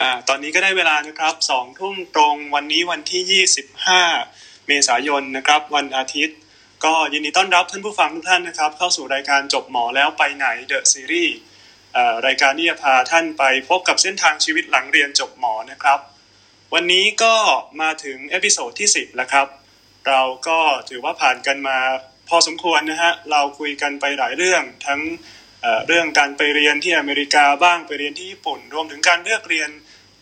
อ่าตอนนี้ก็ได้เวลานะครับสองทุ่มตรงวันนี้วันที่ 25 เมษายนนะครับวันอาทิตย์ ก็ยินดีต้อนรับท่านผู้ฟังทุกท่านนะครับ เข้าสู่รายการจบหมอแล้วไปไหน the series รายการที่จะพาท่านไปพบกับเส้นทางชีวิตหลังเรียนจบหมอนะครับ วันนี้ก็มาถึง episode ที่ 10 แล้วครับ เราก็ถือว่าผ่านกันมาพอสมควรนะฮะเราคุยกันไปหลายเรื่องทั้งเอ่อเรื่องการไปเรียนที่อเมริกาบ้างไปเรียนที่ญี่ปุ่น รวมถึงการเลือกเรียน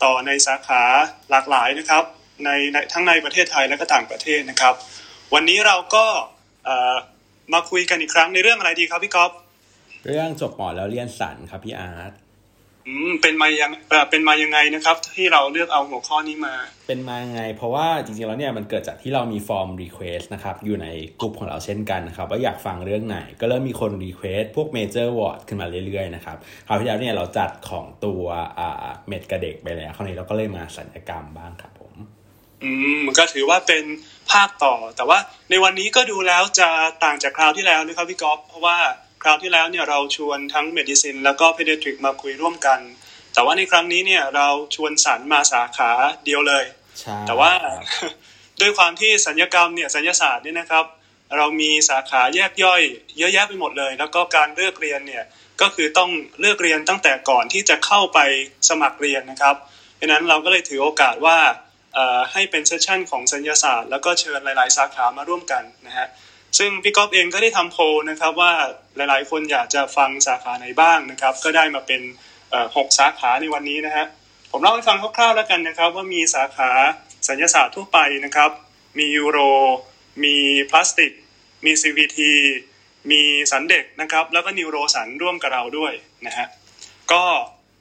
ต่อในสาขาหลากหลายนะครับในทั้งในประเทศไทยและก็ต่างประเทศนะครับ วันนี้เราก็มาคุยกันอีกครั้งในเรื่องอะไรดีครับพี่ก๊อฟเรื่องจบหมอแล้วเรียนศัลย์ครับพี่อาร์ต อืมเป็นมายังเอ่อเป็นมายังไงนะครับ ที่เราเลือกเอาหัวข้อนี้มา เป็นมาไง เพราะว่าจริงๆแล้วเนี่ยมันเกิดจากที่เรามี form request นะครับ อยู่ในกลุ่มของเราเช่นกันนะครับว่าอยากฟังเรื่องไหน ก็เริ่มมีคน request พวก major ward ขึ้นมาเรื่อยๆนะครับคราวที่แล้วเนี่ยเราจัดของตัวอ่า med กับเด็กไปแล้วคราวนี้เราก็เลยมาศัลยกรรมบ้างครับผม อืมก็ถือว่าเป็นภาคต่อ แต่ว่าในวันนี้ก็ดูแล้วจะต่างจากคราวที่แล้วนะครับพี่ก๊อฟเพราะว่า คราวที่แล้วเนี่ยเราชวนทั้ง medicine แล้วก็ pediatric มาคุยร่วมกัน แต่ว่าในครั้งนี้เนี่ยเราชวนศัลย์มาสาขาเดียวเลยใช่แต่ว่าด้วยความที่สัญญกรรมเนี่ยสัญญศาสตร์เนี่ยนะครับ เรามีสาขาแยกย่อย เยอะแยะไปหมดเลย แล้วก็การเลือกเรียนเนี่ยก็คือต้องเลือกเรียนตั้งแต่ก่อนที่จะเข้าไปสมัครเรียนนะครับเพราะฉะนั้นเราก็เลยถือโอกาสว่าเอ่อให้เป็นเซสชั่นของสัญญศาสตร์ แล้วก็เชิญหลาย ๆ สาขามาร่วมกันนะฮะ ซึ่งพี่ก๊อฟเองก็ได้ทำโพลนะครับว่าหลายๆ คนอยากจะฟังสาขาไหนบ้างนะครับ ก็ได้มาเป็นเอ่อหกสาขาในวันนี้นะฮะผมเล่าให้ฟังคร่าวๆแล้วกันนะครับ ว่ามีสาขาสัญญาศาสตร์ทั่วไปนะครับ มียูโร มีพลาสติก มี CVT มีสันเด็กนะครับ แล้วก็นิวโรสันร่วมกับเราด้วยนะฮะก็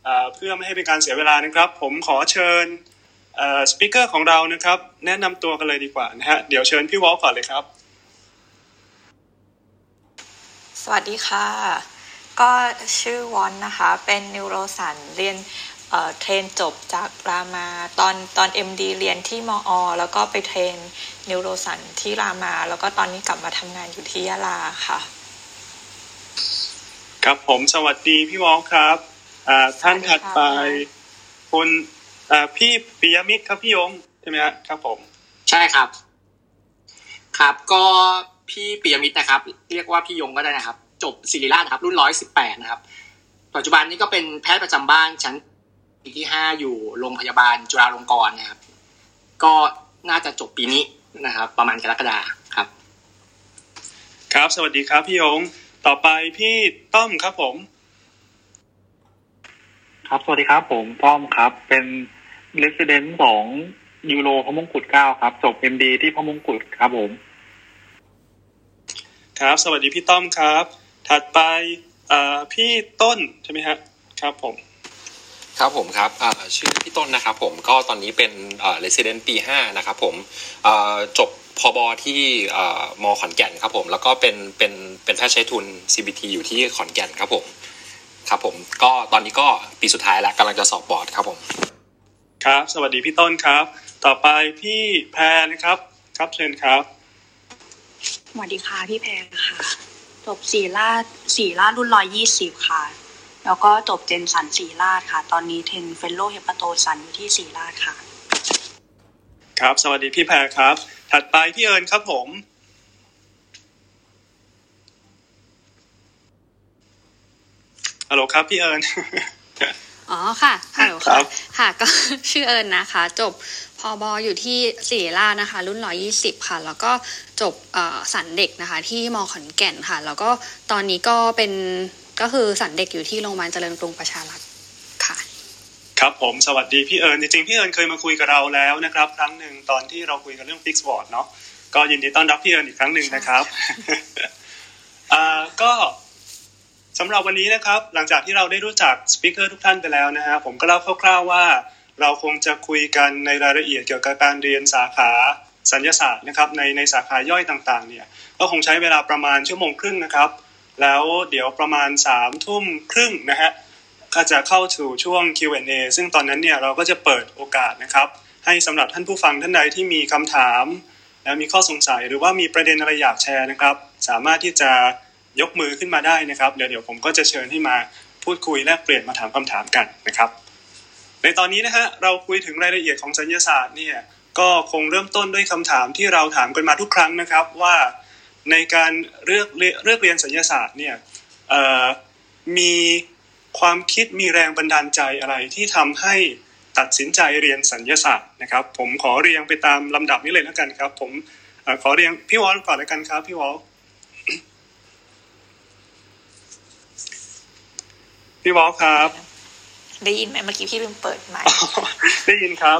เอ่อเพื่อไม่ให้เป็นการเสียเวลานะครับ ผมขอเชิญสปิเกอร์ของเรานะครับ แนะนำตัวกันเลยดีกว่านะฮะเดี๋ยวเชิญพี่วอลก่อนเลยครับ สวัสดีค่ะ ก็ชื่อวอนนะคะ เป็น neuro ศัลย์เรียนเอ่อ train จบจากรามาตอนตอน MD เรียนที่ ม.อ. แล้วก็ไป train neuro ศัลย์ที่รามา แล้วก็ตอนนี้กลับมาทำงานอยู่ที่ยะลาค่ะ ครับผมสวัสดีพี่วอนครับอ่าท่านถัดไป คุณอ่าพี่ปิยมิตรครับพี่ยงใช่ไหมฮะครับผม ใช่ครับ ครับก็ พี่ปิยมิตรนะครับ เรียกว่าพี่ยงก็ได้นะครับ จบศิริราชนะครับ รุ่นร้อยสิบแปดนะครับ ปัจจุบันนี้ก็เป็นแพทย์ประจำบ้านชั้นปีที่ห้าอยู่โรงพยาบาลจุฬาลงกรณ์นะครับ ก็น่าจะจบปีนี้นะครับ ประมาณกรกฎาครับ ครับสวัสดีครับพี่ยงต่อไปพี่ต้อมครับผม ครับสวัสดีครับ ผมต้อมครับ เป็นเลสเดนต์ของยูโรพระมงกุฎเก้าครับ จบเอ็มดีที่พระมงกุฎครับผม ครับ สวัสดีพี่ต้อมครับ ถัดไปเอ่อพี่ต้นใช่ไหมฮะครับผมครับผมครับอ่าชื่อพี่ต้นนะครับผมก็ตอนนี้เป็นอ่า resident ปี 5 นะครับผมอ่าจบพบที่อ่ามขอนแก่นครับผม แล้วก็เป็นเป็นเป็นแพทย์ใช้ทุน CBT อยู่ที่ขอนแก่นครับผม ครับผมก็ตอนนี้ก็ปีสุดท้ายแล้วกำลังจะสอบบอร์ดครับผม ครับ สวัสดีพี่ต้นครับ ต่อไปพี่แพรนะครับ ครับเชิญครับ สวัสดีค่ะพี่แพรค่ะ จบศิริราชศิริราชรุ่นร้อยยี่สิบค่ะ แล้วก็จบ gen ศัลย์ศิริราชค่ะ ตอนนี้ train fellow hepato ศัลย์อยู่ที่ศิริราชค่ะ ครับ สวัสดีพี่แพรครับ ถัดไปพี่เอิญครับผม ฮัลโหลครับพี่เอิญอ๋อค่ะฮัลโหลครัค่ะบค่ะก็ชื่อเอิญนะคะ จบพ อบออยู่ที่ศิริราชนะคะ รุ่นร้อยี่สิบค่ะ แล้วก็จบเอ่อสันเด็กนะคะ ที่มขอนแก่นค่ะ แล้วก็ตอนนี้ก็เป็นก็คือสันเด็กอยู่ที่โรงพยาบาลเจริญกรุงประชารัฐค่ะ ครับผมสวัสดีพี่เอิญจริงๆพี่เอิญเคยมาคุยกับเราแล้วนะครับ ครั้งหนึ่งตอนที่เราคุยกันเรื่อง Fix Board เนาะก็ยินดีต้อนรับพี่เอิญอีกครั้งหนึ่งนะครับอ่าก็สำหรับวันนี้นะครับ หลังจากที่เราได้รู้จักสปิเกอร์ทุกท่านไปแล้วนะฮะผมก็เล่าคร่าวๆว่า เราคงจะคุยกันในรายละเอียดเกี่ยวกับการเรียนสาขาสัญญาศาสตร์นะครับในในสาขาย่อยต่างๆเนี่ยก็คงใช้เวลาประมาณชั่วโมงครึ่งนะครับ แล้วเดี๋ยวประมาณสามทุ่มครึ่งนะฮะก็จะเข้าสู่ช่วง Q&A ซึ่งตอนนั้นเนี่ยเราก็จะเปิดโอกาสนะครับ ให้สำหรับท่านผู้ฟังท่านใดที่มีคำถามและมีข้อสงสัยหรือว่ามีประเด็นอะไรอยากแชร์นะครับ สามารถที่จะยกมือขึ้นมาได้นะครับ เดี๋ยวเดี๋ยวผมก็จะเชิญให้มาพูดคุยแลกเปลี่ยนมาถามคำถามกันนะครับ ในตอนนี้นะฮะเราคุยถึงรายละเอียดของสัญญาศาสตร์เนี่ยก็คงเริ่มต้นด้วยคำถามที่เราถามกันมาทุกครั้งนะครับว่าในการเลือกเลือกเรียนสัญญาศาสตร์เนี่ยมีความคิดมีแรงบันดาลใจอะไรที่ทำให้ตัดสินใจเรียนสัญญาศาสตร์นะครับ ผมขอเรียงไปตามลำดับนี้เลยแล้วกันครับ ผมขอเรียงพี่วอลก่อนเลยกันครับพี่วอลพี่วอลครับ ได้ยินไหมเมื่อกี้พี่ลืมเปิดไหมได้ยินครับ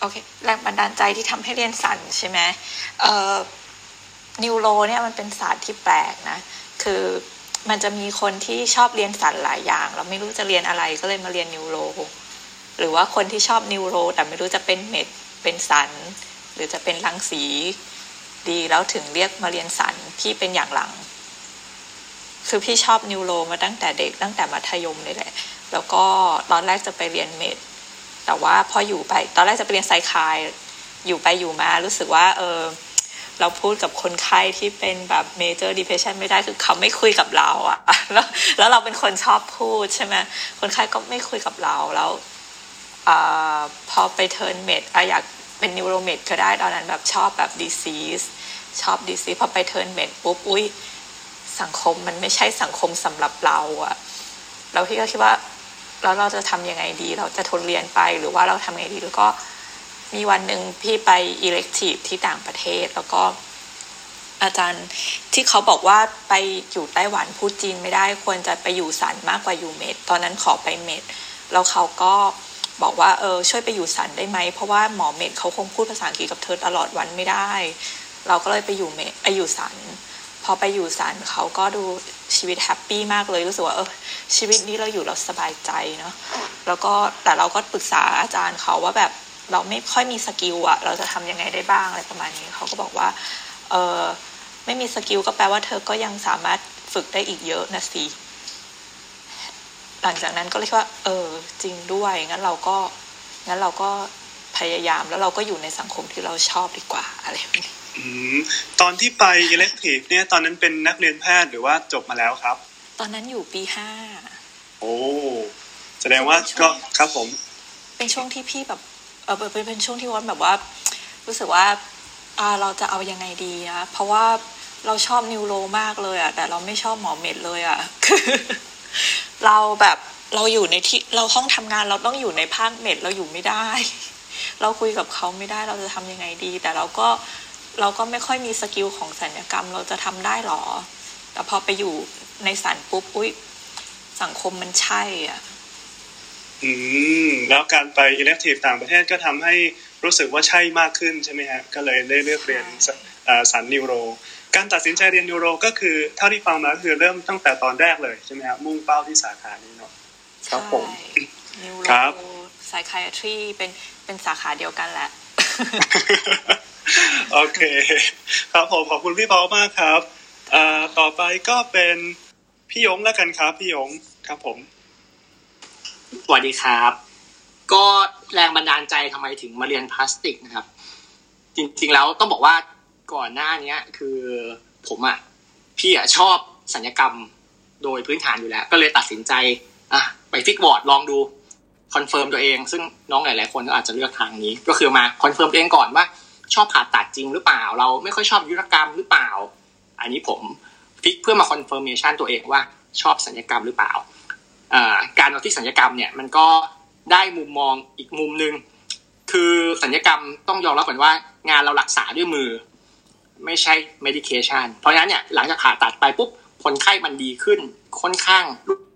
โอเค แรงบันดาลใจที่ทำให้เรียนสันใช่ไหมเอ่อนิวโรเนี่ยมันเป็นศาสตร์ที่แปลกนะ คือมันจะมีคนที่ชอบเรียนสันหลายอย่างเราไม่รู้จะเรียนอะไรก็เลยมาเรียนนิวโร หรือว่าคนที่ชอบ neuro แต่ไม่รู้จะเป็น med เป็นศัลย์ หรือจะเป็นรังสีดีแล้วถึงเลือกมาเรียนศัลย์พี่เป็นอย่างหลัง คือพี่ชอบ neuro มาตั้งแต่เด็กตั้งแต่มัธยมเลยแหละ แล้วก็ตอนแรกจะไปเรียน med แต่ว่าพออยู่ไปตอนแรกจะไปเรียนไซคายอยู่ไปอยู่มารู้สึกว่าเออเราพูดกับคนไข้ที่เป็นแบบ major depression ไม่ได้คือเขาไม่คุยกับเราอะแล้วแล้วเราเป็นคนชอบพูดใช่ไหมคนไข้ก็ไม่คุยกับเราแล้วอพอไป turn med อยากเป็น neuro med ก็ได้ตอนนั้นแบบชอบแบบ disease ชอบ disease พอไป turn med ปุ๊บอุ้ยสังคมมันไม่ใช่สังคมสำหรับเราอะแล้วพี่ก็คิดว่า แล้วเราจะทำยังไงดี เราจะทนเรียนไปหรือว่าเราทำยังไงดี แล้วก็มีวันหนึ่งพี่ไป elective ที่ต่างประเทศ แล้วก็อาจารย์ที่เขาบอกว่าไปอยู่ไต้หวันพูดจีนไม่ได้ควรจะไปอยู่สันมากกว่าอยู่เมดตอนนั้นขอไปเมดแล้วเขาก็บอกว่าเออช่วยไปอยู่สันได้ไหม เพราะว่าหมอเมดเขาคงพูดภาษาอังกฤษกับเธอตลอดวันไม่ได้ เราก็เลยไปอยู่เมดไปอยู่สัน พอไปอยู่สันเขาก็ดูชีวิตแฮปปี้มากเลยรู้สึกว่าเออชีวิตนี้เราอยู่เราสบายใจเนาะแล้วก็แต่เราก็ปรึกษาอาจารย์เขาว่าแบบเราไม่ค่อยมี skill อะเราจะทำยังไงได้บ้างอะไรประมาณนี้เขาก็บอกว่าเออไม่มี skill ก็แปลว่าเธอก็ยังสามารถฝึกได้อีกเยอะนะสิหลังจากนั้นก็เลยว่า เออ จริงด้วยงั้นเราก็งั้นเราก็พยายามแล้วเราก็อยู่ในสังคมที่เราชอบดีกว่าอะไรแบบนี้ ตอนที่ไป elective เนี่ยตอนนั้นเป็นนักเรียนแพทย์หรือว่าจบมาแล้วครับ ตอนนั้นอยู่ปีห้าโอ้แสดงว่าก็ครับผม เป็นช่วงที่พี่แบบเออเป็นเป็นช่วงที่วันแบบว่า รู้สึกว่าอ่าเราจะเอายังไงดีนะเพราะว่าเราชอบนิวโรมากเลยอะแต่เราไม่ชอบหมอเม็ดเลยอะคือเราแบบเราอยู่ในที่เราห้องทำงานเราต้องอยู่ในภาคเม็ดเราอยู่ไม่ได้ เราคุยกับเขาไม่ได้เราจะทำยังไงดี แต่เราก็ เราก็ไม่ค่อยมีสกิลของสัญญกรรมเราจะทำได้หรอ แต่พอไปอยู่ในสันปุ๊บอุ้ยสังคมมันใช่อะ อืม แล้วการไปอิเล็กทีฟต่างประเทศก็ทำให้รู้สึกว่าใช่มากขึ้นใช่ไหมฮะ ก็เลยได้เลือกเรียนสันนิวโร การตัดสินใจเรียนนิวโร ก็คือเท่าที่ฟังมาคือเริ่มตั้งแต่ตอนแรกเลยใช่ไหมครับมุ่งเป้าที่สาขานี้เนาะครับผมนิวโรไซคายทรีเป็นเป็นสาขาเดียวกันแหละ โอเค ครับผมขอบคุณพี่เปามากครับต่อไปก็เป็นพี่ยงแล้วกันครับพี่ยงครับผมสวัสดีครับ ก็แรงบันดาลใจทำไมถึงมาเรียนพลาสติกนะครับ จริง ๆ แล้วต้องบอกว่าก่อนหน้านี้คือผมอะพี่อะชอบศัลยกรรมโดยพื้นฐานอยู่แล้ว ก็เลยตัดสินใจอะไป fix ward ลองดู confirm ตัวเอง ซึ่งน้องหลาย ๆ คนก็อาจจะเลือกทางนี้ ก็คือมา confirm ตัวเองก่อนว่า ชอบผ่าตัดจริงหรือเปล่า เราไม่ค่อยชอบอายุรกรรมหรือเปล่า อันนี้ผม fix เพื่อมา confirmation ตัวเองว่าชอบศัลยกรรมหรือเปล่า การเอาที่ศัลยกรรมเนี่ยมันก็ได้มุมมองอีกมุมหนึ่งคือศัลยกรรมต้องยอมรับก่อนว่างานเรารักษาด้วยมือ ไม่ใช่ medication เพราะฉะนั้นเนี่ยหลังจากผ่าตัดไปปุ๊บคนไข้มันดีขึ้นค่อนข้าง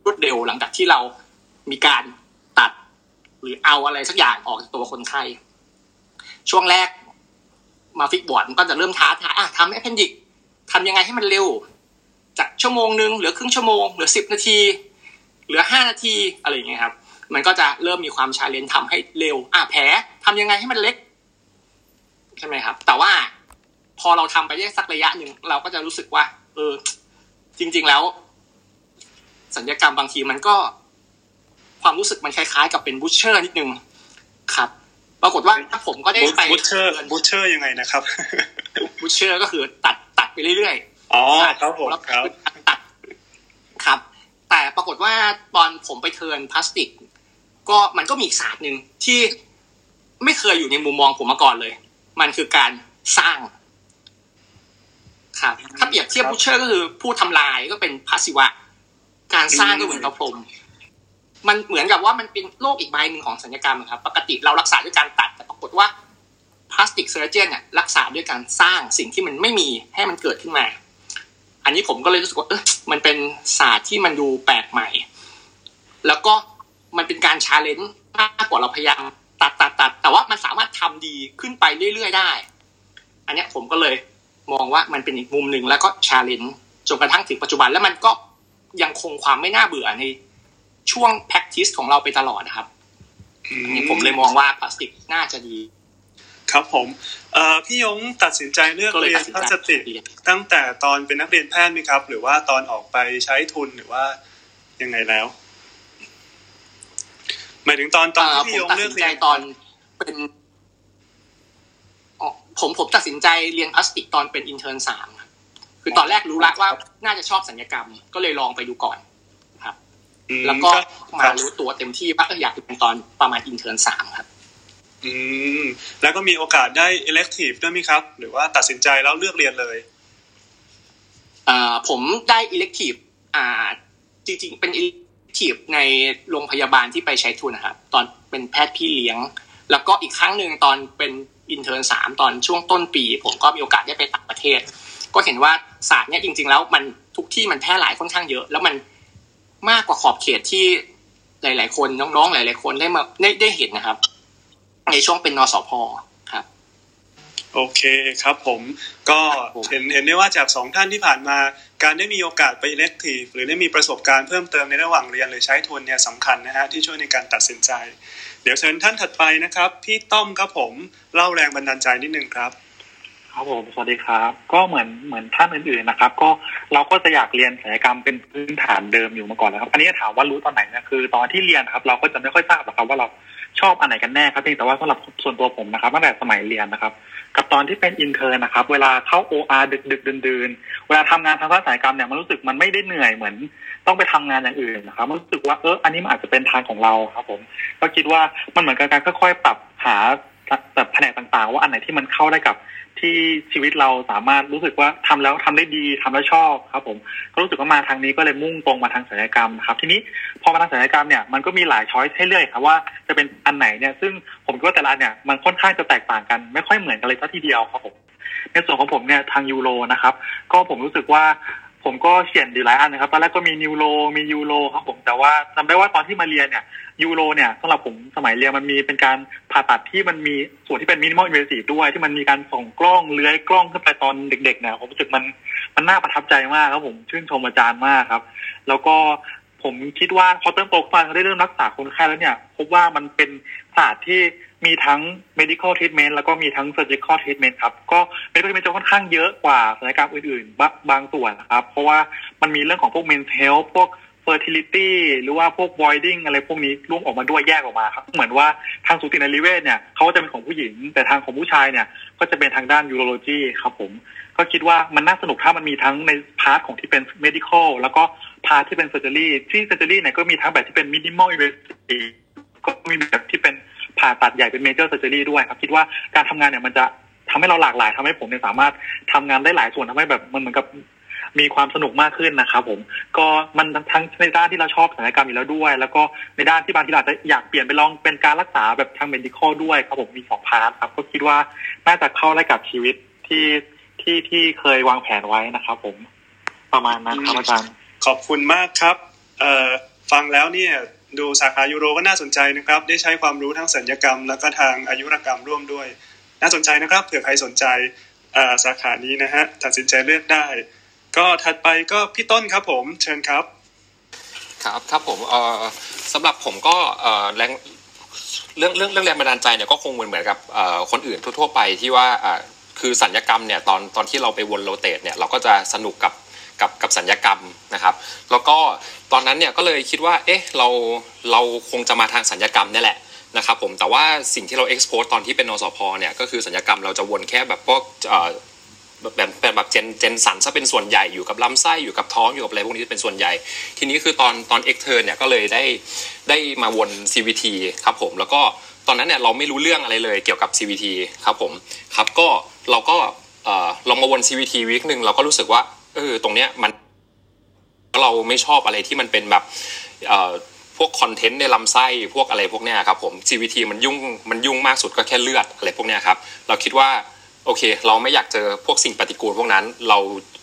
รวดเร็วหลังจากที่เรามีการ หรือเอาอะไรสักอย่างออกจากตัวคนไข้ ช่วงแรกมา fix ward มันก็จะเริ่มท้าทายอะทำ appendix ทำยังไงให้มันเร็ว จากชั่วโมงหนึ่งเหลือครึ่งชั่วโมงเหลือสิบนาที เหลือห้านาทีอะไรอย่างเงี้ยครับ มันก็จะเริ่มมีความ challenge ทำให้เร็ว อะแผลทำยังไงให้มันเล็กใช่ไหมครับ แต่ว่าพอเราทำไปได้สักระยะหนึ่งเราก็จะรู้สึกว่า เออ จริง ๆแล้ว ศัลยกรรมบางทีมันก็ ความรู้สึกมันคล้ายๆ กับเป็น butcher นิดนึงครับ ปรากฏว่าผมก็ได้ไป butcher butcher ยังไงนะครับ butcher ก็คือตัดตัดไปเรื่อยๆอ๋อครับผมครับตัดครับ แต่ปรากฏว่าตอนผมไป turn plastic ก็มันก็มีศาสตร์หนึ่งที่ไม่เคยอยู่ในมุมมองผมมาก่อนเลย มันคือการสร้างครับถ้าเปรียบเทียบ butcher ก็คือผู้ทำลายก็เป็นพระศิวะ การสร้างก็เหมือนกับพรหม มันเหมือนกับว่ามันเป็นโลกอีกใบหนึ่งของศัลยกรรมครับ ปกติเรารักษาด้วยการตัด แต่ปรากฏว่า plastic surgeon เนี่ยรักษาด้วยการสร้างสิ่งที่มันไม่มีให้มันเกิดขึ้นมา อันนี้ผมก็เลยรู้สึกว่าเออมันเป็นศาสตร์ที่มันดูแปลกใหม่ แล้วก็มันเป็นการ challengeมากกว่าเราพยายามตัดตัดตัดแต่ว่ามันสามารถทำดีขึ้นไปเรื่อยๆได้ อันนี้ผมก็เลยมองว่ามันเป็นอีกมุมหนึ่งแล้วก็ challenge จนกระทั่งถึงปัจจุบันแล้วมันก็ยังคงความไม่น่าเบื่อใน ช่วง practice ของเราไปตลอดนะครับอันนี้ผมเลยมองว่าพลาสติกน่าจะดี ครับผมเอ่อพี่ยงตัดสินใจเลือกก็เลยตัดสินใจเรียนดสินพลาใจสติกเรียนตั้งแต่ตอนเป็นนักเรียนแพทย์ไหมครับ หรือว่าตอนออกไปใช้ทุนหรือว่ายังไงแล้วหมายถึงตอนตอนเอ่อที่ผพี่ยงเลือกนเรียน ผมตัดสินใจตอนเป็นอ๋อผมผมตัดสินใจเรียนพลาสติกตอนเป็น intern สามครับคือตอนแรกรู้ละว่าน่าจะชอบศัลยกรรม ก็เลยลองไปดูก่อนอืม แล้วก็มารับรู้ตัวเต็มที่ว่าเอออยากเป็นตอนประมาณ intern สามครับ อืมแล้วก็มีโอกาสได้ elective ด้วยไหมครับ หรือว่าตัดสินใจแล้วเลือกเรียนเลยเอ่อผมได้ elective อ่า จริงๆ เป็น elective ในโรงพยาบาลที่ไปใช้ทุนนะครับ ตอนเป็นแพทย์พี่เลี้ยง แล้วก็อีกครั้งหนึ่งตอนเป็นอินเทอร์นสามตอนช่วงต้นปี ผมก็มีโอกาสได้ไปต่างประเทศ ก็เห็นว่าศาสตร์เนี้ยจริง ๆ แล้วมันทุกที่มันแพร่หลายค่อนข้างเยอะ แล้วมัน มากกว่าขอบเขตที่หลาย ๆ คนน้องๆหลาย ๆ คนได้มาได้ได้เห็นนะครับ ในช่วงเป็นนสพครับโอเคครับผมก็ครับผมเห็นเห็นได้ว่าจากสองท่านที่ผ่านมาการได้มีโอกาสไป elective หรือได้มีประสบการณ์เพิ่มเติมในระหว่างเรียนหรือใช้ทุนเนี่ยสำคัญนะฮะที่ช่วยในการตัดสินใจ เดี๋ยวเชิญท่านถัดไปนะครับ พี่ต้อมครับผมเล่าแรงบันดาลใจนิดนึงครับ ครับผมสวัสดีครับ ก็เหมือนเหมือนท่านอื่นๆนะครับ ก็เราก็จะอยากเรียนศัลยกรรมเป็นพื้นฐานเดิมอยู่มาก่อนแล้วครับ อันนี้ถามว่ารู้ตอนไหนนี่ยคือ ตอนที่เรียนนะครับ เราก็จะไม่ค่อยทราบหรอกครับ ว่าเราชอบอันไหนกันแน่ครับเพียงแต่ว่าสำหรับส่วนตัวผมนะครับตั้งแต่สมัยเรียนนะครับ กับตอนที่เป็น intern นะครับ เวลาเข้า OR ดึกดึกๆดื่นเวลาทำงานทางด้านศัลยกรรมเนี่ยมันรู้สึกมันไม่ได้เหนื่อยเหมือน ต้องไปทำงานอย่างอื่นนะครับมันรู้สึกว่าเอออันนี้มันอาจจะเป็นทางของเราครับ ผม ก็คิดว่ามันเหมือนกับการค่อยๆปรับหาแบบแผนกต่างๆ ว่าอันไหนที่มันเข้าได้กับ ที่ชีวิตเราสามารถรู้สึกว่าทำแล้วทำได้ดีทำแล้วชอบครับ ผมก็รู้สึกว่ามาทางนี้ก็เลยมุ่งตรงมาทางศัลยกรรมนะครับ ทีนี้พอมาทางศัลยกรรมเนี่ยมันก็มีหลาย choice ให้เลือกครับว่าจะเป็นอันไหนเนี่ยซึ่งผมคิดว่าแต่ละเนี่ยมันค่อนข้างจะแตกต่างกัน ไม่ค่อยเหมือนกันเลยสักทีเดียวครับผมในส่วนของผมเนี่ยทาง uro นะครับ ก็ผมรู้สึกว่า ผมก็เขียนดีหลายอันนะครับตอนแรกก็มี neuro มี uro ครับผมแต่ว่าจำได้ว่าตอนที่มาเรียนเนี่ย uro เนี่ยสำหรับผมสมัยเรียนมันมีเป็นการผ่าตัดที่มันมีส่วนที่เป็น minimal invasive ด้วย ที่มันมีการส่งกล้องเลื้อยกล้องขึ้นไปตอนเด็กๆเนี่ยผมรู้สึกมันมันน่าประทับใจมากครับผมชื่นชมอาจารย์มากครับ แล้วก็ผมคิดว่าพอเติมโตขึ้นมาได้เริ่มรักษาคนไข้แล้วเนี่ย พบว่ามันเป็นศาสตร์ที่ มีทั้ง medical treatment แล้วก็มีทั้ง surgical treatment ครับ ก็ medical treatment จะค่อนข้างเยอะกว่าศัลยกรรมอื่นๆ บางบางส่วนนะครับ เพราะว่ามันมีเรื่องของพวก mental health พวก fertility หรือว่าพวก voiding อะไรพวกนี้ร่วมออกมาด้วยแยกออกมาครับ เหมือนว่าทางสูตินรีเวชเนี่ยเขาก็จะเป็นของผู้หญิง แต่ทางของผู้ชายเนี่ย ก็จะเป็นทางด้าน urology ครับผม ก็คิดว่ามันน่าสนุกถ้ามันมีทั้งใน part ของที่เป็น medical แล้วก็ part ที่เป็น surgery ที่ surgery เนี่ยก็มีทั้งแบบที่เป็น minimal invasive ก็มีแบบที่เป็น ผ่าตัดใหญ่เป็น major surgery ด้วยครับ คิดว่าการทำงานเนี่ยมันจะทำให้เราหลากหลายทำให้ผมเนี่ยสามารถทำงานได้หลายส่วนทำให้แบบมันเหมือนกับมีความสนุกมากขึ้นนะครับผมก็มันทั้งในด้านที่เราชอบศัลยกรรมอยู่แล้วด้วย แล้วก็ในด้านที่บางทีเราจะอยากเปลี่ยนไปลองเป็นการรักษาแบบทาง medical ด้วยครับผมมีสอง part ครับ ก็คิดว่าน่าจะเข้าได้กับชีวิตที่ที่ที่เคยวางแผนไว้นะครับผมประมาณนั้นครับอาจารย์ขอบคุณมากครับ เอ่อฟังแล้วเนี่ย ดูสาขายูโรก็น่าสนใจนะครับ ได้ใช้ความรู้ทั้งสัญญกรรม แล้วก็ทางอายุรกรรมร่วมด้วย น่าสนใจนะครับเผื่อใครสนใจสาขานี้นะฮะตัดสินใจเลือกได้ ก็ถัดไปก็พี่ต้นครับผมเชิญครับ ครับครับผมเอ่อสำหรับผมก็เอ่อแรงเรื่องเรื่องเรื่องแรงบันดาลใจเนี่ยก็คงเหมือนเหมือนกับเอ่อคนอื่นทั่วๆไปที่ว่าอ่าคือสัญญกรรมเนี่ยตอนตอนที่เราไปวนโรเตทเนี่ยเราก็จะสนุกกับ กับกับสัญญกรรมนะครับ แล้วก็ตอนนั้นเนี่ยก็เลยคิดว่าเอ๊ะเราเราคงจะมาทางสัญญกรรมเนี่ยแหละนะครับผมแต่ว่าสิ่งที่เราเอ็กซ์โพสตอนที่เป็นนสพเนี่ยก็คือสัญญกรรมเราจะวนแค่แบบพวกเอ่อแบบแบบแบบเจนเจนสันซะเป็นส่วนใหญ่อยู่กับลำไส้อยู่กับท้องอยู่กับอะไรพวกนี้เป็นส่วนใหญ่ ทีนี้คือตอนตอน extern เนี่ยก็เลยได้ได้มาวน CVT ครับผมแล้วก็ตอนนั้นเนี่ยเราไม่รู้เรื่องอะไรเลยเกี่ยวกับ CVT ครับผมครับก็เราก็เอ่อลองมาวน CVT week หนึ่งเราก็รู้สึกว่า เออตรงเนี้ยมันเราไม่ชอบอะไรที่มันเป็นแบบเอ่อพวก content ในลำไส้พวกอะไรพวกเนี้ยครับผม CVT มันยุ่งมันยุ่งมากสุดก็แค่เลือดอะไรพวกเนี้ยครับ เราคิดว่าโอเค เราไม่อยากเจอพวกสิ่งปฏิกูลพวกนั้น เรา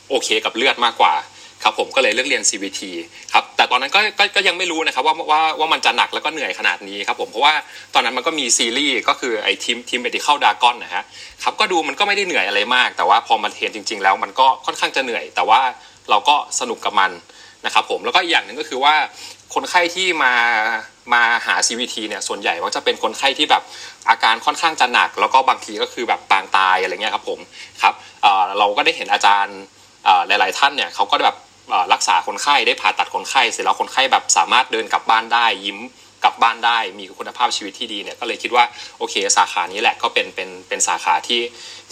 โอเคกับเลือดมากกว่า ครับผมก็เลยเลือกเรียน CVT ครับแต่ตอนนั้นก็ก็ก็ยังไม่รู้นะครับว่าว่าว่ามันจะหนักแล้วก็เหนื่อยขนาดนี้ครับผมเพราะว่าตอนนั้นมันก็มีซีรีส์ก็คือไอ้ทีม Team Medical Dragon นะฮะครับก็ดูมันก็ไม่ได้เหนื่อยอะไรมาก แต่ว่าพอมา train จริง ๆ แล้วมันก็ค่อนข้างจะเหนื่อย แต่ว่าเราก็สนุกกับมันนะครับผมแล้วก็อีกอย่างหนึ่งก็คือว่าคนไข้ที่มามาหา CVT เนี่ยส่วนใหญ่ก็จะเป็นคนไข้ที่แบบอาการค่อนข้างจะหนัก แล้วก็บางทีก็คือแบบปางตายอะไรเงี้ยครับผมครับเเราก็ได้เห็นอาจารย์หลาย ๆ ท่านเนี่ยเขาก็แบบ รักษาคนไข้ได้ผ่าตัดคนไข้เสร็จแล้วคนไข้แบบสามารถเดินกลับบ้านได้ยิ้มกลับบ้านได้มีคุณภาพชีวิตที่ดีเนี่ยก็เลยคิดว่าโอเค สาขานี้แหละก็เป็นเป็นเป็นสาขาที่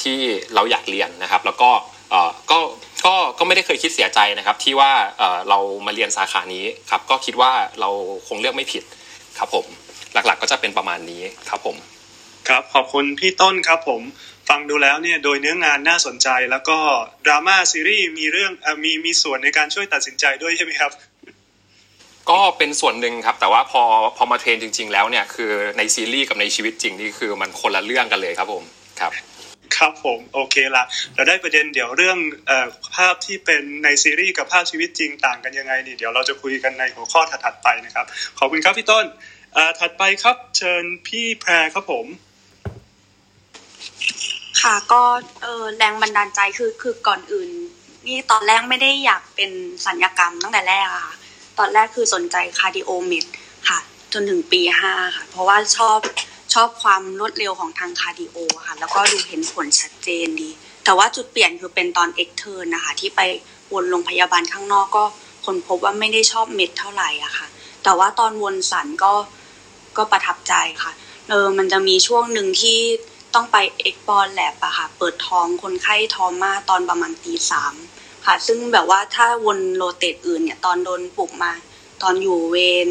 ที่เราอยากเรียนนะครับ แล้วก็เออก็ก็ก็ไม่ได้เคยคิดเสียใจนะครับ ที่ว่าเออเรามาเรียนสาขานี้ครับก็คิดว่าเราคงเลือกไม่ผิดครับผมหลักๆก็จะเป็นประมาณนี้ครับผม ครับขอบคุณพี่ต้นครับผม ฟังดูแล้วเนี่ยโดยเนื้องานน่าสนใจแล้วก็ดราม่าซีรีส์มีเรื่องเอ่อมีมีส่วนในการช่วยตัดสินใจด้วยใช่ไหมครับ ก็เป็นส่วนหนึ่งครับ แต่ว่าพอพอมาเทรนจริง ๆ แล้วเนี่ยคือในซีรีส์กับในชีวิตจริงนี่คือมันคนละเรื่องกันเลยครับผมครับครับผมโอเคละเราได้ประเด็นเดี๋ยวเรื่องเออภาพที่เป็นในซีรีส์กับภาพชีวิตจริงต่างกันยังไงนี่เดี๋ยวเราจะคุยกันในหัวข้อถัดๆไปนะครับ ขอบคุณครับพี่ต้นเอ่อถัดไปครับเชิญพี่แพรครับผม ค่ะก็เออแรงบันดาลใจคือคือก่อนอื่น นี่ตอนแรกไม่ได้อยากเป็นศัลยกรรมตั้งแต่แรกค่ะ ตอนแรกคือสนใจ cardio med ค่ะ จนถึงปีห้าค่ะ เพราะว่าชอบชอบความรวดเร็วของทาง cardio ค่ะ แล้วก็ดูเห็นผลชัดเจนดี แต่ว่าจุดเปลี่ยนคือเป็นตอน extern นะคะ ที่ไปวนโรงพยาบาลข้างนอกก็ค้นพบว่าไม่ได้ชอบ med เท่าไหร่อะค่ะ แต่ว่าตอนวนศัลย์ก็ก็ประทับใจค่ะเออมันจะมีช่วงหนึ่งที่ ต้องไป explore lap อะค่ะ เปิดท้องคนไข้ trauma ตอนประมาณตีสามค่ะ ซึ่งแบบว่าถ้าวน rotate อื่นเนี่ย ตอนโดนปลุกมา ตอนอยู่เวร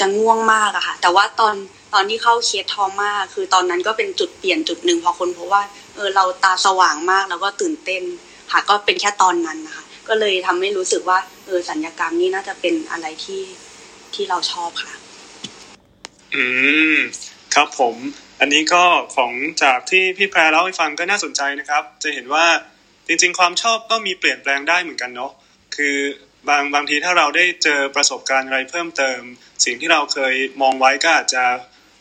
จะง่วงมากอะค่ะ แต่ว่าตอนตอนที่เข้าเคส trauma คือตอนนั้นก็เป็นจุดเปลี่ยนจุดหนึ่งพอคนเพราะว่าเออเราตาสว่างมากแล้วก็ตื่นเต้นค่ะ ก็เป็นแค่ตอนนั้นนะคะ ก็เลยทำให้รู้สึกว่าเออสัญญกรรมนี่น่าจะเป็นอะไรที่ที่เราชอบค่ะ อืมครับผม อันนี้ก็ของจากที่พี่แพรเล่าให้ฟังก็น่าสนใจนะครับ จะเห็นว่าจริงๆ ความชอบก็มีเปลี่ยนแปลงได้เหมือนกันเนาะคือบางบางทีถ้าเราได้เจอประสบการณ์อะไรเพิ่มเติม สิ่งที่เราเคยมองไว้ก็อาจจะ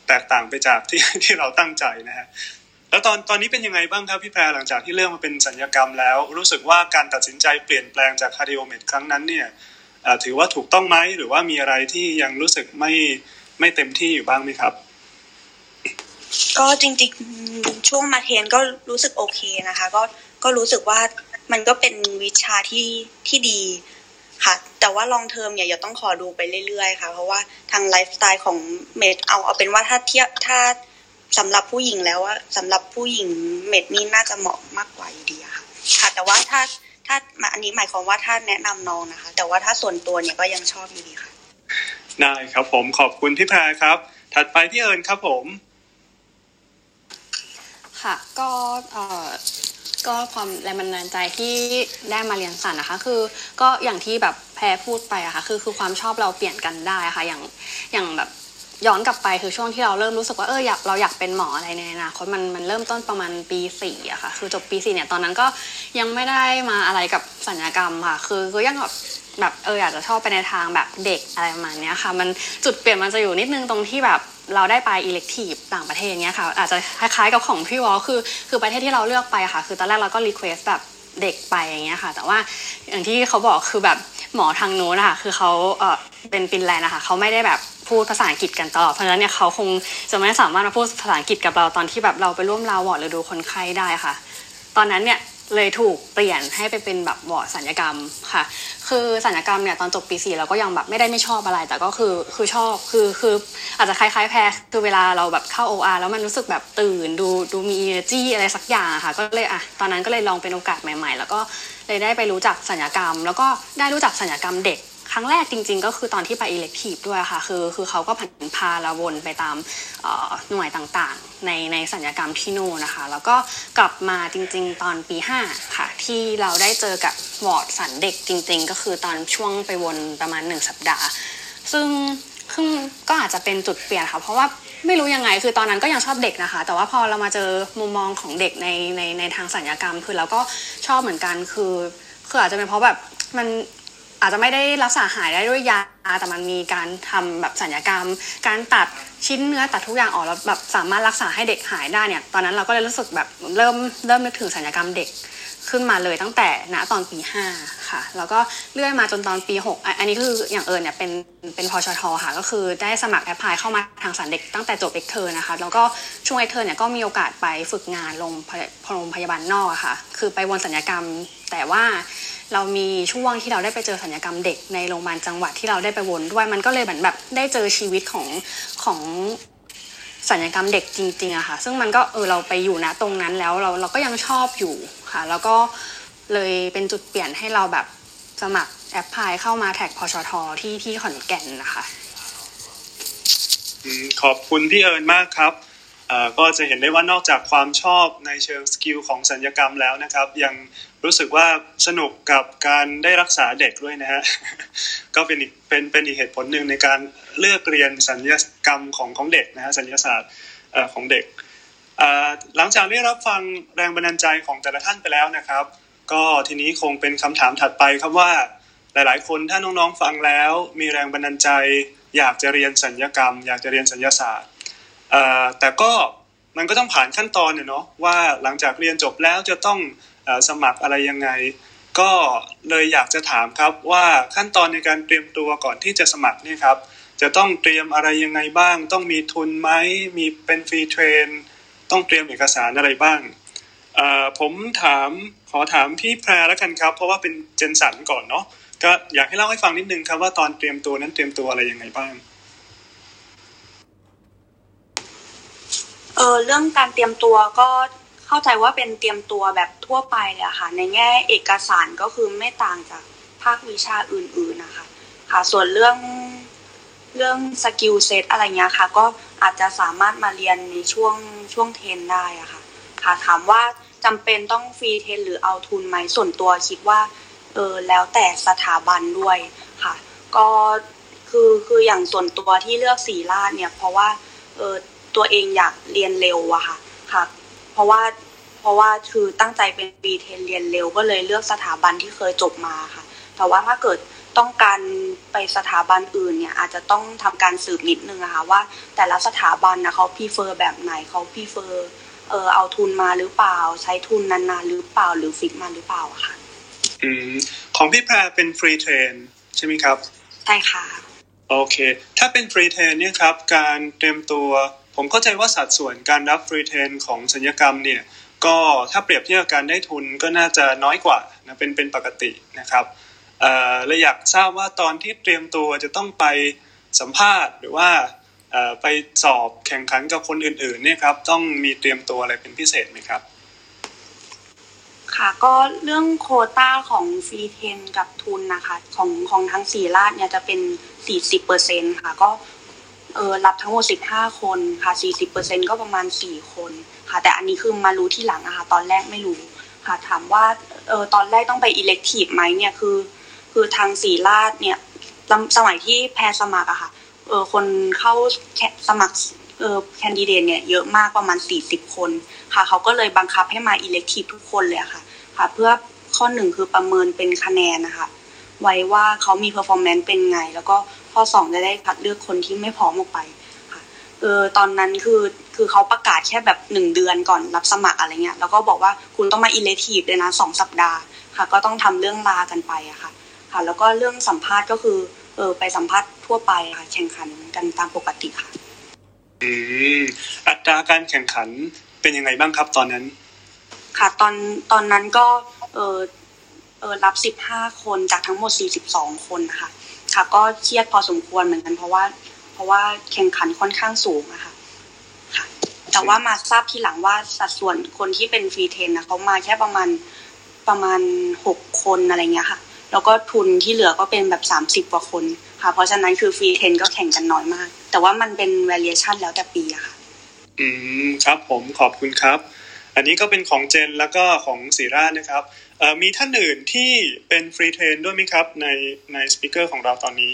แตกต่างไปจากที่ที่เราตั้งใจนะฮะแล้วตอนตอนนี้เป็นยังไงบ้างครับพี่แพรหลังจากที่เลือกมาเป็นศัลยกรรมแล้ว รู้สึกว่าการตัดสินใจเปลี่ยนแปลงจาก cardio med ครั้งนั้นเนี่ยถือว่าถูกต้องไหมหรือว่ามีอะไรที่ยังรู้สึกไม่ไม่เต็มที่อยู่บ้างไหมครับ ก็จริงๆช่วงมา train ก็รู้สึกโอเคนะคะ ก็ก็รู้สึกว่ามันก็เป็นวิชาที่ที่ดีค่ะแต่ว่า long term เนี่ยยังต้องขอดูไปเรื่อยๆค่ะ เพราะว่าทางไลฟ์สไตล์ของเมดเอาเอาเป็นว่าถ้าเทียบถ้าสำหรับผู้หญิงแล้วว่าสำหรับผู้หญิงเมดนี่น่าจะเหมาะมากกว่าดีค่ะค่ะ แต่ว่าถ้าถ้ามาอันนี้หมายความว่าถ้าแนะนำน้องนะคะ แต่ว่าถ้าส่วนตัวเนี่ยก็ยังชอบอยู่ดีค่ะ ได้ครับผมขอบคุณพี่พรครับ ถัดไปพี่เอิญครับผม ค่ะ ก็เอ่อก็ความแรงบันดาลใจที่ได้มาเรียนสันนะคะ คือก็อย่างที่แบบแพรพูดไปอะค่ะ คือคือความชอบเราเปลี่ยนกันได้อะค่ะ อย่างอย่างแบบย้อนกลับไปคือช่วงที่เราเริ่มรู้สึกว่าเอออยากเราอยากเป็นหมออะไรในอนาคตมันมันเริ่มต้นประมาณปีสี่อะค่ะ คือจบปีสี่เนี่ยตอนนั้นก็ยังไม่ได้มาอะไรกับสัญญกรรมค่ะ คือก็ยังแบบแบบเอออยากจะชอบไปในทางแบบเด็กอะไรประมาณเนี้ยค่ะ มันจุดเปลี่ยนมันจะอยู่นิดนึงตรงที่แบบ เราได้ไปอิเล็กทีฟต่างประเทศเงี้ยค่ะ อาจจะคล้ายๆกับของพี่วอลคือคือประเทศที่เราเลือกไปค่ะ คือตอนแรกเราก็ request แบบเด็กไปอย่างเงี้ยค่ะ แต่ว่าอย่างที่เขาบอกคือแบบหมอทางนู้นนะคะคือเขาเออเป็นฟินแลนด์นะคะเขาไม่ได้แบบพูดภาษาอังกฤษกันตลอดเพราะฉะนั้นเนี่ยเขาคงจะไม่สามารถมาพูดภาษาอังกฤษกับเราตอนที่แบบเราไปร่วม round ward หรือดูคนไข้ได้ค่ะ ตอนนั้นเนี่ย เลยถูกเปลี่ยนให้ไปเป็นแบบวอร์ดสัลยกรรมค่ะ คือศัลยกรรมเนี่ยตอนจบปีสี่เราก็ยังแบบไม่ได้ไม่ชอบอะไร แต่ก็คือคือชอบคือคืออาจจะคล้ายๆแพรคือเวลาเราแบบเข้า OR แล้วมันรู้สึกแบบตื่นดูดูมี energy อะไรสักอย่างค่ะ ก็เลยอะตอนนั้นก็เลยลองเป็นโอกาสใหม่ ๆ แล้วก็เลยได้ไปรู้จักสัญญกรรม แล้วก็ได้รู้จักสัญญกรรมเด็ก ครั้งแรกจริง ๆ ก็คือตอนที่ไปอิเล็กทีฟด้วยค่ะ คือคือเขาก็ผันพาเราวนไปตามหน่วยต่างๆ ในในสัญญกรรมที่นู่นนะคะ แล้วก็กลับมาจริง ๆ ตอนปี 5 ค่ะ ที่เราได้เจอกับวอร์ดสันเด็กจริง ๆ ก็คือตอนช่วงไปวนประมาณ 1 สัปดาห์ ซึ่งซึ่งก็อาจจะเป็นจุดเปลี่ยนค่ะ เพราะว่าไม่รู้ยังไง คือตอนนั้นก็ยังชอบเด็กนะคะ แต่ว่าพอเรามาเจอมุมมองของเด็กในในในทางสัญญกรรม คือเราก็ชอบเหมือนกัน คือคืออาจจะเป็นเพราะแบบมัน อาจจะไม่ได้รักษาหายได้ด้วยยาแต่มันมีการทำแบบสัญญกรรม การตัดชิ้นเนื้อตัดทุกอย่างออกแล้วแบบสามารถรักษาให้เด็กหายได้เนี่ย ตอนนั้นเราก็เลยรู้สึกแบบเริ่มเริ่มนึกถึงสัญญกรรมเด็กขึ้นมาเลยตั้งแต่ณตอนปี5ค่ะ แล้วก็เรื่อยมาจนตอนปี6อันนี้คืออย่างเอิญเนี่ยเป็นเป็นพชทค่ะ ก็คือได้สมัคร apply เข้ามาทางศัลย์เด็กตั้งแต่จบ extern นะคะ แล้วก็ช่วง extern เนี่ยก็มีโอกาสไปฝึกงานโรงโรงพยาบาลนอกค่ะ คือไปวนศัลยกรรมแต่ว่า เรามีช่วงที่เราได้ไปเจอศัลยกรรมเด็กในโรงพยาบาลจังหวัดที่เราได้ไปวนด้วยมันก็เลยเหมือนแบบได้เจอชีวิตของของศัลยกรรมเด็กจริงๆอะค่ะ ซึ่งมันก็เออเราไปอยู่นะตรงนั้นแล้วเราเราก็ยังชอบอยู่ค่ะ แล้วก็เลยเป็นจุดเปลี่ยนให้เราแบบสมัคร apply เข้ามา track พชทที่ที่ขอนแก่นนะคะขอบคุณพี่เอิญมากครับ ก็จะเห็นได้ว่านอกจากความชอบในเชิง skill ของศัลยกรรมแล้วนะครับ ยังรู้สึกว่าสนุกกับการได้รักษาเด็กด้วยนะฮะก็เป็นอีกเป็นเป็นอีกเหตุผลหนึ่งในการเลือกเรียนศัลยกรรมของของเด็กนะฮะศัลยศาสตร์ของเด็กหลังจากได้รับฟังแรงบันดาลใจของแต่ละท่านไปแล้วนะครับ ก็ทีนี้คงเป็นคำถามถัดไปครับว่าหลาย ๆ คนถ้าน้องๆฟังแล้ว มีแรงบันดาลใจ อยากจะเรียนสัญญกรรม อยากจะเรียนสัญญาศาสตร์ แต่ก็มันก็ต้องผ่านขั้นตอนเนาะว่าหลังจากเรียนจบแล้วจะต้องสมัครอะไรยังไง ก็เลยอยากจะถามครับว่าขั้นตอนในการเตรียมตัวก่อนที่จะสมัครนี่ครับ จะต้องเตรียมอะไรยังไงบ้าง ต้องมีทุนไหมมีเป็นฟรีเทรนต้องเตรียมเอกสารอะไรบ้างผมถามขอถามพี่แพรแล้วกันครับ เพราะว่าเป็นเจนสันก่อนเนาะก็อยากให้เล่าให้ฟังนิดนึงครับว่าตอนเตรียมตัวนั้นเตรียมตัวอะไรยังไงบ้าง เออเรื่องการเตรียมตัวก็เข้าใจว่าเป็นเตรียมตัวแบบทั่วไปเลยค่ะ ในแง่เอกสารก็คือไม่ต่างจากภาควิชาอื่น ๆนะคะ ค่ะ ส่วนเรื่องเรื่อง skill set อะไรเงี้ยค่ะ ก็อาจจะสามารถมาเรียนในช่วงช่วง train ได้อะค่ะ ค่ะถามว่าจำเป็นต้อง free train หรือเอาทุนไหมส่วนตัวคิดว่าเออแล้วแต่สถาบันด้วยค่ะ ก็คือคืออย่างส่วนตัวที่เลือกศิริราชเนี่ย เพราะว่าเออ ตัวเองอยากเรียนเร็วอะค่ะค่ะ เพราะว่าเพราะว่าคือตั้งใจเป็น free train เรียนเร็วก็เลยเลือกสถาบันที่เคยจบมาค่ะ แต่ว่าถ้าเกิดต้องการไปสถาบันอื่นเนี่ยอาจจะต้องทำการสืบนิดนึงอะค่ะว่า แต่ละสถาบันนะเขา prefer แบบไหนเขา prefer เออเอาทุนมาหรือเปล่า ใช้ทุนนานๆหรือเปล่าหรือ fix มาหรือเปล่าค่ะอืมของพี่แพรเป็น free train ใช่ไหมครับ ใช่ค่ะ โอเค ถ้าเป็น free train เนี่ยครับ การเตรียมตัว ผมเข้าใจว่าสัดส่วนการรับฟรีเทนของสัญญกรรมเนี่ยก็ถ้าเปรียบเทียบการได้ทุนก็น่าจะน้อยกว่านะเป็นเป็นปกตินะครับเออเลยอยากทราบว่าตอนที่เตรียมตัวจะต้องไปสัมภาษณ์หรือว่าไปสอบแข่งขันกับคนอื่นๆเนี่ยครับต้องมีเตรียมตัวอะไรเป็นพิเศษไหมครับ ค่ะก็เรื่องโคต้าของฟรีเทนกับทุนนะคะของของทั้งสี่ราชเนี่ยจะเป็นสี่สิบเปอร์เซ็นค่ะก็ เออรับทั้งหมดสิบห้าคนค่ะสี่สิบเปอร์เซ็นก็ประมาณสี่คนค่ะ แต่อันนี้คือมารู้ที่หลังอะค่ะตอนแรกไม่รู้ค่ะ ถามว่าเออตอนแรกต้องไปอิเล็กทีฟไหมเนี่ยคือ คือทางสีลาดเนี่ยสมัยที่แพรสมัครอะค่ะเออคนเข้าสมัครเออแคนดิเดตเนี่ยเยอะมากประมาณสี่สิบคนค่ะ เขาก็เลยบังคับให้มาอิเล็กทีฟทุกคนเลยค่ะค่ะ เพื่อข้อหนึ่งคือประเมินเป็นคะแนนนะคะ ไว้ว่าเขามี performance เป็นไง แล้วก็ข้อสองจะได้คัดเลือกคนที่ไม่พร้อมออกไปค่ะเออตอนนั้นคือคือเขาประกาศแค่แบบหนึ่งเดือนก่อนรับสมัครอะไรเงี้ยแล้วก็บอกว่าคุณต้องมา elective เลยนะสองสัปดาห์ค่ะ ก็ต้องทำเรื่องลากันไปอะค่ะค่ะ แล้วก็เรื่องสัมภาษณ์ก็คือเออไปสัมภาษณ์ทั่วไปค่ะแข่งขันกันตามปกติค่ะอืมอัตราการแข่งขันเป็นยังไงบ้างครับตอนนั้น ค่ะตอนตอนนั้นก็เออเออ รับสิบห้าคนจากทั้งหมดสี่สิบสองคนนะคะค่ะก็เครียดพอสมควรเหมือนกันเพราะว่า เพราะว่าแข่งขันค่อนข้างสูงนะคะค่ะ แต่ว่ามาทราบทีหลังว่าสัดส่วนคนที่เป็นฟรีเทนนะเขามาแค่ประมาณประมาณหกคนอะไรเงี้ยค่ะ แล้วก็ทุนที่เหลือก็เป็นแบบสามสิบกว่าคนค่ะ เพราะฉะนั้นคือฟรีเทนก็แข่งกันน้อยมาก แต่ว่ามันเป็น variation แล้วแต่ปีอะค่ะ อืมครับผมขอบคุณครับ อันนี้ก็เป็นของ gen แล้วก็ของศิริราชนะครับเอ่อมีท่านอื่นที่เป็น free train ด้วยไหมครับ ในใน speaker ของเราตอนนี้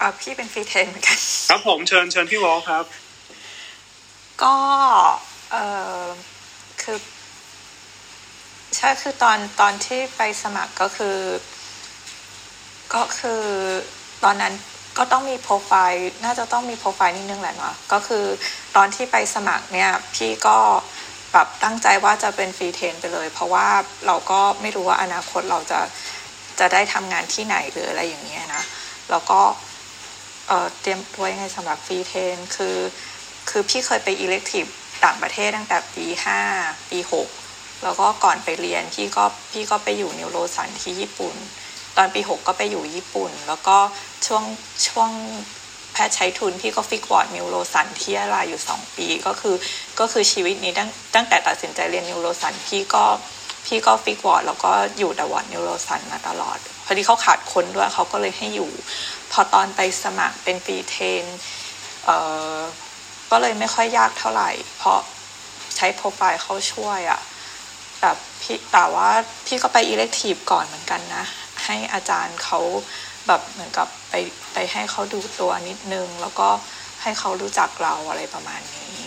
อ่าพี่เป็น free train เหมือนกัน ครับผมเชิญเชิญพี่วอลครับ ก็เออคือใช่คือตอนตอนที่ไปสมัครก็คือ ก็คือตอนนั้น ก็ต้องมีโปรไฟล์น่าจะต้องมีโปรไฟล์นิดนึงแหละเนาะก็คือตอนที่ไปสมัครเนี่ยพี่ก็แบบตั้งใจว่าจะเป็นฟรีเทนไปเลย เพราะว่าเราก็ไม่รู้ว่าอนาคตเราจะจะได้ทำงานที่ไหนหรืออะไรอย่างเงี้ยนะแล้วก็เเตรียมตัวยังไงสำหรับฟรีเทนคือคือพี่เคยไปอิเล็กทีฟต่างประเทศตั้งแต่ปีห้าปีหกแล้วก็ก่อนไปเรียนพี่ก็พี่ก็ไปอยู่ neuro ศัลย์ที่ญี่ปุ่น ตอนปีหกก็ไปอยู่ญี่ปุ่น แล้วก็ ช่วงช่วงแพทย์ใช้ทุนพี่ก็ fix ward neuro ศัลย์ที่อะไรอยู่สองปีก็คือก็คือชีวิตนี้ตั้งตั้งแต่ตัดสินใจเรียน neuro ศัลย์พี่ก็พี่ก็ fix ward แล้วก็อยู่แต่ ward neuro ศัลย์มาตลอด พอดีเขาขาดคนด้วยเขาก็เลยให้อยู่ พอตอนไปสมัครเป็น free train เอ่อก็เลยไม่ค่อยยากเท่าไหร่ เพราะใช้โปรไฟล์เขาช่วยอะแบบพี่แต่ว่าพี่ก็ไปอิเล็กทีฟก่อนเหมือนกันนะ ให้อาจารย์เขา แบบเหมือนกับไปไปให้เขาดูตัวนิดนึง แล้วก็ให้เขารู้จักเราอะไรประมาณนี้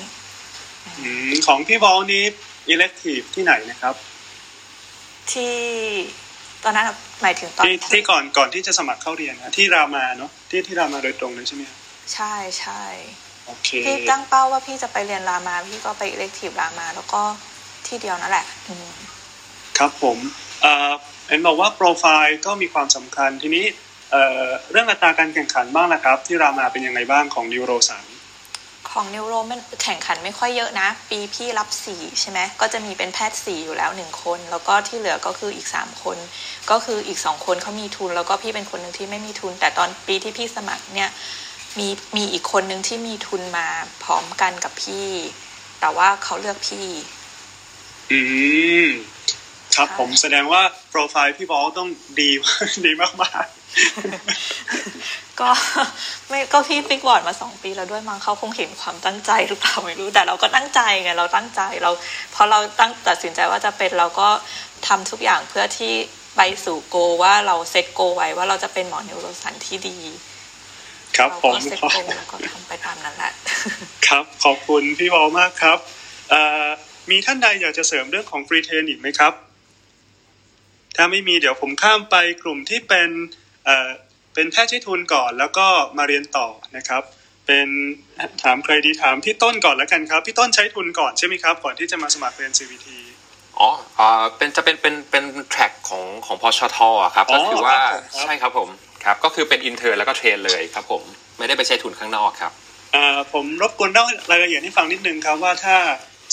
อืมของพี่วอลนี้อิเล็กทีฟที่ไหนนะครับ ที่ตอนนั้นอะหมายถึงตอนที่ที่ก่อนก่อนที่จะสมัครเข้าเรียนนะที่รามาเนาะที่ที่รามาโดยตรงเลยใช่ไหมครับใช่ใช่โอเคพี่ตั้งเป้าว่าพี่จะไปเรียนรามา พี่ก็ไปอิเล็กทีฟรามา แล้วก็ที่เดียวนั่นแหละอืมครับผมเอ่อเห็นบอกว่าโปรไฟล์ก็มีความสำคัญทีนี้ เอ่อเรื่องอัตราการแข่งขันบ้างนะครับ ที่รามาเป็นยังไงบ้างของนิวโรสันของนิวโรมันแข่งขันไม่ค่อยเยอะนะ ปีพี่รับสี่ใช่ไหมก็จะมีเป็นแพทย์สี่อยู่แล้วหนึ่งคน แล้วก็ที่เหลือก็คืออีกสามคน ก็คืออีกสองคนเขามีทุน แล้วก็พี่เป็นคนหนึ่งที่ไม่มีทุน แต่ตอนปีที่พี่สมัครเนี่ยมีมีอีกคนหนึ่งที่มีทุนมาพร้อมกันกับพี่ แต่ว่าเขาเลือกพี่ อืมครับใช่ผมแสดงว่าโปรไฟล์พี่บอลต้องดีดีมาก ก็ไม่ก็พี่ฟิกบอร์ดมาสองปีแล้วด้วยมั้งเขาคงเห็นความตั้งใจหรือเปล่าไม่รู้แต่เราก็ตั้งใจไงเราตั้งใจเราพอเราตั้งตัดสินใจว่าจะเป็นเราก็ทำทุกอย่างเพื่อที่ไปสู่โกว่าเรา set goal ไว้ว่าเราจะเป็นหมอ neuro ศัลย์ที่ดีๆครับเราผมก็ set goalแล้วก็ทำไปตามนั้นแหละครับขอบคุณพี่บอลมากครับเอ่อมีท่านใดอยากจะเสริมเรื่องของ free train อีกไหมครับ ถ้าไม่มีเดี๋ยวผมข้ามไปกลุ่มที่เป็น เอ่อเป็นแพทย์ใช้ทุนก่อนแล้วก็มาเรียนต่อนะครับ เป็นถามใครดีถามพี่ต้นก่อนแล้วกันครับ พี่ต้นใช้ทุนก่อนใช่ไหมครับก่อนที่จะมาสมัครเรียน CVT อ๋อเอ่อเป็นจะเป็นเป็นเป็นแทร็กของของพชทอะครับอ๋อก็คือว่าครับผมครับใช่ครับผมครับ ก็คือเป็นอินเทอร์แล้วก็เทรนเลยครับผมไม่ได้ไปใช้ทุนข้างนอกครับเอ่อผมรบกวนเล่ารายละเอียดให้ฟังนิดนึงครับว่าถ้า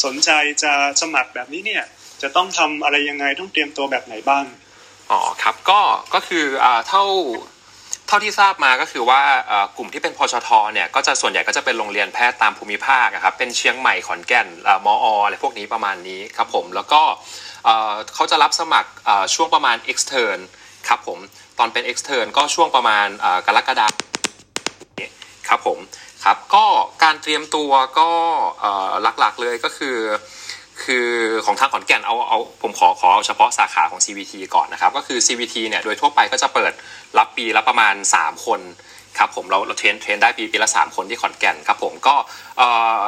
สนใจจะสมัครแบบนี้เนี่ยจะต้องทำอะไรยังไงต้องเตรียมตัวแบบไหนบ้าง อ๋อครับก็ก็คือเท่าเท่าที่ทราบมาก็คือว่ากลุ่มที่เป็นพชทเนี่ยก็จะส่วนใหญ่ก็จะเป็นโรงเรียนแพทย์ตามภูมิภาคครับเป็นเชียงใหม่ขอนแก่นมออะไรพวกนี้ประมาณนี้ครับผมแล้วก็เขาจะรับสมัครช่วงประมาณ extern ครับผมตอนเป็น extern ก็ช่วงประมาณกรกฎาคมครับผมครับก็การเตรียมตัวก็หลักๆเลยก็คือ คือของทางขอนแก่นเอาเอาผมขอขอเอาเฉพาะสาขาของ CVT ก่อนนะครับก็คือ CVT เนี่ยโดยทั่วไปก็จะเปิดรับปีละประมาณ 3 คนครับผมเราเรา train train ได้ปีปีละ 3 คนที่ขอนแก่นครับผมก็เอ่อ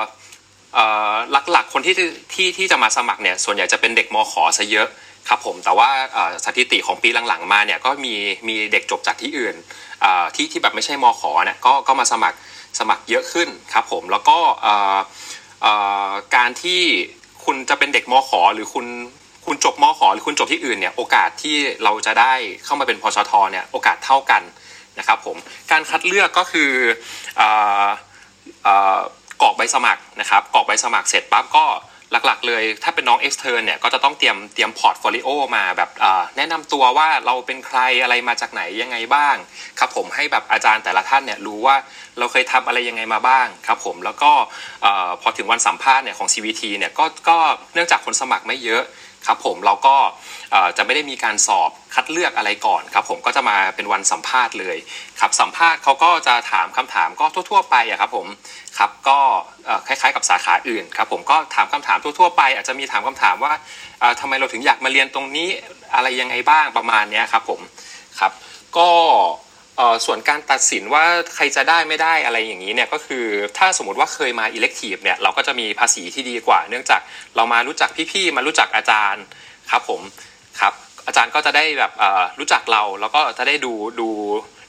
เอ่อหลักๆคนที่ที่ที่จะมาสมัครเนี่ยส่วนใหญ่จะเป็นเด็กมขอซะเยอะครับผมแต่ว่าสถิติของปีหลังๆมาเนี่ยก็มีมีเด็กจบจากที่อื่นที่ที่แบบไม่ใช่มขอเนี่ยก็ก็มาสมัครสมัครเยอะขึ้นครับผมแล้วก็การที่ คุณจะเป็นเด็กมขอหรือคุณคุณจบมขอหรือคุณจบที่อื่นเนี่ยโอกาสที่เราจะได้เข้ามาเป็นพชทเนี่ยโอกาสเท่ากันนะครับผมการคัดเลือกก็คือเอ่อกรอกใบสมัครนะครับกรอกใบสมัครเสร็จปั๊บก็ หลักๆ เลย ถ้าเป็นน้อง extern เนี่ยก็จะต้องเตรียมเตรียม portfolio มาแบบแนะนำตัวว่าเราเป็นใครอะไรมาจากไหนยังไงบ้างครับผมให้แบบอาจารย์แต่ละท่านเนี่ยรู้ว่าเราเคยทำอะไรยังไงมาบ้างครับผมแล้วก็พอถึงวันสัมภาษณ์เนี่ยของ CVT เนี่ยก็ก็เนื่องจากคนสมัครไม่เยอะ ครับผมเราก็จะไม่ได้มีการสอบคัดเลือกอะไรก่อนครับผมก็จะมาเป็นวันสัมภาษณ์เลยครับสัมภาษณ์เขาก็จะถามคำถามก็ทั่ว ๆ ไปอะครับผมครับก็คล้ายๆ กับสาขาอื่นครับผมก็ถามคำถามทั่ว ๆ ไป อาจจะมีถามคำถามว่าทำไมเราถึงอยากมาเรียนตรงนี้อะไรยังไงบ้างประมาณนี้ครับผมครับก็ ส่วนการตัดสินว่าใครจะได้ไม่ได้อะไรอย่างนี้เนี่ยก็คือถ้าสมมติว่าเคยมา elective เนี่ยเราก็จะมีภาษีที่ดีกว่า เนื่องจากเรามารู้จักพี่ๆมารู้จักอาจารย์ครับผมครับอาจารย์ก็จะได้แบบรู้จักเราแล้วก็จะได้ดูดู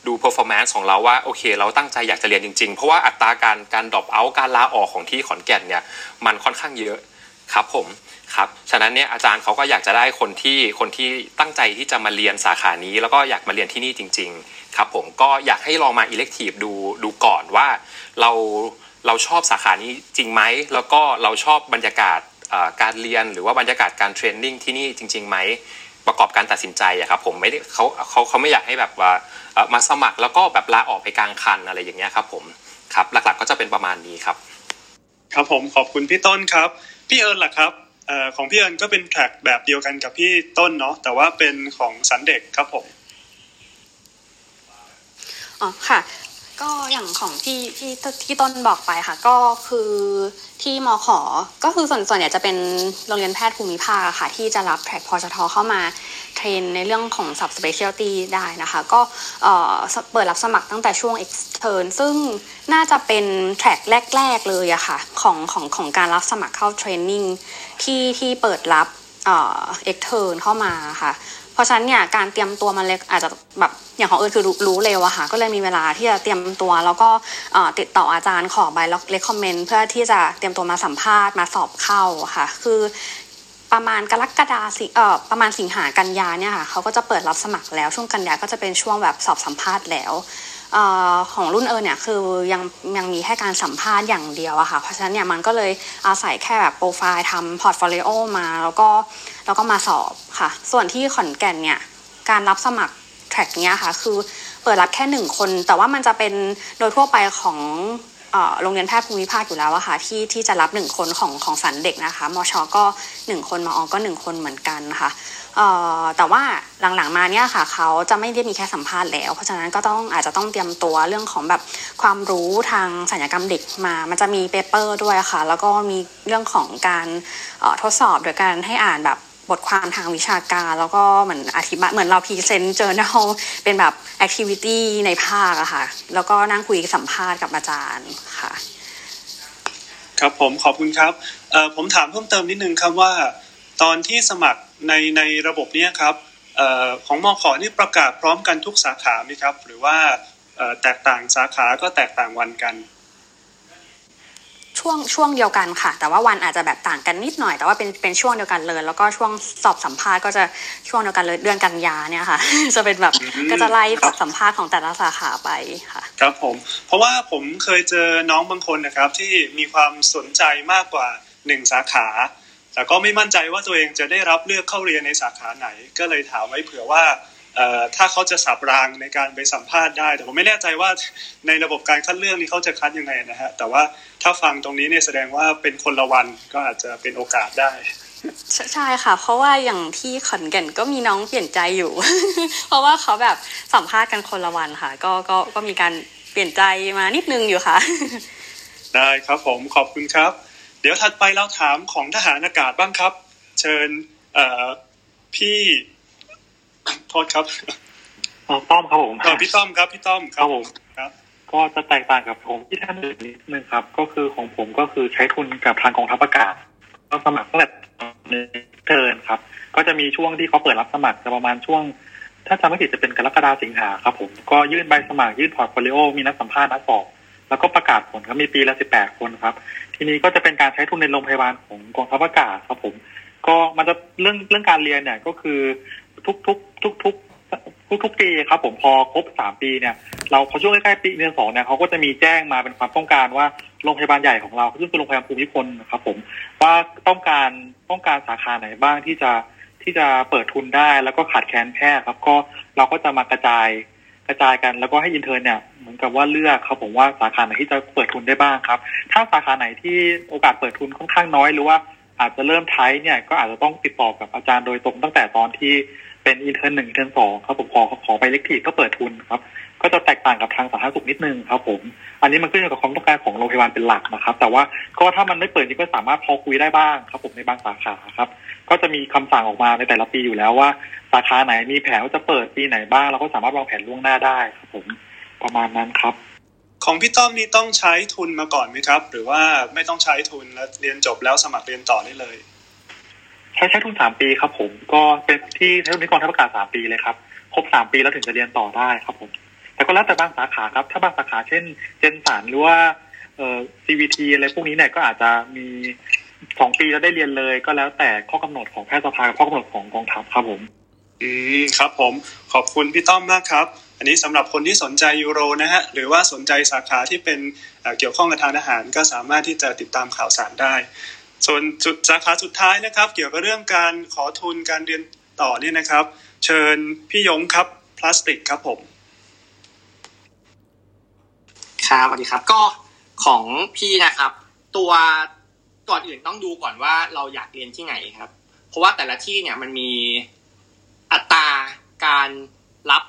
ดู performance ของเราว่าโอเค เราตั้งใจอยากจะเรียนจริงๆ เพราะว่าอัตราการการดรอปเอาการลาออกของที่ขอนแก่นเนี่ยมันค่อนข้างเยอะครับผม ครับฉะนั้นเนี่ยอาจารย์เขาก็อยากจะได้คนที่คนที่ตั้งใจที่จะมาเรียนสาขานี้ แล้วก็อยากมาเรียนที่นี่จริง ๆ ครับ ผมก็อยากให้ลองมา elective ดูดูก่อนว่าเราเราชอบสาขานี้จริงไหมแล้วก็เราชอบบรรยากาศการเรียนหรือว่าบรรยากาศการเทรนนิ่งที่นี่จริงๆไหมประกอบการตัดสินใจอะครับผมไม่ได้เขาเขาเขาไม่อยากให้แบบว่ามาสมัครแล้วก็แบบลาออกไปกลางคันอะไรอย่างเงี้ยครับผมครับหลักๆก็จะเป็นประมาณนี้ครับ ครับผมขอบคุณพี่ต้นครับ พี่เอิญล่ะครับ ของพี่เอิญก็เป็นแทร็กแบบเดียวกันกับพี่ต้นเนาะแต่ว่าเป็นของสันเด็กครับผมอ๋อค่ะ ก็อย่างของที่ที่พี่ต้นบอกไปค่ะ ก็คือที่มขก็คือส่วนส่วนใหญ่จะเป็นโรงเรียนแพทย์ภูมิภาคค่ะ ที่จะรับ track พชทเข้ามา train ในเรื่องของ sub specialty ได้นะคะ ก็เปิดรับสมัครตั้งแต่ช่วง extern ซึ่งน่าจะเป็น track แรก ๆ เลยอะค่ะ ของของของการรับสมัครเข้า training ที่ที่เปิดรับ extern เข้ามาค่ะ เพราะฉะนั้นเนี่ยการเตรียมตัวมันเล็กอาจจะแบบอย่างของเอิญคือรู้เร็วอะค่ะก็เลยมีเวลาที่จะเตรียมตัว แล้วก็ติดต่ออาจารย์ขอใบล็อกเลคคอมเมนต์เพื่อที่จะเตรียมตัวมาสัมภาษณ์มาสอบเข้าค่ะ คือประมาณกรกฎาสิเอ่อประมาณสิงหากันยาเนี่ยค่ะเขาก็จะเปิดรับสมัครแล้วช่วงกันยาก็จะเป็นช่วงแบบสอบสัมภาษณ์แล้ว ของรุ่นเอิญเนี่ยคือยังยังมีแค่การสัมภาษณ์อย่างเดียวอะค่ะ เพราะฉะนั้นเนี่ยมันก็เลยอาศัยแค่แบบโปรไฟล์ทำ portfolio มาแล้วก็แล้วก็มาสอบค่ะ ส่วนที่ขอนแก่นเนี่ยการรับสมัคร track เนี้ยค่ะคือเปิดรับแค่หนึ่งคน แต่ว่ามันจะเป็นโดยทั่วไปของโรงเรียนแพทย์ภูมิภาคอยู่แล้วอะค่ะที่ที่จะรับหนึ่งคนของของศัลย์เด็กนะคะมชก็หนึ่งคนมอก็หนึ่งคนเหมือนกันนะคะ แต่ว่าหลังๆมาเนี่ยค่ะเขาจะไม่ได้มีแค่สัมภาษณ์แล้ว เพราะฉะนั้นก็ต้องอาจจะต้องเตรียมตัวเรื่องของแบบความรู้ทางศัลยกรรมเด็กมา มันจะมี paper ด้วยค่ะ แล้วก็มีเรื่องของการทดสอบโดยการให้อ่านแบบบทความทางวิชาการ แล้วก็เหมือนอธิบายเหมือนเรา present journal เป็นแบบ activity ในภาคอะค่ะ แล้วก็นั่งคุยสัมภาษณ์กับอาจารย์ค่ะ ครับผมขอบคุณครับผมถามเพิ่มเติมนิดนึงครับว่า ตอนที่สมัคร ในในระบบนี้ครับออของมอขอนี่ประกาศพร้อมกันทุกสาขาไหมครับ หรือว่าแตกต่างสาขาก็แตกต่างวันกัน ช่วงช่วงเดียวกันค่ะ แต่ว่าวันอาจจะแบบต่างกันนิดหน่อยแต่ว่าเป็นเป็นช่วงเดียวกันเลย แล้วก็ช่วงสอบสัมภาษณ์ก็จะช่วงเดียวกันเลยเดือนกันยาเนี่ยค่ะ จะเป็นแบบก็จะไล่สอบสัมภาษณ์ของแต่ละสาขาไปค่ะ ครับผม เพราะว่าผมเคยเจอน้องบางคนนะครับที่มีความสนใจมากกว่าหนึ่งสาขา แต่ก็ไม่มั่นใจว่าตัวเองจะได้รับเลือกเข้าเรียนในสาขาไหน ก็เลยถามไว้เผื่อว่าถ้าเขาจะสับรางในการไปสัมภาษณ์ได้ แต่ผมไม่แน่ใจว่าในระบบการคัดเลือกนี้เขาจะคัดยังไงนะฮะ แต่ว่าถ้าฟังตรงนี้เนี่ยแสดงว่าเป็นคนละวันก็อาจจะเป็นโอกาสได้ใช่ค่ะ เพราะว่าอย่างที่ขอนแก่นก็มีน้องเปลี่ยนใจอยู่ เพราะว่าเขาแบบสัมภาษณ์กันคนละวันค่ะ ก็ก็ก็มีการเปลี่ยนใจมานิดนึงอยู่ค่ะ ได้ครับผมขอบคุณครับ เดี๋ยวถัดไปเราถามของทหารอากาศบ้างครับ เชิญเอ่อพี่โทษครับต้อมครับผมพี่ต้อมครับพี่ต้อมครับผมครับ ก็จะแตกต่างกับผมพี่ท่านอื่นนิดนึงครับ ก็คือของผมก็คือใช้ทุนกับทางกองทัพอากาศก็สมัครตั้งแต่ extern ครับ ก็จะมีช่วงที่เขาเปิดรับสมัครจะประมาณช่วง ถ้าจำไม่ผิดจะเป็นกรกฎาสิงหาครับผมก็ยื่นใบสมัครยื่น portfolio มีนัดสัมภาษณ์นัดสอบแล้วก็ประกาศผลครับมีปีละสิบแปดคนครับ ทีนี้ก็จะเป็นการใช้ทุนในโรงพยาบาลของกองทัพอากาศครับผม ก็มันจะเรื่องเรื่องการเรียนเนี่ยก็คือทุกทุกทุกทุกผทุกปีครับผมพอครบสามปีเนี่ย เราพอช่วงใกล้ๆปีเดือนสองเนี่ยเขาก็จะมีแจ้งมาเป็นความต้องการว่าโรงพยาบาลใหญ่ของเราซึ่งเป็นโรงพยาบาลภูมิพลนะครับผมว่าต้องการต้องการสาขาไหนบ้างที่จะที่จะเปิดทุนได้แล้วก็ขาดแคลนแพทย์ครับก็เราก็จะมากระจาย กระจายกันแล้วก็ให้อินเทอร์เนี่ยเหมือนกับว่าเลือกครับผมว่าสาขาไหนที่จะเปิดทุนได้บ้างครับ ถ้าสาขาไหนที่โอกาสเปิดทุนค่อนข้างน้อยหรือว่าอาจจะเริ่มใช้เนี่ยก็อาจจะต้องติดต่อกับอาจารย์โดยตรงตั้งแต่ตอนที่เป็น intern หนึ่ง intern สองครับผมขอขอไป elective ก็เปิดทุนครับ ก็จะแตกต่างกับทางสาธารณสุขนิดนึงครับผม อันนี้มันขึ้นอยู่กับความต้องการของโรงพยาบาลเป็นหลักนะครับ แต่ว่าก็ถ้ามันไม่เปิดนี่ก็สามารถพอคุยได้บ้างครับผมในบางสาขาครับ ก็จะมีคำสั่งออกมาในแต่ละปีอยู่แล้วว่าสาขาไหนมีแผนว่าจะเปิดปีไหนบ้างเราก็สามารถวางแผนล่วงหน้าได้ครับผมประมาณนั้นครับ ของพี่ต้อมนี่ต้องใช้ทุนมาก่อนไหมครับ หรือว่าไม่ต้องใช้ทุนแล้วเรียนจบแล้วสมัครเรียนต่อได้เลย ใช้ใช้ทุนสามปีครับ ผมก็เป็นที่ใช้ทุนที่กองทัพอากาศสามปีเลยครับครบสามปีแล้วถึงจะเรียนต่อได้ครับผมแต่ก็แล้วแต่บางสาขาครับ ถ้าบางสาขาเช่น เจนสันหรือว่าเอ่อ CVT อะไรพวกนี้เนี่ยก็อาจจะมี สองปีแล้วได้เรียนเลยก็แล้วแต่ข้อกำหนดของแพทยสภากับข้อกำหนดของกองทัพครับผม อืมครับผมขอบคุณพี่ต้อมมากครับ อันนี้สำหรับคนที่สนใจยูโรนะฮะหรือว่าสนใจสาขาที่เป็นเอ่อเกี่ยวข้องกับทางอาหาร ก็สามารถที่จะติดตามข่าวสารได้ ส่วนจุดสาขาสุดท้ายนะครับ เกี่ยวกับเรื่องการขอทุนการเรียนต่อเนี่ยนะครับ เชิญพี่ยงครับพลาสติกครับผมครับสวัสดีครับก็ของพี่นะครับ ตัว ก่อนอื่นต้องดูก่อนว่าเราอยากเรียนที่ไหนครับ เพราะว่าแต่ละที่เนี่ยมันมีอัตราการรับ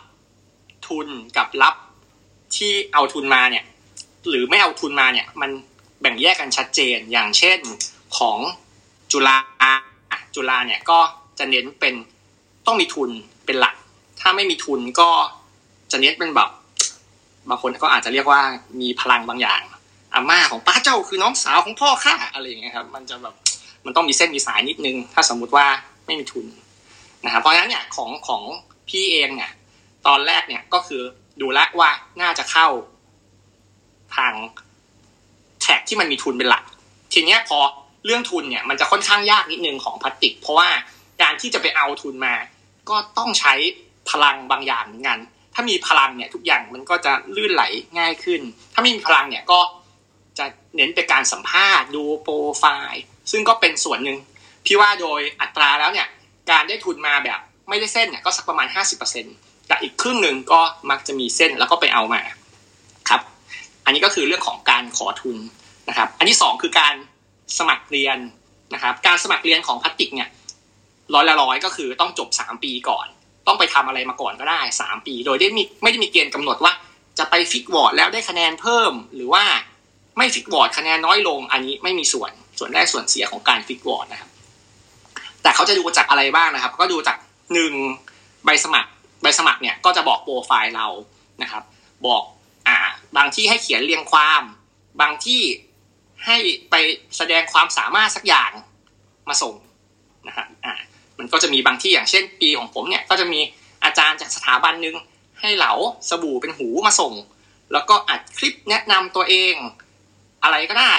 ทุนกับรับที่เอาทุนมาเนี่ย หรือไม่เอาทุนมาเนี่ย มันแบ่งแยกกันชัดเจนอย่างเช่นของจุฬาจุฬาเนี่ยก็จะเน้นเป็นต้องมีทุนเป็นหลัก ถ้าไม่มีทุนก็จะเน้นเป็นแบบบางคนก็อาจจะเรียกว่ามีพลังบางอย่าง อาม่าของป้าเจ้าคือน้องสาวของพ่อข้าอะไรอย่างเงี้ยครับ มันจะแบบมันต้องมีเส้นมีสายนิดนึง ถ้าสมมุติว่าไม่มีทุนนะครับเพราะฉะนั้นเนี่ยของของพี่เองเนี่ย ตอนแรกเนี่ยก็คือดูแลวว่าน่าจะเข้าทางแท็กที่มันมีทุนเป็นหลัก ทีเนี้ยพอเรื่องทุนเนี่ย มันจะค่อนข้างยากนิดนึงของพลาสติก เพราะว่าการที่จะไปเอาทุนมา ก็ต้องใช้พลังบางอย่างเหมือนกัน ถ้ามีพลังเนี่ย ทุกอย่างมันก็จะลื่นไหลง่ายขึ้น ถ้าไม่มีพลังเนี่ยก็ จะเน้นไปการสัมภาษณ์ดูโปรไฟล์ซึ่งก็เป็นส่วนหนึ่งพี่ว่าโดยอัตราแล้วเนี่ยการได้ทุนมาแบบไม่ได้เส้นเนี่ยก็สักประมาณ 50%แต่อีกครึ่งหนึ่งก็มักจะมีเส้นแล้วก็ไปเอามาครับ อันนี้ก็คือเรื่องของการขอทุนนะครับ อันที่สองคือการสมัครเรียนนะครับ การสมัครเรียนของพลาสติกเนี่ยร้อยละร้อยก็คือต้องจบ 3 ปีก่อน ต้องไปทำอะไรมาก่อนก็ได้ 3 ปี โดยได้มีไม่ได้มีเกณฑ์กำหนดว่าจะไป fix ward แล้วได้คะแนนเพิ่มหรือว่า ไม่ fix ward คะแนนน้อยลง อันนี้ไม่มีส่วนส่วนได้ส่วนเสียของการ fix ward นะครับ แต่เขาจะดูจากอะไรบ้างนะครับ ก็ดูจากหนึ่งใบสมัครใบสมัครเนี่ยก็จะบอกโปรไฟล์เรานะครับ บอกอ่า บางที่ให้เขียนเรียงความ บางที่ให้ไปแสดงความสามารถสักอย่างมาส่งนะครับอ่ามันก็จะมีบางที่อย่างเช่น ปีของผมเนี่ย ก็จะมีอาจารย์จากสถาบันหนึ่งให้เหลาสบู่เป็นหูมาส่ง แล้วก็อัดคลิปแนะนำตัวเอง อะไรก็ได้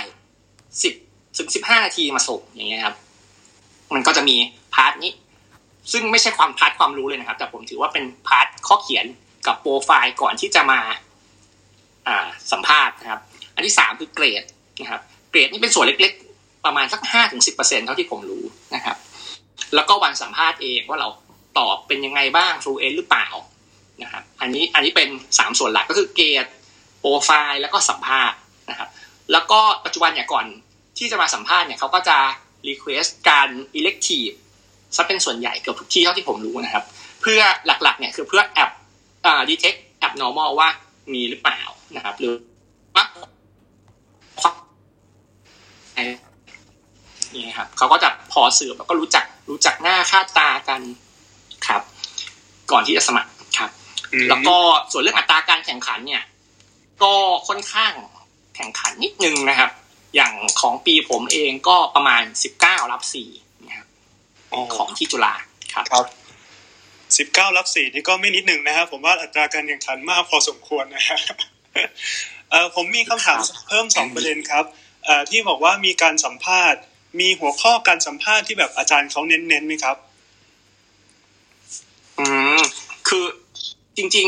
สิบถึงสิบห้านาทีมาส่งอย่างเงี้ยครับ มันก็จะมี part นี้ ซึ่งไม่ใช่ความ part ความรู้เลยนะครับ แต่ผมถือว่าเป็น part ข้อเขียนกับโปรไฟล์ก่อนที่จะมา อ่าสัมภาษณ์นะครับ อันที่สามคือเกรดนะครับ เกรดนี่เป็นส่วนเล็ก ๆ ประมาณสักห้าถึงสิบเปอร์เซ็นต์เท่าที่ผมรู้นะครับ แล้วก็วันสัมภาษณ์เองว่าเราตอบเป็นยังไงบ้าง fluent หรือเปล่านะครับ อันนี้อันนี้เป็นสามส่วนหลักก็คือเกรดโปรไฟล์แล้วก็สัมภาษณ์นะครับ แล้วก็ปัจจุบันเนี่ยก่อนที่จะมาสัมภาษณ์เนี่ยเขาก็จะ request การ elective ซะเป็นส่วนใหญ่เกือบทุกที่เท่าที่ผมรู้นะครับ เพื่อหลักๆเนี่ยคือเพื่อแอบอ่า detect abnormal ว่ามีหรือเปล่านะครับ หรือว่านี่ครับเขาก็จะพอสืบแล้วก็รู้จักรู้จักหน้าค่าตากันครับ ก่อนที่จะสมัครครับ แล้วก็ส่วนเรื่องอัตราการแข่งขันเนี่ย ก็ค่อนข้าง แข่งขันนิดนึงนะครับ อย่างของปีผมเองก็ประมาณสิบเก้ารับสี่นะครับของที่จุฬาครับครับสิบเก้ารับสี่นี่ก็ไม่นิดหนึ่งนะครับ ผมว่าอัตราการแข่งขันมากพอสมควรนะฮะเอ่อผมมีคำถามเพิ่มสองประเด็นครับเอ่อที่บอกว่ามีการสัมภาษณ์ มีหัวข้อการสัมภาษณ์ที่แบบอาจารย์เขาเน้นๆไหมครับ อืมคือจริง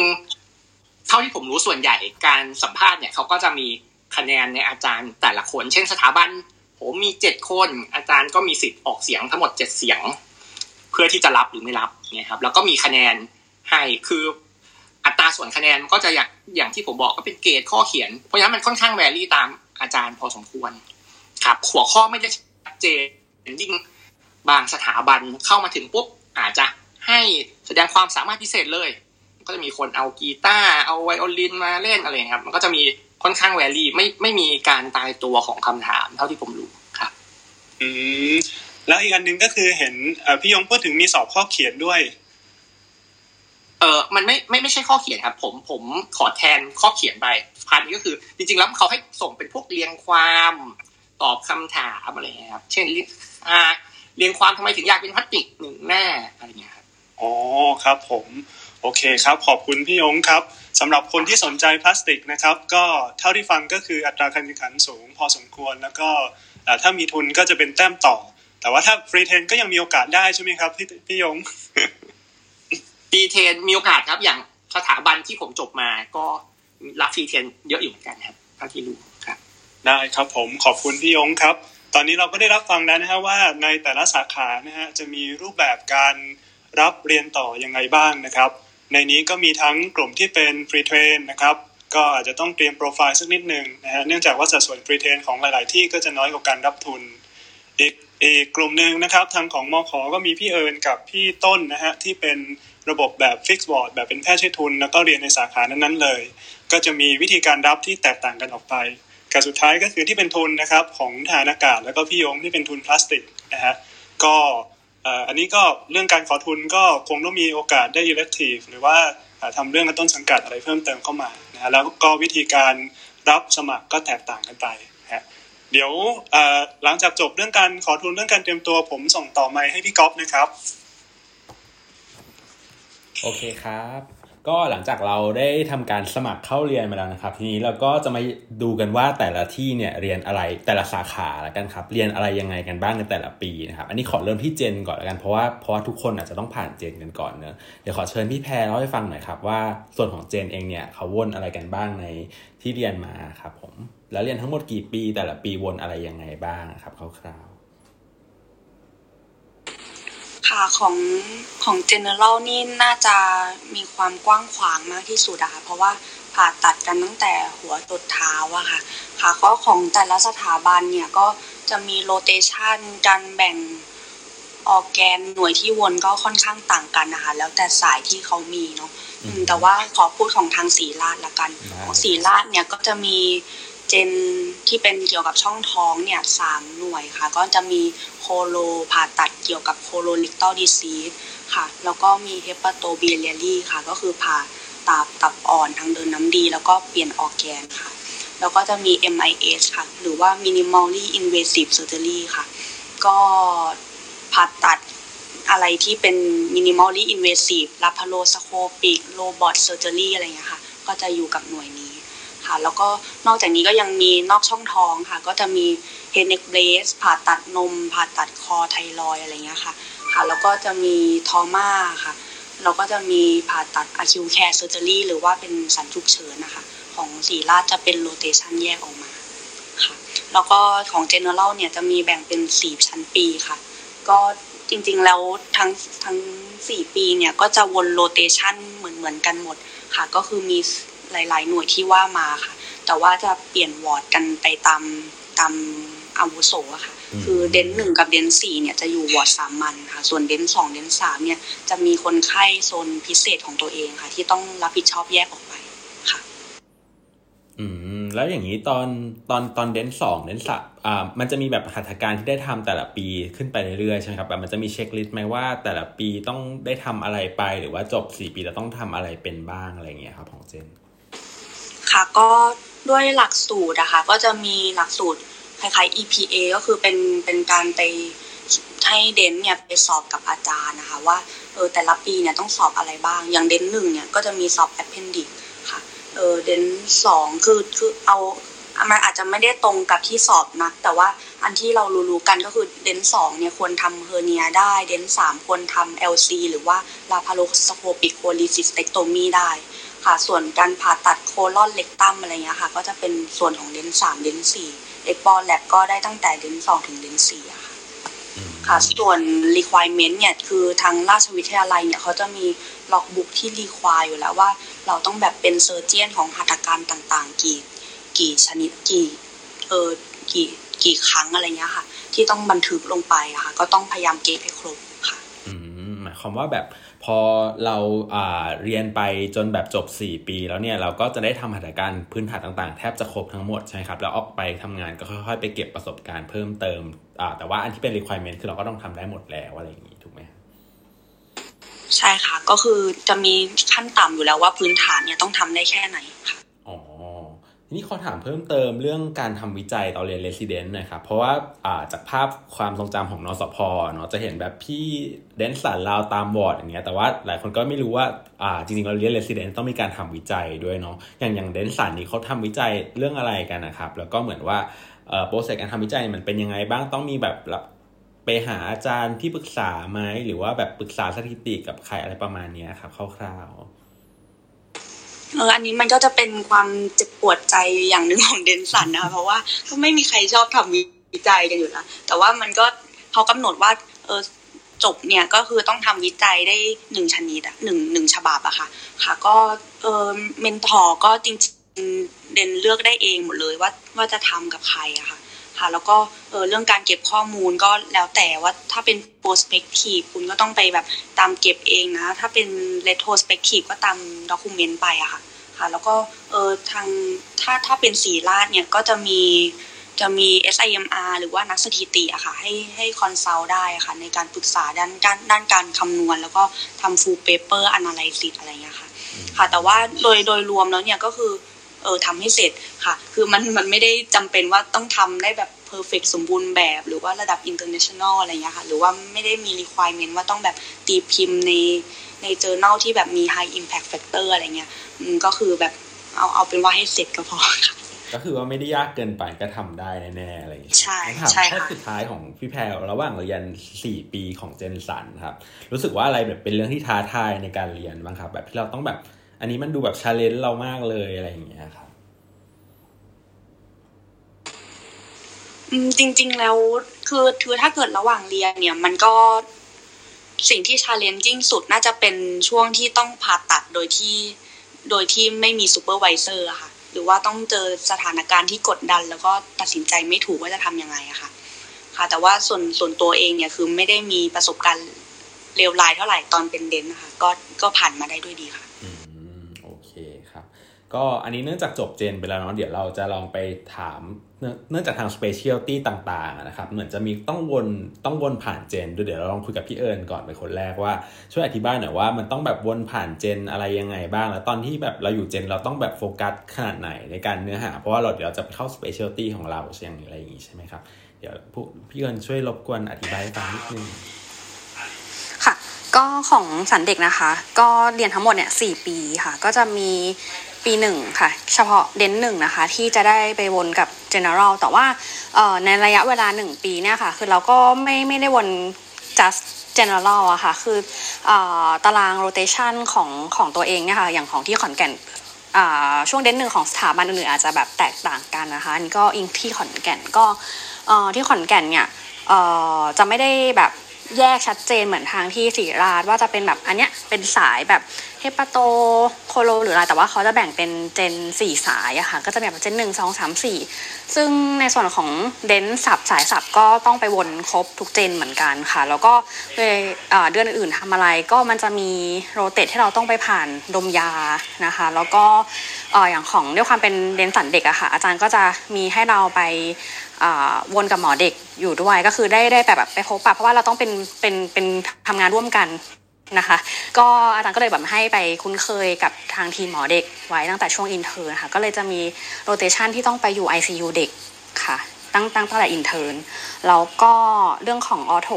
ๆ เท่าที่ผมรู้ส่วนใหญ่การสัมภาษณ์เนี่ยเขาก็จะมี คะแนนในอาจารย์แต่ละคน เช่นสถาบัน ผมมีเจ็ดคน อาจารย์ก็มีสิทธิ์ออกเสียงทั้งหมดเจ็ดเสียง เพื่อที่จะรับหรือไม่รับเนี่ยครับ แล้วก็มีคะแนนให้คืออัตราส่วนคะแนนก็จะอย่างอย่างที่ผมบอกก็เป็นเกรดข้อเขียน เพราะฉะนั้นมันค่อนข้างแวรี่ตามอาจารย์พอสมควร ครับ หัวข้อไม่ได้ชัดเจนยิ่งบางสถาบันเข้ามาถึงปุ๊บอาจจะให้แสดงความสามารถพิเศษเลย ก็จะมีคนเอากีตาร์เอาไวโอลินมาเล่นอะไรครับ มันก็จะมี ค่อนข้างแวรี่ไม่ไม่มีการตายตัวของคำถามเท่าที่ผมรู้ครับ อืมแล้วอีกอันหนึ่งก็คือเห็นพี่ยงพูดถึงมีสอบข้อเขียนด้วย เออมันไม่ไม่ไม่ใช่ข้อเขียนครับ ผมผมขอแทนข้อเขียนไปพาร์ทนี้ก็คือ จริง ๆ แล้วเขาให้ส่งเป็นพวกเรียงความตอบคำถามอะไรเงี้ยครับ เช่นอ่าเรียงความทำไมถึงอยากเป็นพลาสติกหนึ่งหน้าอะไรเงี้ยครับอ๋อครับ ผม โอเคครับ ขอบคุณพี่ยงครับ สำหรับคนที่สนใจพลาสติกนะครับ ก็เท่าที่ฟังก็คืออัตราการแข่งขันสูงพอสมควร แล้วก็ถ้ามีทุนก็จะเป็นแต้มต่อ แต่ว่าถ้า free train ก็ยังมีโอกาสได้ใช่ไหมครับพี่พี่ยง free train มีโอกาสครับอย่างสถาบันที่ผมจบมาก็รับ free train เยอะอยู่เหมือนกันครับเท่าที่รู้ครับ ได้ครับผมขอบคุณพี่ยงครับ ตอนนี้เราก็ได้รับฟังแล้วนะฮะว่าในแต่ละสาขานะฮะจะมีรูปแบบการรับเรียนต่อยังไงบ้างนะครับ ในนี้ก็มีทั้งกลุ่มที่เป็น free train นะครับก็อาจจะต้องเตรียมโปรไฟล์สักนิดหนึ่งนะฮะเนื่องจากว่าสัดส่วน free train ของหลาย ๆ ที่ก็จะน้อยกว่าการรับทุนอีกอีกกลุ่มหนึ่งนะครับทางของมอขอก็มีพี่เอิญกับพี่ต้นนะฮะที่เป็นระบบแบบ fix ward แบบเป็นแพทย์ใช้ทุน แล้วก็เรียนในสาขานั้น ๆ เลย ก็จะมีวิธีการรับที่แตกต่างกันออกไปกับสุดท้ายก็คือที่เป็นทุนนะครับของทหารอากาศแล้วก็พี่ยงที่เป็นทุนพลาสติกนะฮะก็ อันนี้ก็เรื่องการขอทุนก็คงต้องมีโอกาสได้ elective หรือว่าทำเรื่องกระต้นสังกัดอะไรเพิ่มเติมเข้ามานะฮะแล้วก็วิธีการรับสมัครก็แตกต่างกันไปฮะเดี๋ยวหลังจากจบเรื่องการขอทุนเรื่องการเตรียมตัวผมส่งต่อไมให้พี่ก๊อฟนะครับ โอเคครับ ก็หลังจากเราได้ทำการสมัครเข้าเรียนมาแล้วนะครับ ทีนี้เราก็จะมาดูกันว่าแต่ละที่เนี่ยเรียนอะไรแต่ละสาขาละกันครับ เรียนอะไรยังไงกันบ้างในแต่ละปีนะครับ อันนี้ขอเริ่มที่เจนก่อนละกันเพราะว่าเพราะว่าทุกคนอาจจะต้องผ่านเจนกันก่อนเนอะเดี๋ยวขอเชิญพี่แพรเล่าให้ฟังหน่อยครับว่าส่วนของเจนเองเนี่ยเขาวนอะไรกันบ้างในที่เรียนมาครับผมแล้วเรียนทั้งหมดกี่ปีแต่ละปีวนอะไรยังไงบ้างครับคร่าว ค่ะของของ general นี่น่าจะมีความกว้างขวางมากที่สุดอะค่ะเพราะว่าผ่าตัดกันตั้งแต่หัวจดเท้าอะค่ะ ค่ะก็ของแต่ละสถาบันเนี่ยก็จะมีโรเตชันการแบ่งออแกนหน่วยที่วนก็ค่อนข้างต่างกันนะคะแล้วแต่สายที่เขามีเนาะแต่ว่าขอพูดของทางศิริราชละกัน ของศิริราชเนี่ยก็จะมี gen ที่เป็นเกี่ยวกับช่องท้องเนี่ยสามหน่วยค่ะ ก็จะมี colo ผ่าตัดเกี่ยวกับ colorectal disease ค่ะ แล้วก็มี hepatobiliary ค่ะ ก็คือผ่าตับตับอ่อนทางเดินน้ำดี แล้วก็เปลี่ยนออกแกนค่ะ แล้วก็จะมี MIS ค่ะ หรือว่า minimally invasive surgery ค่ะ ก็ผ่าตัดอะไรที่เป็น minimally invasive laparoscopic robot surgery อะไรอย่างเงี้ยค่ะ ก็จะอยู่กับหน่วยนี้ ค่ะ แล้วก็นอกจากนี้ก็ยังมีนอกช่องท้องค่ะ ก็จะมีเฮเนกเบรสผ่าตัดนม ผ่าตัดคอไทรอยอะไรเงี้ยค่ะ ค่ะ แล้วก็จะมีทอม่าค่ะแล้วก็จะมีผ่าตัด acute care surgery หรือว่าเป็นศัลย์ฉุกเฉินนะคะ ของศิริราชจะเป็น rotation แยกออกมาค่ะ แล้วก็ของ general เนี่ยจะมีแบ่งเป็นสี่ชั้นปีค่ะ ก็จริงๆ แล้วทั้งทั้งสี่ปีเนี่ยก็จะวน rotation เหมือนเหมือนกันหมดค่ะ ก็คือมี หลาย ๆ หน่วยที่ว่ามาค่ะ แต่ว่าจะเปลี่ยนวอร์ดกันไปตามตามอาวุโสอะค่ะ คือ dent หนึ่งกับ dent สี่เนี่ยจะอยู่วอร์ดสามัญค่ะ ส่วน dent สอง dent สามเนี่ยจะมีคนไข้โซนพิเศษของตัวเองค่ะ ที่ต้องรับผิดชอบแยกออกไปค่ะ อืม แล้วอย่างนี้ตอนตอนตอนเดนสองเดนสามอ่า มันจะมีแบบหัตถการที่ได้ทำแต่ละปีขึ้นไปเรื่อยๆใช่ไหมครับแบบมันจะมีเช็คลิสต์ไหมว่าแต่ละปีต้องได้ทำอะไรไปหรือว่าจบสี่ปีแล้วต้องทำอะไรเป็นบ้างอะไรเงี้ยครับของเจน ค่ะก็ด้วยหลักสูตรนะคะก็จะมีหลักสูตรคล้ายๆ EPA ก็คือเป็นเป็นการไปให้เดนเนี่ยไปสอบกับอาจารย์นะคะ ว่าเออแต่ละปีเนี่ยต้องสอบอะไรบ้าง อย่างเดนหนึ่งเนี่ยก็จะมีสอบ appendix ค่ะเออเดนสองคือคือเอามันอาจจะไม่ได้ตรงกับที่สอบนะแต่ว่าอันที่เรารู้ๆกันก็คือเดนสองเนี่ยควรทำ hernia ได้เดนสามควรทำ LC หรือว่า laparoscopic cholecystectomy ได้ ค่ะ ส่วนการผ่าตัด colon rectum อะไรเงี้ยค่ะ ก็จะเป็นส่วนของเดนสามเดนสี่explore lap ก็ได้ตั้งแต่เดนสองถึงเดนสี่ค่ะค่ะ ส่วน requirement เนี่ย คือทางราชวิทยาลัยเนี่ยเขาจะมี logbook ที่ require อยู่แล้วว่า เราต้องแบบเป็น surgeon ของหัตถการต่างๆ กี่ กี่ชนิดกี่เออกี่กี่ครั้งอะไรเงี้ยค่ะ ที่ต้องบันทึกลงไปอะค่ะ ก็ต้องพยายามเก็บให้ครบค่ะ อืมหมายความว่าแบบ พอเราเรียนไปจนแบบจบ 4 ปี แล้วเนี่ยเราก็จะได้ทำหัตถการพื้นฐานต่างๆ แทบจะครบทั้งหมดใช่ครับแล้วออกไปทำงานก็ค่อยๆ ไปเก็บประสบการณ์เพิ่มเติมแต่ว่าอันที่เป็น requirement คือเราก็ต้องทำได้หมดแล้วอะไรอย่างนี้ถูกไหมใช่ค่ะ ก็คือจะมีขั้นต่ำอยู่แล้วว่าพื้นฐานเนี่ยต้องทำได้แค่ไหนค่ะ ทีนี้ขอถามเพิ่มเติมเรื่องการทำวิจัยตอนเรียน resident นะครับ เพราะว่าจากภาพความทรงจำของนสพเนาะจะเห็นแบบพี่เดนศัลย์ round ตามวอร์ดอย่างเงี้ยแต่ว่าหลายคนก็ไม่รู้ว่าอ่าจริงๆเราเรียน resident ต้องมีการทำวิจัยด้วยเนาะอย่างอย่างเดนศัลย์นี่เขาทำวิจัยเรื่องอะไรกันนะครับ แล้วก็เหมือนว่าโปรเซสการทำวิจัยมันเป็นยังไงบ้างต้องมีแบบไปหาอาจารย์ที่ปรึกษาไหมหรือว่าแบบปรึกษาสถิติกับใครอะไรประมาณนี้ครับคร่าวๆ เอออันนี้มันก็จะเป็นความเจ็บปวดใจอย่างหนึ่งของเดนสันนะคะเพราะว่าก็ไม่มีใครชอบทำวิจัยกันอยู่แล้วแต่ว่ามันก็เขากำหนดว่าเออจบเนี่ยก็คือต้องทำวิจัยได้หนึ่งชนิดอะหนึ่งหนึ่งฉบับอะค่ะ ค่ะ ก็เออ mentor ก็จริงๆเดนเลือกได้เองหมดเลยว่าว่าจะทำกับใครอะค่ะ ค่ะ แล้วก็เออเรื่องการเก็บข้อมูลก็แล้วแต่ว่าถ้าเป็น prospective คุณก็ต้องไปแบบตามเก็บเองนะ ถ้าเป็น retrospective ก็ตาม document ไปอะค่ะค่ะ แล้วก็เออทางถ้าถ้าเป็นศิริราชเนี่ยก็จะมีจะมี SIMR หรือว่านักสถิติอะค่ะให้ให้ consult ได้ค่ะ ในการปรึกษาด้านด้านด้านการคำนวณ แล้วก็ทำ full paper analysis อะไรอย่างเงี้ยค่ะ ค่ะ แต่ว่าโดยโดยรวมแล้วเนี่ยก็คือ เออทำให้เสร็จค่ะ คือมันมันไม่ได้จำเป็นว่าต้องทำได้แบบ perfect สมบูรณ์แบบ หรือว่าระดับ international อะไรเงี้ยค่ะ หรือว่าไม่ได้มี requirement ว่าต้องแบบตีพิมพ์ในใน journal ที่แบบมี high impact factor อะไรเงี้ยอืมก็คือแบบเอาเอาเป็นว่าให้เสร็จก็พอค่ะก็คือว่าไม่ได้ยากเกินไปก็ทำได้แน่ๆอะไรอย่างเงี้ยใช่ถามใช่ข้อค่ะสุดท้ายของพี่แพรระหว่างเรียน 4 ปีของ Gen ศัลย์ครับ รู้สึกว่าอะไรแบบเป็นเรื่องที่ท้าทายในการเรียนบ้างครับ แบบที่เราต้องแบบ อันนี้มันดูแบบ challenge เรามากเลยอะไรอย่างเงี้ยครับอืมจริง ๆ แล้วคือคือถ้าเกิดระหว่างเรียนเนี่ย มันก็สิ่งที่ challenging สุดน่าจะเป็นช่วงที่ต้องผ่าตัดโดยที่โดยที่ไม่มี supervisor ค่ะ หรือว่าต้องเจอสถานการณ์ที่กดดัน แล้วก็ตัดสินใจไม่ถูกว่าจะทำยังไงอะค่ะ ค่ะ แต่ว่าส่วนส่วนตัวเองเนี่ยคือไม่ได้มีประสบการณ์เลวร้ายเท่าไหร่ตอนเป็นเดนนะคะก็ก็ผ่านมาได้ด้วยดีค่ะ อืมโอเคครับ ก็อันนี้เนื่องจากจบเจนไปแล้วเนาะเดี๋ยวเราจะลองไปถามเนื่องจากทาง specialty ต่างๆนะครับเหมือนจะมีต้องวนต้องวนผ่านเจนด้วยเดี๋ยวเราลองคุยกับพี่เอิญก่อนเป็นคนแรกว่าช่วยอธิบายหน่อยว่ามันต้องแบบวนผ่านเจนอะไรยังไงบ้าง แล้วตอนที่แบบเราอยู่เจนเราต้องแบบโฟกัสขนาดไหนในการเนื้อหา เพราะว่าเราเดี๋ยวจะไปเข้า specialty ของเราใช่ไหมอะไรอย่างงี้ใช่ไหมครับเดี๋ยวพี่เอิญช่วยรบกวนอธิบายให้ฟังนิดนึงค่ะ ก็ของสันเด็กนะคะ ก็เรียนทั้งหมดเนี่ยสี่ปีค่ะ ก็จะมี ปีหนึ่งค่ะ เฉพาะเดนหนึ่งนะคะ ที่จะได้ไปวนกับ general แต่ว่าในระยะเวลาหนึ่งปีเนี่ยค่ะ คือเราก็ไม่ไม่ได้วน just general อะค่ะ คืออตาราง rotation ของของตัวเองเนี่ยค่ะ อย่างของที่ขอนแก่นช่วงเดนหนึ่งของสถาบันอื่นๆอาจจะแบบแตกต่างกันนะคะนนี้ก็อิงที่ขอนแก่นก็ที่ขอนแก่นเนี่ยจะไม่ได้แบบแยกชัดเจนเหมือนทางที่ศรีราชว่าจะเป็นแบบอันเนี้ยเป็นสายแบบ เฮปาโตโคโลหรืออะไร แต่ว่าเขาจะแบ่งเป็นเจนสี่สายอะค่ะ ก็จะแบ่งเป็นเจนหนึ่งสองสามสี่ซึ่งในส่วนของเดนสับสายสับก็ต้องไปวนครบทุกเจนเหมือนกันค่ะ แล้วก็เลยเดือนอื่นทำอะไรก็มันจะมีโรเตทที่เราต้องไปผ่านดมยานะคะ แล้วก็อย่างของด้วยความเป็นเดนสันเด็กอะค่ะ อาจารย์ก็จะมีให้เราไปวนกับหมอเด็กอยู่ด้วยก็คือได้ได้แบบไปพบปะเพราะว่าเราต้องเป็นเป็นเป็นทำงานร่วมกัน นะคะ ก็อาจารย์ก็เลยแบบให้ไปคุ้นเคยกับทางทีมหมอเด็กไว้ตั้งแต่ช่วง intern นะคะก็เลยจะมี rotation ที่ต้องไปอยู่ ICU เด็กค่ะตั้งตั้งตั้งแต่ intern แล้วก็เรื่องของ ortho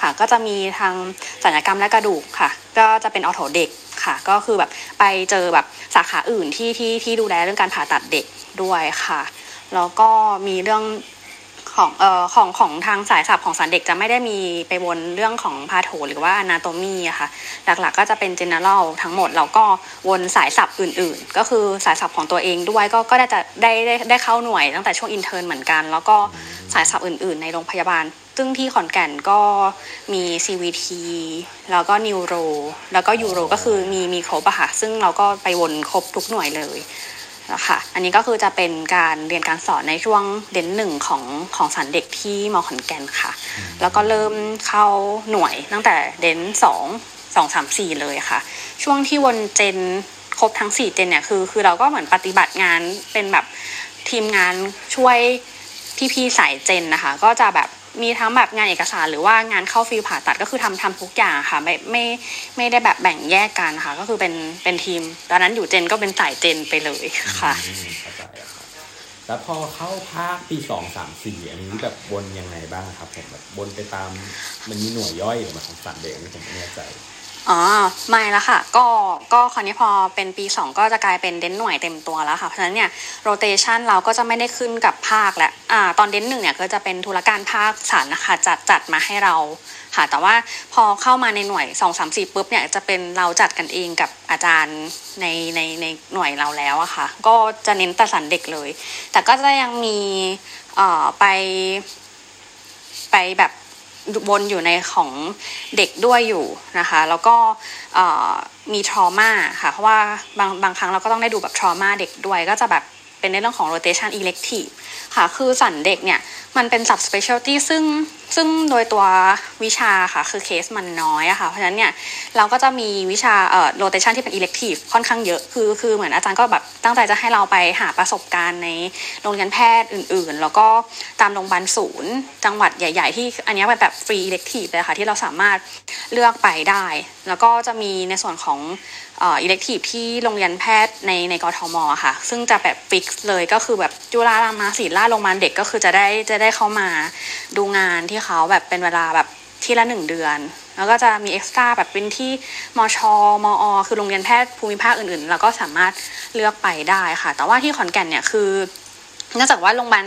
ค่ะ ก็จะมีทางศัลยกรรมและกระดูกค่ะ ก็จะเป็น ortho เด็กค่ะ ก็คือแบบไปเจอแบบสาขาอื่นที่ที่ที่ดูแลเรื่องการผ่าตัดเด็กด้วยค่ะ แล้วก็มีเรื่อง ของเอ่อของของทางสายสับของสันเด็กจะไม่ได้มีไปวนเรื่องของพาโถหรือว่าอนาโตมีอะค่ะหลักๆ ก็จะเป็น general ทั้งหมดแล้วก็วนสายสับอื่น ๆ ก็คือสายสับของตัวเองด้วยก็ก็ได้จะได้ได้ได้เข้าหน่วยตั้งแต่ช่วงอินเทอร์เหมือนกัน แล้วก็สายสับอื่น ๆ ในโรงพยาบาล ซึ่งที่ขอนแก่นก็มี CVT แล้วก็นิวโรแล้วก็ยูโรก็คือมีมีครบอะค่ะซึ่งเราก็ไปวนครบทุกหน่วยเลย นะคะอันนี้ก็คือจะเป็นการเรียนการสอนในช่วงเด่นหนึ่งของของสันเด็กที่มอขอนแก่นค่ะ แล้วก็เริ่มเข้าหน่วยตั้งแต่เด่นสองสองสามสี่เลยค่ะ ช่วงที่วนเจนครบทั้งสี่เจนเนี่ยคือคือเราก็เหมือนปฏิบัติงานเป็นแบบทีมงานช่วยพี่ๆสายเจนนะคะ ก็จะแบบ มีทั้งแบบงานเอกสารหรือว่างานเข้าฟิลผ่าตัดก็คือทำทำทุกอย่างค่ะ ไม่ไม่ไม่ได้แบบแบ่งแยกกันค่ะ ก็คือเป็นเป็นทีม ตอนนั้นอยู่เจนก็เป็นสายเจนไปเลยค่ะแล้วพอเข้าภาคปีสองสามสี่อันนี้แบบบนยังไงบ้างครับผมแบบบนไปตามมันมีหน่วยย่อยหรือมาของสันเด็กนนี้ผมไม่แน่ใจ อ๋อไม่ละค่ะ ก็ก็คราวนี้พอเป็นปี 2 ก็จะกลายเป็นเดนหน่วยเต็มตัวแล้วค่ะ เพราะฉะนั้นเนี่ยโรเตชันเราก็จะไม่ได้ขึ้นกับภาคและอ่าตอนเดนหนึ่งเนี่ยก็จะเป็นธุรการภาคสารนะคะจัดจัดมาให้เราค่ะ แต่ว่าพอเข้ามาในหน่วย 2 3 4ปุ๊บเนี่ยจะเป็นเราจัดกันเองกับอาจารย์ในในในหน่วยเราแล้วอะค่ะ ก็จะเน้นแต่สันเด็กเลย แต่ก็จะยังมีเอ่อไปไปแบบ วนอยู่ในของเด็กด้วยอยู่นะคะ แล้วก็มีทรมาค่ะ เพราะว่าบางบางครั้งเราก็ต้องได้ดูแบบทรมาเด็กด้วย ก็จะแบบเป็นในเรื่องของ rotation elective ค่ะ คือสันเด็กเนี่ย มันเป็น subspecialty ซึ่งซึ่งโดยตัววิชาค่ะ คือเคสมันน้อยอะค่ะ เพราะฉะนั้นเนี่ย เราก็จะมีวิชาเอ่อ rotation ที่เป็น elective ค่อนข้างเยอะ คือคือเหมือนอาจารย์ก็แบบตั้งใจจะให้เราไปหาประสบการณ์ในโรงเรียนแพทย์อื่นๆ แล้วก็ตามโรงพยาบาลศูนย์ จังหวัดใหญ่ ๆ ที่อันนี้เป็นแบบ free elective เลยค่ะ ที่เราสามารถเลือกไปได้ แล้วก็จะมีในส่วนของอ่อ elective ที่โรงเรียนแพทย์ในในกทมอะค่ะ ซึ่งจะแบบฟิกเลยก็คือแบบจุฬารามาศิริราชโรงพยาบาลเด็กก็คือจะได้จะได้เข้ามาดูงานที่เขาแบบเป็นเวลาแบบที่ละหนึ่งเดือน แล้วก็จะมีเอ็กซ์ตร้าแบบเป็นที่มชมอ คือโรงเรียนแพทย์ภูมิภาคอื่นๆแล้วก็สามารถเลือกไปได้ค่ะ แต่ว่าที่ขอนแก่นเนี่ยคือเนื่องจากว่าโรงพยาบาล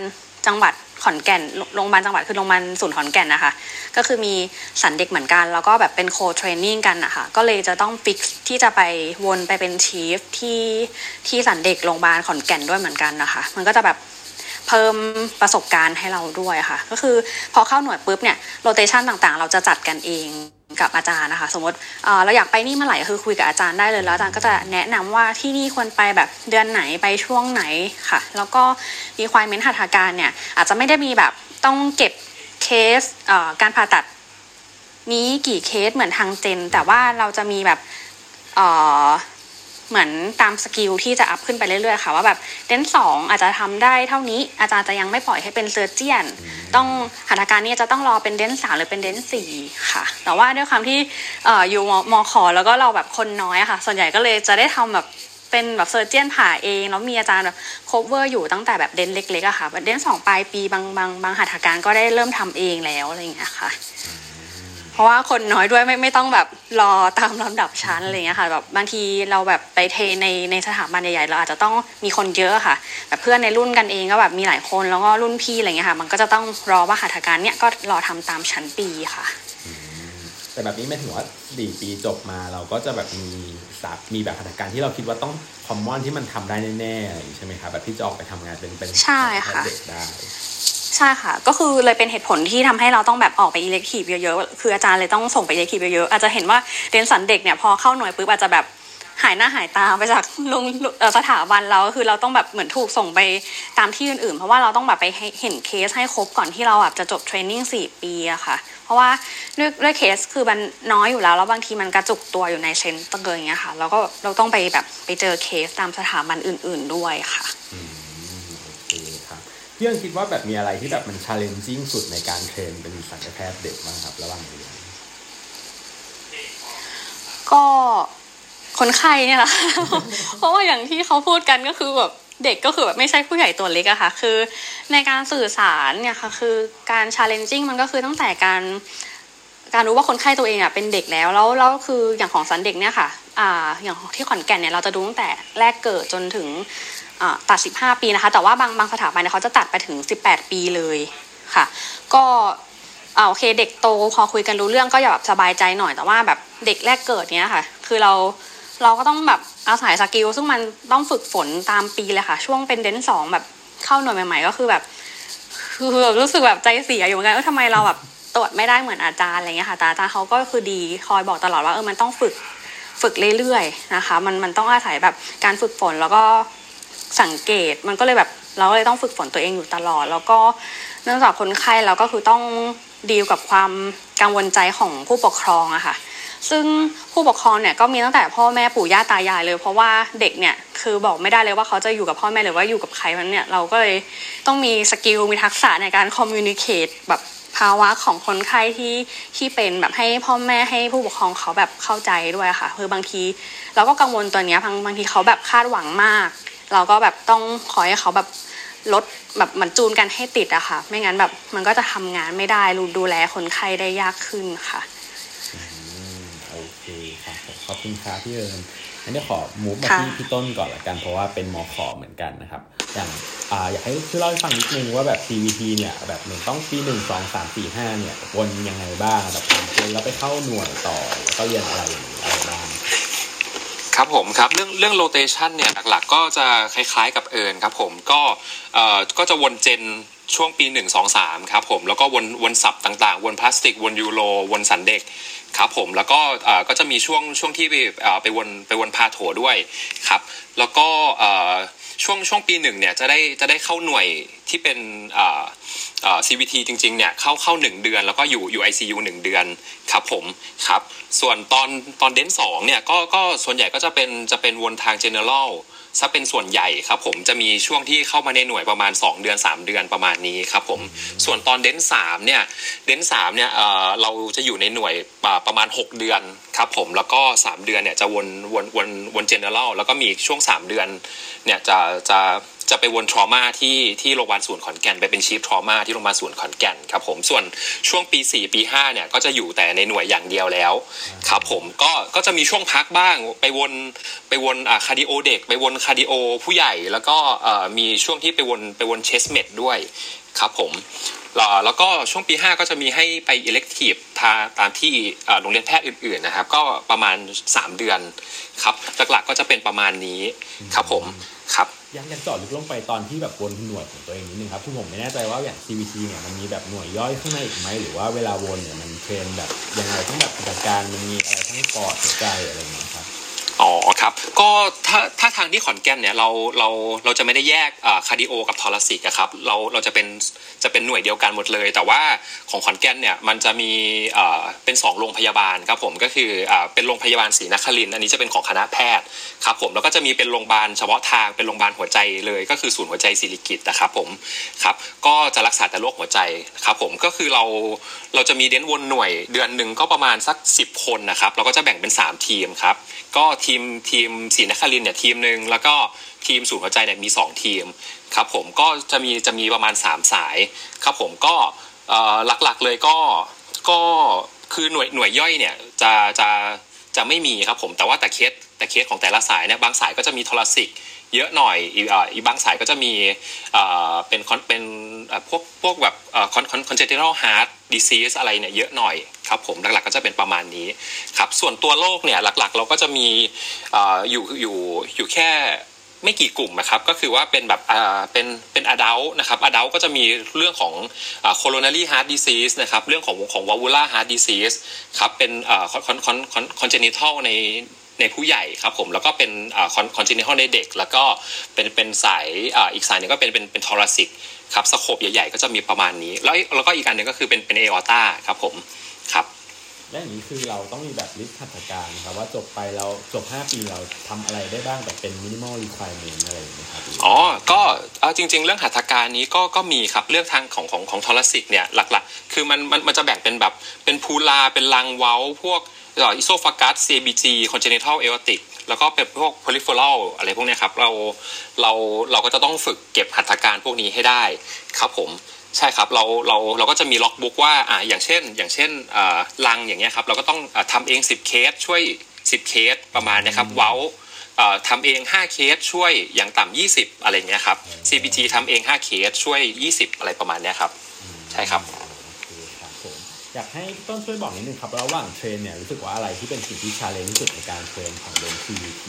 จังหวัด ขอนแก่นโรงพยาบาลจังหวัดคือโรงพยาบาลศูนย์ขอนแก่นนะคะ ก็คือมีศัลย์เด็กเหมือนกัน แล้วก็แบบเป็น co-training กันนะคะก็เลยจะต้อง fix ที่จะไปวนไปเป็น chief ที่ที่ศัลย์เด็กโรงพยาบาลขอนแก่นด้วยเหมือนกันนะคะ มันก็จะแบบเพิ่มประสบการณ์ให้เราด้วยค่ะ ก็คือพอเข้าหน่วยปุ๊บเนี่ย rotation ต่างๆ เราจะจัดกันเอง กับอาจารย์นะคะ สมมติเราอยากไปนี่เมื่อไหร่คือคุยกับอาจารย์ได้เลยแล้วอาจารย์ก็จะแนะนำว่าที่นี่ควรไปแบบเดือนไหนไปช่วงไหนค่ะ แล้วก็ requirement หัตถการเนี่ยอาจจะไม่ได้มีแบบต้องเก็บเคสเการผ่าตัดนี้กี่เคสเหมือนทาง Gen แต่ว่าเราจะมีแบบ เอ่อเหมือนตาม skill ที่จะ up ขึ้นไปเรื่อยๆค่ะ ว่าแบบเดนสองอาจจะทำได้เท่านี้อาจารย์จะยังไม่ปล่อยให้เป็น surgeon ต้องหัตถการนี้จะต้องรอเป็นเดนสามหรือเป็นเดนสี่ค่ะ แต่ว่าด้วยความที่เอ่ออยู่มมขอแล้วก็เราแบบคนน้อยอะค่ะ ส่วนใหญ่ก็เลยจะได้ทำแบบเป็นแบบ surgeon ผ่าเองแล้วมีอาจารย์แบบ cover อยู่ตั้งแต่แบบเดนเล็กๆอะค่ะแบบเดนสองปลายปีบางบางบางหัตถการก็ได้เริ่มทำเองแล้วอะไรอย่างเงี้ยค่ะ เพราะว่าคนน้อยด้วยไม่ไม่ต้องแบบรอตามลำดับชั้นอะไรเงี้ยค่ะแบบบางทีเราแบบไปเทในในสถาบันใหญ่ๆเราอาจจะต้องมีคนเยอะค่ะแบบเพื่อนในรุ่นกันเองก็แบบมีหลายคนแล้วก็รุ่นพี่อะไรเงี้ยค่ะ มันก็จะต้องรอว่าหัตถการเนี้ยก็รอทำตามชั้นปีค่ะ แต่แบบนี้หมายถึงว่าสี่ปีจบมาเราก็จะแบบมี สับมีแบบหัตถการที่เราคิดว่าต้อง common ที่มันทำได้แน่ๆอะไรอย่างนี้ใช่ไหมครับแบบที่จะออกไปทำงานเป็นเป็นใช่ค่ะเด็กได้ใช่ค่ะ ก็คือเลยเป็นเหตุผลที่ทำให้เราต้องแบบออกไป elective เยอะๆ คืออาจารย์เลยต้องส่งไป elective เยอะๆ อาจจะเห็นว่าเรียนศัลย์เด็กเนี่ยพอเข้าหน่วยปุ๊บอาจจะแบบหายหน้าหายตาไปจากโรงเอ่อสถาบันเราก็คือเราต้องแบบเหมือนถูกส่งไปตามที่อื่นๆ เพราะว่าเราต้องแบบไปให้เห็นเคสให้ครบก่อนที่เราแบบจะจบ training สี่ปีอะค่ะ เพราะว่าด้วยด้วยเคสคือมันน้อยอยู่แล้ว แล้วบางทีมันกระจุกตัวอยู่ใน center อย่างเงี้ยค่ะ แล้วก็เราต้องไปแบบไปเจอเคสตามสถาบันอื่น ๆด้วยค่ะอืมโอเคครับพี่ยังคิดว่าแบบมีอะไรที่แบบมัน challenging สุดในการ train เป็นศัลยแพทย์เด็กบ้างครับ ระหว่างเรียนก็คนไข้เนี่ยแหละเพราะว่าอย่างที่เขาพูดกันก็คือแบบ เด็กก็คือแบบไม่ใช่ผู้ใหญ่ตัวเล็กอะค่ะ คือในการสื่อสารเนี่ยค่ะคือการ challenging มันก็คือตั้งแต่การการรู้ว่าคนไข้ตัวเองอะเป็นเด็กแล้วแล้วแล้วคืออย่างของสันเด็กเนี่ยค่ะอ่าอย่างที่ขอนแก่นเนี่ยเราจะดูตั้งแต่แรกเกิดจนถึงตัด 15 ปีนะคะ แต่ว่าบางบางสถาบันเนี่ยเขาจะตัดไปถึง 18 ปีเลยค่ะ ก็อ่าโอเคเด็กโตพอคุยกันรู้เรื่องก็อย่าแบบสบายใจหน่อยแต่ว่าแบบเด็กแรกเกิดเนี้ยค่ะ คือเรา เราก็ต้องแบบอาศัยสกิลซึ่งมันต้องฝึกฝนตามปีเลยค่ะ ช่วงเป็นเดนสองแบบเข้าหน่วยใหม่ ๆ ก็คือแบบ คือแบบรู้สึกแบบใจเสียอยู่เหมือนกันว่าทำไมเราแบบตรวจไม่ได้เหมือนอาจารย์อะไรเงี้ยค่ะแต่อาจารย์เขาก็คือดีคอยบอกตลอดว่าเออมันต้องฝึกฝึกเรื่อยๆนะคะ มันมันต้องอาศัยแบบการฝึกฝนแล้วก็สังเกตมันก็เลยแบบเราก็เลยต้องฝึกฝนตัวเองอยู่ตลอด แล้วก็เนื่องจากคนไข้เราก็คือต้องดีลกับความกังวลใจของผู้ปกครองอะค่ะ ซึ่งผู้ปกครองเนี่ยก็มีตั้งแต่พ่อแม่ปู่ย่าตายายเลย เพราะว่าเด็กเนี่ยคือบอกไม่ได้เลยว่าเขาจะอยู่กับพ่อแม่หรือว่าอยู่กับใครมันเนี่ยเราก็เลยต้องมีสกิลมีทักษะในการคอมมิวนิเคตแบบภาวะของคนไข้ที่ที่เป็นแบบให้พ่อแม่ให้ผู้ปกครองเขาแบบเข้าใจด้วยค่ะ คือบางทีเราก็กังวลตัวเนี้ยบางบางทีเขาแบบคาดหวังมาก เราก็แบบต้องคอยให้เขาแบบลดแบบมือนจูนกันให้ติดอะค่ะ ไม่งั้นแบบมันก็จะทำงานไม่ได้ดูแลคนไข้ได้ยากขึ้นค่ะ ครับผมขอบคุณครับพี่เอิญงั้นเดี๋ยวขอมูฟมาที่พี่ต้นก่อนละกันเพราะว่าเป็นมอขอเหมือนกันนะครับ อย่างอ่าอยากให้ช่วยเล่าให้ฟังนิดนึงว่าแบบ CVT เนี่ยแบบหนึ่งต้องปีหนึ่งสองสามสี่ห้าเนี่ยวนยังไงบ้างแบบผ่านเกณฑ์แล้วไปเข้าหน่วยต่อแล้วก็เรียนอะไรอย่างนี้อะไรบ้างครับผมครับเรื่องเรื่องโรเตชันเนี่ยหลักๆ ก็จะคล้ายๆกับเอิญครับผมก็เอ่อก็จะวนเจน ช่วงปี 1 2 3 ครับผมแล้วก็วนวนสับต่างๆ วนพลาสติก วนยูโรวนสันเด็กครับผมแล้วก็ก็จะมีช่วงช่วงที่ไปไปวนไปวนพาโถด้วยครับ แล้วก็ช่วงช่วงปีหนึ่งเนี่ยจะได้จะได้เข้าหน่วยที่เป็น CVT จริงๆเนี่ยเข้าเข้าหนึ่งเดือน แล้วก็อยู่อยู่ ICU หนึ่งเดือนครับผมครับ ส่วนตอนตอนเดนสองเนี่ยก็ก็ส่วนใหญ่ก็จะเป็นจะเป็นวนทาง general ซะเป็นส่วนใหญ่ครับผมจะมีช่วงที่เข้ามาในหน่วยประมาณ 2 เดือน 3 เดือนประมาณนี้ครับผมส่วนตอนเดนสามเนี่ยเดนสามเนี่ยเราจะอยู่ในหน่วยประมาณ 6 เดือนครับผมแล้วก็ 3 เดือนเนี่ยจะวนวนวนวนเจเนอเรลแล้วก็มีช่วง 3 เดือนเนี่ยจะจะ จะไปวนทรมาที่ที่โรงพยาบาลศูนย์ขอนแก่นไปเป็นชีฟทรมาที่โรงพยาบาลศูนย์ขอนแก่นครับผมส่วนช่วงปี 4 ปี 5 เนี่ยก็จะอยู่แต่ในหน่วยอย่างเดียวแล้วครับผมก็ก็จะมีช่วงพักบ้างไปวนไปวนอ่า cardio เด็ก ไปวน cardio ผู้ใหญ่แล้วก็เอ่อมีช่วงที่ไปวนไปวน chest med ด้วยครับผมแล้วก็ช่วงปี 5 ก็จะมีให้ไป elective ตามที่โรงเรียนแพทย์อื่นๆนะครับ ก็ประมาณ 3 เดือนครับหลักๆก็จะเป็นประมาณนี้ครับผม ครับอยากอยากเจาะลึกลงไปตอนที่แบบวนหน่วยของตัวเองนิดนึงครับคือผมไม่แน่ใจว่าอย่าง CVT เนี่ยมันมีแบบหน่วยย่อยข้างในอีกไหมหรือว่าเวลาวนเนี่ยมัน train แบบยังไงทั้งแบบกิจการมันมีอะไรทั้งปอดหัวใจอะไรอย่างเงี้ย อ๋อครับ ก็ถ้าถ้าทางที่ขอนแก่นเนี่ยเราเราเราจะไม่ได้แยก cardio กับ thoracic อะครับเราเราจะเป็นจะเป็นหน่วยเดียวกันหมดเลย แต่ว่าของขอนแก่นเนี่ยมันจะมีเป็นสองโรงพยาบาลครับผมก็คืออเป็นโรงพยาบาลศรีนครินต์อันนี้จะเป็นของคณะแพทย์ครับผมแล้วก็จะมีเป็นโรงพยาบาลเฉพาะทางเป็นโรงพยาบาลหัวใจเลย ก็คือศูนย์หัวใจสิริกิติ์นะครับผมครับก็จะรักษาแต่โรคหัวใจครับผมก็คือเราเราจะมีเดนวนหน่วยเดือนหนึ่งก็ประมาณสัก 10 คนนะครับเราก็จะแบ่งเป็น 3 ทีมครับก็ทีมทีมศรีนครินเนี่ยทีมหนึ่งแล้วก็ทีมศูนย์หัวใจเนี่ยมี 2 ทีมครับผมก็จะมีจะมีประมาณ 3 สายครับผมก็หลักๆเลยก็ก็คือหน่วยหน่วยย่อยเนี่ยจะจะจะไม่มีครับผมแต่ว่าแต่เคสแต่เคสของแต่ละสายเนี่ยบางสายก็จะมีโทรสิกเยอะหน่อยอีกอ่าอีกบางสายก็จะมีเป็น con เป็นพวกพวกแบบ con con congenital heart disease อะไรเนี่ยเยอะหน่อยครับผมหลักๆก็จะเป็นประมาณนี้ครับส่วนตัวโรคเนี่ยหลักๆ เราก็จะมีอยู่อยู่อยู่แค่ไม่กี่กลุ่มนะครับก็คือว่าเป็นแบบอ่าเป็นเป็น adult นะครับ adult ก็จะมีเรื่องของอ่า coronary heart disease นะครับเรื่องของของ valvular heart disease ครับเป็นอ่า con con con congenital ใน ในผู้ใหญ่ครับผมแล้วก็เป็น congenital ในเด็ก แล้วก็เป็นเป็นสายอีกสายหนึงก็เป็นเป็นเป็น thoracic ครับ scope ใหญ่ๆก็จะมีประมาณนี้ แล้วแล้วก็อีกอันหนึ่งก็คือเป็นเป็น aorta ครับผมครับ และอย่างนี้คือเราต้องมีแบบ list หัตถการครับว่าจบไปเราจบ 5 ปีเราทำอะไรได้บ้างแบบเป็น minimal requirement อะไรอย่างเงี้ครับอ๋อก็เอาจริง ๆ เรื่องหัตถการนี้ก็ก็มีครับเรื่องทางของของของ thoracic เนี่ยหลักๆ คือมันมันมันจะแบ่งเป็นแบบเป็น pleura เป็น lung valve พวกอิโซฟากัส CBG congenital aortic แล้วก็เป็นพวก peripheral อะไรพวกนี้ครับเราเราเราก็จะต้องฝึกเก็บหัตถการพวกนี้ให้ได้ครับผม ใช่ครับเราเราเราก็จะมี logbook ว่าอ่าอย่างเช่น อย่างเช่นอ่า lung อย่างเงี้ยครับเราก็ต้องอ่าทำเอง 10 เคสช่วย 10 เคสประมาณเนะครับเว้าทำเอง 5 เคสช่วยอย่างต่ำ20 อะไรเงี้ยครับ CABG ทำเอง 5 เคสช่วย 20 อะไรประมาณเนี้ยครับ ใช่ครับครับผมอยากให้ต้นช่วยบอกนิดนึงครับระหว่าง train เนี่ยรู้สึกว่าอะไรที่เป็นสิ่งที่ challenge ที่สุดในการ train ของเดน CVT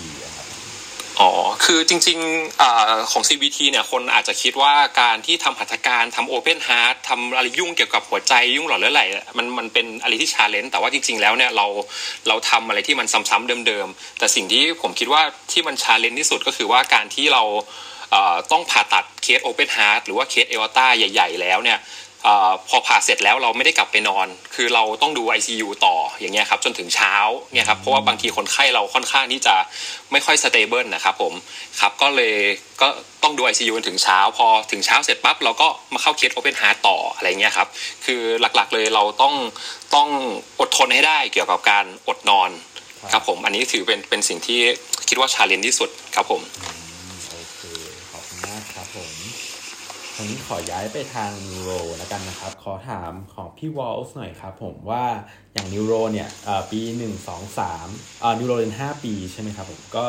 อ๋อ คือจริงๆอของ CVT เนี่ย คนอาจจะคิดว่าการที่ทำหัตถการทำ Open Heart ทำอะไรยุ่งเกี่ยวกับหัวใจยุ่งหลอดเลือดใหญ่มันมันเป็นอะไรที่ challenge แต่ว่าจริงๆแล้วเนี่ยเราเราทำอะไรที่มันซ้ำๆเดิมๆ แต่สิ่งที่ผมคิดว่าที่มัน challenge ที่สุดก็คือว่าการที่เราต้องผ่าตัดเคส Open Heart หรือว่าเคส aorta ใหญ่ ๆ แล้วเนี่ย อพอผ่าเสร็จแล้วเราไม่ได้กลับไปนอน คือเราต้องดู ICU ต่ออย่างเงี้ยครับจนถึงเช้าเนี่ยครับเพราะว่าบางทีคนไข้เราค่อนข้างที่จะไม่ค่อย stable นะครับผมครับก็เลยก็ต้องดู ICU ถึงเช้า พอถึงเช้าเสร็จปั๊บเราก็มาเข้าเคส Open Heart ต่ออะไรเงี้ยครับคือหลักๆเลยเราต้องต้องอดทนให้ได้เกี่ยวกับการอดนอนครับผมอันนี้ถือเป็นเป็นสิ่งที่คิดว่า challenge ที่สุดครับผม โอเคขอบคุณมากครับผม ทีนี้ขอย้ายไปทาง neuro แล้วกันนะครับ ขอถามของพี่วอลส์หน่อยครับผมว่าอย่าง neuro เนี่ยปีหนึ่งสองสาม neuro เรียนห้าปีใช่ไหมครับผมก็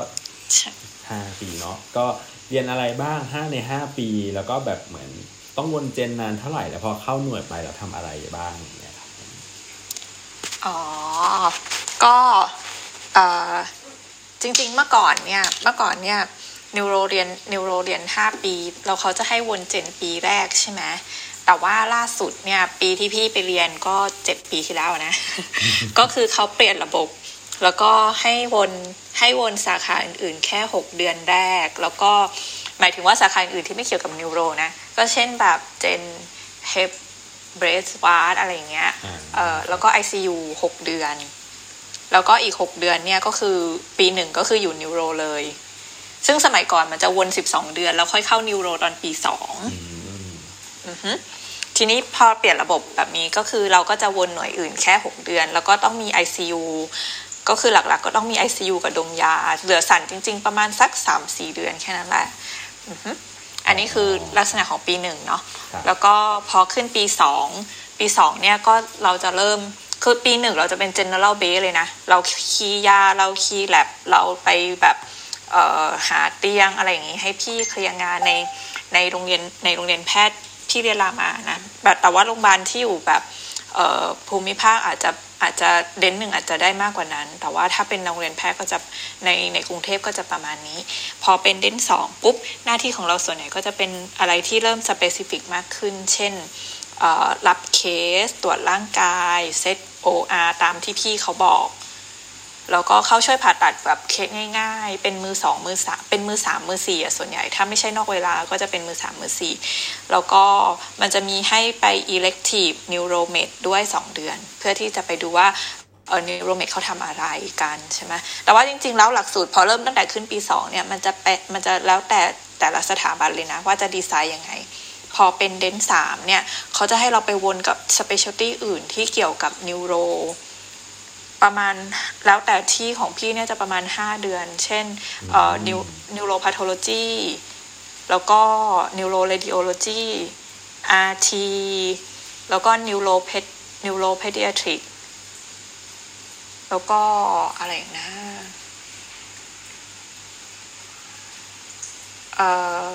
ห้าปีเนาะก็เรียนอะไรบ้างห้าในห้าปี แล้วก็แบบเหมือนต้องวน gen นานเท่าไหร่ แล้วพอเข้าหน่วยไปเราทำอะไรบ้างอย่างเงี้ยครับอ๋อ ก็เอ่อจริง ๆ เมื่อก่อนเนี่ยเมื่อก่อนเนี่ย นิวโรเรียนนิวโรเรียนห้าปีแล้วเขาจะให้วนเจนปีแรกใช่ไหมแต่ว่าล่าสุดเนี่ยปีที่พี่ไปเรียนก็เจ็ดปีที่แล้วนะ ก็คือเขาเปลี่ยนระบบ แล้วก็ให้วนให้วนสาขาอื่นๆ แค่หกเดือนแรก แล้วก็หมายถึงว่าสาขาอื่นที่ไม่เกี่ยวกับนิวโรนะ ก็เช่นแบบเจนhep breast vas อะไรเงี้ยเออแล้วก็ ICU หกเดือน แล้วก็อีกหกเดือนเนี่ยก็คือปีหนึ่งก็คืออยู่ neuro เลย ซึ่งสมัยก่อนมันจะวนสิบสองเดือน แล้วค่อยเข้า neuro ตอนปีสองทีนี้พอเปลี่ยนระบบแบบนี้ก็คือเราก็จะวนหน่วยอื่นแค่หกเดือน แล้วก็ต้องมี ICU ก็คือหลักๆ ก็ต้องมี ICU กับดมยา เหลือศัลย์จริง ๆ ประมาณสักสามสี่เดือนแค่นั้นแหละอันนี้คือลักษณะของปีหนึ่งเนาะแล้วก็พอขึ้นปีสองปีสองเนี่ยก็เราจะเริ่มคือปีหนึ่งเราจะเป็น general base เลยนะ เราคีย์ยาเราคีย์แลบเราไปแบบ หาเตียงอะไรอย่างนี้ให้พี่เคลียร์งานในในโรงเรียนในโรงเรียนแพทย์ที่เรียนรามานะแบบแต่ว่าโรงพยาบาลที่อยู่แบบภูมิภาคอาจจะอาจจะเด่นหนึ่งอาจจะได้มากกว่านั้น แต่ว่าถ้าเป็นโรงเรียนแพทย์ก็จะในในกรุงเทพก็จะประมาณนี้ พอเป็นเด่นสองปุ๊บหน้าที่ของเราส่วนใหญ่ก็จะเป็นอะไรที่เริ่มสเปซิฟิกมากขึ้น เช่นรับเคสตรวจร่างกายเซต OR ตามที่พี่เขาบอก แล้วก็เข้าช่วยผ่าตัดแบบเคสง่าย ๆ เป็นมือสองมือสามเป็นมือสามมือสี่อะส่วนใหญ่ ถ้าไม่ใช่นอกเวลาก็จะเป็นมือสามมือสี่แล้วก็มันจะมีให้ไป elective neuromed ด้วย 2 เดือน เพื่อที่จะไปดูว่าเออ neuromed เขาทำอะไรกันใช่ไหมแต่ว่าจริง ๆ แล้วหลักสูตรพอเริ่มตั้งแต่ขึ้นปี 2 เนี่ย มันจะเปมันจะแล้วแต่แต่ละสถาบันเลยนะ ว่าจะดีไซน์ยังไง พอเป็นเดนสามเนี่ย เขาจะให้เราไปวนกับ specialty อื่นที่เกี่ยวกับ neuro ประมาณแล้วแต่ที่ของพี่เนี่ยจะประมาณ 5 เดือน เช่นเอ่อ neu neuropathology แล้วก็ neuroradiology RTแล้วก็ neuroped neuropediatric แล้วก็อะไรนะเอ่อ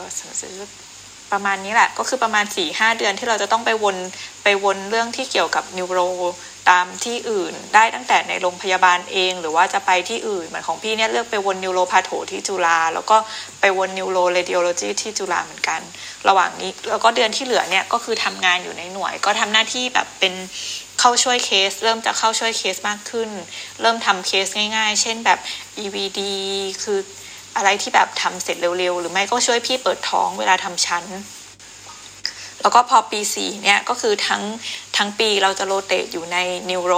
ประมาณนี้แหละ ก็คือประมาณสี่ห้าเดือนที่เราจะต้องไปวนไปวนเรื่องที่เกี่ยวกับ neuro ตามที่อื่นได้ตั้งแต่ในโรงพยาบาลเอง หรือว่าจะไปที่อื่น เหมือนของพี่เนี่ยเลือกไปวน neuropatho ที่จุฬาแล้วก็ไปวน neuroradiology ที่จุฬาเหมือนกัน ระหว่างนี้แล้วก็เดือนที่เหลือเนี่ยก็คือทำงานอยู่ในหน่วย ก็ทำหน้าที่แบบเป็นเข้าช่วยเคส เริ่มจะเข้าช่วยเคสมากขึ้น เริ่มทำเคสง่าย ๆ เช่นแบบ EVD คืออะไรที่แบบทำเสร็จเร็วๆ หรือไม่ก็ช่วยพี่เปิดท้องเวลาทำชั้น แล้วก็พอปีสี่เนี่ยก็คือทั้งทั้งปีเราจะโรเตทอยู่ในนิวโร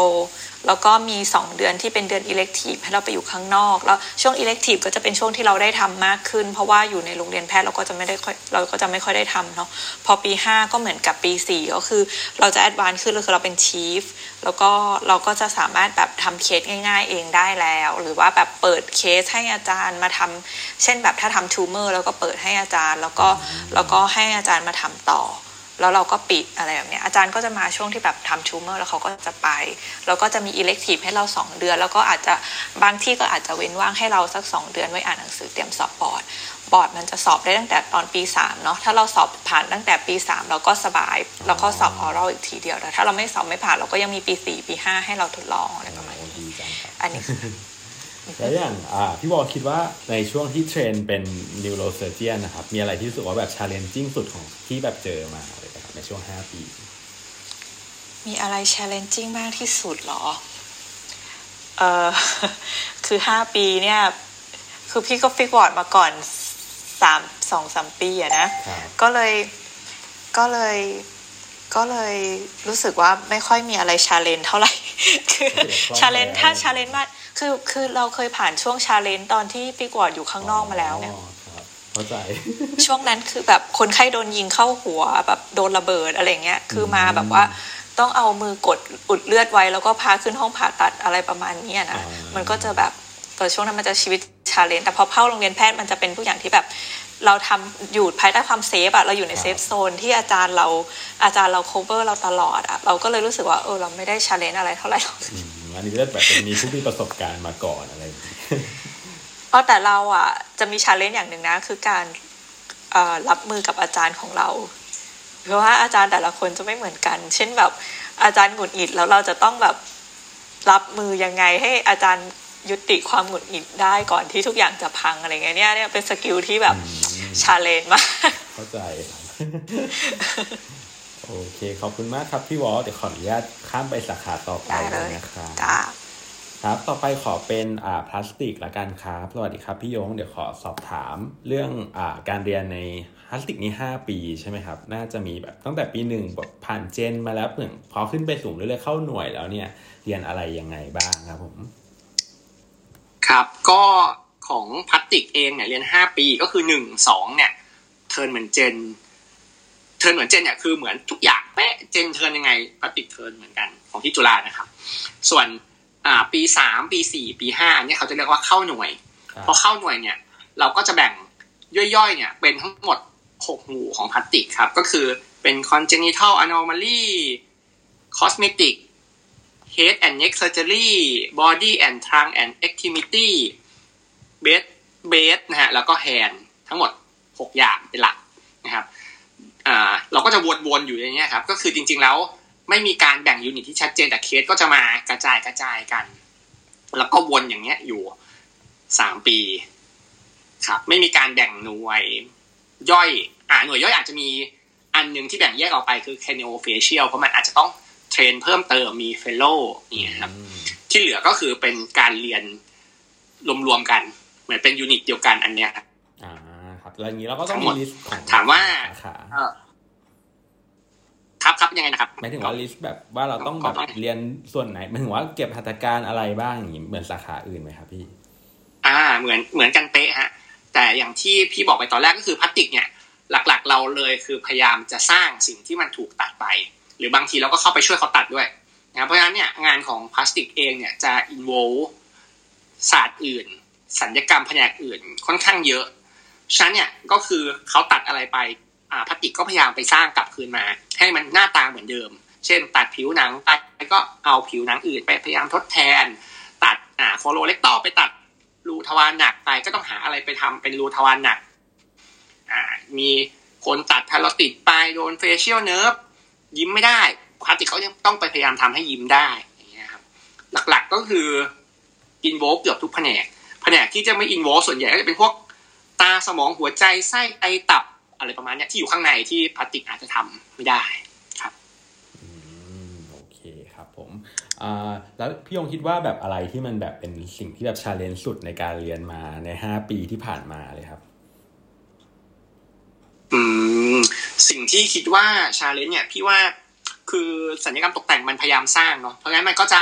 แล้วก็มี 2 เดือนที่เป็นเดือนอิเล็กทีฟให้เราไปอยู่ข้างนอก แล้วช่วงอิเล็กทีฟก็จะเป็นช่วงที่เราได้ทำมากขึ้น เพราะว่าอยู่ในโรงเรียนแพทย์เราก็จะไม่ได้ค่อยเราก็จะไม่ค่อยได้ทำเนาะพอปี 5 ก็เหมือนกับปี 4 ก็คือเราจะ advance ขึ้นเลยคือเราเป็น chief แล้วก็เราก็จะสามารถแบบทำเคสง่าย ๆ เองได้แล้ว หรือว่าแบบเปิดเคสให้อาจารย์มาทำเช่นแบบถ้าทำ tumor แล้วก็เปิดให้อาจารย์ แล้วก็แล้วก็ให้อาจารย์มาทำต่อ แล้วเราก็ปิดอะไรแบบนี้อาจารย์ก็จะมาช่วงที่แบบทำ tumor แล้วเขาก็จะไป แล้วก็จะมี elective ให้เราสองเดือน แล้วก็อาจจะบางที่ก็อาจจะเว้นว่างให้เราสักสองเดือนไว้อ่านหนังสือเตรียมสอบบอร์ดบอร์ดมันจะสอบได้ตั้งแต่ตอนปีสามเนาะถ้าเราสอบผ่านตั้งแต่ปีสามเราก็สบายแล้วก็สอบออรัลอีกทีเดียวแต่ถ้าเราไม่สอบไม่ผ่านเราก็ยังมีปีสี่ปีห้าให้เราทดลองอะไรประมาณนี้ดีจังครับอันนี้แล้วอย่างอ่าพี่บอลคิดว่าในช่วงที่เทรนเป็น neurosurgeon นะครับมีอะไรที่รู้สึกว่าแบบ challenging สุดของที่แบบเจอมา ช่วง 5 ปี มีอะไร challenging มากที่สุดเหรอ เออคือห้าปีเนี่ย คือพี่ก็ fix ward มาก่อนสามสองสามปีอะนะครับก็เลยก็เลยก็เลยรู้สึกว่าไม่ค่อยมีอะไร challenge เท่าไหร่ คือ challenge ถ้า challenge มากคือคือเราเคยผ่านช่วง challenge ตอนที่ fix ward อยู่ข้างนอกมาแล้วเนี่ยอ๋อครับ เข้าใจ ช่วงนั้นคือแบบคนไข้โดนยิงเข้าหัวแบบโดนระเบิดอะไรเงี้ย คือมาแบบว่าต้องเอามือกดอุดเลือดไว้ แล้วก็พาขึ้นห้องผ่าตัดอะไรประมาณเนี้ยนะอ่ามัมันก็จะแบบตอนช่วงนั้นมันจะชีวิต challenge แต่พอเข้าโรงเรียนแพทย์มันจะเป็นทุกอย่างที่แบบเราทำอยู่ภายใต้ความ safe อะเราอยู่ใน safe zone ที่อาจารย์เราอาจารย์เรา cover เราตลอดอะเราก็เลยรู้สึกว่าเออเราไม่ได้ challenge อะไรเท่าไหร่หรอกอืมอันนี้ก็แบบเป็นมีผู้มีประสบการณ์มาก่อนอะไร อย่างนี้เพราะแต่เราอะจะมี challenge อย่างหนึ่งนะ คือการเอ่อรับมือกับอาจารย์ของเรา เพราะว่าอาจารย์แต่ละคนจะไม่เหมือนกัน เช่นแบบอาจารย์หงุดหงิดแล้วเราจะต้องแบบรับมือยังไงให้อาจารย์ยุติความหงุดหงิดได้ก่อนที่ทุกอย่างจะพังอะไรเงี้ยเนี่ยเนี่ยเป็น skill ที่แบบ challenge มาก เข้าใจครับโอเค ขอบคุณมากครับพี่วอลเดี๋ยวขออนุญาตข้ามไปสาขาต่อไปได้เลยนะครับจ้า ครับต่อไปขอเป็นอ่าพลาสติกละกันครับสวัสดีครับพี่ยงเดี๋ยวขอสอบถามเรื่องอ่าการเรียนในพลาสติกนี่5ปีใช่ไหมครับ น่าจะมีแบบตั้งแต่ปีหนึ่งแบบผ่าน gen มาแล้วเหมือนพอขึ้นไปสูงเรื่อยๆเข้าหน่วยแล้วเนี่ยเรียนอะไรยังไงบ้างครับผมครับก็ของพลาสติกเองเนี่ยเรียนห้าปีก็คือหนึ่งสองเนี่ย train เหมือน gen train เหมือน gen เนี่ยคือเหมือนทุกอย่างเป๊ะ gen train ยังไงพลาสติก train เหมือนกันของที่จุฬานะครับ ส่วน อ่า ปีสามปีสี่ปีห้าอันเนี้ยเขาจะเรียกว่าเข้าหน่วยครับพอเข้าหน่วยเนี่ย เราก็จะแบ่งย่อยๆ เนี่ย เป็นทั้งหมดหกหมู่ของพลาสติกครับ ก็คือเป็น congenital anomaly cosmetic head and neck surgery body and trunk and extremity bed bed นะฮะแล้วก็ hand ทั้งหมดหกอย่างเป็นหลักนะครับอ่าเราก็จะวนๆอยู่อย่างเงี้ยครับ ก็คือจริง ๆแล้ว ไม่มีการแบ่ง unit ที่ชัดเจนแต่เคสก็จะมากระจายกระจายกัน แล้วก็วนอย่างเงี้ยอยู่สามปี ครับ ไม่มีการแบ่งหน่วย ย่อย อ่าหน่วยย่อยอาจจะมีอันหนึ่งที่แบ่งแยกออกไปคือ c a n e o facial เพราะมันอาจจะต้อง train เพิ่มเติมมี fellow นี่ครับ ที่เหลือก็คือเป็นการเรียนรวมๆกัน เหมือนเป็น unit เดียวกันอันเนี้ยครับอ่อ่าครับแล้วอย่างนี้เราก็ต้องทั้งหมมีดลิสต์ของถามว่าสาขาเอ่อ ครับครับยังไงนะครับหมายถึงว่า list แบบว่าเราต้องแบบขอไปเรียนส่วนไหนหมายถึงว่าเก็บหัตถการอะไรบ้างอย่างนี้เหมือนสาขาอื่นไหมครับพี่ อ่า เหมือนเหมือนกันเป๊ะฮะ แต่อย่างที่พี่บอกไปตอนแรกก็คือพลาสติกเนี่ยหลักๆ เราเลยคือพยายามจะสร้างสิ่งที่มันถูกตัดไป หรือบางทีเราก็เข้าไปช่วยเขาตัดด้วยนะครับเพราะฉะนั้นเนี่ยงานของพลาสติกเองเนี่ยจะ involve ศาสตร์อื่น ศัลยกรรมแผนกอื่นค่อนข้างเยอะฉะนั้นเนี่ยก็คือเขาตัดอะไรไปอ่า พลาสติกก็พยายามไปสร้างกลับคืนมา ให้มันหน้าตาเหมือนเดิม เช่น ตัดผิวหนังไปก็เอาผิวหนังอื่นไปพยายามทดแทน ตัดอ่า colorectal ไปตัดรูทวารหนักไปก็ต้องหาอะไรไปทำเป็นรูทวารหนักอ่ามีคนตัด parotid ไปโดน facial nerve ยิ้มไม่ได้พลาสติกเขายังต้องไปพยายามทำให้ยิ้มได้อย่างเงี้ยครับหลักๆก็คืออินโวเกือบทุกแผนกแผนกที่จะไม่อินโวส่วนใหญ่ก็จะเป็นพวกตาสมองหัวใจไส้ไตตับ อะไรประมาณเนี้ยที่อยู่ข้างในที่พลาสติกอาจจะทำไม่ได้อืมโอเคครับผมอ่าแล้วพี่ยงคิดว่าแบบอะไรที่มันแบบเป็นสิ่งที่แบบ challenge สุดในการเรียนมาในห้าปีที่ผ่านมาเลยครับ อืมสิ่งที่คิดว่า challenge เนี่ยพี่ว่าคือศัลยกรรมตกแต่งมันพยายามสร้างเนาะเพราะงั้นมันก็จะ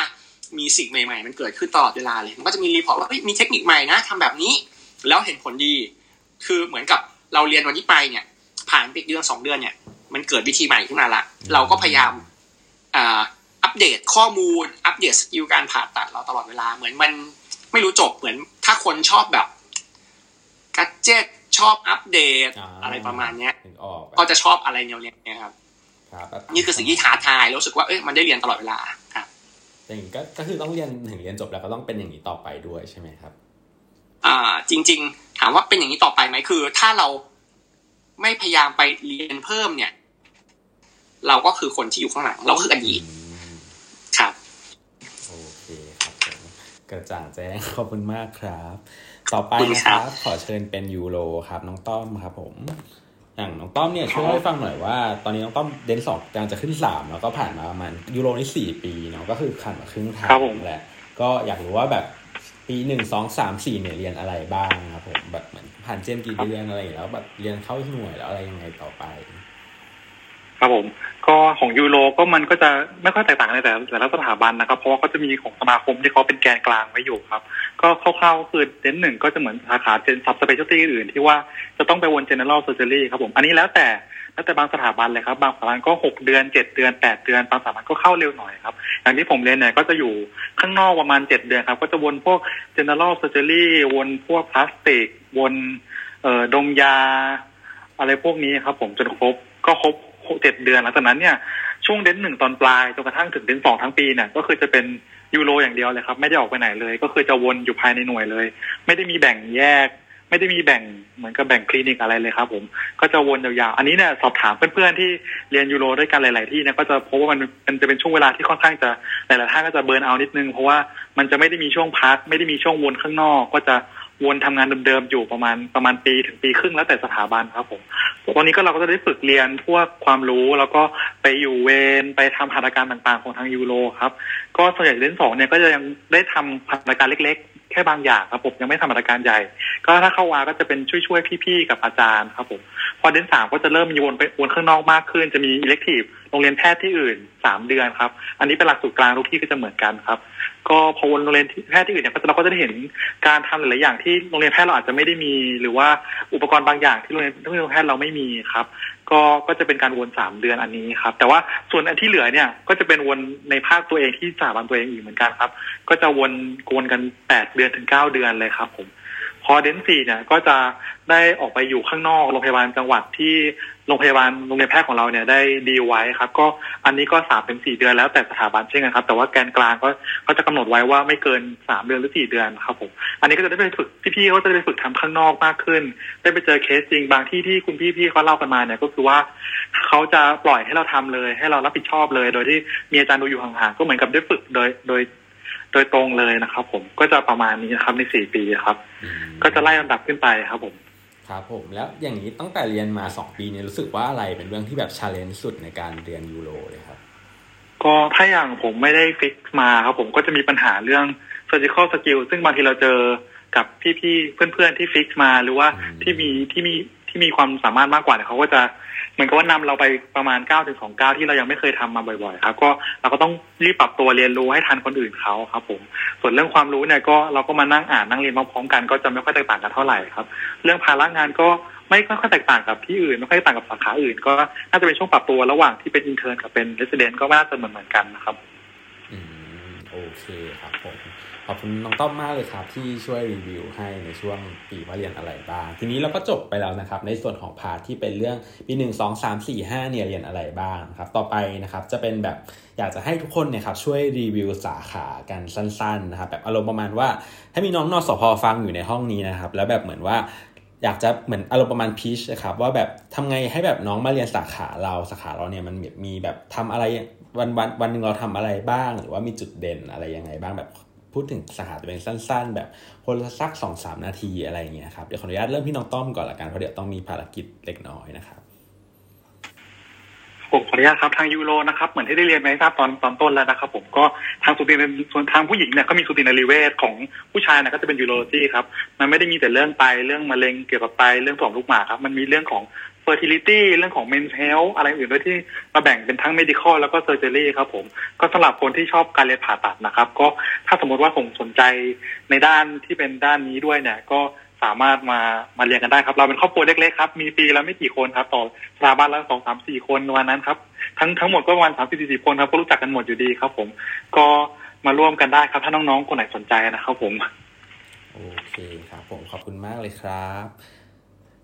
มีสิ่งใหม่ ๆ มันเกิดขึ้นตลอดเวลาเลย มันก็จะมี report ว่าเฮ้ยมีเทคนิคใหม่นะทำแบบนี้ แล้วเห็นผลดี คือเหมือนกับ เราเรียนวันนี้ไปเนี่ย ผ่านไปอีกเดือนสองเดือนเนี่ย มันเกิดวิธีใหม่ขึ้นมาละเราก็พยายามอ่าอัปเดตข้อมูล อัปเดต skill การผ่าตัดเราตลอดเวลาเหมือนมันไม่รู้จบเหมือนถ้าคนชอบแบบ gadget ชอบอัปเดตอ่าอะไรประมาณเนี้ยถึงออกแบบก็จะชอบอะไรแนวเนี้ยครับครับนี่คือสิ่งที่ท้าทายรู้สึกว่าเอ้ยมันได้เรียนตลอดเวลาครับอย่างนี้ก็ก็คือต้องเรียนถึงเรียนจบแล้วก็ต้องเป็นอย่างนี้ต่อไปด้วยใช่ไหมครับ อ่า จริง ๆ ถามว่าเป็นอย่างนี้ต่อไปไหมคือ ถ้าเราไม่พยายามไปเรียนเพิ่มเนี่ย เราก็คือคนที่อยู่ข้างหลัง เราก็คืออดีตครับโอเคครับผมกระจ่างแจ้งขอบคุณมากครับ ต่อไปนะครับ ขอเชิญเป็นยูโรครับ น้องต้อมครับ ผม อย่างน้องต้อมเนี่ยช่วยให้ฟังหน่อยว่า ตอนนี้น้องต้อมเดนสองกำลังจะขึ้นสามแล้วก็ผ่านมาประมาณยูโรนี่สี่ปีเนาะก็คือผ่านมาครึ่งทางแหละก็อยากรู้ว่าแบบ ปีหนึ่งสองสามสี่เนี่ยเรียนอะไรบ้างครับผมแบบเหมือนผ่านเจนกี่เดือนอะไรแล้วแบบเรียนเข้าหน่วยแล้วอะไรยังไงต่อไป ครับผม ก็ของยูโรก็มันก็จะไม่ค่อยแตกต่างในแต่แต่ละสถาบันนะครับ เพราะว่าก็จะมีของสมาคมที่เขาเป็นแกนกลางไว้อยู่ครับ ก็คร่าวๆคือ dent หนึ่งก็จะเหมือนสาขา gen subspecialty อื่นที่ว่าจะต้องไปวน general surgery ครับผม อันนี้แล้วแต่ แล้วแต่บางสถาบันเลยครับ บางสถาบันก็หกเดือนเจ็ดเดือนแปดเดือนบางสถาบันก็เข้าเร็วหน่อยครับ อย่างที่ผมเรียนเนี่ยก็จะอยู่ข้างนอกประมาณเจ็ดเดือนครับ ก็จะวนพวก general surgery วนพวกพลาสติก วนเอ่อดมยา อะไรพวกนี้ครับ ผมจนครบก็ครบเจ็ดเดือนหลังจากนั้นเนี่ยช่วง dent หนึ่งตอนปลายจนกระทั่งถึง dent สองทั้งปีเนี่ยก็คือจะเป็นยูโรอย่างเดียวเลยครับ ไม่ได้ออกไปไหนเลย ก็คือจะวนอยู่ภายในหน่วยเลย ไม่ได้มีแบ่งแยก ไม่ได้มีแบ่งเหมือนกับแบ่งคลินิกอะไรเลยครับ ผม ก็จะวนยาวๆ อันนี้เนี่ยสอบถามเพื่อนๆที่เรียนยูโรด้วยกันหลาย ๆ ที่เนี่ยก็จะพบว่ามันมันจะเป็นช่วงเวลาที่ค่อนข้างจะหลายๆท่านก็จะเบิร์นเอานิดนึงเพราะว่ามันจะไม่ได้มีช่วงพักไม่ได้มีช่วงวนข้างนอก ก็จะ วนทำงานเดิมๆอยู่ประมาณประมาณปีถึงปีครึ่งแล้วแต่สถาบันครับผมตอนนี้ก็เราก็จะได้ฝึกเรียนพวกความรู้แล้วก็ไปอยู่เวรไปทำหัตถการต่างๆของทางยูโรครับ ก็ส่วนใหญ่เล่นสองเนี่ยก็จะยังได้ทำหัตถการเล็กๆ แค่บางอย่างครับผมยังไม่ทำหัตถการใหญ่ ก็ถ้าเข้าวาก็จะเป็นช่วยๆพี่ๆกับอาจารย์ครับผมพอเดนสามก็จะเริ่มมีวนไปวนข้างนอกมากขึ้น จะมีอิเล็กทีฟโรงเรียนแพทย์ที่อื่นสามเดือนครับ อันนี้เป็นหลักสูตรกลางทุกที่ก็จะเหมือนกันครับ ก็พอวนโรงเรียนแพทย์ที่อื่นเนี่ยเราก็จะได้เห็นการทำหลายๆอย่างที่โรงเรียนแพทย์เราอาจจะไม่ได้มี หรือว่าอุปกรณ์บางอย่างที่โรงเรียนที่โรงเรียนแพทย์เราไม่มีครับ ก็ก็จะเป็นการวนสามเดือนอันนี้ครับ แต่ว่าส่วนอันที่เหลือเนี่ยก็จะเป็นวนในภาคตัวเองที่สถาบันตัวเองอีกเหมือนกันครับ ก็จะวนกวนกันแปดเดือนถึงเก้าเดือนเลยครับผมพอเดนสี่เนี่ยก็จะได้ออกไปอยู่ข้างนอกโรงพยาบาลจังหวัดที่ โรงพยาบาลโรงเรียนแพทย์ของเราเนี่ยได้ดีไว้ครับ ก็อันนี้ก็สามเป็นสี่เดือนแล้วแต่สถาบันเช่นกันครับ แต่ว่าแกนกลางก็เขาจะกำหนดไว้ว่าไม่เกินสามเดือนหรือสี่เดือนครับผมอันนี้ก็จะได้ไปฝึกพี่ๆเขาจะได้ไปฝึกทำข้างนอกมากขึ้น ได้ไปเจอเคสจริงบางที่ที่คุณพี่ๆเขาเล่ากันมาเนี่ยก็คือว่าเขาจะปล่อยให้เราทำเลย ให้เรารับผิดชอบเลย โดยที่มีอาจารย์ดูอยู่ห่างๆก็เหมือนกับได้ฝึกโดยโดยโดยตรงเลยนะครับ ผมก็จะประมาณนี้นะครับในสี่ปีครับ ก็จะไล่ลำดับขึ้นไปครับผม ครับผมแล้วอย่างนี้ตั้งแต่เรียนมาสองปีเนี่ยรู้สึกว่าอะไรเป็นเรื่องที่แบบ challenge สุดในการเรียน uro เลยครับ ก็ถ้าอย่างผมไม่ได้ฟิกมาครับผมก็จะมีปัญหาเรื่อง surgical skill ซึ่งบางทีเราเจอกับพี่ๆเพื่อนๆที่ฟิกมาหรือว่าที่มีที่มีที่มีความสามารถมากกว่าเนี่ยเขาก็จะ เหมือนกับว่านำเราไปประมาณ9ก้าถึงสองเก้าที่เรายังไม่เคยทำมาบ่อยๆ ครับ ก็เราก็ต้องรีบปรับตัวเรียนรู้ให้ทันคนอื่นเขาครับ ผม ส่วนเรื่องความรู้เนี่ยก็เราก็มานั่งอ่านนั่งเรียนพร้อมๆกันก็จะไม่ค่อยแตกต่างกันเท่าไหร่ครับ เรื่องภาระงานก็ไม่ค่อยแตกต่างกับที่อื่นไม่ค่อยต่างกับสาขาอื่น ก็น่าจะเป็นช่วงปรับตัวระหว่างที่เป็น intern กับเป็น resident ก็น่าจะเหมือนเหมือนกันนะครับ อืมโอเคครับผม ขอบคุณน้องต้อมมากเลยครับ ที่ช่วยรีวิวให้ในช่วงปีว่าเรียนอะไรบ้าง ทีนี้เราก็จบไปแล้วนะครับ ในส่วนของ part ที่เป็นเรื่องปีหนึ่งสองสามสี่ห้าเนี่ยเรียนอะไรบ้างครับ ต่อไปนะครับจะเป็นแบบอยากจะให้ทุกคนเนี่ยครับช่วยรีวิวสาขากันสั้นๆนะครับแบบอารมณ์ประมาณว่า ถ้ามีน้องนสพฟังอยู่ในห้องนี้นะครับ แล้วแบบเหมือนว่าอยากจะเหมือนอารมณ์ประมาณพีชนะครับว่าแบบทำไงให้แบบน้องมาเรียนสาขาเราสาขาเราเนี่ยมันมีแบบทำอะไรวันวันวันหนึ่งเราทำอะไรบ้าง หรือว่ามีจุดเด่นอะไรยังไงบ้างแบบ พูดถึงสาขาจะเป็นสั้น ๆ แบบคนละสักสองสามนาทีอะไรอย่างเงี้ยครับเดี๋ยวขออนุญาตเริ่มพี่น้องต้อมก่อนละกันเพราะเดี๋ยวต้องมีภารกิจเล็กน้อยนะครับผมขออนุญาตครับทางยูโรนะครับเหมือนที่ได้เรียนไหมทราบตอนตอนต้นแล้วนะครับ ผมก็ทางสุตินส่วนทางผู้หญิงเนี่ยก็มีสุตินารีเวชของผู้ชายนี่ยก็จะเป็นยูโรจีครับมันไม่ได้มีแต่เรื่องไตเรื่องมะเร็งเกี่ยวกับไตเรื่องของลูกหมากครับ มันมีเรื่องของ fertility เรื่องของ men's health อะไรอื่นด้วยที่มาแบ่งเป็นทั้ง medical แล้วก็ surgery ครับผม ก็สำหรับคนที่ชอบการเรียนผ่าตัดนะครับ ก็ถ้าสมมติว่าผมสนใจในด้านที่เป็นด้านนี้ด้วยเนี่ย ก็สามารถมามาเรียนกันได้ครับ เราเป็นครอบครัวเล็กๆครับ มีปีละไม่กี่คนครับ ต่อสถาบันละสองสามสี่คนวันนั้นครับ ทั้งทั้งหมดก็ประมาณสามสิบสี่คนครับ ก็รู้จักกันหมดอยู่ดีครับ ผม ก็มาร่วมกันได้ครับ ถ้าน้องๆคนไหนสนใจนะครับผม โอเคครับ ผมขอบคุณมากเลยครับ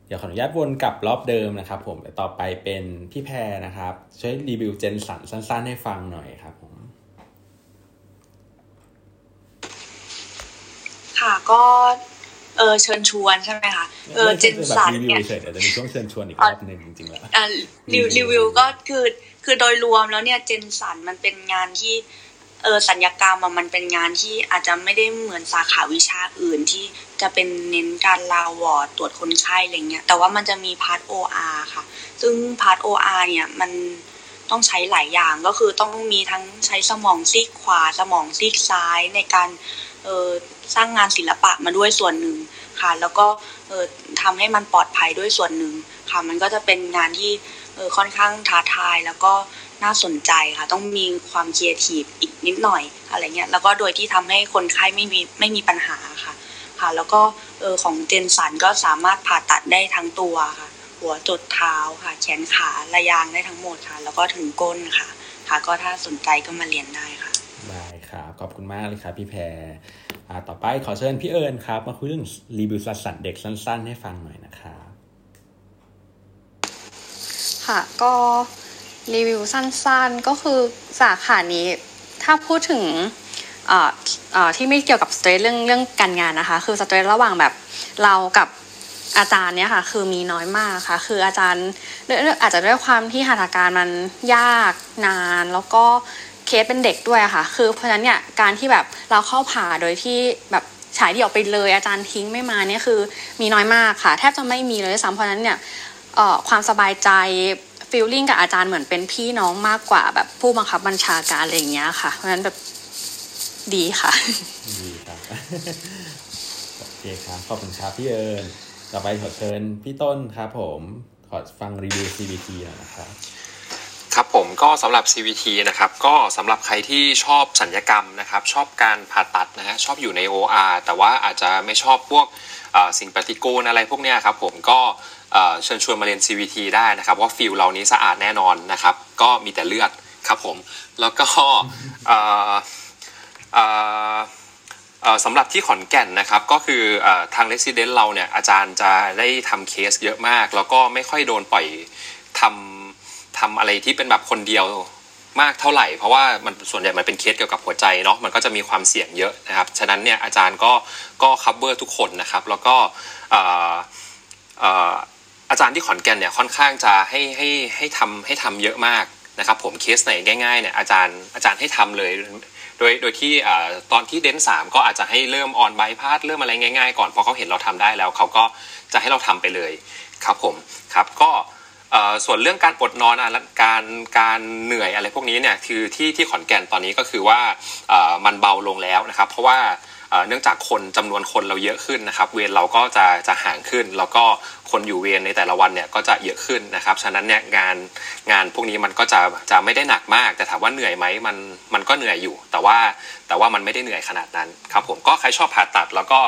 เดี๋ยวขออนุญาตวนกลับรอบเดิมนะครับผมต่อไปเป็นพี่แพรนะครับ ช่วยรีวิวเจนสันสั้น ๆ ให้ฟังหน่อยครับผมค่ะก็เออเชิญชวนใช่ไหมคะเออเจนสันรีวิเนี่วยเฉยๆเดี๋ยวจะมีช่วงเชิญชวนอีกรอบหนึ่งจริงๆแล้วอะรีวิวรีวิวก็คือคือโดยรวมแล้วเนี่ย Gen ศัลย์มันเป็นงานที่ เออศัลยกรรมมันเป็นงานที่อาจจะไม่ได้เหมือนสาขาวิชาอื่นที่จะเป็นเน้นการ round ward ตรวจคนไข้อะไรเงี้ยแต่ว่ามันจะมี part OR ค่ะ ซึ่ง part OR เนี่ยมันต้องใช้หลายอย่างก็คือต้องมีทั้งใช้สมองซีกขวา สมองซีกซ้ายในการเออสร้างงานศิลปะมาด้วยส่วนหนึ่งค่ะ แล้วก็เออทำให้มันปลอดภัยด้วยส่วนหนึ่งค่ะ มันก็จะเป็นงานที่เออค่อนข้างท้าทายแล้วก็ น่าสนใจค่ะ ต้องมีความครีเอทีฟอีกนิดหน่อยอะไรเงี้ยแล้วก็โดยที่ทำให้คนไข้ไม่มีไม่มีปัญหาค่ะ ค่ะ แล้วก็เออของเจนสันก็สามารถผ่าตัดได้ทั้งตัวค่ะ หัวจดเท้าค่ะ แขนขาระยางได้ทั้งหมดค่ะ แล้วก็ถึงก้นค่ะ ค่ะ ก็ถ้าสนใจก็มาเรียนได้ค่ะได้ครับขอบคุณมากเลยครับพี่แพรอ่าต่อไปขอเชิญพี่เอิญครับ มาคุยเรื่องรีวิวสัตว์เด็กสั้น ๆ ให้ฟังหน่อยนะครับค่ะก็ รีวิวสั้นๆ ก็คือสาขานี้ถ้าพูดถึงที่ไม่เกี่ยวกับสเตรสเรื่องเรื่องการงานนะคะ คือสเตรสระหว่างแบบเรากับอาจารย์เนี่ยค่ะ คือมีน้อยมากค่ะ คืออาจารย์อาจจะด้วยความที่หัตถการมันยากนาน แล้วก็เคสเป็นเด็กด้วยค่ะ คือเพราะฉะนั้นเนี่ยการที่แบบเราเข้าผ่าโดยที่แบบฉายเดี่ยวไปเลยอาจารย์ทิ้งไม่มาเนี่ยคือมีน้อยมากค่ะ แทบจะไม่มีเลยด้วยซ้ำเพราะนั้นเนี่ยความสบายใจ ฟีลลิ่งกับอาจารย์เหมือนเป็นพี่น้องมากกว่าแบบผู้บังคับบัญชาการอะไรอย่างเงี้ยค่ะ เพราะฉะนั้นแบบดีค่ะ ดีครับโอเคครับขอบคุณครับพี่เอิญต่อไปขอเชิญพี่ต้นครับผมขอฟังรีวิว CBT หน่อยนะครับครับผมก็สำหรับ CVT นะครับก็สำหรับใครที่ชอบสัญญกรรมนะครับ ชอบการผ่าตัดนะฮะชอบอยู่ใน OR แต่ว่าอาจจะไม่ชอบพวกเอ่อสิ่งปฏิกูลอะไรพวกเนี้ยครับผมก็ เชิญชวนมาเรียน CVT ได้นะครับว่าฟิลเรานี้สะอาดแน่นอนนะครับ ก็มีแต่เลือดครับผมแล้วก็สำหรับที่ขอนแก่นนะครับก็คืออทาง Resident เราเนี่ยอาจารย์จะได้ทำเคสเยอะมาก แล้วก็ไม่ค่อยโดนปล่อยทำทำอะไรที่เป็นแบบคนเดียวมากเท่าไหร่ เพราะว่ามันส่วนใหญ่มันเป็นเคสเกี่ยวกับหัวใจเนาะมันก็จะมีความเสี่ยงเยอะนะครับฉะนั้นเนี่ยอาจารย์ก็ก็คัพเ e อร์ทุกคนนะครับ แล้วก็ อาจารย์ที่ขอนแก่นเนี่ยค่อนข้างจะให้ให้ให้ทำให้ทำเยอะมากนะครับ ผมเคสไหนง่ายๆเนี่ยอาจารย์อาจารย์ให้ทำเลย โดยโดยที่ตอนที่ dent สามก็อาจจะให้เริ่ม on bypass เริ่มอะไรง่ายๆก่อนพอเขาเห็นเราทำได้แล้วเขาก็จะให้เราทำไปเลยครับผมครับก็ส่วนเรื่องการอดนอนอการการเหนื่อยอะไรพวกนี้เนี่ยคือที่ที่ขอนแก่นตอนนี้ก็คือว่ามันเบาลงแล้วนะครับ เพราะว่า เอ่อเนื่องจากคนจำนวนคนเราเยอะขึ้นนะครับ เวรเราก็จะจะห่างขึ้น แล้วก็คนอยู่เวรในแต่ละวันเนี่ยก็จะเยอะขึ้นนะครับ ฉะนั้นเนี่ยงานงานพวกนี้มันก็จะจะไม่ได้หนักมาก แต่ถามว่าเหนื่อยไหมมันมันก็เหนื่อยอยู่ แต่ว่าแต่ว่ามันไม่ได้เหนื่อยขนาดนั้นครับผมก็ใครชอบผ่าตัดแล้วก็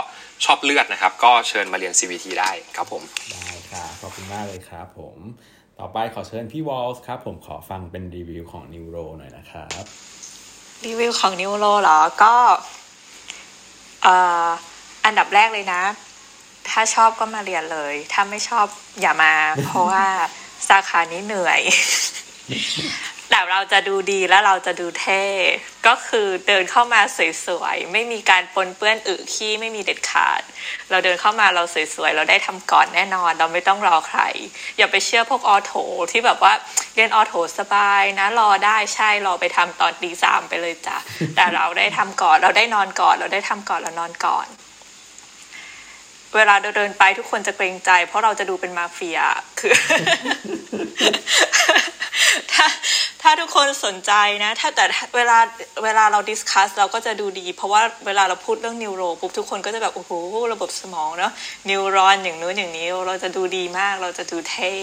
ชอบเลือดนะครับ ก็เชิญมาเรียน CVT ได้ครับผมได้ครับขอบคุณมากเลยครับผมต่อไปขอเชิญพี่วอลส์ครับผมขอฟังเป็นรีวิวของนิวโรหน่อยนะครับรีวิวของนิวโรเหรอก็เอันดับแรกเลยนะ ถ้าชอบก็มาเรียนเลย ถ้าไม่ชอบอย่ามา เพราะว่าสาขานี้เหนื่อย แต่เราจะดูดีและเราจะดูเท่ ก็คือเดินเข้ามาสวยๆ ไม่มีการปนเปื้อนอึขี้ไม่มีเด็ดขาด เราเดินเข้ามาเราสวยๆ เราได้ทำก่อนแน่นอน เราไม่ต้องรอใคร อย่าไปเชื่อพวกออโถที่แบบว่าเรียนออโถสบายนะรอได้ใช่รอไปทำตอนตีสามไปเลยจ้ะแต่เราได้ทำก่อนเราได้นอนก่อน เราได้ทำก่อนเรานอนก่อน เวลาเดินไปทุกคนจะเกรงใจ เพราะเราจะดูเป็นมาเฟียคือ ถ้าถ้าทุกคนสนใจนะ ถ้าแต่เวลาเวลาเรา discuss เราก็จะดูดี เพราะว่าเวลาเราพูดเรื่อง neuro ปุ๊บทุกคนก็จะแบบโอ้โหระบบสมองเนาะ neuron อย่างนู้นอย่างนี้ เราจะดูดีมากเราจะดูเท่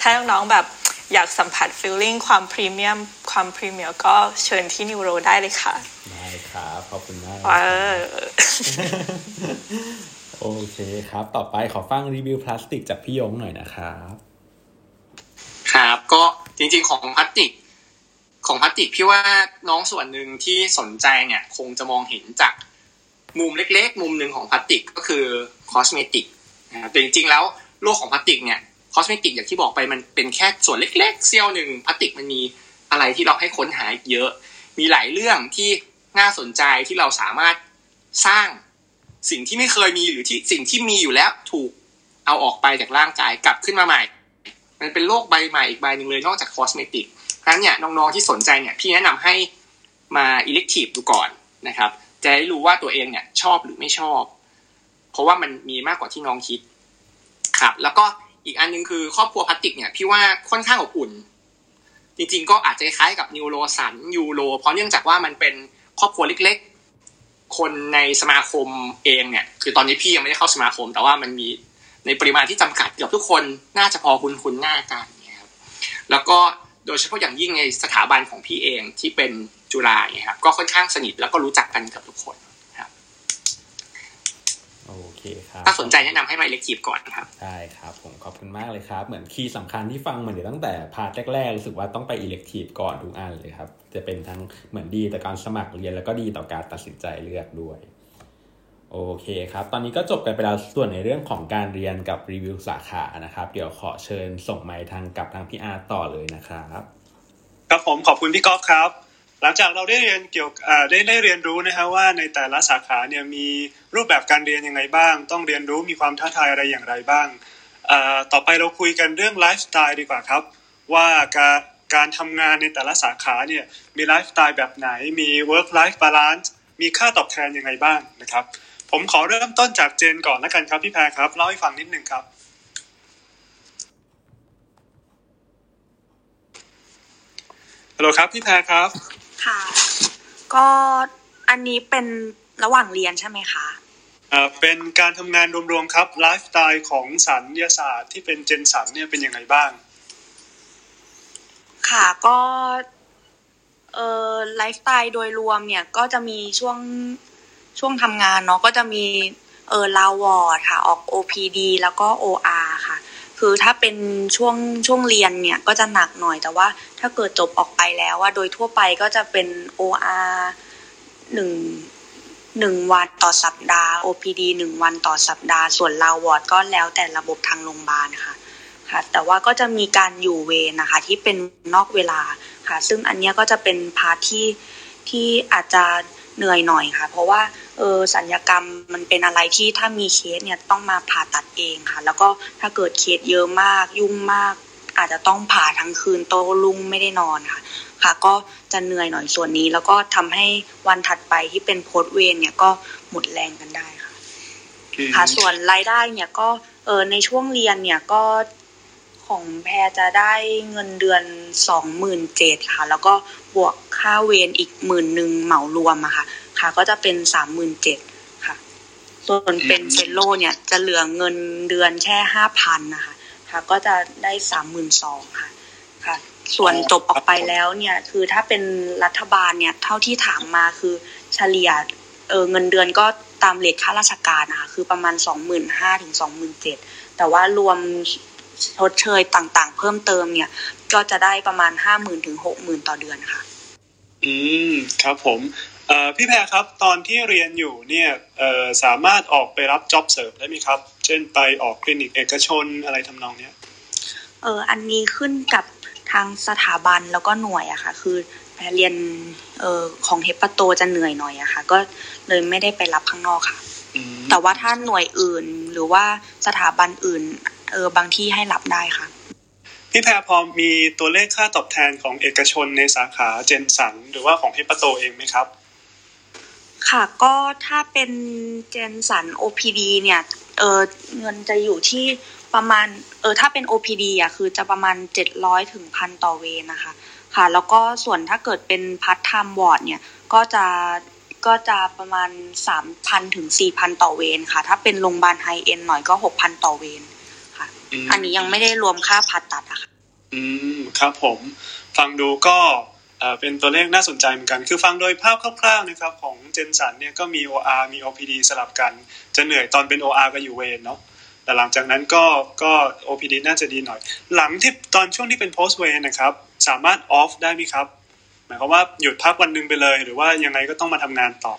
ถ้าน้องๆแบบอยากสัมผัส feeling ความพรีเมียมความพรีเมียมก็เชิญที่ neuro ได้เลยค่ะได้ครับขอบคุณมากเออ โอเคครับ ต่อไปขอฟังรีวิวพลาสติกจากพี่ยงหน่อยนะครับ ครับก็จริง ๆ ของพลาสติก ของพลาสติกพี่ว่าน้องส่วนหนึ่งที่สนใจเนี่ยคงจะมองเห็นจากมุมเล็ก ๆ มุมหนึ่งของพลาสติกก็คือ cosmetic นะครับแต่จริง ๆ แล้วโลกของพลาสติกเนี่ย cosmetic อย่างที่บอกไปมันเป็นแค่ส่วนเล็ก ๆ เสี้ยวหนึ่งพลาสติกมันมีอะไรที่เราให้ค้นหาเยอะ มีหลายเรื่องที่น่าสนใจที่เราสามารถสร้าง สิ่งที่ไม่เคยมีหรือที่สิ่งที่มีอยู่แล้วถูกเอาออกไปจากร่างกายกลับขึ้นมาใหม่ มันเป็นโลกใบใหม่อีกใบหนึ่งเลยนอกจาก cosmetic เพราะฉะนั้นเนี่ยน้องๆที่สนใจเนี่ยพี่แนะนำให้มา elective ดูก่อนนะครับ จะได้รู้ว่าตัวเองเนี่ยชอบหรือไม่ชอบ เพราะว่ามันมีมากกว่าที่น้องคิดครับ แล้วก็อีกอันนึงคือครอบครัวพลาสติกเนี่ยพี่ว่าค่อนข้างอบอุ่น จริง ๆ ก็อาจจะคล้ายกับ neuro ศัลย์ uro เพราะเนื่องจากว่ามันเป็นครอบครัวเล็ก คนในสมาคมเองเนี่ย คือตอนนี้พี่ยังไม่ได้เข้าสมาคม แต่ว่ามันมีในปริมาณที่จำกัดเกือบทุกคนน่าจะพอคุ้นคุ้นหน้ากันเนี่ยครับแล้วก็โดยเฉพาะอย่างยิ่งในสถาบันของพี่เองที่เป็นจุฬาเนี่ยครับก็ค่อนข้างสนิทแล้วก็รู้จักกันกับทุกคน โอเคครับ ถ้าสนใจแนะนำให้มา elective ก่อนครับได้ครับ ผมขอบคุณมากเลยครับ เหมือน key สำคัญที่ฟังมาเดี๋ยวตั้งแต่ part แรกๆ รู้สึกว่าต้องไป elective ก่อนทุกอันเลยครับ จะเป็นทั้งเหมือนดีต่อการสมัครเรียนแล้วก็ดีต่อการตัดสินใจเลือกด้วย โอเคครับ ตอนนี้ก็จบกันไปแล้วส่วนในเรื่องของการเรียนกับรีวิวสาขานะครับ เดี๋ยวขอเชิญส่งไมค์ทางกับทางพี่อาร์ต่อเลยนะครับครับผมขอบคุณพี่ก๊อฟครับ หลังจากเราได้เรียนเกี่ยวอ่าได้ได้เรียนรู้นะฮะว่าในแต่ละสาขาเนี่ยมีรูปแบบการเรียนยังไงบ้าง ต้องเรียนรู้มีความท้าทายอะไรอย่างไรบ้าง ต่อไปเราคุยกันเรื่องไลฟ์สไตล์ดีกว่าครับ ว่าการการทำงานในแต่ละสาขาเนี่ยมีไลฟ์สไตล์แบบไหนมี work life balance มีค่าตอบแทนยังไงบ้างนะครับ ผมขอเริ่มต้นจาก Gen ก่อนแล้วกันครับพี่แพรครับเล่าให้ฟังนิดนึงครับฮัลโหลครับพี่แพรครับ ค่ะ ก็อันนี้เป็นระหว่างเรียนใช่ไหมคะอ่าเป็นการทำงานรวมๆครับไลฟ์สไตล์ของศัลยศาสตร์ที่เป็น Gen ศัลย์เนี่ยเป็นยังไงบ้าง ค่ะก็เอ่อไลฟ์สไตล์โดยรวมเนี่ยก็จะมีช่วงช่วงทำงานเนาะก็จะมีเออ round ward ค่ะ ออก OPD แล้วก็ OR ค่ะ คือถ้าเป็นช่วงช่วงเรียนเนี่ยก็จะหนักหน่อยแต่ว่า ถ้าเกิดจบออกไปแล้วว่าโดยทั่วไปก็จะเป็น OR หนึ่งหนึ่งวันต่อสัปดาห์ OPD หนึ่งวันต่อสัปดาห์ ส่วน round ward ก็แล้วแต่ระบบทางโรงพยาบาลค่ะค่ะ แต่ว่าก็จะมีการอยู่เวรนะคะ ที่เป็นนอกเวลาค่ะ ซึ่งอันนี้ก็จะเป็น part ที่ที่อาจจะเหนื่อยหน่อยค่ะ เพราะว่า เออศัลยกรรมมันเป็นอะไรที่ถ้ามีเคสเนี่ยต้องมาผ่าตัดเองค่ะ แล้วก็ถ้าเกิดเคสเยอะมากยุ่งมาก อาจจะต้องผ่าทั้งคืนโต้รุ่งไม่ได้นอนค่ะ ค่ะ ก็จะเหนื่อยหน่อยส่วนนี้ แล้วก็ทำให้วันถัดไปที่เป็นโพสต์เวรเนี่ยก็หมดแรงกันได้ค่ะ ค่ะส่วนรายได้เนี่ยก็เออในช่วงเรียนเนี่ยก็ของแพรจะได้เงินเดือนสองหมื่นเจ็ดค่ะ แล้วก็บวกค่าเวรอีกหมื่นหนึ่งเหมารวมอะค่ะ ค่ะก็จะเป็นสามหมื่นเจ็ดค่ะ ส่วนเป็น fellow เนี่ยจะเหลือเงินเดือนแค่ห้าพันนะคะ ค่ะ ก็จะได้สามหมื่นสองค่ะ ค่ะ ส่วนจบออกไปแล้วเนี่ย คือถ้าเป็นรัฐบาลเนี่ย เท่าที่ถามมาคือเฉลี่ยเออเงินเดือนก็ตามเลทค่าราชการนะคะคือประมาณสองหมื่นห้าถึงสองหมื่นเจ็ดแต่ว่ารวมชดเชยต่างๆ เพิ่มเติมเนี่ย ก็จะได้ประมาณห้าหมื่นถึงหกหมื่นต่อเดือนค่ะ อืม ครับผมเอ่อ พี่แพรครับ ตอนที่เรียนอยู่เนี่ยเอ่อสามารถออกไปรับจ็อบเสริมได้ไหมครับ เช่นไปออกคลินิกเอกชนอะไรทำนองเนี้ยเอออันนี้ขึ้นกับทางสถาบันแล้วก็หน่วยอะค่ะ คือแพรเรียนเออของเฮปาโตจะเหนื่อยหน่อยอะค่ะ ก็เลยไม่ได้ไปรับข้างนอกค่ะอืมแต่ว่าถ้าหน่วยอื่นหรือว่าสถาบันอื่นเออบางที่ให้รับได้ค่ะพี่แพรพอมีตัวเลขค่าตอบแทนของเอกชนในสาขาเจนสันหรือว่าของเฮปาโตเองไหมครับ ค่ะก็ถ้าเป็นเจนสัน OPD เนี่ยเออเงินจะอยู่ที่ประมาณเออถ้าเป็น OPD อะคือจะประมาณเจ็ดร้อยถึงพันต่อเวรนะคะ ค่ะ แล้วก็ส่วนถ้าเกิดเป็น part-time ward เนี่ยก็จะก็จะประมาณสามพันถึงสี่พันต่อเวรค่ะ ถ้าเป็นโรงพยาบาล high-end หน่อยก็หกพันต่อเวรค่ะอืมอันนี้ยังไม่ได้รวมค่าผ่าตัดอะค่ะ อืม ครับผม ฟังดูก็ เออเป็นตัวเลขน่าสนใจเหมือนกัน คือฟังโดยภาพคร่าวๆนะครับของ Gen ศัลย์เนี่ยก็มี OR มี OPD สลับกัน จะเหนื่อยตอนเป็น OR ก็อยู่เวรเนาะแต่หลังจากนั้นก็ก็ OPD น่าจะดีหน่อย หลังที่ตอนช่วงที่เป็น post เวรนะครับสามารถ off ได้ไหมครับ หมายความว่าหยุดพักวันหนึ่งไปเลย หรือว่ายังไงก็ต้องมาทำงานต่อ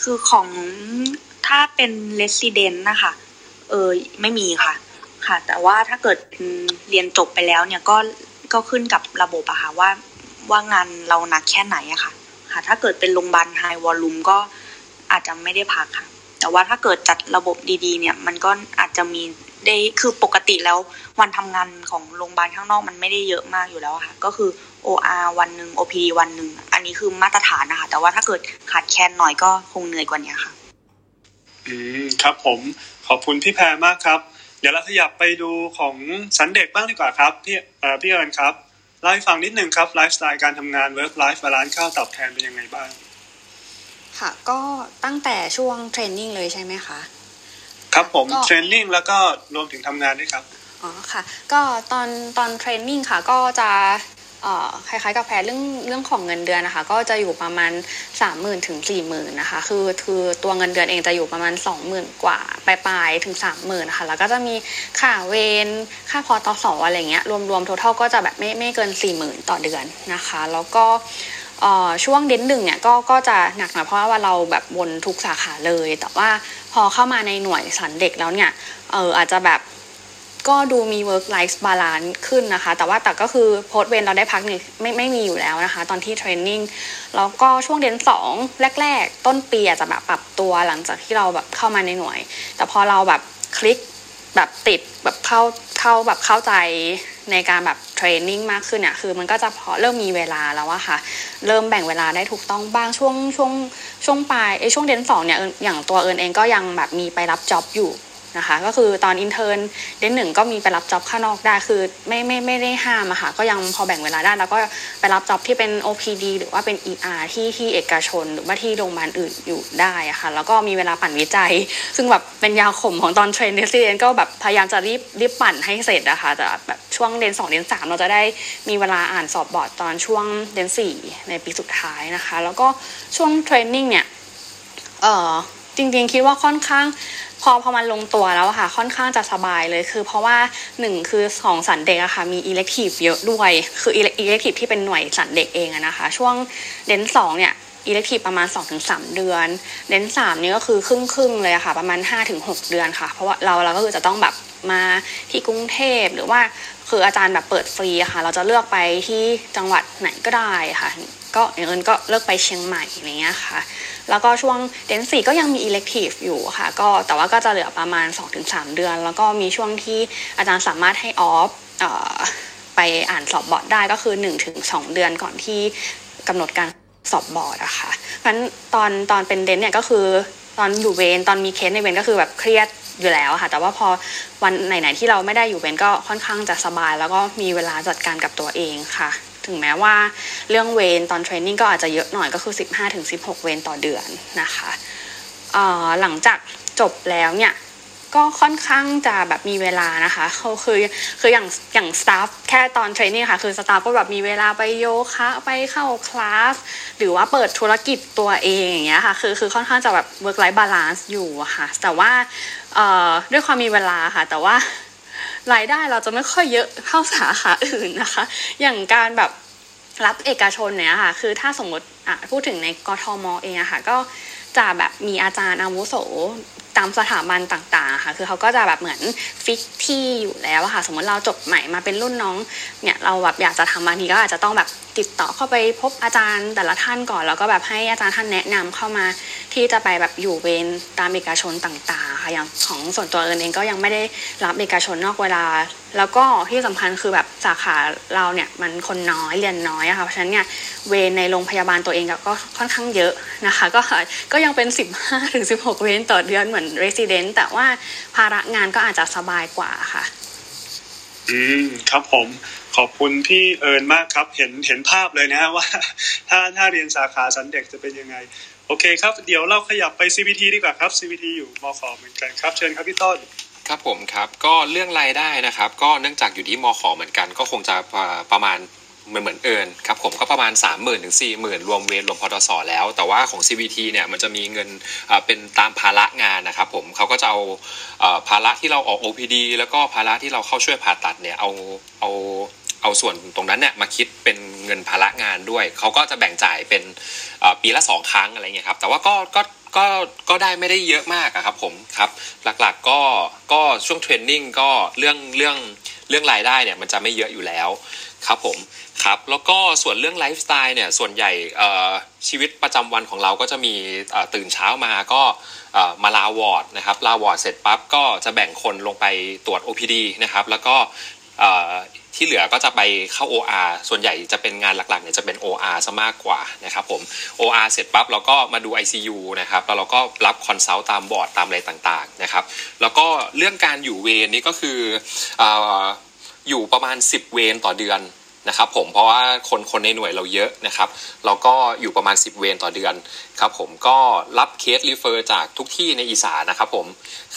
คือของถ้าเป็น resident นะคะเออไม่มีค่ะ ค่ะ แต่ว่าถ้าเกิดเรียนจบไปแล้วเนี่ยก็ ก็ขึ้นกับระบบอะค่ะว่าว่างานเราหนักแค่ไหนอะค่ะ ค่ะ ถ้าเกิดเป็นโรงพยาบาลไฮวอลลุ่มก็อาจจะไม่ได้พักค่ะ แต่ว่าถ้าเกิดจัดระบบดีๆ เนี่ย มันก็อาจจะมีได้คือปกติแล้ววันทำงานของโรงพยาบาลข้างนอกมันไม่ได้เยอะมากอยู่แล้วค่ะ ก็คือ OR วันหนึ่ง OPD วันหนึ่งอันนี้คือมาตรฐานนะคะ แต่ว่าถ้าเกิดขาดแคลนหน่อยก็คงเหนื่อยกว่านี้ค่ะ อืมครับผมขอบคุณพี่แพรมากครับ เดี๋ยวเราขยับไปดูของสันเด็กบ้างดีกว่าครับ พี่เอ่อพี่เอิญครับเล่าให้ฟังนิดนึงครับไลฟ์สไตล์การทำงาน work life balance ค่าตอบแทนเป็นยังไงบ้าง ค่ะ ก็ตั้งแต่ช่วง training เลยใช่ไหมคะ ครับผมก็ training แล้วก็รวมถึงทำงานด้วยครับอ๋อค่ะ ก็ตอนตอน training ค่ะ ก็จะเอ่อ คล้ายๆกับแพรเรื่องเรื่องของเงินเดือนนะคะ ก็จะอยู่ประมาณสามหมื่นถึงสี่หมื่นนะคะ คือคือตัวเงินเดือนเองจะอยู่ประมาณสองหมื่นกว่าปลายๆถึงสามหมื่นนะคะแล้วก็จะมีค่าเวรค่าพอตสออะไรเงี้ยรวมๆทั้งก็จะแบบไม่ไม่เกินสี่หมื่นต่อเดือนนะคะ แล้วก็ช่วงเดือนหนึ่งเนี่ยก็ก็จะหนักหน่อยเพราะว่าเราแบบวนทุกสาขาเลย แต่ว่าพอเข้ามาในหน่วยสันเด็กแล้วเนี่ยเอออาจจะแบบ ก็ดูมี work life balance ขึ้นนะคะ แต่ว่าแต่ก็คือโพสเวนเราได้พักหนี่งไม่ไม่มีอยู่แล้วนะคะ ตอนที่เทรนนิ่งแล้วก็ช่วงเดือนสองแรก ๆ ต้นปีอาจจะแบบปรับตัวหลังจากที่เราแบบเข้ามาในหน่วย แต่พอเราแบบคลิกแบบติดแบบเข้าเข้าแบบเข้าใจในการแบบ training มากขึ้นเนี่ยคือมันก็จะพอเริ่มมีเวลาแล้วอะค่ะ เริ่มแบ่งเวลาได้ถูกต้องบ้างช่วงช่วงช่วงปลายไอช่วง dent สองเนี่ยอย่างตัวเอิญเองก็ยังแบบมีไปรับ job อยู่ นะคะ ก็คือตอน intern เดือนหนึ่งก็มีไปรับ job ข้างนอกได้คือไม่ไม่ไม่ได้ห้ามอะค่ะก็ยังพอแบ่งเวลาได้ แล้วก็ไปรับจ็อบที่เป็น OPD หรือว่าเป็น ER ที่ที่เอกชน หรือว่าที่โรงพยาบาลอื่นอยู่ได้อะค่ะแล้วก็มีเวลาปั่นวิจัย ซึ่งแบบเป็นยาขมของตอน train resident ก็แบบพยายามจะรีบรีบปั่นให้เสร็จอะค่ะแต่แบบช่วงเดือนสองเดือนสามเราจะได้มีเวลาอ่านสอบบอร์ดตอนช่วงเดือนสี่ในปีสุดท้ายนะคะ แล้วก็ช่วง training เนี่ยเออ จริงๆ คิดว่าค่อนข้างพอพอมันลงตัวแล้วค่ะ ค่อนข้างจะสบายเลยคือเพราะว่าหนึ่งคือของศัลย์เด็กอะค่ะ มี elective เยอะด้วย คือ elective ที่เป็นหน่วยศัลย์เด็กเองอะนะคะ ช่วง dent สองเนี่ยอิเล็กทีฟประมาณ 2-3 เดือน เดนสามนี่ก็คือครึ่งครึ่งๆเลยอะค่ะ ประมาณ 5-6 เดือนค่ะ เพราะว่าเราเราก็คือจะต้องแบบมาที่กรุงเทพหรือว่าคืออาจารย์แบบเปิดฟรีอะค่ะ เราจะเลือกไปที่จังหวัดไหนก็ได้ค่ะ ก็อย่างเอิญก็เลือกไปเชียงใหม่อะไรเงี้ยค่ะ แล้วก็ช่วงเดนสี่ก็ยังมีอิเล็กทีฟอยู่ค่ะ ก็แต่ว่าก็จะเหลือประมาณ 2-3 เดือน แล้วก็มีช่วงที่อาจารย์สามารถให้ออฟไปอ่านสอบบอร์ดได้ก็คือ 1-2 เดือนก่อนที่กำหนดการสอบบอร์ดอะค่ะเพราะฉะนั้นตอนตอนเป็น dent เนี่ยก็คือตอนอยู่เวรตอนมีเคสในเวรก็คือแบบเครียดอยู่แล้วค่ะ แต่ว่าพอวันไหนๆที่เราไม่ได้อยู่เวรก็ค่อนข้างจะสบาย แล้วก็มีเวลาจัดการกับตัวเองค่ะ ถึงแม้ว่าเรื่องเวรตอน training ก็อาจจะเยอะหน่อยก็คือ 15-16 เวรต่อเดือนนะคะหลังจากจบแล้วเนี่ยก็ค่อนข้างจะแบบมีเวลานะคะเขาคือคืออย่างอย่าง staff แค่ตอน training ค่ะคือ staff ก็แบบมีเวลาไปโยคะไปเข้าคลาสหรือว่าเปิดธุรกิจตัวเองอย่างเงี้ยค่ะคือคือค่อนข้างจะแบบ work life balance อยู่ค่ะแต่ว่าเอ่อด้วยความมีเวลาค่ะ แต่ว่า รายได้เราจะไม่ค่อยเยอะเท่าสาขาอื่นนะคะ อย่างการแบบรับเอกชนเนี่ยค่ะ คือถ้าสมมติอะพูดถึงในกทมเองอะค่ะ ก็จะแบบมีอาจารย์อาวุโสตามสถาบันต่างๆค่ะ คือเขาก็จะแบบเหมือนฟิกที่อยู่แล้วค่ะ สมมติเราจบใหม่มาเป็นรุ่นน้องเนี่ยเราแบบอยากจะทำบางทีก็อาจจะต้องแบบ ติดต่อเข้าไปพบอาจารย์แต่ละท่านก่อน แล้วก็แบบให้อาจารย์ท่านแนะนำเข้ามาที่จะไปแบบอยู่เวรตามเอกชนต่าง ๆ ค่ะอย่างของส่วนตัวเอิญเองก็ยังไม่ได้รับเอกชนนอกเวลา แล้วก็ที่สำคัญคือแบบสาขาเราเนี่ยมันคนน้อยเรียนน้อยอะค่ะเพราะฉะนั้นเนี่ยเวรในโรงพยาบาลตัวเองก็ค่อนข้างเยอะนะคะ ก็ก็ยังเป็น 15ถึง16 เวรต่อเดือนเหมือน resident แต่ว่าภาระงานก็อาจจะสบายกว่าค่ะ อืมครับผม ขอบคุณพี่เอิญมากครับ เห็นเห็นภาพเลยนะฮะว่า ถ้าถ้าเรียนสาขาสันเด็กจะเป็นยังไง โอเคครับ เดี๋ยวเราขยับไป CBT ดีกว่าครับ CBT อยู่มขเหมือนกันครับ เชิญครับพี่ต้นครับผมครับก็เรื่องรายได้นะครับ ก็เนื่องจากอยู่ที่มขเหมือนกัน ก็คงจะประมาณ เหมือนเหมือนเอิญครับผมก็ประมาณ 3 0 0 0 0ถึง40,000รวมเวรรวมพอตสแล้ว แต่ว่าของ CVT เนี่ยมันจะมีเงินเป็นตามภาระงานนะครับผมเขาก็จะเอาภาระที่เราออก OPD แล้วก็ภาระที่เราเข้าช่วยผ่าตัดเนี่ยเอาเอาเอาส่วนตรงนั้นเนี่ยมาคิดเป็นเงินภาระงานด้วย เขาก็จะแบ่งจ่ายเป็นปีละสองครั้งอะไรเงี้ยครับแต่ว่าก็ก็ก็ก็ได้ไม่ได้เยอะมากอะครับผมครับหลักๆก็ก็ช่วง training ก็เรื่องเรื่องเรื่องรายได้เนี่ยมันจะไม่เยอะอยู่แล้ว ครับผมครับแล้วก็ส่วนเรื่องไลฟ์สไตล์เนี่ยส่วนใหญ่ชีวิตประจำวันของเราก็จะมีตื่นเช้ามาก็มา round ward นะครับ round ward เสร็จปั๊บก็จะแบ่งคนลงไปตรวจ OPD นะครับแล้วก็ที่เหลือก็จะไปเข้า OR ส่วนใหญ่จะเป็นงานหลักๆเนี่ยจะเป็น OR ซะมากกว่านะครับผม OR เสร็จปั๊บเราก็มาดู ICU นะครับแล้วเราก็รับ consult ตามบอร์ดตามอะไรต่างๆนะครับแล้วก็เรื่องการอยู่เวรนี่ก็คือ อยู่ประมาณ 10 เวรต่อเดือนนะครับผมเพราะว่าคนคนในหน่วยเราเยอะนะครับเราก็อยู่ประมาณ 10 เวรต่อเดือนครับผมก็รับเคส refer จากทุกที่ในอีสานนะครับผม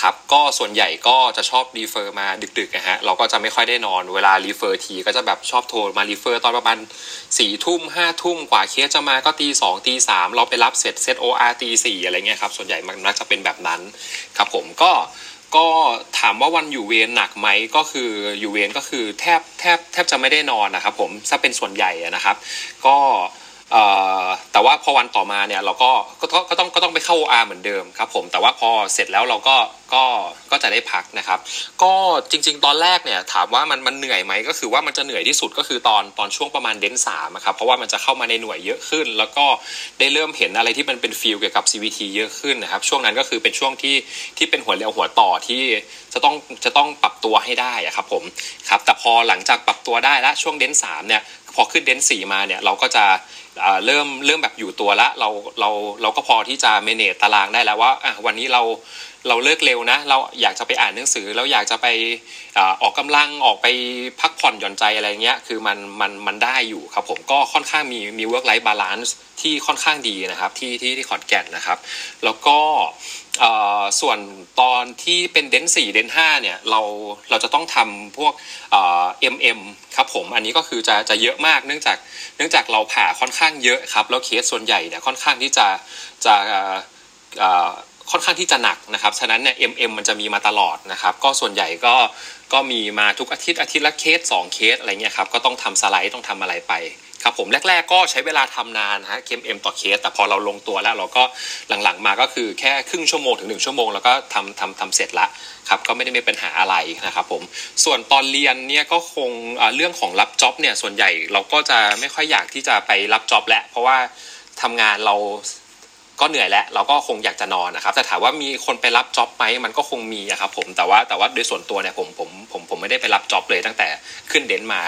ครับก็ส่วนใหญ่ก็จะชอบ refer มาดึกๆนะฮะเราก็จะไม่ค่อยได้นอนเวลา refer ทีก็จะแบบชอบโทรมา refer ตอนประมาณสี่ทุ่มห้าทุ่มกว่าเคสจะมาก็ตีสองตีสามเราไปรับเสร็จ set OR ตีสี่อะไรเงี้ยครับส่วนใหญ่มันมักจะเป็นแบบนั้นครับผมก็ ก็ถามว่าวันอยู่เวรหนักไหมก็คืออยู่เวรก็คือแทบแทบแทบจะไม่ได้นอนนะครับผมถ้าเป็นส่วนใหญ่นะครับ ก็แต่ว่าพอวันต่อมาเนี่ยเราก็ก็ก็ต้องก็ต้องไปเข้าอาเหมือนเดิมครับผมแต่ว่าพอเสร็จแล้วเราก็ ก็ก็จะได้พักนะครับ ก็จริง ๆ ตอนแรกเนี่ยถามว่ามันมันเหนื่อยไหมก็คือว่ามันจะเหนื่อยที่สุดก็คือตอนตอนช่วงประมาณเดนสามครับเพราะว่ามันจะเข้ามาในหน่วยเยอะขึ้น แล้วก็ได้เริ่มเห็นอะไรที่มันเป็น field เกี่ยวกับ CVT เยอะขึ้นนะครับช่วงนั้นก็คือเป็นช่วงที่ที่เป็นหัวเลี้ยวหัวต่อที่จะต้องจะต้องปรับตัวให้ได้ครับผมครับแต่พอหลังจากปรับตัวได้แล้วช่วง dent สามเนี่ยพอขึ้น dent สี่มาเนี่ยเราก็จะเริ่มเริ่มแบบอยู่ตัวละเราเราเราก็พอที่จะ manage ตารางได้แล้วว่าวันนี้เราเราเลิกเร็วนะ เราอยากจะไปอ่านหนังสือเราอยากจะไปออกกำลังออกไปพักผ่อนหย่อนใจอะไรเงี้ยคือมันมันมันได้อยู่ครับผมก็ค่อนข้างมีมี work life balanceที่ค่อนข้างดีนะครับที่ที่ที่ขอนแก่นนะครับ แล้วก็ส่วนตอนที่เป็น dent สี่ dent ห้าเนี่ยเราเราจะต้องทำพวก MM ครับผมอันนี้ก็คือจะจะเยอะมากเนื่องจากเนื่องจากเราผ่าค่อนข้างเยอะครับแล้วเคสส่วนใหญ่เนี่ยค่อนข้างที่จะจะ ค่อนข้างที่จะหนักนะครับฉะนั้นเนี่ย MM มันจะมีมาตลอดนะครับ ก็ส่วนใหญ่ก็ก็มีมาทุกอาทิตย์อาทิตย์ละเคส2เคสอะไรเงี้ยครับก็ต้องทำสไลด์ต้องทำอะไรไปครับผมแรก ๆ ก็ใช้เวลาทำนานฮะเคมเอ็มต่อเคส แต่พอเราลงตัวแล้วเราก็หลังๆมาก็คือแค่ครึ่งชั่วโมงถึงหนึ่งชั่วโมงแล้วก็ทำทำทำเสร็จละครับก็ไม่ได้มีปัญหาอะไรนะครับผมส่วนตอนเรียนเนี่ยก็คงเรื่องของรับจ็อบเนี่ยส่วนใหญ่เราก็จะไม่ค่อยอยากที่จะไปรับจ็อบแล้วเพราะว่าทำงานเรา ก็เหนื่อยแล้วเราก็คงอยากจะนอนนะครับแต่ถามว่ามีคนไปรับจ็อบไหมมันก็คงมีครับผมแต่ว่าแต่ว่าโดยส่วนตัวเนี่ยผมผมผมผมไม่ได้ไปรับจ็อบเลยตั้งแต่ขึ้นเดนมา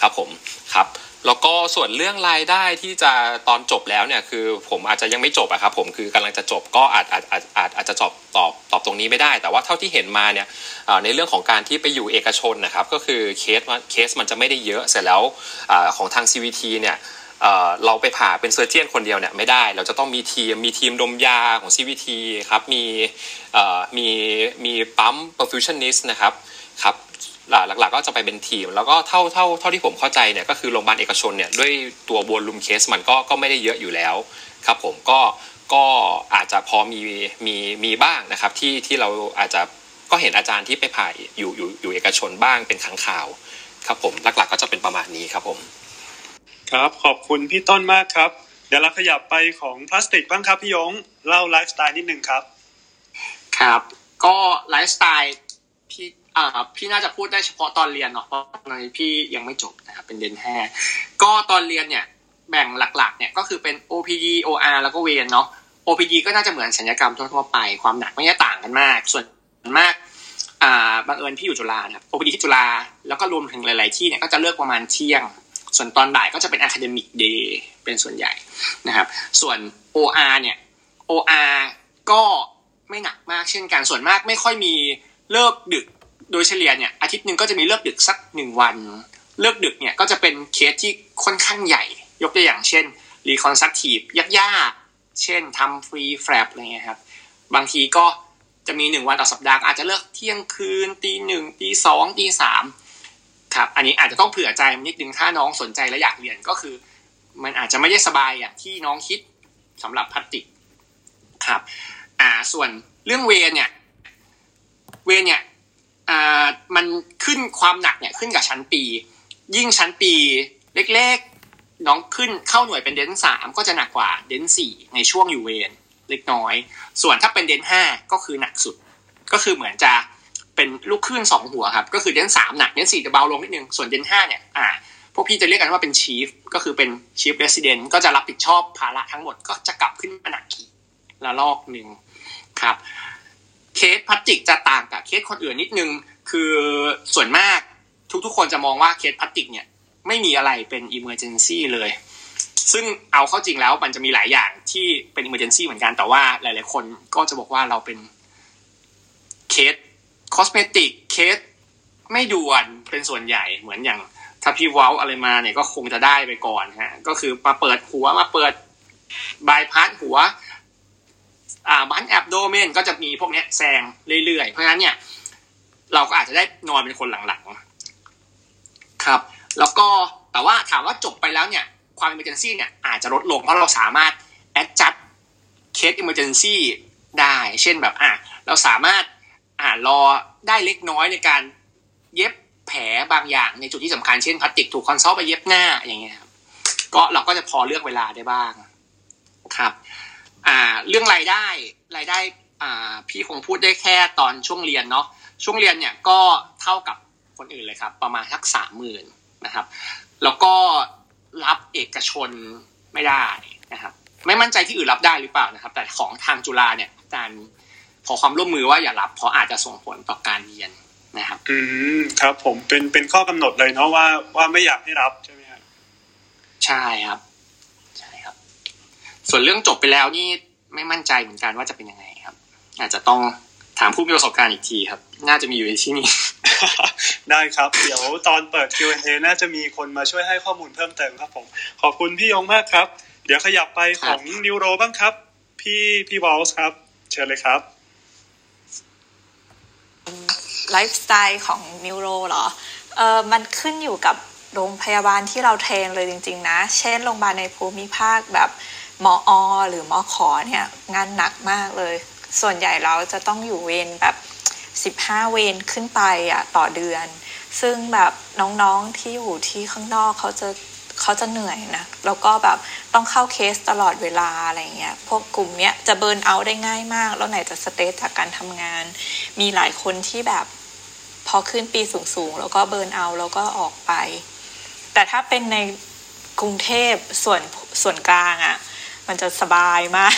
ครับผมครับแล้วก็ส่วนเรื่องรายได้ที่จะตอนจบแล้วเนี่ยคือผมอาจจะยังไม่จบอะครับผมคือกำลังจะจบก็อาจอาจอาจอาจอาจจะจบตอบตอบตรงนี้ไม่ได้ แต่ว่าเท่าที่เห็นมาเนี่ยในเรื่องของการที่ไปอยู่เอกชนนะครับก็คือเคสเคสมันจะไม่ได้เยอะเสร็จแล้วของทาง CVT เนี่ย เราไปผ่าเป็นเซอร์เจียนคนเดียวเนี่ยไม่ได้ เราจะต้องมีทีมมีทีมดมยาของ CVT ครับมีมีมีปั๊ม perfusionist นะครับครับหลักๆก็จะไปเป็นทีม แล้วก็เท่าเท่าเท่าที่ผมเข้าใจเนี่ยก็คือโรงพยาบาลเอกชนเนี่ยด้วยตัวบวลุมเคสมันก็ก็ไม่ได้เยอะอยู่แล้วครับผมก็ก็อาจจะพอมีมีมีบ้างนะครับที่ที่เราอาจจะก็เห็นอาจารย์ที่ไปผ่าอยู่อยู่อยู่เอกชนบ้างเป็นครั้งข่าวครับผมหลักๆก็จะเป็นประมาณนี้ครับผม ครับ ขอบคุณพี่ต้นมากครับ เดี๋ยวเราขยับไปของพลาสติกบ้างครับพี่ยงเล่าไลฟ์สไตล์นิดนึงครับ ครับ ก็ไลฟ์สไตล์พี่อ่าพี่น่าจะพูดได้เฉพาะตอนเรียนเนาะเพราะตอนนี้พี่ยังไม่จบนะครับเป็นเดนแท้ก็ตอนเรียนเนี่ยแบ่งหลักๆเนี่ยก็คือเป็น OPD OR แล้วก็เวนเนาะ OPD ก็น่าจะเหมือนสัญญกรรมทั่วๆไปความหนักไม่ได้ต่างกันมาก ส่วนมากอ่าบังเอิญพี่อยู่จุฬาครับ OPD ที่จุฬาแล้วก็รวมถึงหลาย ๆ ที่เนี่ยก็จะเลือกประมาณเที่ยง ส่วนตอนบ่ายก็จะเป็น academic day เป็นส่วนใหญ่นะครับ ส่วน OR เนี่ย OR ก็ไม่หนักมากเช่นกันส่วนมากไม่ค่อยมีเลิกดึกโดยเฉลี่ยเนี่ยอาทิตย์หนึ่งก็จะมีเลิกดึกสักหนึ่งวัน เลิกดึกเนี่ยก็จะเป็นเคสที่ค่อนข้างใหญ่ ยกตัวอย่างเช่น reconstructive ยากๆ เช่นทำ free flap อะไรเงี้ยครับ บางทีก็จะมีหนึ่งวันต่อสัปดาห์อาจจะเลิกเที่ยงคืนตีหนึ่งตีสองตีสาม ครับ อันนี้อาจจะต้องเผื่อใจนิดนึงถ้าน้องสนใจและอยากเรียนก็คือ มันอาจจะไม่ได้สบายอย่างที่น้องคิดสำหรับพัตติกครับ อ่าส่วนเรื่องเวรเนี่ย เวรเนี่ยอ่ามันขึ้นความหนักเนี่ยขึ้นกับชั้นปี ยิ่งชั้นปีเล็กๆ น้องขึ้นเข้าหน่วยเป็นเดนสามก็จะหนักกว่าเดนสี่ในช่วงอยู่เวรเล็กน้อย ส่วนถ้าเป็นเดนห้าก็คือหนักสุด ก็คือเหมือนจะ เป็นลูกคลื่นสองหัวครับ ก็คือ dent สามหนัก dent สี่จะเบาลงนิดนึง ส่วน dent ห้าเนี่ยอ่าพวกพี่จะเรียกกันว่าเป็น chief ก็คือเป็น chief resident ก็จะรับผิดชอบภาระทั้งหมดก็จะกลับขึ้นมาหนักอีกระลอกหนึ่งครับ เคสพลาสติกจะต่างกับเคสคนอื่นนิดนึง คือส่วนมากทุกๆ คนจะมองว่าเคสพลาสติกเนี่ยไม่มีอะไรเป็น emergency เลย ซึ่งเอาเข้าจริงแล้วมันจะมีหลายอย่างที่เป็น emergency เหมือนกันแต่ว่าหลาย ๆ คนก็จะบอกว่าเราเป็นเคส cosmetic เคสไม่ด่วนเป็นส่วนใหญ่เหมือนอย่างถ้าพี่ว้าวอะไรมาเนี่ยก็คงจะได้ไปก่อนฮะ ก็คือมาเปิดหัวมาเปิดบายพาสหัว อ่า blunt abdomen ก็จะมีพวกเนี้ยแซงเรื่อยๆ เพราะฉะนั้นเนี่ย เราก็อาจจะได้นอนเป็นคนหลังๆ ครับ แล้วก็แต่ว่าถามว่าจบไปแล้วเนี่ย ความ emergency เนี่ยอาจจะลดลงเพราะเราสามารถ adjust case emergency ได้ เช่นแบบอะเราสามารถ อ่ารอได้เล็กน้อยในการเย็บแผลบางอย่างในจุดที่สำคัญเช่นพลาสติกถูกคอนโซลไปเย็บหน้าอย่างเงี้ยครับก็เราก็จะพอเลือกเวลาได้บ้างครับ อ่า เรื่องรายได้รายได้ อ่า พี่คงพูดได้แค่ตอนช่วงเรียนเนาะช่วงเรียนเนี่ยก็เท่ากับคนอื่นเลยครับ ประมาณสักสามหมื่นนะครับ แล้วก็รับเอกชนไม่ได้นะครับ ไม่มั่นใจที่อื่นรับได้หรือเปล่านะครับ แต่ของทางจุฬาเนี่ยกาจารย์ ขอความร่วมมือว่าอย่ารับเพราะอาจจะส่งผลต่อการเรียนนะครับ อืมครับ ผมเป็นเป็นข้อกำหนดเลยเนาะว่าว่าไม่อยากให้รับใช่ไหมครับใช่ครับ ใช่ครับ ส่วนเรื่องจบไปแล้วนี่ไม่มั่นใจเหมือนกันว่าจะเป็นยังไงครับ อาจจะต้องถามผู้มีประสบการณ์อีกทีครับ น่าจะมีอยู่ในที่นี้ ได้ครับ เดี๋ยวตอนเปิด Q&A น่าจะมีคนมาช่วยให้ข้อมูลเพิ่มเติมครับผม ขอบคุณพี่ยงมากครับ เดี๋ยวขยับไปของ neuro บ้างครับ พี่พี่บอลครับ เชิญเลยครับ ไลฟ์สไตล์ของ neuro เหรอเออมันขึ้นอยู่กับโรงพยาบาลที่เรา train เลยจริง ๆ นะ เช่นโรงพยาบาลในภูมิภาคแบบหมออหรือหมอขอเนี่ยงานหนักมากเลย ส่วนใหญ่เราจะต้องอยู่เวรแบบ 15 เวรขึ้นไปอะต่อเดือน ซึ่งแบบน้องๆที่อยู่ที่ข้างนอกเขาจะเขาจะเหนื่อยนะแล้วก็แบบต้องเข้าเคสตลอดเวลาอะไรเงี้ยพวกกลุ่มเนี้ยจะเบิร์นเอาท์ได้ง่ายมาก แล้วไหนจะสเตทจากการทำงาน มีหลายคนที่แบบ พอขึ้นปีสูงๆ แล้วก็เบิร์นเอาแล้วก็ออกไป แต่ถ้าเป็นในกรุงเทพส่วนส่วนกลางอะ่ะ มันจะสบายมาก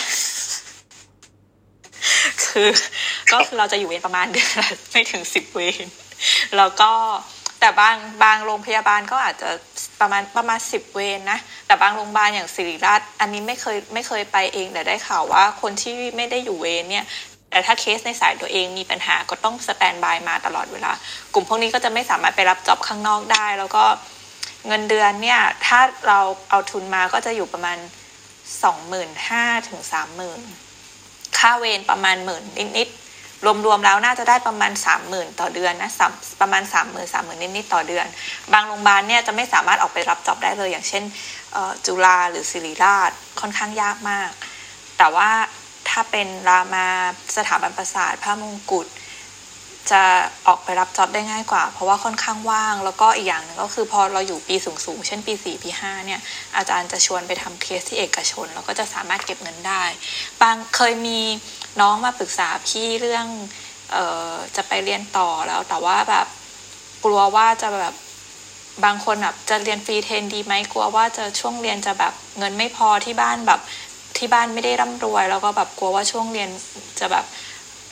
คือก็คือเราจะอยู่เวรประมาณเดือนไม่ถึงสิบเวรแล้วก็แต่บางบางโรงพยาบาลก็อาจจะประมาณประมาณสิบเวรนะ แต่บางโรงพยาบาลอย่างศิริราช อันนี้ไม่เคยไม่เคยไปเองแต่ได้ข่าวว่าคนที่ไม่ได้อยู่เวรเนี่ย แต่ถ้าเคสในสายตัวเองมีปัญหาก็ต้องสแตนบายมาตลอดเวลา กลุ่มพวกนี้ก็จะไม่สามารถไปรับจ็อบข้างนอกได้ แล้วก็เงินเดือนเนี่ย ถ้าเราเอาทุนมาก็จะอยู่ประมาณสองหมื่นห้าถึงสามหมื่นค่าเวรประมาณหมื่นนิดๆรวมๆแล้วน่าจะได้ประมาณสามหมื่นต่อเดือนนะประมาณสามหมื่นสามหมื่นนิดๆต่อเดือน บางโรงพยาบาลเนี่ยจะไม่สามารถออกไปรับจ็อบได้เลย อย่างเช่นจุฬาหรือศิริราชค่อนข้างยากมาก แต่ว่า ถ้าเป็นรามาสถาบันประสาทพระมงกุฎจะออกไปรับ job ได้ง่ายกว่า เพราะว่าค่อนข้างว่าง แล้วก็อีกอย่างหนึ่งก็คือพอเราอยู่ปีสูงๆเช่นปี4ปี5เนี่ยอาจารย์จะชวนไปทำเคสที่เอกชน แล้วก็จะสามารถเก็บเงินได้ บางเคยมีน้องมาปรึกษาพี่เรื่องออจะไปเรียนต่อแล้ว แต่ว่าแบบกลัวว่าจะแบบบางคนแบบจะเรียน free train ดีไหมกลัวว่าจะช่วงเรียนจะแบบเงินไม่พอที่บ้านแบบ ที่บ้านไม่ได้ร่ำรวย แล้วก็แบบกลัวว่าช่วงเรียนจะแบบ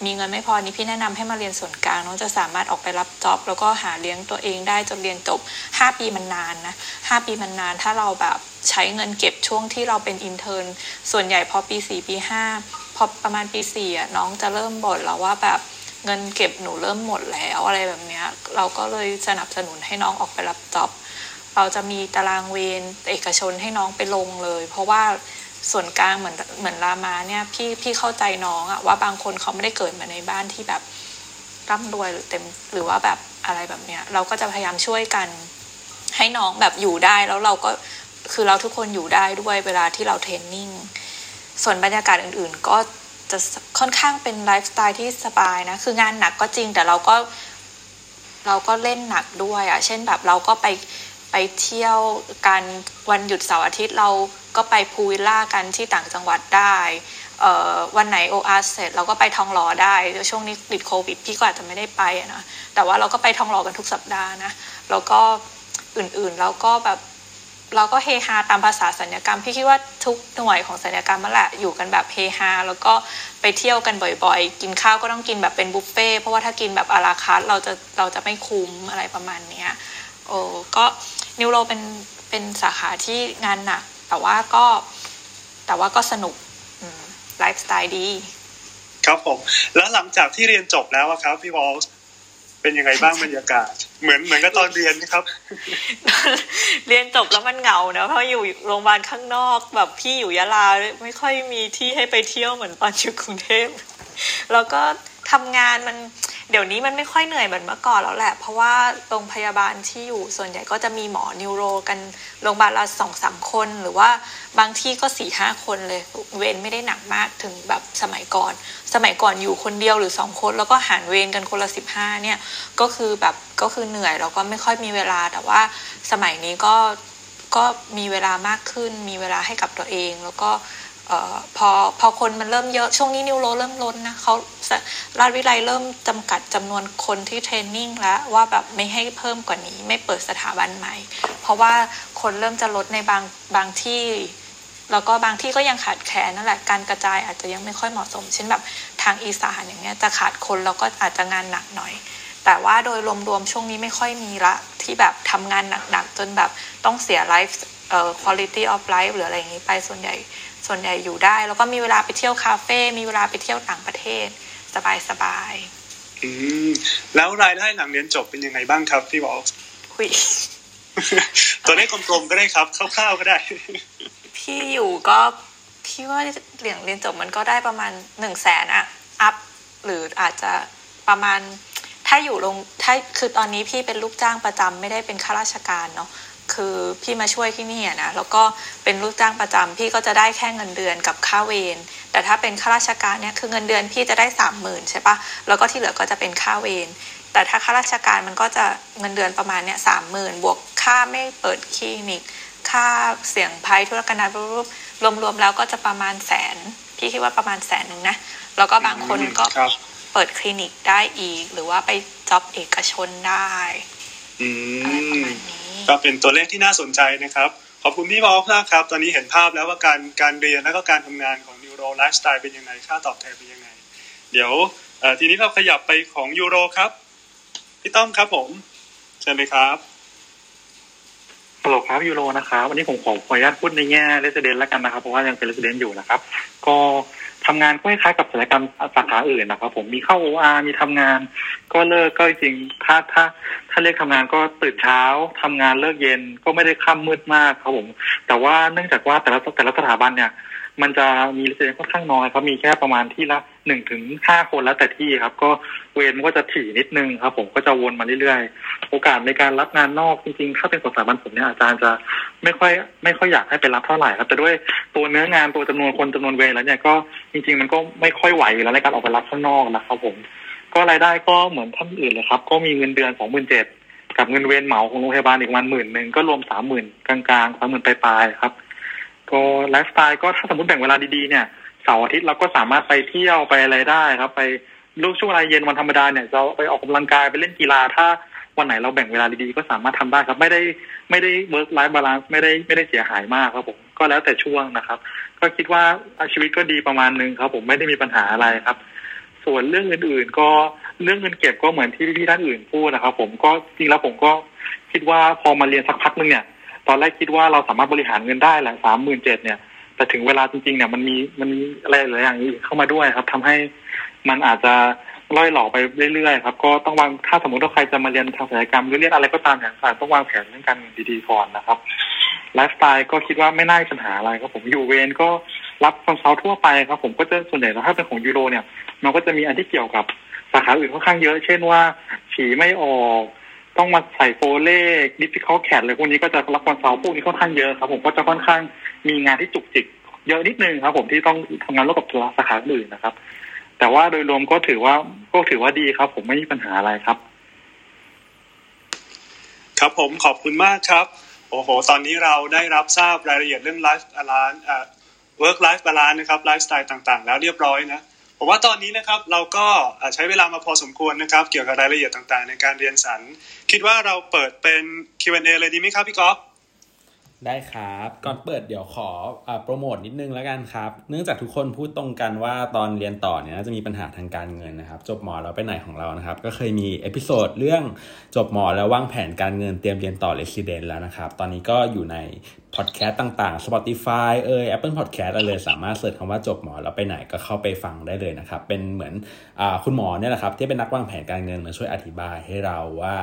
มีเงินไม่พอนี้พี่แนะนำให้มาเรียนส่วนกลางน้องจะสามารถออกไปรับ job แล้วก็หาเลี้ยงตัวเองได้จนเรียนจบ 5 ปีมันนานนะ5ปีมันนาน ถ้าเราแบบใช้เงินเก็บช่วงที่เราเป็น intern ส่วนใหญ่พอปี 4 ปี 5 พอประมาณปี 4อะน้องจะเริ่มบ่นแล้วว่าแบบเงินเก็บหนูเริ่มหมดแล้วอะไรแบบเนี้ยเราก็เลยสนับสนุนให้น้องออกไปรับ jobเราจะมีตารางเวรเอกชนให้น้องไปลงเลย เพราะว่า ส่วนกลางเหมือนเหมือนรามาเนี่ยพี่พี่เข้าใจน้องอะว่าบางคนเขาไม่ได้เกิดมาในบ้านที่แบบร่ำรวยหรือเต็มหรือว่าแบบอะไรแบบเนี้ย เราก็จะพยายามช่วยกัน ให้น้องแบบอยู่ได้แล้วเราก็คือเราทุกคนอยู่ได้ด้วยเวลาที่เราเทรนนิ่งส่วนบรรยากาศอื่น ๆ ก็จะค่อนข้างเป็นไลฟ์สไตล์ที่สบายนะ คืองานหนักก็จริงแต่เราก็เราก็เล่นหนักด้วยอะเช่นแบบเราก็ไปไปเที่ยวกันวันหยุดเสาร์อาทิตย์เรา ก็ไปพูวิลล่ากันที่ต่างจังหวัดได้วันไหนโออาเสร็จเราก็ไปทองหล่อได้ช่วงนี้ติดโควิดพี่ก็อาจจะไม่ได้ไปนะแต่ว่าเราก็ไปทองหล่อกันทุกสัปดาห์นะแล้วก็อื่นๆเราก็แบบเราก็เฮฮาตามภาษาสัญญกรรม พี่คิดว่าทุกหน่วยของสัญญกรรมนั่นแหละอยู่กันแบบเฮฮาแล้วก็ไปเที่ยวกันบ่อยๆ กินข้าวก็ต้องกินแบบเป็นบุฟเฟ่เพราะว่าถ้ากินแบบอาราคาร์เราจะเราจะไม่คุ้มอะไรประมาณเนี้ยโอ้ก็นิวโรเป็นเป็นสาขาที่งานหนัก แต่ว่าก็แต่ว่าก็สนุกไลฟ์สไตล์ดี ครับผม แล้วหลังจากที่เรียนจบแล้วครับพี่วอลเป็นยังไงบ้างบรรยากาศ เหมือนเหมือนกับตอนเรียนนะครับ เรียนจบแล้วมันเหงาเนะเพราะอยู่โรงพยาบาลข้างนอกแบบพี่อยู่ยะลาไม่ค่อยมีที่ให้ไปเที่ยวเหมือนตอนอยู่กรุงเทพแล้วก็ทำงานมัน เดี๋ยวนี้มันไม่ค่อยเหนื่อยเหมือนเมื่อก่อนแล้วแหละ เพราะว่าโรงพยาบาลที่อยู่ส่วนใหญ่ก็จะมีหมอนิวโรกันโรงพยาบาลละสองสามคน หรือว่าบางที่ก็สี่ห้าคนเลย เวรไม่ได้หนักมากถึงแบบสมัยก่อน สมัยก่อนอยู่คนเดียวหรือสองคน แล้วก็หารเวรกันคนละสิบห้าเนี่ยก็คือแบบก็คือเหนื่อยแล้วก็ไม่ค่อยมีเวลาแต่ว่าสมัยนี้ก็ก็มีเวลามากขึ้น มีเวลาให้กับตัวเอง แล้วก็ พอพอคนมันเริ่มเยอะช่วงนี้นิวโรเริ่มล้นนะเขาราชวิไลเริ่มจำกัดจำนวนคนที่เทรนนิ่งแล้วว่าแบบไม่ให้เพิ่มกว่านี้ ไม่เปิดสถาบันใหม่ เพราะว่าคนเริ่มจะลดในบางบางที่แล้วก็บางที่ก็ยังขาดแคลนนั่นแหละการกระจายอาจจะยังไม่ค่อยเหมาะสม เช่นแบบทางอีสานอย่างเงี้ยจะขาดคนแล้วก็อาจจะงานหนักหน่อย แต่ว่าโดยรวมๆช่วงนี้ไม่ค่อยมีละที่แบบทำงานหนักๆจนแบบต้องเสียไลฟ์เอ่อ quality of life หรืออะไรอย่างนี้ไปส่วนใหญ่ ส่วนใหญ่อยู่ได้ แล้วก็มีเวลาไปเที่ยวคาเฟ่ มีเวลาไปเที่ยวต่างประเทศ สบายสบายอืมแล้วรายได้หลังเรียนจบเป็นยังไงบ้างครับพี่บอกคุยตัวเลขกลมๆก็ได้ครับคร่าวๆก็ได้ พี่อยู่ก็พี่ว่าเรียนเรียนจบมันก็ได้ประมาณหนึ่งแสนอะอัพหรืออาจจะประมาณถ้าอยู่ลงถ้าคือตอนนี้พี่เป็นลูกจ้างประจำไม่ได้เป็นข้าราชการเนาะ คือพี่มาช่วยที่นี่นะแล้วก็เป็นลูกจ้างประจำพี่ก็จะได้แค่เงินเดือนกับค่าเวรแต่ถ้าเป็นข้าราชการเนี่ยคือเงินเดือนพี่จะได้สามหมื่นใช่ปะแล้วก็ที่เหลือก็จะเป็นค่าเวรแต่ถ้าข้าราชการมันก็จะเงินเดือนประมาณเนี่ยสามหมื่นบวกค่าไม่เปิดคลินิก ค่าเสี่ยงภัยทุรกันดารรวมๆแล้วก็จะประมาณแสน พี่คิดว่าประมาณแสนหนึ่งนะแล้วก็บางคนก็เปิดคลินิกได้อีก หรือว่าไป job เอกชนได้อะไรประมาณนี้ ก็เป็นตัวเลขที่น่าสนใจนะครับ ขอบคุณพี่บอลมากครับ ตอนนี้เห็นภาพแล้วว่าการการเรียนและก็การทำงานของ neuro ไลฟ์สไตล์เป็นยังไงค่าตอบแทนเป็นยังไง เดี๋ยวทีนี้เราขยับไปของ uro ครับพี่ต้อมครับผมเชิญเลยครับฮัลโหลครับยูโรนะครับวันนี้ผมขอขออนุญาตพูดในแง่เรสเดนแล้วกันนะครับ เพราะว่ายังเป็นเรสเดนอยู่นะครับ ก็ ทำงานก็คล้ายๆกับศัลยกรรมสาขาอื่นนะครับผมมีเข้าโออาร์มีทำงาน ก็เลิกก็จริงถ้าถ้าถ้าเรียกทำงานก็ตื่นเช้าทำงานเลิกเย็นก็ไม่ได้ค่ำมืดมากครับผม แต่ว่าเนื่องจากว่าแต่ละแต่ละสถาบันเนี่ย มันจะมีเรียนค่อนข้างน้อยครับมีแค่ประมาณที่ละ หนึ่งถึงห้าคนแล้วแต่ที่ครับ ก็เวรมันก็จะถี่นิดนึงครับ ผมก็จะวนมาเรื่อยๆ โอกาสในการรับงานนอกจริงๆ ถ้าเป็นสถาบันผมเนี่ยอาจารย์จะไม่ค่อยไม่ค่อยอยากให้ไปรับเท่าไหร่ครับ แต่ด้วยตัวเนื้องานตัวจำนวนคนจำนวนเวรแล้วเนี่ยก็จริง ๆ มันก็ไม่ค่อยไหวแล้วในการออกไปรับข้างนอกนะครับ ผม ก็รายได้ก็เหมือนท่านอื่นเลยครับ ก็มีเงินเดือนสองหมื่นเจ็ดกับเงินเวรเหมาของโรงพยาบาลอีกวันหมื่นหนึ่งก็รวมสามหมื่นกลางๆสามหมื่นปลายๆครับ ก็ไลฟ์สไตล์ก็ถ้าสมมติแบ่งเวลาดีๆเนี่ย เสาร์อาทิตย์เราก็สามารถไปเที่ยวไปอะไรได้ครับ ไปลูกช่วงเวลาเย็นวันธรรมดาเนี่ยเราไปออกกำลังกายไปเล่นกีฬาถ้าวันไหนเราแบ่งเวลาดีๆก็สามารถทำได้ครับ ไม่ได้ไม่ได้ work life balance ไม่ได้ไม่ได้เสียหายมากครับผมก็แล้วแต่ช่วงนะครับ ก็คิดว่าชีวิตก็ดีประมาณนึงครับ ผมไม่ได้มีปัญหาอะไรครับ ส่วนเรื่องอื่นๆ ก็เรื่องเงินเก็บก็เหมือนที่พี่ท่านอื่นพูดนะครับ ผมก็จริงแล้วผมก็คิดว่าพอมาเรียนสักพักนึงเนี่ย ตอนแรกคิดว่าเราสามารถบริหารเงินได้แหละสามหมื่นเจ็ดเนี่ย แต่ถึงเวลาจริงๆเนี่ยมันมีมันมีอะไรหลายอย่างเข้ามาด้วยครับทำให้มันอาจจะร่อยหรอไปเรื่อยๆครับก็ต้องวางถ้าสมมติว่าใครจะมาเรียนทางศัลยกรรมหรือเรียนอะไรก็ตามอย่างไรต้องวางแผนเรื่องการเงินดีๆก่อนนะครับไลฟ์สไตล์ก็คิดว่าไม่น่าปัญหาอะไรครับผมอยู่เวรก็รับ consult ทั่วไปครับ ผมก็จะส่วนใหญ่ถ้าเป็นของ uro เนี่ยมันก็จะมีอันที่เกี่ยวกับสาขาอื่นค่อนข้างเยอะ เช่นว่าฉี่ไม่ออกต้องมาใส่ Foley difficult cath อะไรพวกนี้ก็จะรับ consult พวกนี้ค่อนข้างเยอะครับ ผมก็จะค่อนข้าง มีงานที่จุกจิกเยอะนิดนึงครับ ผมที่ต้องทำงานร่วมกับสาขาอื่นนะครับ แต่ว่าโดยรวมก็ถือว่าก็ถือว่าดีครับ ผมไม่มีปัญหาอะไรครับ ครับผมขอบคุณมากครับ โอ้โห ตอนนี้เราได้รับทราบรายละเอียดเรื่อง life balance อ่า work life balance นะครับไลฟ์สไตล์ต่างๆ แล้วเรียบร้อยนะผมว่าตอนนี้นะครับเราก็ใช้เวลามาพอสมควรนะครับ เกี่ยวกับรายละเอียดต่างๆ ในการเรียนศัลย์คิดว่าเราเปิดเป็น Q&A เลยดีไหมครับพี่ก๊อฟ ได้ครับ ก่อนเปิดเดี๋ยวขออโปรโมทนิดนึงแล้วกันครับ เนื่องจากทุกคนพูดตรงกันว่าตอนเรียนต่อเนี่ยจะมีปัญหาทางการเงินนะครับ จบหมอแล้วไปไหนของเรานะครับ ก็เคยมี episode เรื่องจบหมอแล้ววางแผนการเงินเตรียมเรียนต่อ resident แล้วนะครับ ตอนนี้ก็อยู่ในพอดแคสต์ต่างๆ Spotify เอ่ย Apple Podcast อะไรเลยสามารถ search คำว่าจบหมอแล้วไปไหนก็เข้าไปฟังได้เลยนะครับ เป็นเหมือนอคุณหมอเนี่ยแหละครับที่เป็นนักวางแผนการเงินมาช่วยอธิบายให้เราว่า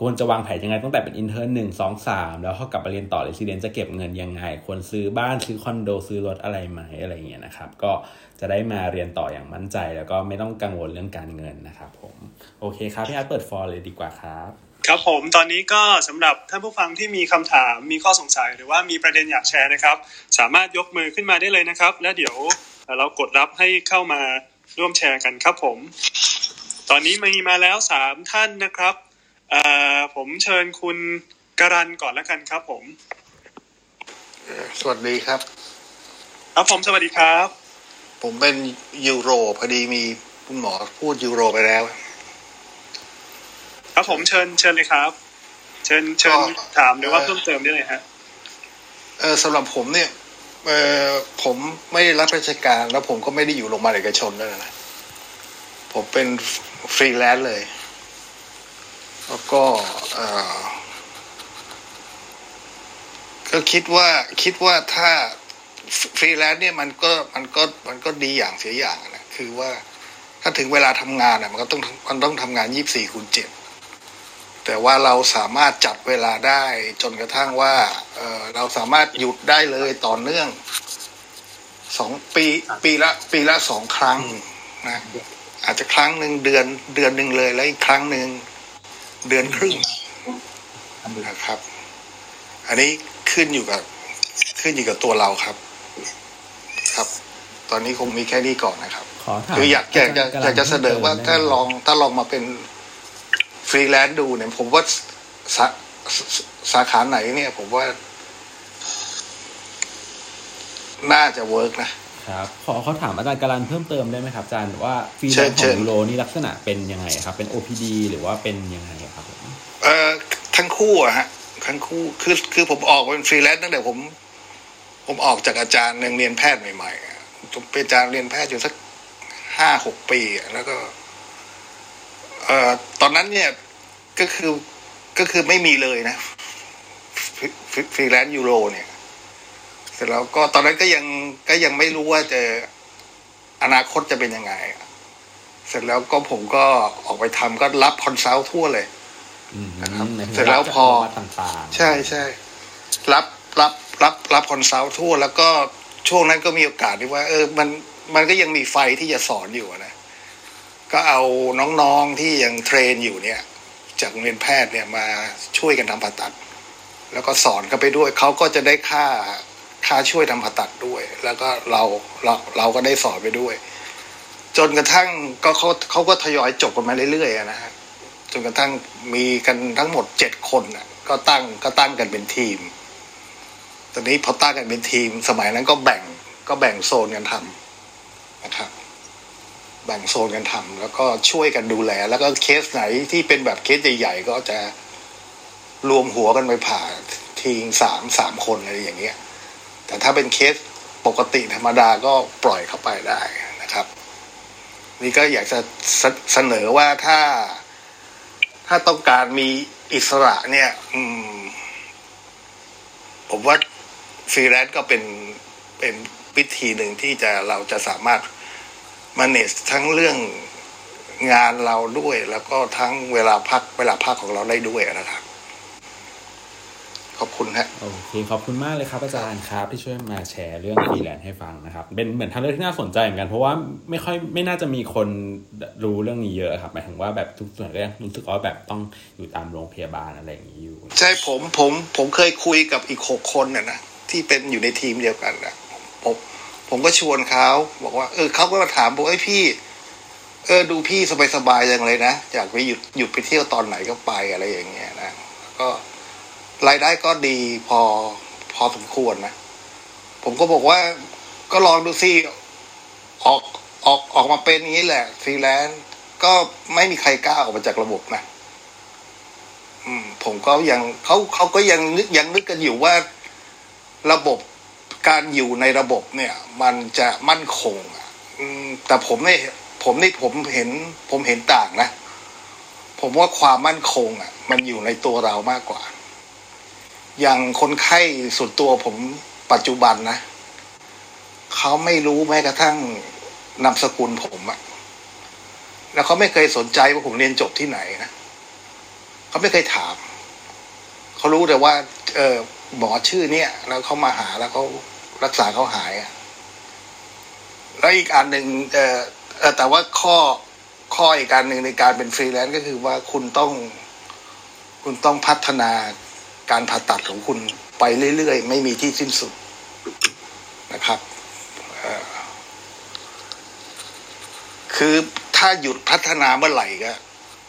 ควรจะวางแผนยังไงตั้งแต่เป็น intern หนึ่งสองสามแล้วเขากลับมาเรียนต่อ resident จะเก็บเงินยังไง ควรซื้อบ้านซื้อคอนโดซื้อรถอะไรไหมอะไรเงี้ยนะครับ ก็จะได้มาเรียนต่ออย่างมั่นใจ แล้วก็ไม่ต้องกังวลเรื่องการเงินนะครับผมโอเคครับพี่อาร์ตเปิดฟอร์เลยดีกว่าครับครับผมตอนนี้ก็สำหรับท่านผู้ฟังที่มีคำถามมีข้อสงสัยหรือว่ามีประเด็นอยากแชร์นะครับ สามารถยกมือขึ้นมาได้เลยนะครับ และเดี๋ยวเรากดรับให้เข้ามาร่วมแชร์กันครับผม ตอนนี้มีมาแล้วสามท่านนะครับ ผมเชิญคุณกรันก่อนแล้วกันครับผม สวัสดีครับ ครับผมสวัสดีครับ ผมเป็นยูโรพอดีมีคุณหมอพูดยูโรไปแล้ว ครับผมเชิญเชิญเลยครับ เชิญเชิญถามหรือว่าเพิ่มเติมได้เลยฮะเออสำหรับผมเนี่ยเออผมไม่ได้รับราชการแล้วผมก็ไม่ได้อยู่โรงพยาบาลเอกชนด้วยนะ ผมเป็นฟรีแลนซ์เลย แล้วก็เออก็คิดว่าคิดว่าถ้าฟรีแลนซ์เนี่ยมันก็มันก็มันก็ดีอย่างเสียอย่างนะคือว่าถ้าถึงเวลาทำงานอะมันก็ต้องมันต้องทำงานยี่สิบสี่คูณเจ็ดแต่ว่าเราสามารถจัดเวลาได้จนกระทั่งว่าเเราสามารถหยุดได้เลยต่อเนื่องสองปีปีละปีละสองครั้งนะอาจจะครั้งหนึ่งเดือนเดือนหนึ่งเลยแล้วอีกครั้งหนึ่ง เดือนครึ่งนะครับ อันนี้ขึ้นอยู่กับ ขึ้นอยู่กับตัวเราครับ ครับ ตอนนี้คงมีแค่นี้ก่อนนะครับคืออยากอยากอยากจะเสนอว่าถ้าลองถ้าลองมาเป็นฟรีแลนซ์ดูเนี่ย ผมว่าสาสาขาไหนเนี่ย ผมว่า น่าจะ work นะ ครับขอเขาถามอาจารย์การันเพิ่มเติมได้ไหมครับอาจารย์ว่าฟรีแลนซ์ของ uro นี่ลักษณะเป็นยังไงครับ เป็น OPD หรือว่าเป็นยังไงครับผมเอ่อทั้งคู่อะฮะทั้งคู่คือคือผมออกเป็นฟรีแลนซ์ตั้งแต่ผม ผมออกจากอาจารย์เรียนแพทย์ใหม่ๆผมเป็นอาจารย์เรียนแพทย์อยู่สักห้าหกปีแล้วก็เอ่อตอนนั้นเนี่ยก็คือก็คือไม่มีเลยนะฟรีแลนซ์ uro เนี่ยเส ร็จแล้วก็ตอนนั้นก็ยังก็ยังไม่รู้ว่าจะอนาคตจะเป็นยังไง เสร็จแล้วก็ผมก็ออกไปทำก็รับ consult ทั่วเลยนะครับเสร็จแล้วพอใช่ใช่รับรับรับรับ consult ทั่ว แล้วก็ช่วงนั้นก็มีโอกาสที่ว่า เออ มันมันก็ยังมีไฟที่จะสอนอยู่นะก็เอาน้องๆที่ยัง train อยู่เนี่ย จากโรงเรียนแพทย์เนี่ยมาช่วยกันทำผ่าตัด แล้วก็สอนกันไปด้วยเขาก็จะได้ค่า ค่าช่วยทำผ่าตัดด้วย แล้วก็เราเราเราก็ได้สอนไปด้วย จนกระทั่งก็เขาเขาก็ทยอยจบกันมาเรื่อยๆนะฮะจนกระทั่งมีกันทั้งหมดเจ็ดคนอะก็ตั้งก็ตั้งกันเป็นทีม ตอนนี้พอตั้งกันเป็นทีม สมัยนั้นก็แบ่งก็แบ่งโซนกันทำนะครับแบ่งโซนกันทำแล้วก็ช่วยกันดูแล แล้วก็เคสไหนที่เป็นแบบเคสใหญ่ๆก็จะรวมหัวกันไปผ่าทีงสามสามคนอะไรอย่างเงี้ย แต่ถ้าเป็นเคสปกติธรรมดาก็ปล่อยเข้าไปได้นะครับ นี่ก็อยากจะเสนอว่าถ้าถ้าต้องการมีอิสระเนี่ย อืม ผมว่าฟรีแลนซ์ก็เป็นเป็นวิธีหนึ่งที่จะเราจะสามารถมาเนสทั้งเรื่องงานเราด้วย แล้วก็ทั้งเวลาพักเวลาพักของเราได้ด้วยนะครับ ขอบคุณฮะโอเคขอบคุณมากเลยครับอาจารย์ครับที่ช่วยมาแชร์เรื่องฟรีแลนซ์ให้ฟังนะครับ เป็นเหมือนทางเลือกที่น่าสนใจเหมือนกัน เพราะว่าไม่ค่อยไม่น่าจะมีคนรู้เรื่องนี้เยอะครับหมายถึงว่าแบบทุกส่วนก็ยังรู้สึกว่าแบบต้องอยู่ตามโรงพยาบาลอะไรอย่างนี้อยู่ ใช่ผมผมผมเคยคุยกับอีกหกคนน่ะนะที่เป็นอยู่ในทีมเดียวกันนะผมผมก็ชวนเขาบอกว่าเออเขาก็มาถามบอกไอ้พี่เออดูพี่สบายๆอย่างเลยนะอยากไปหยุดหยุดไปเที่ยวตอนไหนก็ไปอะไรอย่างเงี้ยนะก็ รายได้ก็ดีพอพอสมควรนะ ผมก็บอกว่าก็ลองดูสิออกออกออกมาเป็นอย่างนี้แหละฟรีแลนซ์ก็ไม่มีใครกล้าออกมาจากระบบนะอืม ผมก็ยังเขาเขาก็ยังนึกยังนึกกันอยู่ว่าระบบการอยู่ในระบบเนี่ย มันจะมั่นคงอืมแต่ผมเนี่ยผมนี่ผมเห็น ผมเห็นต่างนะ ผมว่าความมั่นคง อะ มันอยู่ในตัวเรามากกว่า อย่างคนไข้ส่วนตัวผมปัจจุบันนะเขาไม่รู้แม้กระทั่งนามสกุลผมอะแล้วเขาไม่เคยสนใจว่าผมเรียนจบที่ไหนนะเขาไม่เคยถาม เขารู้แต่ว่า เออหมอชื่อเนี่ยแล้วเขามาหาแล้วเขารักษาเขาหายอะแล้วอีกอันหนึ่งเออแต่ว่าข้อข้ออีกการหนึ่งในการเป็นฟรีแลนซ์ก็คือว่าคุณต้อง คุณต้องพัฒนา การผ่าตัดของคุณไปเรื่อยๆ ไม่มีที่สิ้นสุดนะครับคือถ้าหยุดพัฒนาเมื่อไหร่ก็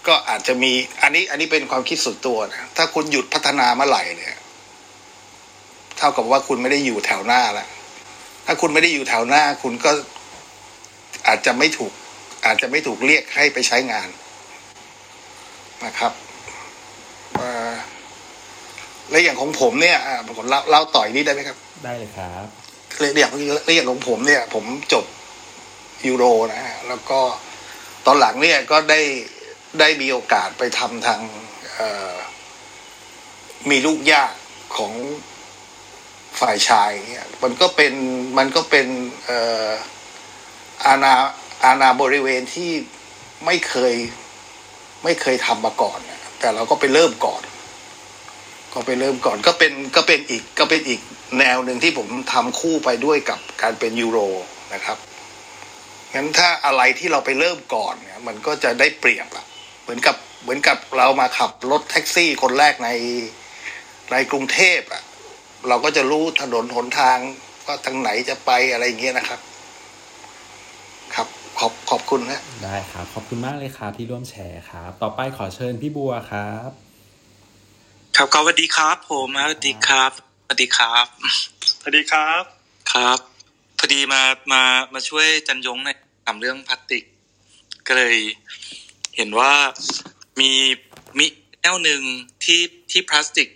ก็อาจจะมี อันนี้ อันนี้เป็นความคิดส่วนตัวนะถ้าคุณหยุดพัฒนาเมื่อไหร่เนี่ยเท่ากับว่าคุณไม่ได้อยู่แถวหน้าแล้วถ้าคุณไม่ได้อยู่แถวหน้า คุณก็อาจจะไม่ถูก อาจจะไม่ถูกเรียกให้ไปใช้งานนะครับ และอย่างของผมเนี่ยผมเล่าเล่าต่อยนี้ได้ไหมครับ ได้เลยครับเรื่องเรื่องของผมเนี่ย ผมจบยูโรนะฮะแล้วก็ตอนหลังเนี่ยก็ได้ได้มีโอกาสไปทำทางมีลูกยากของฝ่ายชายเนี่ยมันก็เป็นมันก็เป็นอาณาอาณาบริเวณที่ไม่เคย ไม่เคยทำมาก่อน แต่เราก็ไปเริ่มก่อน ก็ไปเริ่มก่อนก็เป็นก็เป็นอีกก็เป็นอีกแนวหนึ่งที่ผมทำคู่ไปด้วยกับการเป็นยูโรนะครับงั้นถ้าอะไรที่เราไปเริ่มก่อนเนี่ยมันก็จะได้เปรียบอะเหมือนกับเหมือนกับเรามาขับรถแท็กซี่คนแรกในในกรุงเทพอะเราก็จะรู้ถนนหนทางว่าทางไหนจะไปอะไรเงี้ยนะครับ ครับขอบขอบคุณนะได้ครับ ขอบคุณมากเลยครับที่ร่วมแชร์ครับ ต่อไปขอเชิญพี่บัวครับ ครับสวัสดีครับ ผมสวัสดีครับสวัสดีครับสวัสดีครับครับพอดีมามามาช่วยจันยงในทำเรื่องพลาสติก ก็เลย เห็นว่ามีมีแนวหนึ่งที่ที่พลาสติก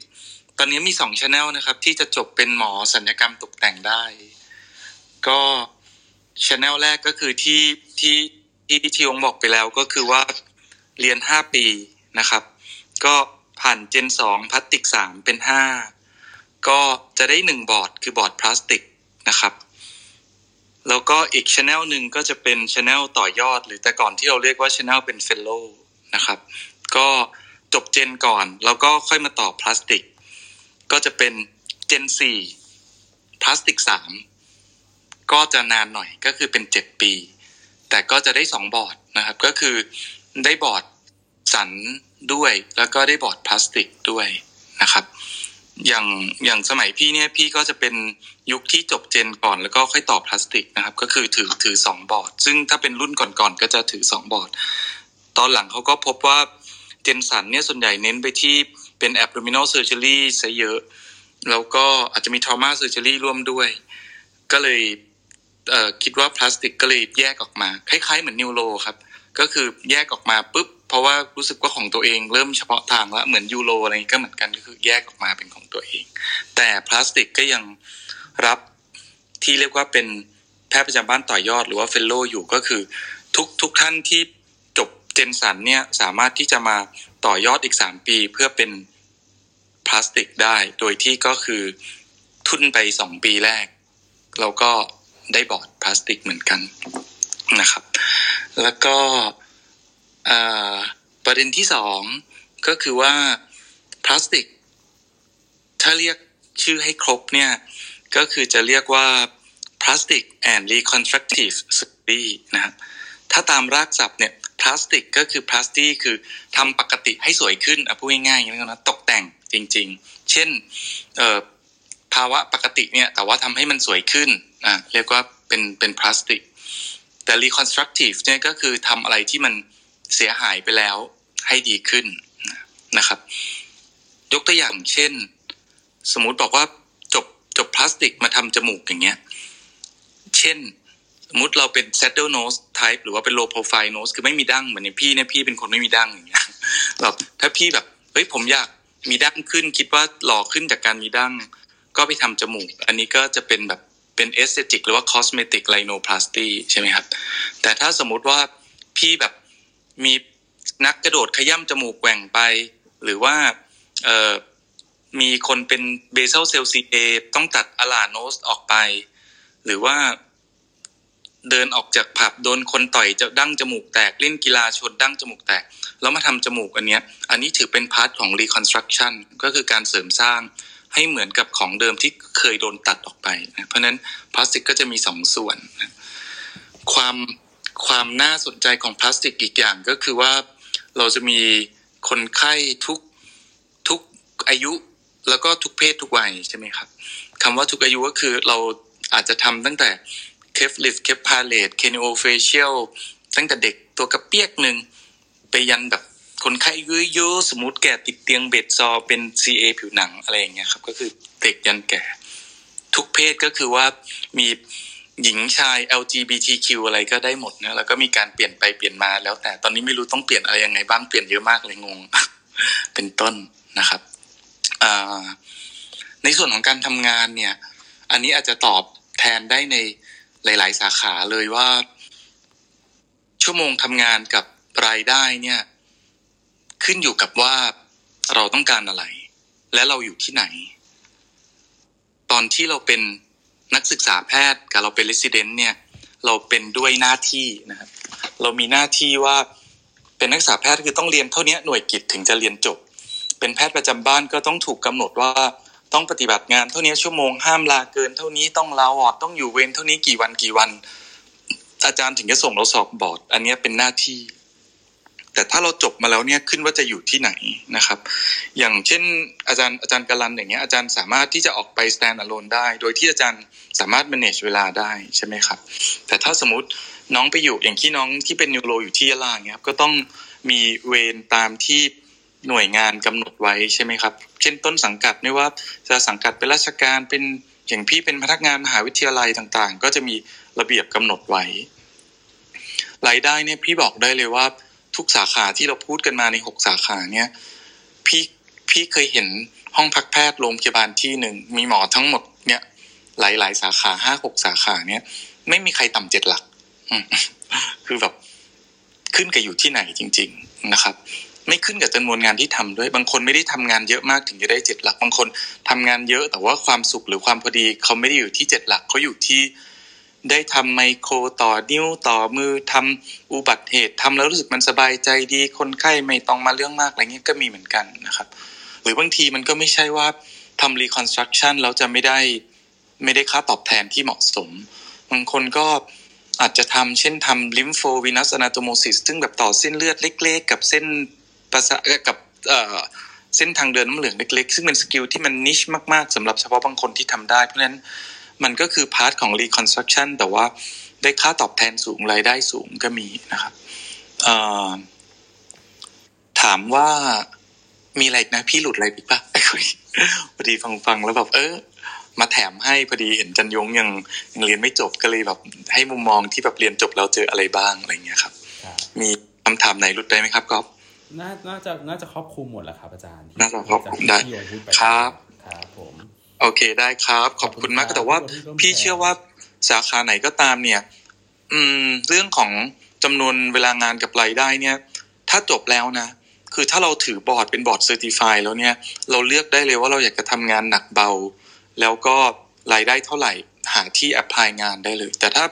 ตอนนี้มีสอง channel นะครับ ที่จะจบเป็นหมอศัลยกรรมตกแต่งได้ ก็ channel แรกก็คือที่ที่ที่ที่องบอกไปแล้วก็คือว่าเรียนห้าปีนะครับ ก็ ผ่านเจนสองพลาสติกสามเป็นห้าก็จะได้หนึ่งบอร์ดคือ board plastic นะครับ แล้วก็อีก channel หนึ่งก็จะเป็น channel ต่อยอด หรือแต่ก่อนที่เราเรียกว่า channel เป็น fellow นะครับ ก็จบ Gen ก่อน แล้วก็ค่อยมาต่อพลาสติก ก็จะเป็น Gen สี่พลาสติกสามก็จะนานหน่อยก็คือเป็นเจ็ดปี แต่ก็จะได้สองบอร์ดนะครับ ก็คือได้บอร์ด ศัลย์ด้วยแล้วก็ได้ board plastic ด้วยนะครับ อย่างอย่างสมัยพี่เนี่ยพี่ก็จะเป็นยุคที่จบ Gen ก่อนแล้วก็ค่อยต่อพลาสติกนะครับ ก็คือถือถือสองบอร์ด ซึ่งถ้าเป็นรุ่นก่อนๆก็จะถือสองบอร์ด ตอนหลังเขาก็พบว่า Gen ศัลย์เนี่ยส่วนใหญ่เน้นไปที่เป็น abdominal surgery ซะเยอะ แล้วก็อาจจะมี trauma surgery ร่วมด้วย ก็เลยคิดว่าพลาสติกก็เลยแยกออกมา คล้ายๆเหมือน neuro ครับ ก็คือแยกออกมาปุ๊บ เพราะว่ารู้สึกว่าของตัวเองเริ่มเฉพาะทางแล้วเหมือน uro อะไรก็เหมือนกันก็คือแยกออกมาเป็นของตัวเอง แต่พลาสติกก็ยังรับที่เรียกว่าเป็นแพทย์ประจำบ้านต่อยอดหรือว่า fellow อยู่ก็คือ ทุกทุกท่านที่จบ Gen ศัลย์เนี่ยสามารถที่จะมาต่อยอดอีกสามปีเพื่อเป็นพลาสติกได้ โดยที่ก็คือทุนไปสองปีแรกเราก็ได้ board plastic เหมือนกันนะครับ แล้วก็ ประเด็นที่สองก็คือว่าพลาสติก ถ้าเรียกชื่อให้ครบเนี่ย ก็คือจะเรียกว่า plastic and reconstructive surgery นะครับถ้าตามรากศัพท์เนี่ยพลาสติกก็คือพลาสติกคือทำปกติให้สวยขึ้นอะพูดง่ายๆอย่างนี้นะตกแต่งจริง ๆ เช่นภาวะปกติเนี่ยแต่ว่าทำให้มันสวยขึ้นอะเรียกว่าเป็นเป็นพลาสติก แต่ reconstructive เนี่ยก็คือทำอะไรที่มัน เสียหายไปแล้วให้ดีขึ้นนะครับ ยกตัวอย่างเช่น สมมุติบอกว่าจบจบพลาสติกมาทำจมูกอย่างเงี้ย เช่น สมมติเราเป็น saddle nose type หรือว่าเป็น low profile nose คือไม่มีดั้งเหมือนอย่างพี่เนี่ยพี่เป็นคนไม่มีดั้งอย่างเงี้ยแบบถ้าพี่แบบเฮ้ยผมอยากมีดั้งขึ้น คิดว่าหล่อขึ้นจากการมีดั้ง ก็ไปทำจมูก อันนี้ก็จะเป็นแบบเป็น aesthetic หรือว่า cosmetic rhinoplasty ใช่ไหมครับ แต่ถ้าสมมุติว่าพี่แบบ มีหมากระโดดขย้ำจมูกแหว่งไป หรือว่ามีคนเป็น basal cell CA ต้องตัด ala nose ออกไป หรือว่าเดินออกจากผับโดนคนต่อยจะดั้งจมูกแตกเล่นกีฬาชนดั้งจมูกแตก แล้วมาทำจมูกอันเนี้ย อันนี้ถือเป็น part ของ reconstruction ก็คือการเสริมสร้างให้เหมือนกับของเดิมที่เคยโดนตัดออกไปนะเพราะฉะนั้นพลาสติกก็จะมีสองส่วนนะความ ความน่าสนใจของพลาสติกอีกอย่างก็คือว่าเราจะมีคนไข้ทุกทุกอายุแล้วก็ทุกเพศทุกวัยใช่ไหมครับคำว่าทุกอายุก็คือเราอาจจะทำตั้งแต่ cleft lip cleft palate craniofacialตั้งแต่เด็กตัวกระเปียกหนึ่งไปยันแบบคนไข้เยอะๆสมมติแก่ติดเตียงเบ็ดซอเป็น CA ผิวหนังอะไรอย่างเงี้ยครับ ก็คือเด็กยันแก่ ทุกเพศก็คือว่ามี หญิงชาย LGBTQ อะไรก็ได้หมดนะแล้วก็มีการเปลี่ยนไปเปลี่ยนมาแล้ว แต่ตอนนี้ไม่รู้ต้องเปลี่ยนอะไรยังไงบ้างเปลี่ยนเยอะมากเลยงง เป็นต้นนะครับในส่วนของการทำงานเนี่ย อันนี้อาจจะตอบแทนได้ในหลาย ๆ สาขาเลยว่า ชั่วโมงทำงานกับรายได้เนี่ย ขึ้นอยู่กับว่าเราต้องการอะไร และเราอยู่ที่ไหน ตอนที่เราเป็น นักศึกษาแพทย์กับเราเป็นレสิเดนต์เนี่ยเราเป็นด้วยหน้าที่นะครับเรามีหน้าที่ว่าเป็นนักศึกษาแพทย์คือต้องเรียนเท่านี้หน่วยกิจถึงจะเรียนจบ เป็นแพทย์ประจำบ้านก็ต้องถูกกำหนดว่าต้องปฏิบัติงานเท่านี้ชั่วโมงห้ามลาเกิน เท่านี้ต้องลาออกต้องอยู่เวรเท่านี้กี่วันกี่วัน อาจารย์ถึงจะส่งเราสอบบอร์ด อันนี้เป็นหน้าที่ แต่ถ้าเราจบมาแล้วเนี่ยขึ้นว่าจะอยู่ที่ไหนนะครับ อย่างเช่นอาจารย์อาจารย์กรันอย่างเงี้ยอาจารย์สามารถที่จะออกไป stand alone ได้ โดยที่อาจารย์สามารถ manage เวลาได้ใช่ไหมครับ แต่ถ้าสมมติน้องไปอยู่อย่างที่น้องที่เป็นนิวโรอยู่ที่ยะลาเงี้ยครับก็ต้องมีเวรตามที่หน่วยงานกำหนดไว้ใช่ไหมครับ เช่นต้นสังกัดไม่ว่าจะสังกัดเป็นราชการเป็นอย่างพี่เป็นพนักงานมหาวิทยาลัยต่างๆ ก็จะมีระเบียบกำหนดไว้รายได้เนี่ยพี่บอกได้เลยว่า ทุกสาขาที่เราพูดกันมาในหกสาขาเนี่ยพี่พี่เคยเห็นห้องพักแพทย์โรงพยาบาลที่หนึ่งมีหมอทั้งหมดเนี่ย หลายๆสาขาห้าหกสาขาเนี่ย ไม่มีใครต่ำเจ็ดหลักคือแบบขึ้นกับอยู่ที่ไหนจริง ๆนะครับ ไม่ขึ้นกับจำนวนงานที่ทำด้วย บางคนไม่ได้ทำงานเยอะมากถึงจะได้เจ็ดหลัก บางคนทำงานเยอะ แต่ว่าความสุขหรือความพอดีเขาไม่ได้อยู่ที่เจ็ดหลักเขาอยู่ที่ ได้ทำไมโครต่อนิ้วต่อมือทำอุบัติเหตุทำแล้วรู้สึกมันสบายใจดีคนไข้ไม่ต้องมาเรื่องมากอะไรเงี้ยก็มีเหมือนกันนะครับ หรือบางทีมันก็ไม่ใช่ว่าทำ reconstruction แล้วจะไม่ได้ไม่ได้ค่าตอบแทนที่เหมาะสมบางคนก็อาจจะทำเช่นทำ lymphovenous anastomosis ซึ่งแบบต่อเส้นเลือดเล็ก ๆ กับเส้นประสาทกับเส้นทางเดินน้ำเหลืองเล็ก ๆ ซึ่งเป็น skill ที่มัน niche มาก ๆสำหรับเฉพาะบางคนที่ทำได้เพราะฉะนั้น มันก็คือ part ของ reconstruction แต่ว่าได้ค่าตอบแทนสูงรายได้สูงก็มีนะครับถามว่ามีอะไรนะ พี่หลุดอะไรอีกปะพอดีฟังๆแล้วแบบเออ มาแถมให้พอดีเห็นจันยงยังยังเรียนไม่จบก็เลยแบบ ให้มุมมองที่แบบเรียนจบแล้วเจออะไรบ้างอะไรเงี้ยครับ มีคำถามไหนหลุดได้ไหมครับก๊อฟน่าน่าจะน่าจะครอบคลุมหมดแล้วครับอาจารย์น่าจะครอบคลุมได้ครับ ครับผม โอเคได้ครับ ขอบคุณมากแต่ว่า พี่เชื่อว่าสาขาไหนก็ตามเนี่ย อืม เรื่องของจำนวนเวลางานกับรายได้เนี่ย ถ้าจบแล้วนะ คือถ้าเราถือบอร์ดเป็น board certified แล้วเนี่ย เราเลือกได้เลยว่าเราอยากจะทำงานหนักเบา แล้วก็รายได้เท่าไหร่หาที่ apply งานได้เลย แต่ถ้า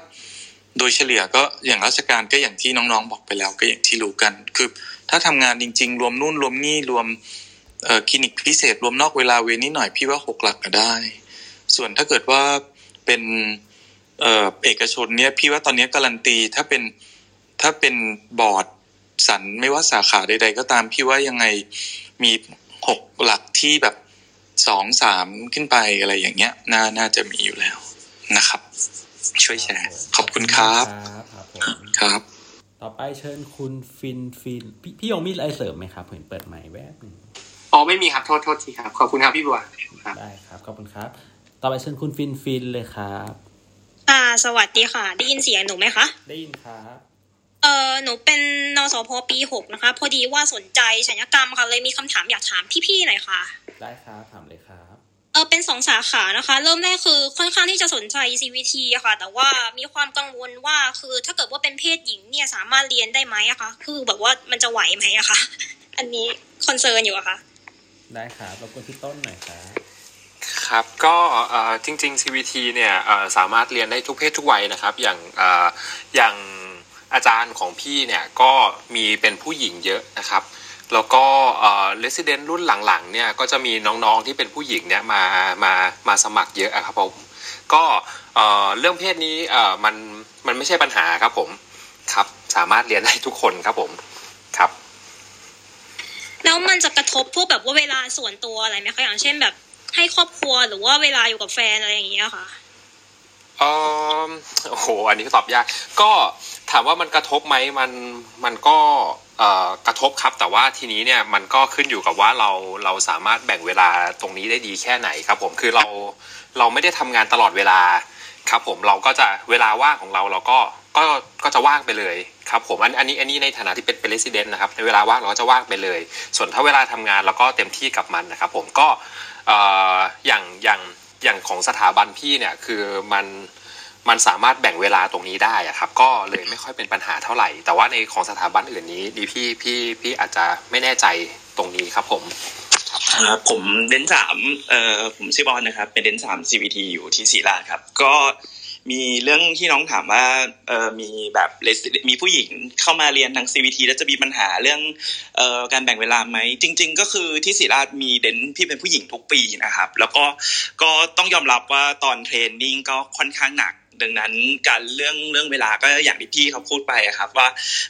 โดยเฉลี่ยก็อย่างราชการก็อย่างที่น้องๆบอกไปแล้วก็อย่างที่รู้กัน คือถ้าทำงานจริง ๆ รวมนู่นรวมนี่รวม คลินิกพิเศษรวมนอกเวลาเวรนิดหน่อยพี่ว่าหกหลักก็ได้ ส่วนถ้าเกิดว่าเป็นเอกชนเนี่ยพี่ว่าตอนนี้การันตีถ้าเป็นถ้าเป็นบอร์ไม่ว่าสาขาใด ๆ ก็ตามพี่ว่ายังไงมีหกหลักที่แบบสองสามขึ้นไปอะไรอย่างเงี้ยน่าน่าจะมีอยู่แล้วนะครับ ช่วยแชร์ ขอบคุณครับครับ ต่อไปเชิญคุณฟินฟิน พี่พี่ยงมีอะไรเสริมไหมครับเห็นเปิดไมค์แวบนึง ออ๋อไม่มีครับโทษโทษทีครับ ขอบคุณครับพี่บัวครับได้ครับขอบคุณครับ ต่อไปเชิญคุณฟินฟินเลยครับอ่าสวัสดีค่ะ ได้ยินเสียงหนูไหมคะ ได้ยินครับเออหนูเป็นนสพปีหกนะคะ พอดีว่าสนใจศัลยกรรมค่ะเลยมีคำถามอยากถามพี่ๆหน่อยค่ะ ได้ครับถามเลยครับเออเป็นสองสาขานะคะ เริ่มแรกคือค่อนข้างที่จะสนใจ CVT อะค่ะ แต่ว่ามีความกังวลว่าคือถ้าเกิดว่าเป็นเพศหญิงเนี่ยสามารถเรียนได้ไหมอะคะคือแบบว่ามันจะไหวไหมอะคะอันนี้คอนเซิร์นอยู่อะค่ะ ได้ครับรบกวนพี่ต้นหน่อยครับครับก็จริง ๆ CVT เนี่ยสามารถเรียนได้ทุกเพศทุกวัยนะครับ อย่างออย่างอาจารย์ของพี่เนี่ยก็มีเป็นผู้หญิงเยอะนะครับ แล้วก็เอ่อ resident รุ่นหลังๆเนี่ยก็จะมีน้องๆที่เป็นผู้หญิงเนี่ยมามามาสมัครเยอะอะครับผมก็เรื่องเพศนี้มันมันไม่ใช่ปัญหาครับผมครับสามารถเรียนได้ทุกคนครับผมครับ แล้วมันจะกระทบพวกแบบว่าเวลาส่วนตัวอะไรไหมคะอย่างเช่นแบบ ให้ครอบครัวหรือว่าเวลาอยู่กับแฟนอะไรอย่างเงี้ยค่ะเออโอ้โห อันนี้ตอบยาก ก็ถามว่ามันกระทบไหมมันมันก็เอ่อกระทบครับแต่ว่าทีนี้เนี่ยมันก็ขึ้นอยู่กับว่าเราเราสามารถแบ่งเวลาตรงนี้ได้ดีแค่ไหนครับ ผมคือเราเราไม่ได้ทำงานตลอดเวลาครับ ผมเราก็จะเวลาว่างของเราเราก็ก็ก็จะว่างไปเลย ครับผมอันอันนี้อันนี้ในฐานะที่เป็นเป็น resident นะครับในเวลาว่างเราก็จะว่างไปเลย ส่วนถ้าเวลาทำงานเราก็เต็มที่กับมันนะครับ ผมก็อย่างอย่างอย่างของสถาบันพี่เนี่ยคือมันมันสามารถแบ่งเวลาตรงนี้ได้อะครับ ก็เลยไม่ค่อยเป็นปัญหาเท่าไหร่ แต่ว่าในของสถาบันอื่นนี้ ดีพี่พี่พี่อาจจะไม่แน่ใจตรงนี้ครับผมผมเดนสามเอ่อผมชื่อบอลนะครับ เป็นเดนสาม CVT อยู่ที่ศรีราชครับ ก็ มีเรื่องที่น้องถามว่าเออมีแบบมีผู้หญิงเข้ามาเรียนทาง CVT แล้วจะมีปัญหาเรื่องเอ่อการแบ่งเวลาไหม จริง ๆ ก็คือที่ศรีราชมีเดนที่เป็นผู้หญิงทุกปีนะครับ แล้วก็ก็ต้องยอมรับว่าตอนเทรนนิ่งก็ค่อนข้างหนักดังนั้นการเรื่องเรื่องเวลาก็อย่างที่พี่เขาพูดไปครับ ว่า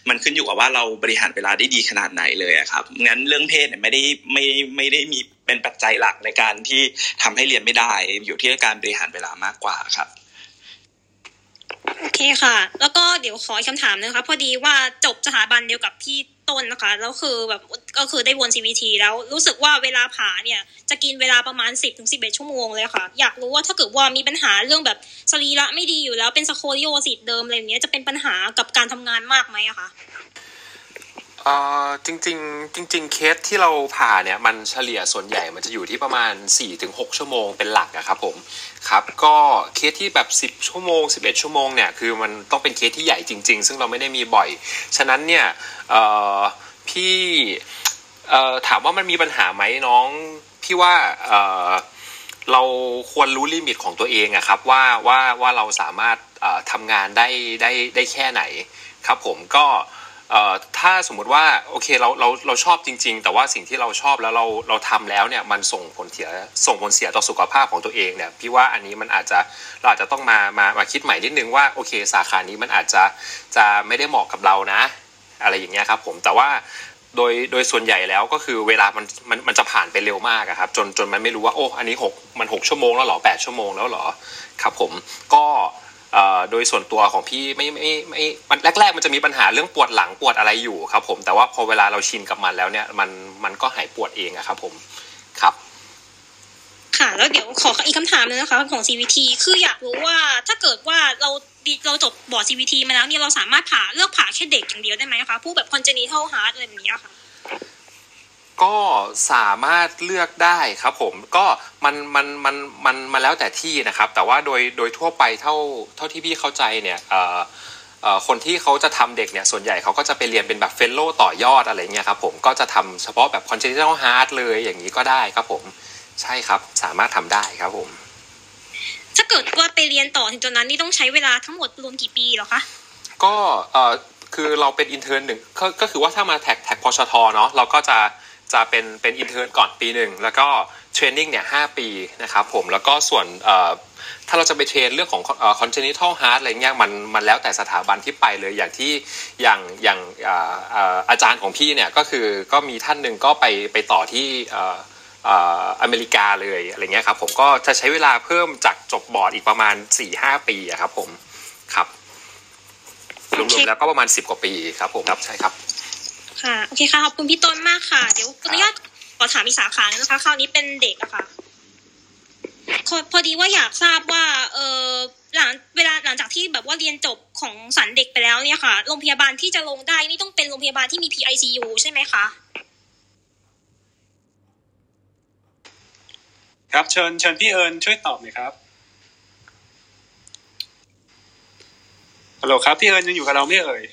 มันขึ้นอยู่กับว่าเราบริหารเวลาได้ดีขนาดไหนเลยครับงั้นเรื่องเพศเนี่ยไม่ได้ไม่ไม่ได้มีเป็นปัจจัยหลักในการที่ทำให้เรียนไม่ได้ อยู่ที่การบริหารเวลามากกว่าครับ โอเคค่ะ แล้วก็เดี๋ยวขออีกคำถามหนึงค่ะพอดีว่าจบสถาบันเดียวกับพี่ต้นนะคะแล้วคือแบบก็คือได้วน CVT แล้วรู้สึกว่าเวลาผ่าเนี่ยจะกินเวลาประมาณ 10บถึง11ชั่วโมงเลยค่ะ อยากรู้ว่าถ้าเกิดว่ามีปัญหาเรื่องแบบสรีระไม่ดีอยู่แล้วเป็น scoliosis เดิมอะไรอย่างเงี้ยจะเป็นปัญหากับการทำงานมากไหมอะคะ เอ่อจริงๆ จริง ๆ เคสที่เราผ่าเนี่ยมันเฉลี่ยส่วนใหญ่มันจะอยู่ที่ประมาณ 4-6 ชั่วโมงเป็นหลักอะครับผมครับก็เคสที่แบบ 10 ชั่วโมง 11 ชั่วโมงเนี่ยคือมันต้องเป็นเคสที่ใหญ่จริง ๆ ซึ่งเราไม่ได้มีบ่อย ฉะนั้นเนี่ยเอ่อพี่เอ่อถามว่ามันมีปัญหาไหมน้องพี่ว่าเอ่อเราควรรู้ limit ของตัวเองอะครับว่าว่าว่าเราสามารถทำงานได้ได้ได้แค่ไหนครับผมก็ ถ้าสมมุติว่าโอเคเราเราเราชอบจริง ๆ แต่ว่าสิ่งที่เราชอบแล้วเราเราทำแล้วเนี่ยมันส่งผลเสียส่งผลเสียต่อสุขภาพของตัวเองเนี่ยพี่ว่าอันนี้มันอาจจะเราอาจจะต้องมามามาคิดใหม่นิดนึงว่าโอเค สาขานี้มันอาจจะจะไม่ได้เหมาะกับเรานะ อะไรอย่างเงี้ยครับผมแต่ว่าโดยโดยส่วนใหญ่แล้วก็คือเวลามันมันมันจะผ่านไปเร็วมากครับจนจนมันไม่รู้ว่าโอ้อันนี้หกมันหกชั่วโมงแล้วหรอแปดชั่วโมงแล้วหรอครับผมก็ โดยส่วนตัวของพี่ไม่ไม่ไม่มันแรก ๆ มันจะมีปัญหาเรื่องปวดหลังปวดอะไรอยู่ครับ ผม แต่ว่าพอเวลาเราชินกับมันแล้วเนี่ยมันมันก็หายปวดเองอะครับ ผมครับค่ะแล้วเดี๋ยวขออีกคำถามหนึงนะคะของ CVT คืออยากรู้ว่าถ้าเกิดว่าเราเราจบบอร์ด CVT มาแล้วเนี่ยเราสามารถผ่าเลือกผ่าแค่เด็กอย่างเดียวได้ไหมคะผู้แบบ congenital heart อะไรแบบนี้ค่ะ ก็สามารถเลือกได้ครับผมก็มันมันมันมันมันแล้วแต่ที่นะครับ แต่ว่าโดยโดยทั่วไปเท่าเท่าที่พี่เข้าใจเนี่ยเอ่อเอ่อคนที่เขาจะทำเด็กเนี่ยส่วนใหญ่เขาก็จะไปเรียนเป็นแบบเฟลโลต่อยอดอะไรเงี้ยครับผมก็จะทำเฉพาะแบบ congenital heart เลยอย่างนี้ก็ได้ครับผมใช่ครับสามารถทำได้ครับผม ถ้าเกิดว่าไปเรียนต่อถึงตอนนั้นนี่ต้องใช้เวลาทั้งหมดรวมกี่ปีเหรอคะก็เอ่อคือเราเป็น intern หนึ่งก็ก็คือว่าถ้ามา track track พชทเนาะเราก็จะ จะเป็นเป็น intern ก่อนปีหนึ่งแล้วก็ training เนี่ยห้าปีนะครับผมแล้วก็ส่วนถ้าเราจะไป train เรื่องของเอ่อ congenital heart อะไรเงี้ยมันมันแล้วแต่สถาบันที่ไปเลยอย่างที่อย่างอย่างเอ่อเอ่ออาจารย์ของพี่เนี่ยก็คือก็มีท่านหนึ่งก็ไปไปต่อที่อเมริกาเลยอะไรเงี้ยครับผมก็จะใช้เวลาเพิ่มจากจบบอร์ดอีกประมาณ4ี่ห้าปีครับผมครับรวมๆแล้วก็ประมาณ 10 กว่าปีครับผมครับใช่ครับ ค่ะโอเคค่ะขอบคุณพี่ต้นมากค่ะ เดี๋ยวขออนุญาตขอถามอีกสาขานะคะ คราวนี้เป็นเด็กอะค่ะพอดีว่าอยากทราบว่า เออหลังเวลาหลังจากที่แบบว่าเรียนจบของสันเด็กไปแล้วเนี่ยค่ะโรงพยาบาลที่จะลงได้นี่ต้องเป็นโรงพยาบาลที่มี PICU ใช่ไหมคะครับเชิญเชิญพี่เอิญช่วยตอบหน่อยครับฮัลโหลครับพี่เอิญยังอยู่กับเราไม่เอ่ย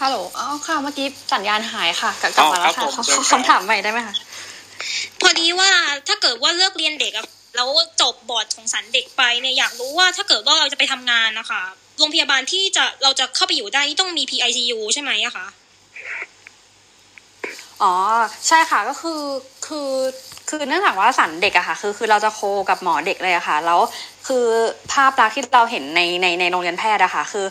ฮัลโหลอ๋อค่ะ เมื่อกี้สัญญาณหายค่ะ กลับมาแล้วค่ะคำถามใหม่ได้ไหมคะ พอดีว่าถ้าเกิดว่าเลิกเรียนเด็กแล้วจบบอร์ดของสันเด็กไปเนี่ยอยากรู้ว่าถ้าเกิดว่าเราจะไปทำงานนะคะโรงพยาบาลที่จะเราจะเข้าไปอยู่ได้ต้องมี PICU ใช่ไหมอะคะ อ๋อ ใช่ค่ะก็คือคือ คือเนื่องจากว่าศัลย์เด็กอะค่ะ คือคือเราจะ co กับหมอเด็กเลยอะค่ะ แล้วคือภาพลักษณ์ที่เราเห็นในในในโรงเรียนแพทย์อะค่ะ คือ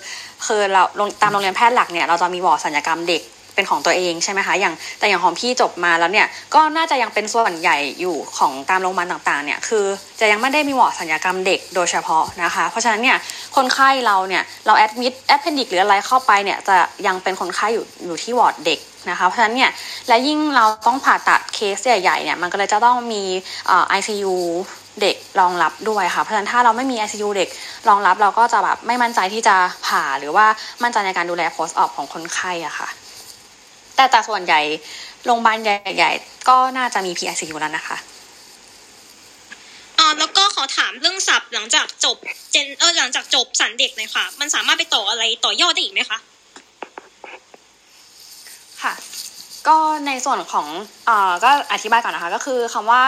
คือเราตามโรงเรียนแพทย์หลักเนี่ยเราจะมีวอร์ดสัลยกรรมเด็ก เป็นของตัวเองใช่ไหมคะอย่างแต่อย่างของพี่จบมาแล้วเนี่ยก็น่าจะยังเป็นส่วนใหญ่อยู่ของตามโรงพยาบาลต่างๆเนี่ยคือจะยังไม่ได้มีวอสัลยกรรมเด็กโดยเฉพาะนะคะ เพราะฉะนั้นเนี่ยคนไข้เราเนี่ยเรา admit appendix หรืออะไรเข้าไปเนี่ยจะยังเป็นคนไข้อยู่อยู่ที่วอร์ดเด็กนะคะเพราะฉะนั้นเนี่ยและยิ่งเราต้องผ่าตัดเคสใหญ่ๆเนี่ยมันก็เลยจะต้องมีไอซียูเด็กรองรับด้วยค่ะ เพราะฉะนั้นถ้าเราไม่มี ICU เด็กรองรับเราก็จะแบบไม่มั่นใจที่จะผ่าหรือว่ามั่นใจในการดูแลโพสต์ออฟของคนไข้อะค่ะ แต่แต่ส่วนใหญ่โรงพยาบาลใหญ่ๆก็น่าจะมี PICU แล้วนะคะอ๋อแล้วก็ขอถามเรื่องศัพท์หลังจากจบเจนเออหลังจากจบสันเด็กเลยค่ะ มันสามารถไปต่ออะไรต่อยอดได้อีกไหมคะค่ะ ก็ในส่วนของอ่าก็อธิบายก่อนนะคะ ก็คือคำว่า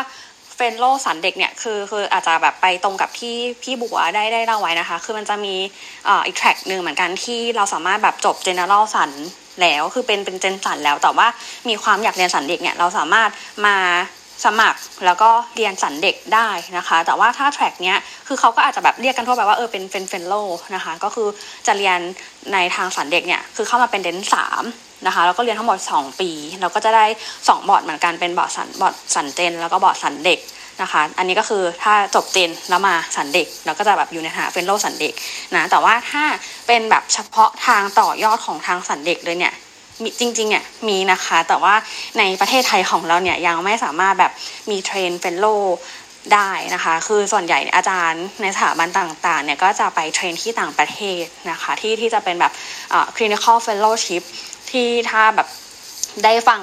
เฟนโลสันเด็กเนี่ยคือคืออาจจะแบบไปตรงกับที่พี่บัวได้ได้เล่าไว้นะคะ คือมันจะมีอ่าอีกแทร็กหนึ่งเหมือนกันที่เราสามารถแบบจบเจเนอเรลสัน แล้วคือเป็นเป็นเจนสันแล้วแต่ว่ามีความอยากเรียนสันเด็กเนี่ยเราสามารถมาสมัครแล้วก็เรียนศัลย์เด็กได้นะคะ แต่ว่าถ้า track เนี้ยคือเขาก็อาจจะแบบเรียกกันทั่วไปว่าเออเป็น fellow fellow นะคะ ก็คือจะเรียนในทางศัลย์เด็กเนี่ยคือเข้ามาเป็น dent สามนะคะแล้วก็เรียนทั้งหมด 2 ปี เราก็จะได้ 2 บอร์ดเหมือนกันเป็นบอร์ดสัลย์ gen แล้วก็บอร์เด็ก นะคะ อันนี้ก็คือถ้าจบ gen แล้วมาศัลย์เด็ก เราก็จะแบบอยู่ในฐานะเป็น fellow ศัลย์เด็กนะแต่ว่าถ้าเป็นแบบเฉพาะทางต่อยอดของทางศัลย์เด็กเลยเนี่ยจริงๆเนี่ยมีนะคะ แต่ว่าในประเทศไทยของเราเนี่ยยังไม่สามารถแบบมี train fellow ได้นะคะ คือส่วนใหญ่อาจารย์ในสถาบันต่างๆเนี่ยก็จะไป train ที่ต่างประเทศนะคะ ที่ที่จะเป็นแบบ clinical fellowship ที่ถ้าแบบได้ฟัง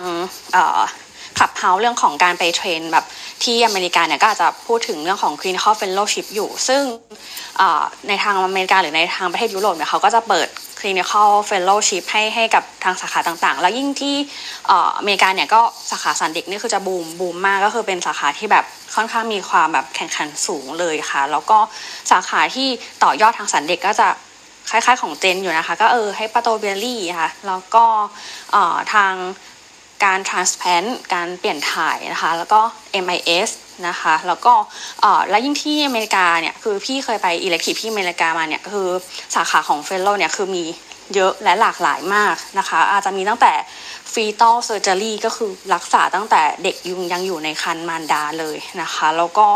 Clubhouse เรื่องของการไป train แบบ ที่อเมริกาเนี่ยก็อาจจะพูดถึงเรื่องของ clinical fellowship อยู่ ซึ่งในทางอเมริกาหรือในทางประเทศยุโรปเนี่ยเขาก็จะเปิด clinical fellowship ให้ให้กับทางสาขาต่างๆ แล้วยิ่งที่อเมริกาเนี่ยก็สาขาสันเด็กนี่คือจะบูมบูมมากก็คือเป็นสาขาที่แบบค่อนข้างมีความแบบแข่งขันสูงเลยค่ะ แล้วก็สาขาที่ต่อยอดทางสันเด็กก็จะคล้ายๆของเจนอยู่นะคะ ก็เออให้ปาโตเบลลี่ค่ะแล้วก็ทาง การ transplant การเปลี่ยนถ่ายนะคะแล้วก็ MIS นะคะแล้วก็และยิ่งที่อเมริกาเนี่ยคือพี่เคยไปอิเล็กทีที่อเมริกามาเนี่ยคือสาขาของ fellow เนี่ยคือมีเยอะและหลากหลายมากนะคะ อาจจะมีตั้งแต่ fetal surgery ก็คือรักษาตั้งแต่เด็กยังยังอยู่ในครรภ์มารดาเลยนะคะ แล้วก็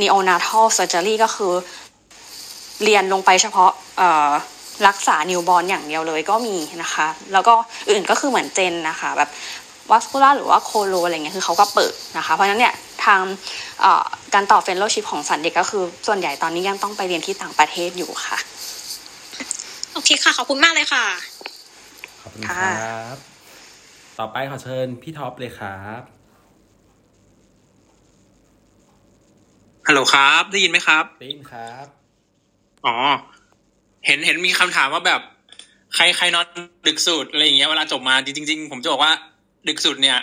neonatal surgery ก็คือเรียนลงไปเฉพาะ รักษา newborn อย่างเดียวเลยก็มีนะคะ แล้วก็อื่นก็คือเหมือน gen นะคะ แบบ vascular หรือว่า colo อะไรเงี้ยคือเขาก็เปิดนะคะ เพราะฉะนั้นเนี่ยทางการต่อเฟนโลชิพของสันเด็กก็คือ ส่วนใหญ่ตอนนี้ยังต้องไปเรียนที่ต่างประเทศอยู่ค่ะ โอเคค่ะ ขอบคุณมากเลยค่ะ ขอบคุณครับ ต่อไปขอเชิญพี่ท็อปเลยครับฮัลโหลครับ ได้ยินไหมครับ ได้ยินครับ อ๋อ เห็นเห็นมีคำถามว่าแบบ ใครใครนอนดึกสุดอะไรอย่างเงี้ยเวลาจบมาจริงจริงผมจะบอกว่า ดึกสุดเนี่ย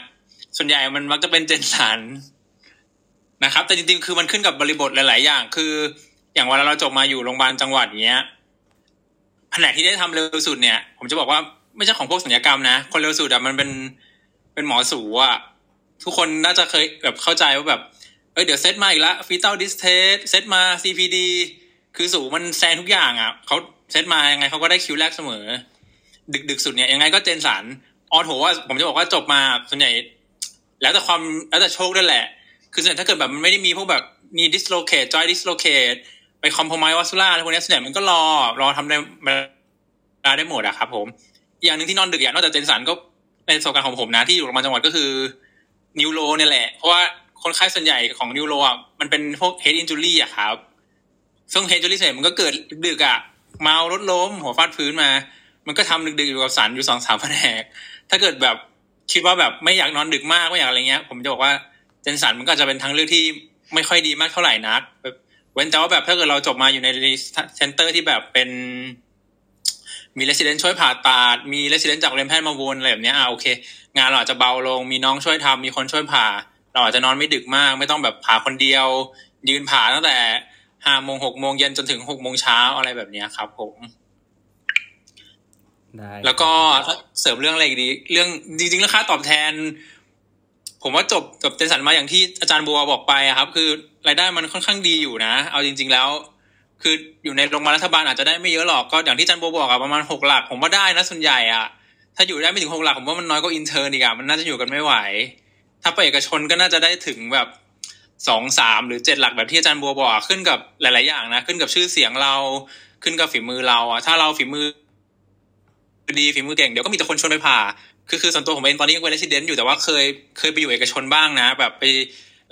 ส่วนใหญ่มันมักจะเป็น gen ศัลย์นะครับ แต่จริงๆ คือมันขึ้นกับบริบทหลาย ๆ อย่าง คือ อย่างเวลาเราจบมาอยู่โรงพยาบาลจังหวัดเงี้ยแผนกที่ได้ทำเร็วสุดเนี่ย ผมจะบอกว่าไม่ใช่ของพวกศัลยกรรมนะ คนเร็วสุดอะมันเป็นเป็นหมอสูอะทุกคนน่าจะเคยแบบเข้าใจว่าแบบ เอ้ยเดี๋ยวเซตมาอีกละฟีตัลดิสเทสเซตมา CPD คือสูมันแซงทุกอย่างอะเขาเซตมายังไงเขาก็ได้คิวแรกเสมอ ดึกดึกสุดเนี่ยยังไงก็ gen ศัลย์ ortho ว่าผมจะบอกว่าจบมาส่วนใหญ่ แล้วแต่ความแล้วแต่โชคด้วยแหละ คือส่วนใหญ่ถ้าเกิดแบบมันไม่ได้มีพวกแบบมี dislocate joint dislocate ไป compromise vascular อะไรพวกนี้ส่วนใหญ่มันก็รอรอทำได้ได้ได้หมดอะครับ ผม อย่างหนึ่งที่นอนดึกอย่างนอกจาก gen ศัลย์ก็ในประสบการณ์ของผมนะที่อยู่โรงพยาบาลจังหวัดก็คือ neuro เนี่ยแหละ เพราะว่าคนไข้ส่วนใหญ่ของ neuro อะมันเป็นพวก head injury อะครับ ซึ่งเฮจูรี่เสร็จมันก็เกิดดึกๆอะ เมารถล้ม หัวฟาดพื้นมา มันก็ทำดึกๆอยู่กับสันอยู่สองสามแผนก ถ้าเกิดแบบคิดว่าแบบไม่อยากนอนดึกมากไม่อยากอะไรเงี้ย ผมจะบอกว่าเจนสันมันก็จะเป็นทางเลือกที่ไม่ค่อยดีมากเท่าไหร่นักแบบเว้นแต่ว่าแบบถ้าเกิดเราจบมาอยู่ในเซ็นเตอร์ที่แบบเป็นมีเลส i เดนช่วยผ่าตัดมีเลส i เดนจากเรียนแพทย์มาวนอะไรแบบนี้อ่าโอเค งานเราอาจจะเบาลง มีน้องช่วยทำมีคนช่วยผ่า เราอาจจะนอนไม่ดึกมาก ไม่ต้องแบบผ่าคนเดียว ยืนผ่าตั้งแต่ ห้าโมงหกโมงเย็นจนถึงหกโมงเช้าอะไรแบบเนี้ยครับ ผมได้แล้วก็เสริมเรื่องอะไรอีกดี เรื่องจริงๆแล้วค่าตอบแทน ผมว่าจบจบเจนสันมาอย่างที่อาจารย์บัวบอกไปอะครับ คือรายได้มันค่อนข้างดีอยู่นะ เอาจริง ๆแล้ว คืออยู่ในโรงพยาบาลรัฐบาลอาจจะได้ไม่เยอะหรอกก็อย่างที่อาจารย์บัวบอกอะประมาณหกหลัก ผมว่าได้นะส่วนใหญ่อะถ้าอยู่ได้ไม่ถึงหกหลักผมว่ามันน้อยกว่า intern อีกอะมันน่าจะอยู่กันไม่ไหว ถ้าไปเอกชนก็น่าจะได้ถึงแบบ สองสามหรือเจ็ดหลักแบบที่อาจารย์บัวบอกขึ้นกับหลาย ๆ อย่างนะ ขึ้นกับชื่อเสียงเราขึ้นกับฝีมือเราอะถ้าเราฝีมือดีฝีมือเก่งเดี๋ยวก็มีแต่คนชวนไปผ่า คือคือส่วนตัวผมเองตอนนี้ยังเป็น resident อยู่แต่ว่าเคยเคยไปอยู่เอกชนบ้างนะ แบบไป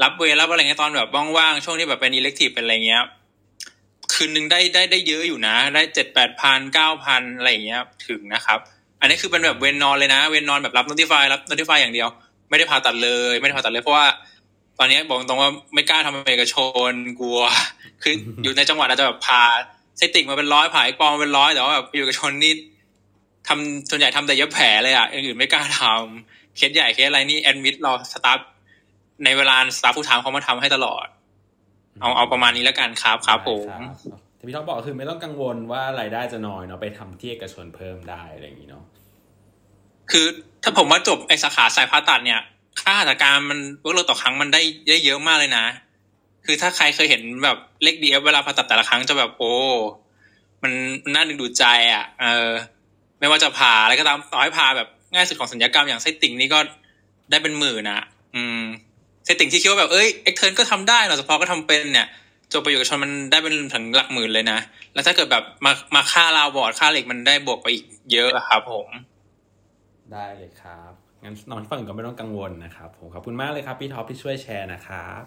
รับเวรรับอะไรเงี้ยตอนแบบว่างๆช่วงที่แบบเป็น elective เป็นอะไรเงี้ยคืนหนึ่งได้ได้ได้เยอะอยู่นะ ได้เจ็ดแปดพันเก้าพันอะไรเงี้ยถึงนะครับ อันนี้คือเป็นแบบเวรนอนเลยนะ เวรนอนแบบรับ notify รับ notify อย่างเดียว ไม่ได้ผ่าตัดเลย ไม่ได้ผ่าตัดเลยเพราะว่า ตอนนี้บอกตรงว่าไม่กล้าทำเอกชนกลัว คืออยู่ในจังหวัดอาจจะแบบผ่าไส้ติ่งมาเป็นร้อยผ่าอีกปอมาเป็นร้อยแต่ว่าแบบอยู่เอกชนนี่ทำส่วนใหญ่ทำแต่เย็บแผลเลยอะอย่างอื่นไม่กล้าทำเคสใหญ่เคสอะไรนี่ admit รอ staff ในเวลา staff ผู้ทำเขามาทำให้ตลอด เอาเอาประมาณนี้แล้วกันครับครับผมที่พี่ท็อปบอกคือไม่ต้องกังวลว่ารายได้จะน้อยเนาะไปทำที่เอกชนเพิ่มได้อะไรอย่างนี้เนาะคือถ้าผมว่าจบไอสาขาสายผ่าตัดเนี่ย ค่าหัตถการมัน workload ต่อครั้งมันได้ได้เยอะมากเลยนะ คือถ้าใครเคยเห็นแบบเลข DF เวลาผ่าตัดแต่ละครั้งจะแบบโอ้มันมันน่าดึงดูดใจอะ เออ ไม่ว่าจะผ่าอะไรก็ตามต่อให้ผ่าแบบง่ายสุดของศัลยกรรมอย่างไส้ติ่งนี่ก็ได้เป็นหมื่นนะอืมไส้ติ่งที่คิดว่าแบบเอ้ย extern ก็ทำได้หรอเฉพาะก็ทำเป็นเนี่ยจบปอยู่กับชนมันได้เป็นถึงหลักหมื่นเลยนะ แล้วถ้าเกิดแบบมามาค่าลาวบอร์ดค่าเหล็กมันได้บวกไปอีกเยอะอะครับผม ได้เลยครับ งั้นน้องที่ฟังอยู่ก็ไม่ต้องกังวลนะครับผมขอบคุณมากเลยครับพี่ท็อปที่ช่วยแชร์นะครับ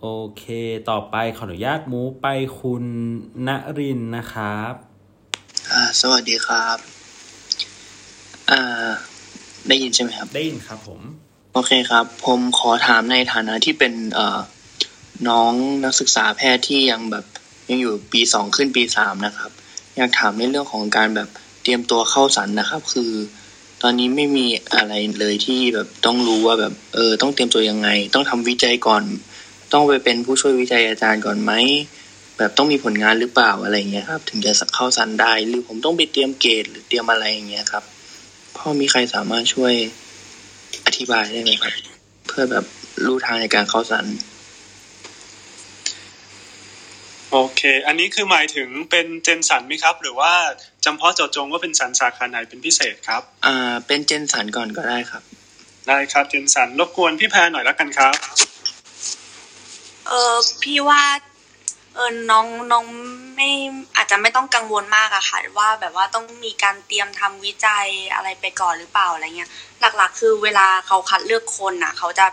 โอเค ต่อไปขออนุญาตมูฟไปคุณณรินทร์นะครับอ่าสวัสดีครับอ่าได้ยินใช่ไหมครับ ได้ยินครับผม โอเคครับ ผมขอถามในฐานะที่เป็นเอ่อน้องนักศึกษาแพทย์ที่ยังแบบยังอยู่ปีสองขึ้นปีสามนะครับ อยากถามในเรื่องของการแบบ เตรียมตัวเข้าสันนะครับ คือ ตอนนี้ไม่มีอะไรเลยที่แบบต้องรู้ว่าแบบ เออ ต้องเตรียมตัวยังไง ต้องทำวิจัยก่อน ต้องไปเป็นผู้ช่วยวิจัยอาจารย์ก่อนไหมแบบต้องมีผลงานหรือเปล่าอะไรเงี้ยครับ ถึงจะเข้าสันได้ หรือผมต้องไปเตรียมเกรดหรือเตรียมอะไรอย่างเงี้ยครับพ่อมีใครสามารถช่วยอธิบายได้ไหมครับ เพื่อแบบรู้ทางในการเข้าสัน โอเค อันนี้คือหมายถึงเป็นเจนสันไหมครับ หรือว่าจำเพาะเจาะจงว่าเป็นสันสาขาไหนเป็นพิเศษครับ อ่า เป็นเจนสันก่อนก็ได้ครับ ได้ครับเจนสันรบกวนพี่แพรหน่อยแล้วกันครับ เออพี่ว่าเออน้องน้องไม่อาจจะไม่ต้องกังวลมากอะค่ะ ว่าแบบว่าต้องมีการเตรียมทำวิจัยอะไรไปก่อนหรือเปล่าอะไรเงี้ย หลักๆ คือเวลาเขาคัดเลือกคนอะเขาจะ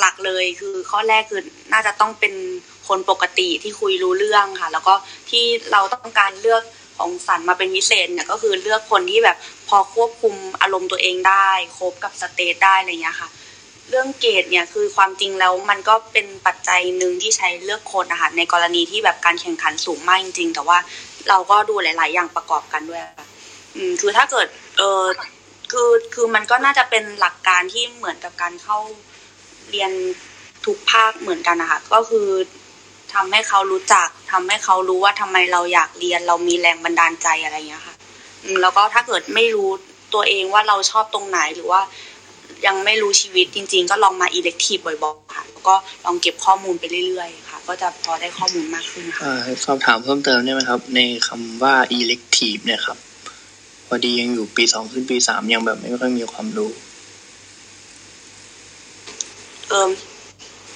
หลักๆเลยคือข้อแรกคือน่าจะต้องเป็น คนปกติที่คุยรู้เรื่องค่ะ แล้วก็ที่เราต้องการเลือกของสันมาเป็นพิเศษเนี่ยก็คือเลือกคนที่แบบพอควบคุมอารมณ์ตัวเองได้คบกับสเตทได้อะไรเงี้ยค่ะ เรื่องเกรดเนี่ยคือความจริงแล้วมันก็เป็นปัจจัยหนึ่งที่ใช้เลือกคนนะคะในกรณีที่แบบการแข่งขันสูงมากจริงๆ แต่ว่าเราก็ดูหลาย ๆ อย่างประกอบกันด้วยค่ะอืมคือถ้าเกิดเออคือคือมันก็น่าจะเป็นหลักการที่เหมือนกับการเข้าเรียนทุกภาคเหมือนกันนะคะก็คือ ทำให้เขารู้จักทำให้เขารู้ว่าทำไมเราอยากเรียน เรามีแรงบันดาลใจอะไรอย่างเงี้ยค่ะอืมแล้วก็ถ้าเกิดไม่รู้ตัวเองว่าเราชอบตรงไหนหรือว่ายังไม่รู้ชีวิตจริง ๆ ก็ลองมาอิเล็กทีฟบ่อยๆค่ะแล้วก็ลองเก็บข้อมูลไปเรื่อยๆค่ะ ก็จะพอได้ข้อมูลมากขึ้นค่ะอ่าสอบถามเพิ่มเติมได้ไหมครับ ในคำว่า elective เนี่ยครับ พอดียังอยู่ปีสองขึ้นปีสามยังแบบไม่ค่อยมีความรู้ เอ่อ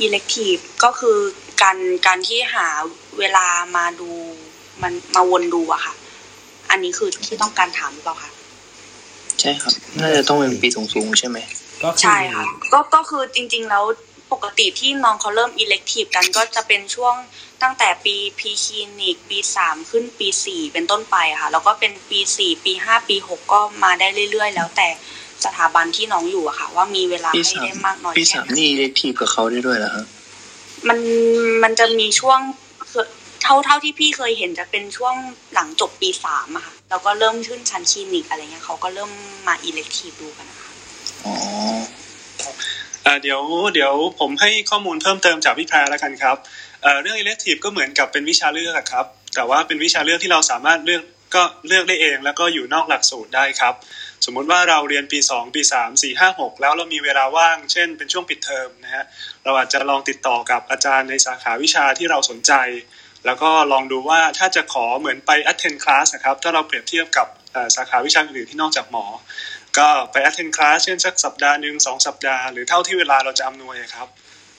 อิเล็กทีฟก็คือ การการที่หาเวลามาดูมันมาวนดูอะค่ะ อันนี้คือที่ต้องการถามหรือเปล่าคะใช่ครับ น่าจะต้องเป็นปีสูงๆใช่ไหมก็คือใช่ค่ะก็ก็คือจริง ๆ แล้วปกติที่น้องเขาเริ่ม elective กันก็จะเป็นช่วงตั้งแต่ปีพีคลินิกปีสามขึ้นปีสี่เป็นต้นไปค่ะ แล้วก็เป็นปีสี่ปีห้าปีหกก็มาได้เรื่อย ๆ แล้วแต่สถาบันที่น้องอยู่อะค่ะ ว่ามีเวลาปีให้สามได้มากน้อยปีแค่สามไหนนี่เล็กทีกับเขาได้ด้วยเหรอฮะ มันมันจะมีช่วงคือเท่าเท่าที่พี่เคยเห็นจะเป็นช่วงหลังจบปีสามอะค่ะแล้วก็เริ่มขึ้นชั้นคลินิกอะไรเงี้ยเขาก็เริ่มมา elective ดูกันนะคะอ๋ออ่าเดี๋ยวเดี๋ยวผมให้ข้อมูลเพิ่มเติมจากพี่แพรแล้วกันครับเอ่อเรื่อง elective ก็เหมือนกับเป็นวิชาเลือกอะครับ แต่ว่าเป็นวิชาเลือกที่เราสามารถเลือกก็เลือกได้เอง แล้วก็อยู่นอกหลักสูตรได้ครับ สมมุติว่าเราเรียนปี 2 ปี 3 4 5 6 แล้วเรามีเวลาว่าง เช่น เป็นช่วงปิดเทอมนะฮะเราอาจจะลองติดต่อกับอาจารย์ในสาขาวิชาที่เราสนใจ แล้วก็ลองดูว่าถ้าจะขอเหมือนไป attend class นะครับถ้าเราเปรียบเทียบกับสาขาวิชาอื่นที่นอกจากหมอ ก็ไป attend class เช่นสักสัปดาห์หนึ่งสองสัปดาห์หรือเท่าที่เวลาเราจะอำนวยครับ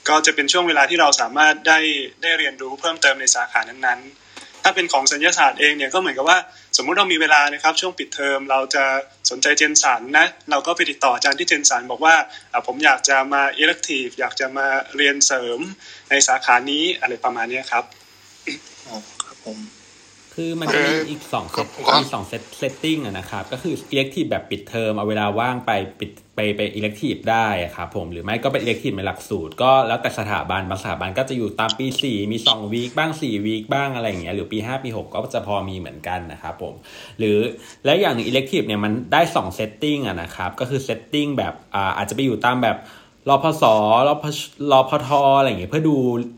ก็จะเป็นช่วงเวลาที่เราสามารถได้ได้เรียนรู้เพิ่มเติมในสาขานั้นๆ ถ้าเป็นของสัญญาศาสตร์เองเนี่ยก็เหมือนกับว่า สมมุติเรามีเวลานะครับช่วงปิดเทอมเราจะสนใจเจนสันนะเราก็ไปติดต่ออาจารย์ที่เจนสันบอกว่าอะผมอยากจะมาอิเล็กทีฟอยากจะมาเรียนเสริมในสาขานี้อะไรประมาณนี้ครับอ๋อครับผม คือมันจะมีอีกสองเซตมีสอง set setting อะนะครับ ก็คือ elective แบบปิดเทอมเอาเวลาว่างไปปิดไปไป elective ได้อะครับผมหรือไม่ก็เป็น elective ในหลักสูตร ก็แล้วแต่สถาบันบางสถาบันก็จะอยู่ตามปี 4 มี2 week บ้าง4 week บ้างอะไรอย่างเงี้ยหรือปี 5 ปี 6 ก็จะพอมีเหมือนกันนะครับผมหรือแล้วอย่างหนึ่ง elective เนี่ยมันได้2 setting อะนะครับก็คือ setting แบบอ่าอาจจะไปอยู่ตามแบบ รพศรอพรอพทอะไรอย่างเงี้ยเพื่อดู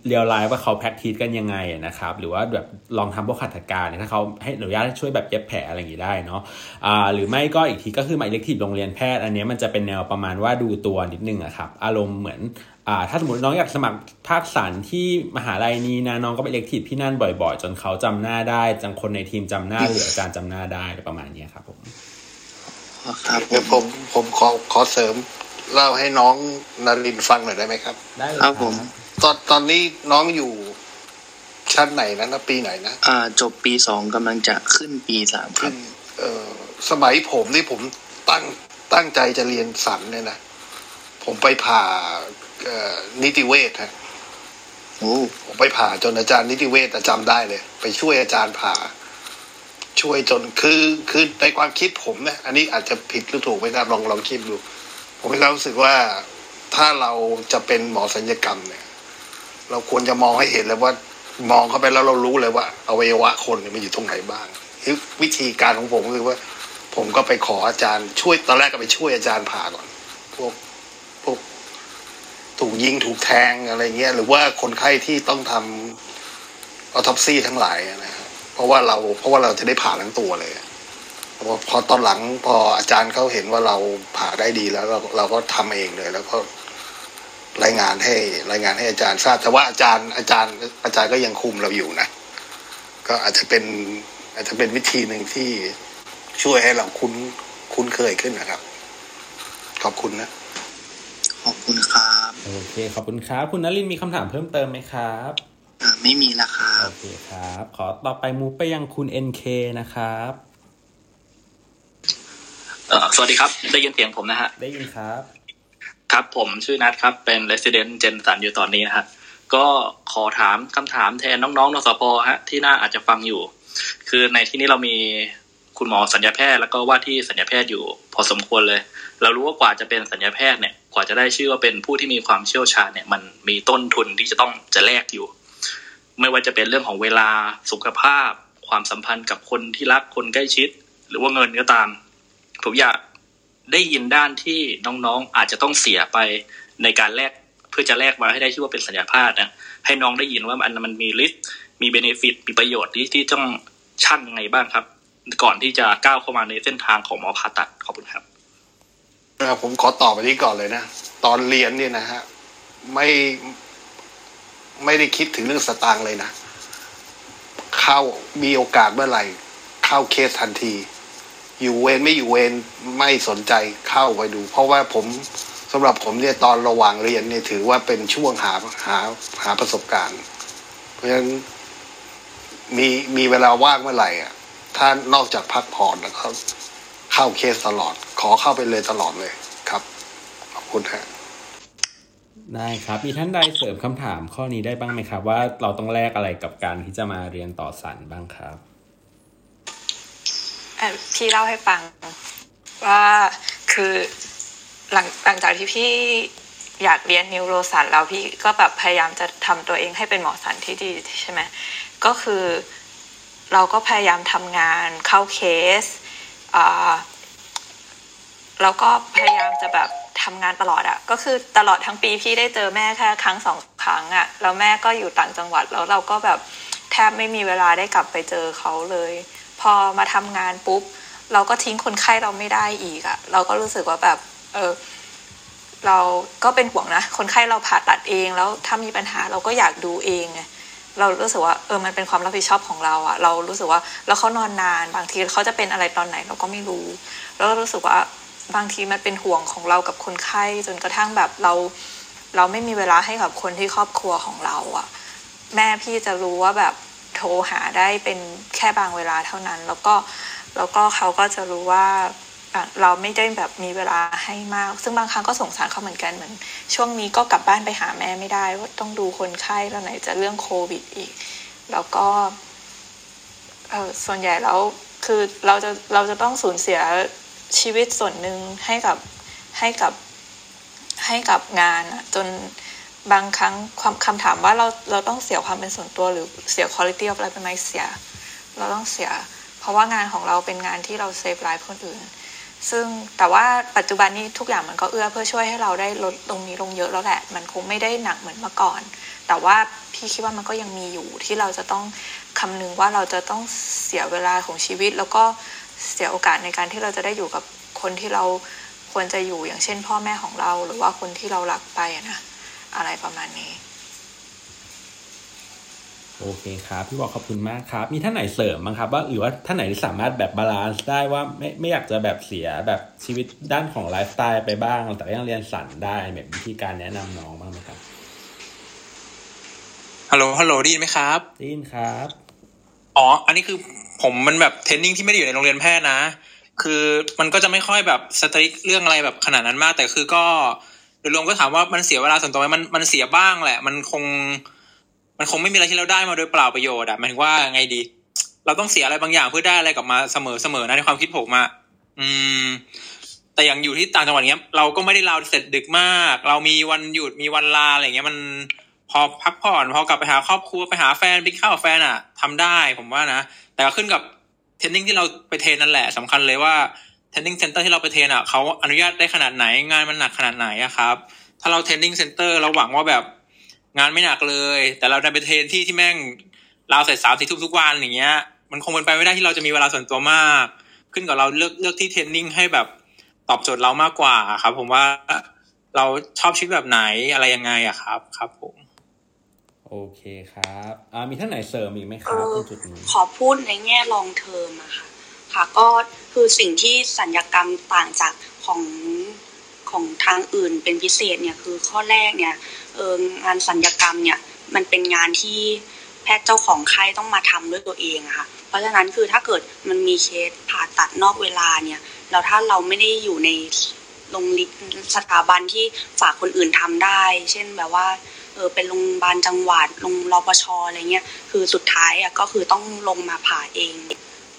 real life ว่าเขา practice กันยังไงนะครับ หรือว่าแบบลองทำพวกหัตถการเนี่ยถ้าเขาให้อนุญาตช่วยแบบเย็บแผลอะไรอย่างงี้ได้เนาะอ่าหรือไม่ก็อีกทีก็คือมา elective โรงเรียนแพทย์ อันนี้มันจะเป็นแนวประมาณว่าดูตัวนิดนึงอะครับ อารมณ์เหมือนอ่าถ้าสมมติน้องอยากสมัครภาคศัลย์ที่มหาลัยนี้นะน้องก็ไป elective ที่นั่นบ่อย ๆ จนเขาจำหน้าได้จังคนในทีมจำหน้าหรืออาจารย์จำหน้าได้ประมาณนี้ครับผมครับเดี๋ยวผมผมขอขอเสริม เล่าให้น้องนารินฟังหน่อยได้ไหมครับ ได้เลยครับผม ตอนตอนนี้น้องอยู่ชั้นไหนนะนะปีไหนนะอ่า จบปีสองกำลังจะขึ้นปีสามครับเออสมัยผมนี่ผมตั้งตั้งใจจะเรียนสันเนี่ยนะ ผมไปผ่าเอ่อนิติเวชฮะ โอ้ผมไปผ่าจนอาจารย์นิติเวชจำได้เลย ไปช่วยอาจารย์ผ่า ช่วยจนคือคือในความคิดผมเนี่ยอันนี้อาจจะผิดหรือถูกไม่ทราบลองลองคิดดู ผมมีความรู้สึกว่าถ้าเราจะเป็นหมอสัญญกรรมเนี่ย เราควรจะมองให้เห็นเลยว่า มองเข้าไปแล้วเรารู้เลยว่าอวัยวะคนเนี่ยมันอยู่ตรงไหนบ้างคือวิธีการของผมคือว่า ผมก็ไปขออาจารย์ช่วยตอนแรกก็ไปช่วยอาจารย์ผ่าก่อนพวกพวกถูกยิงถูกแทงอะไรเงี้ยหรือว่าคนไข้ที่ต้องทำออทอปซี่ทั้งหลายนะครับเพราะว่าเราเพราะว่าเราจะได้ผ่าทั้งตัวเลยพอ พอตอนหลังพออาจารย์เขาเห็นว่าเราผ่าได้ดีแล้วเราเราก็ทำเองเลย แล้วก็รายงานให้รายงานให้อาจารย์ทราบ แต่ว่าอาจารย์อาจารย์ อาจารย์ก็ยังคุมเราอยู่นะ ก็อาจจะเป็นอาจจะเป็นวิธีหนึ่งที่ช่วยให้เราคุ้นคุ้นเคยขึ้นนะครับ ขอบคุณนะ ขอบคุณครับ โอเค ขอบคุณครับ คุณนลินมีคำถามเพิ่มเติมไหมครับอ่าไม่มีแล้วครับ โอเคครับ ขอต่อไปมูฟไปยังคุณ NK นะครับเอ่อ สวัสดีครับ ได้ยินเสียงผมนะฮะ ได้ยินครับ ครับผมชื่อนัทครับ เป็น Resident เจนสันอยู่ตอนนี้นะฮะ ก็ขอถามคำถามแทนน้องๆนสปฮะ ที่น่าอาจจะฟังอยู่ คือในที่นี้เรามีคุณหมอสัญญาแพทย์แล้วก็ว่าที่สัญญาแพทย์อยู่ พอสมควรเลย เรารู้ว่ากว่าจะเป็นสัญญาแพทย์เนี่ย กว่าจะได้ชื่อว่าเป็นผู้ที่มีความเชี่ยวชาญเนี่ย มันมีต้นทุนที่จะต้องจะแลกอยู่ ไม่ว่าจะเป็นเรื่องของเวลาสุขภาพ ความสัมพันธ์กับคนที่รักคนใกล้ชิด หรือว่าเงินก็ตาม ผมอยากได้ยินด้านที่น้องๆ อาจจะต้องเสียไปในการแลกเพื่อจะแลกมาให้ได้ชื่อว่าเป็นสัญญาพทย์นะให้น้องได้ยินว่ามันมันมีริสมีเบเนฟิตมีประโยชน์ที่ที่ต้องชั่งยังไงบ้างครับ ก่อนที่จะก้าวเข้ามาในเส้นทางของหมอผ่าตัดขอบคุณครับผมขอตอบไปนี้ก่อนเลยนะ ตอนเรียนเนี่ยนะฮะไม่ไม่ได้คิดถึงเรื่องสตางค์เลยนะ เข้ามีโอกาสเมื่อไหร่ เข้าเคสทันที อยู่เวรไม่อยู่เวรไม่สนใจเข้าไปดู เพราะว่าผมสำหรับผมเนี่ยตอนระหว่างเรียนเนี่ยถือว่าเป็นช่วงหาหาหาประสบการณ์ เพราะฉะนั้นมีมีเวลาว่างเมื่อไหร่อะถ้านอกจากพักผ่อนแล้วก็เข้าเคสตลอด ขอเข้าไปเลยตลอดเลยครับขอบคุณฮะได้ครับ มีท่านใดเสริมคำถามข้อนี้ได้บ้างไหมครับ ว่าเราต้องแลกอะไรกับการที่จะมาเรียนต่อสันบ้างครับ พี่เล่าให้ฟังว่าคือหลังหลังจากที่พี่อยากเรียนนิวโรสันแล้วพี่ก็แบบพยายามจะทำตัวเองให้เป็นหมอสันที่ดีใช่ไหมก็คือเราก็พยายามทำงานเข้าเคสอ่าแล้วก็พยายามจะแบบทำงานตลอดอะก็คือตลอดทั้งปีพี่ได้เจอแม่แค่ครั้งสองครั้งอะแล้วแม่ก็อยู่ต่างจังหวัดแล้วเราก็แบบแทบไม่มีเวลาได้กลับไปเจอเขาเลย พอมาทำงานปุ๊บ เราก็ทิ้งคนไข้เราไม่ได้อีกอะเราก็รู้สึกว่าแบบ เออเราก็เป็นห่วงนะ คนไข้เราผ่าตัดเอง แล้วถ้ามีปัญหาเราก็อยากดูเองไงเรารู้สึกว่าเออมันเป็นความรับผิดชอบของเราอะเรารู้สึกว่าแล้วเขานอนนานบางทีเขาจะเป็นอะไรตอนไหนเราก็ไม่รู้ แล้วรู้สึกว่าบางทีมันเป็นห่วงของเรากับคนไข้จนกระทั่งแบบเรา เราไม่มีเวลาให้กับคนที่ครอบครัวของเราอะแม่พี่จะรู้ว่าแบบ โทรหาได้เป็นแค่บางเวลาเท่านั้น แล้วก็แล้วก็เขาก็จะรู้ว่าเราไม่ได้แบบมีเวลาให้มาก ซึ่งบางครั้งก็สงสารเขาเหมือนกันเหมือน ช่วงนี้ก็กลับบ้านไปหาแม่ไม่ได้ว่าต้องดูคนไข้แล้วไหนจะเรื่องโควิดอีก แล้วก็เออส่วนใหญ่แล้วคือเราจะเราจะต้องสูญเสียชีวิตส่วนหนึ่งให้กับให้กับให้กับงานอะจน บางครั้งความคำถามว่าเราเราต้องเสียความเป็นส่วนตัวหรือเสียคุณภาพอะไรไปไหมเสีย เราต้องเสีย เพราะว่างานของเราเป็นงานที่เราเซฟไลฟ์คนอื่น ซึ่งแต่ว่าปัจจุบันนี้ทุกอย่างมันก็เอื้อเพื่อช่วยให้เราได้ลดตรงนี้ลงเยอะแล้วแหละ มันคงไม่ได้หนักเหมือนเมื่อก่อน แต่ว่าพี่คิดว่ามันก็ยังมีอยู่ที่เราจะต้องคำนึงว่าเราจะต้องเสียเวลาของชีวิต แล้วก็เสียโอกาสในการที่เราจะได้อยู่กับคนที่เราควรจะอยู่อย่างเช่น พ่อแม่ของเราหรือว่าคนที่เรารักไปนะ อะไรประมาณนี้ โอเคครับพี่บอกขอบคุณมากครับ มีท่านไหนเสริมบ้างครับ ว่าหรือว่าท่านไหนที่สามารถแบบ balance ได้ว่าไม่ไม่อยากจะแบบเสียแบบชีวิตด้านของไลฟ์สไตล์ไปบ้าง แต่ยังเรียนศัลย์ได้แบบวิธีการแนะนำน้องบ้างไหมครับฮัลโหลฮัลโหลได้ยินไหมครับได้ยินครับอ๋ออันนี้คือผมมันแบบเทรนนิ่งที่ไม่ได้อยู่ในโรงเรียนแพทย์นะ คือมันก็จะไม่ค่อยแบบสตริกเรื่องอะไรแบบขนาดนั้นมาก แต่คือก็ โดยรวมก็ถามว่ามันเสียเวลาส่วนตัวไหมมันมันเสียบ้างแหละ มันคง มันคงไม่มีอะไรที่เราได้มาโดยเปล่าประโยชน์อะหมายถึงว่าไงดี เราต้องเสียอะไรบางอย่างเพื่อได้อะไรกลับมาเสมอเสมอนะในความคิดผมอะอืม แต่อย่างอยู่ที่ต่างจังหวัดเงี้ย เราก็ไม่ได้ลาเสร็จดึกมาก เรามีวันหยุดมีวันลาอะไรเงี้ยมันพอพักผ่อนพอกลับไปหาครอบครัวไปหาแฟนไปข้าวแฟนอะทำได้ผมว่านะแต่ก็ขึ้นกับ training ที่เราไป train นั่นแหละสำคัญเลยว่า training center ที่เราไป train อะเขาอนุญาตได้ขนาดไหนงานมันหนักขนาดไหนอะครับ ถ้าเรา training center เราหวังว่าแบบงานไม่หนักเลย แต่เราได้ไป train ที่ที่แม่งเราเสร็จสามสี่ทุ่มทุกวันอย่างเงี้ย มันคงเป็นไปไม่ได้ที่เราจะมีเวลาส่วนตัวมาก ขึ้นกับเราเลือกเลือกที่ training ให้แบบตอบโจทย์เรามากกว่าครับ ผมว่าเราชอบชีวิตแบบไหนอะไรยังไงอะครับ ครับผมโอเคครับ อ่ามีท่านไหนเสริมอีกไหมครับตรงจุดนี้ขอพูดในแง่ลองเทอมอะค่ะ ค่ะก็คือสิ่งที่สัญญกรรมต่างจากของของทางอื่นเป็นพิเศษเนี่ยคือข้อแรกเนี่ยเอองานสัญญกรรมเนี่ยมันเป็นงานที่แพทย์เจ้าของไข้ต้องมาทำด้วยตัวเองค่ะ เพราะฉะนั้นคือถ้าเกิดมันมีเคสผ่าตัดนอกเวลาเนี่ยแล้วถ้าเราไม่ได้อยู่ในโรงสถาบันที่ฝากคนอื่นทำได้ เช่นแบบว่าเออเป็นโรงพยาบาลจังหวัดโรงรปชอะไรเงี้ยคือสุดท้ายอะก็คือต้องลงมาผ่าเอง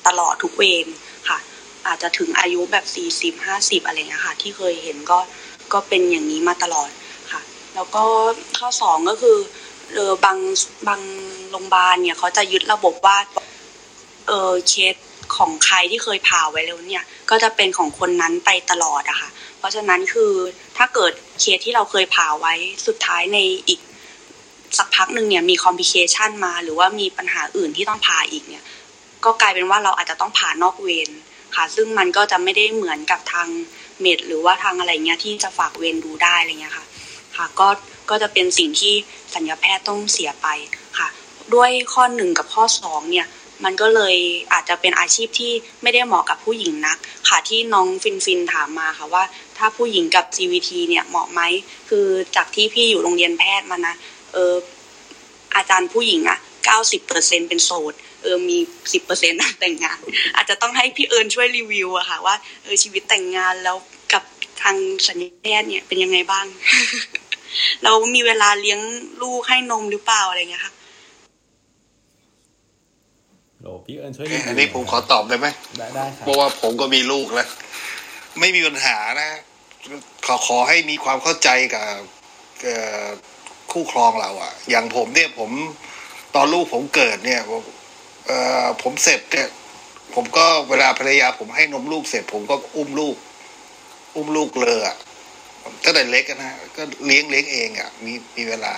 ตลอดทุกเวรค่ะ อาจจะถึงอายุแบบสี่สิบห้าสิบอะไรเงี้ยค่ะ ที่เคยเห็นก็ก็เป็นอย่างนี้มาตลอดค่ะ แล้วก็ข้อสองก็คือเออบางบางโรงพยาบาลเนี่ยเขาจะยึดระบบว่าเออเคสของใครที่เคยผ่าไว้แล้วเนี่ย ก็จะเป็นของคนนั้นไปตลอดอะค่ะ เพราะฉะนั้นคือถ้าเกิดเคสที่เราเคยผ่าไว้สุดท้ายในอีกสักพักหนึ่งเนี่ยมี complication มา หรือว่ามีปัญหาอื่นที่ต้องผ่าอีกเนี่ย ก็กลายเป็นว่าเราอาจจะต้องผ่านอกเวรค่ะ ซึ่งมันก็จะไม่ได้เหมือนกับทาง med หรือว่าทางอะไรเงี้ยที่จะฝากเวรดูได้อะไรเงี้ยค่ะ ค่ะ ก็ก็จะเป็นสิ่งที่ศัลยแพทย์ต้องเสียไปค่ะ ด้วยข้อหนึ่งกับข้อสองเนี่ยมันก็เลยอาจจะเป็นอาชีพที่ไม่ได้เหมาะกับผู้หญิงนัก ค่ะที่น้องฟินฟินถามมาค่ะว่า ถ้าผู้หญิงกับ GVT เนี่ยเหมาะไหมคือจากที่พี่อยู่โรงเรียนแพทย์มานะเอออาจารย์ผู้หญิงอะ ก้าสิบเปอร์เซ็นเป็นโสดเออมีสิบเปอร์เซ็นต์แต่งงาน อาจจะต้องให้พี่เอิญช่วยรีวิวอะค่ะ ว่าเออชีวิตแต่งงานแล้วกับทางสัญญาแพทย์เนี่ยเป็นยังไงบ้าง เรามีเวลาเลี้ยงลูกให้นมหรือเปล่าอะไรเงี้ยค่ะโหลพี่เอิญช่วยอันนี้ผมขอตอบได้ไหมได้ได้ครับเพราะว่าผมก็มีลูกแล้ว ไม่มีปัญหานะ ขอขอให้มีความเข้าใจกับเอ่อคู่ครองเราอะอย่างผมเนี่ยผม ตอนลูกผมเกิดเนี่ยผมเอ่อผมเสร็จเนี่ยผมก็เวลาภรรยาผมให้นมลูกเสร็จ ผมก็อุ้มลูก อุ้มลูกเลยอะตั้งแต่เล็กนะก็เลี้ยงเลี้ยงเองอะมีมีเวลา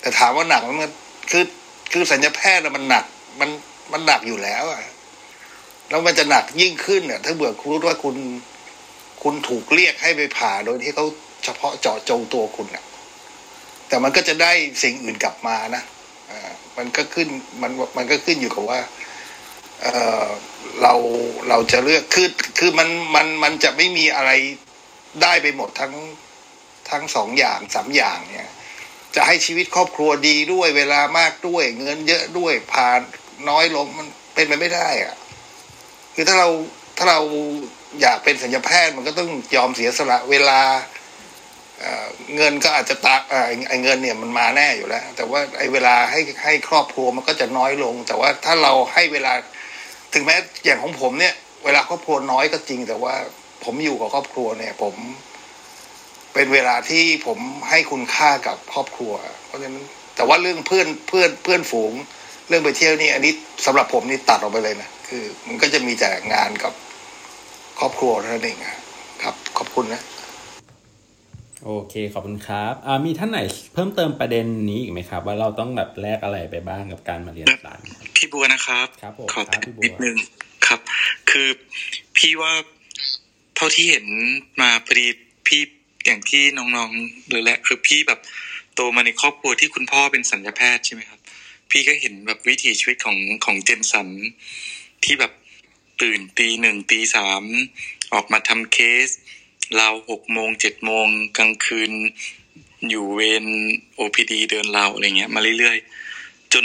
แต่ถามว่าหนักมันคือคือสัญญาแพทย์มันหนัก มันมันหนักอยู่แล้วอะแล้วมันจะหนักยิ่งขึ้นเนี่ยถ้าเบื่อคุณรู้ว่าคุณ คุณถูกเรียกให้ไปผ่าโดยที่เขาเฉพาะเจาะจงตัวคุณน่ะแต่มันก็จะได้สิ่งอื่นกลับมานะ มันก็ขึ้นมันมันก็ขึ้นอยู่กับว่าเออเราเราจะเลือกคือคือมันมันมันจะไม่มีอะไรได้ไปหมดทั้งทั้งสองอย่างสามอย่างเนี่ยจะให้ชีวิตครอบครัวดีด้วยเวลามากด้วย เงินเยอะด้วยผ่านน้อยลงมันเป็นไปไม่ได้อะคือถ้าเราถ้าเราอยากเป็นสัญญาแพทย์มันก็ต้องยอมเสียสละเวลา เงินก็อาจจะตาเอ่อไอ้เงินเนี่ยมันมาแน่อยู่แล้ว แต่ว่าไอ้เวลาให้ให้ครอบครัวมันก็จะน้อยลง แต่ว่าถ้าเราให้เวลา ถึงแม้อย่างของผมเนี่ย เวลาครอบครัวน้อยก็จริง แต่ว่าผมอยู่กับครอบครัวเนี่ย ผมเป็นเวลาที่ผมให้คุณค่ากับครอบครัว เพราะฉะนั้น แต่ว่าเรื่องเพื่อนเพื่อนเพื่อนฝูง เรื่องไปเที่ยวนี่อันนี้สำหรับผมนี่ตัดออกไปเลยนะคือ มันก็จะมีแต่งานกับครอบครัวเท่านั้นเองครับขอบคุณนะ โอเค ขอบคุณครับอ่ามีท่านไหนเพิ่มเติมประเด็นนี้อีกไหมครับ ว่าเราต้องแบบแลกอะไรไปบ้างกับการมาเรียนสารพี่บัวนะครับครับผมขอครับพี่บัวนิดนึงครับ คือพี่ว่าเท่าที่เห็นมาพอดีพี่อย่างที่น้องๆเลยแหละคือพี่แบบโตมาในครอบครัวที่คุณพ่อเป็นสัญญาแพทย์ใช่ไหมครับ พี่ก็เห็นแบบวิถีชีวิตของของเจนสันที่แบบตื่นตีหนึ่งตีสามออกมาทำเคส ราวหกโมงเจ็ดโมงกลางคืน อยู่เวร OPD เดินราวอะไรเงี้ย มาเรื่อยๆ จน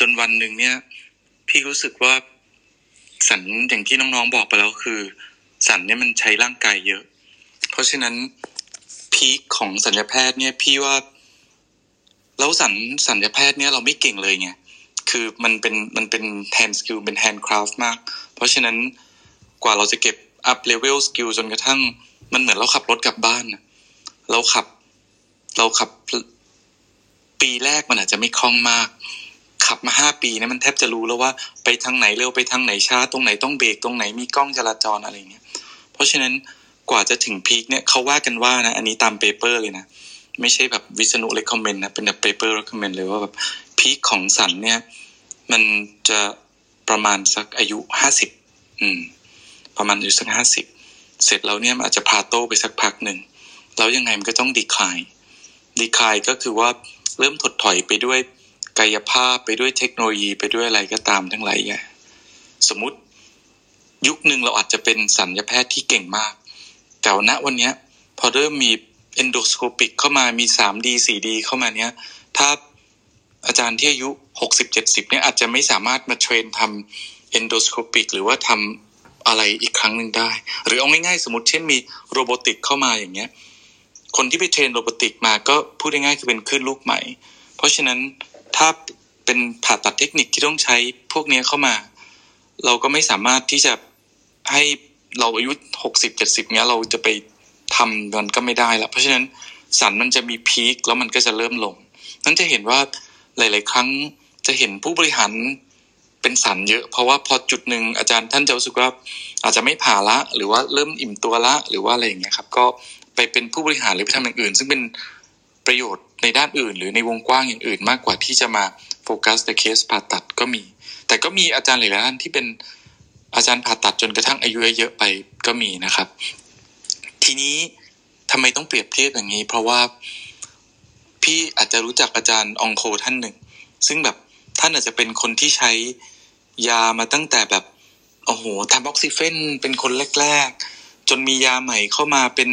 จนวันหนึ่งเนี่ย พี่รู้สึกว่าศัลย์อย่างที่น้องๆบอกไปแล้วคือ ศัลย์เนี่ยมันใช้ร่างกายเยอะ เพราะฉะนั้น peak ของศัลยแพทย์เนี่ยพี่ว่าแล้วศัลย์ศัลยแพทย์เนี่ยเราไม่เก่งเลยไงคือมันเป็นมันเป็น hand skill เป็น handcraft มาก เพราะฉะนั้นกว่าเราจะเก็บ up level skill จนกระทั่ง มันเหมือนเราขับรถกลับบ้านเราขับ เราขับ ปีแรกมันอาจจะไม่คล่องมาก ขับมาห้าปีเนี่ยมันแทบจะรู้แล้วว่า ไปทางไหนเร็วไปทางไหนช้าตรงไหนต้องเบรกตรงไหนมีกล้องจราจรอะไรเงี้ย เพราะฉะนั้นกว่าจะถึง peak เนี่ยเขาว่ากันว่านะ อันนี้ตาม paper เลยนะ ไม่ใช่แบบวิษณุ recommend นะ เป็นแบบ paper recommend เลยว่าแบบ peak ของศัลย์เนี่ย มันจะประมาณสักอายุห้าสิบอืม ประมาณอายุสักห้าสิบ เสร็จแล้วเนี่ยมันอาจจะพาโต้ไปสักพักหนึ่งแล้วยังไงมันก็ต้องดีคลายดีคลายก็คือว่าเริ่มถดถอยไปด้วยกายภาพไปด้วยเทคโนโลยีไปด้วยอะไรก็ตามทั้งหลายอย่างสมมติยุคหนึ่งเราอาจจะเป็นสัญญาแพทย์ที่เก่งมาก แต่ณวันนี้พอเริ่มมี endoscopic เข้ามามี 3D 4D เข้ามาเนี้ยถ้าอาจารย์ที่อายุ 60 70เนี่ยอาจจะไม่สามารถมา train ทำ endoscopic หรือว่าทำ อะไรอีกครั้งหนึ่งได้ หรือเอาง่ายๆ สมมติเช่นมี robotic เข้ามาอย่างเงี้ย คนที่ไป train robotic มาก็พูดง่ายๆคือเป็นคลื่นลูกใหม่ เพราะฉะนั้นถ้าเป็นผ่าตัดเทคนิคที่ต้องใช้พวกนี้เข้ามา เราก็ไม่สามารถที่จะให้เราอายุหกสิบเจ็ดสิบเนี้ยเราจะไปทำมันก็ไม่ได้แล้วเพราะฉะนั้นสันมันจะมีพีคแล้วมันก็จะเริ่มลง นั้นจะเห็นว่าหลาย ๆ ครั้งจะเห็นผู้บริหาร เป็นสันเยอะ เพราะว่าพอจุดหนึ่งอาจารย์ท่านจะรู้สึกว่าอาจจะไม่ผ่าละ หรือว่าเริ่มอิ่มตัวละ หรือว่าอะไรอย่างเงี้ยครับ ก็ไปเป็นผู้บริหารหรือไปทำอย่างอื่น ซึ่งเป็นประโยชน์ในด้านอื่น หรือในวงกว้างอย่างอื่น มากกว่าที่จะมาโฟกัสในเคสผ่าตัดก็มี แต่ก็มีอาจารย์หลายๆท่านที่เป็นอาจารย์ผ่าตัดจนกระทั่งอายุเยอะไปก็มีนะครับ ทีนี้ทำไมต้องเปรียบเทียบอย่างนี้ เพราะว่าพี่อาจจะรู้จักอาจารย์องโคท่านหนึ่ง ซึ่งแบบท่านอาจจะเป็นคนที่ใช้ ยามาตั้งแต่แบบโอ้โหทำออกซิเฟนเป็นคนแรก ๆ จนมียาใหม่เข้ามาเป็น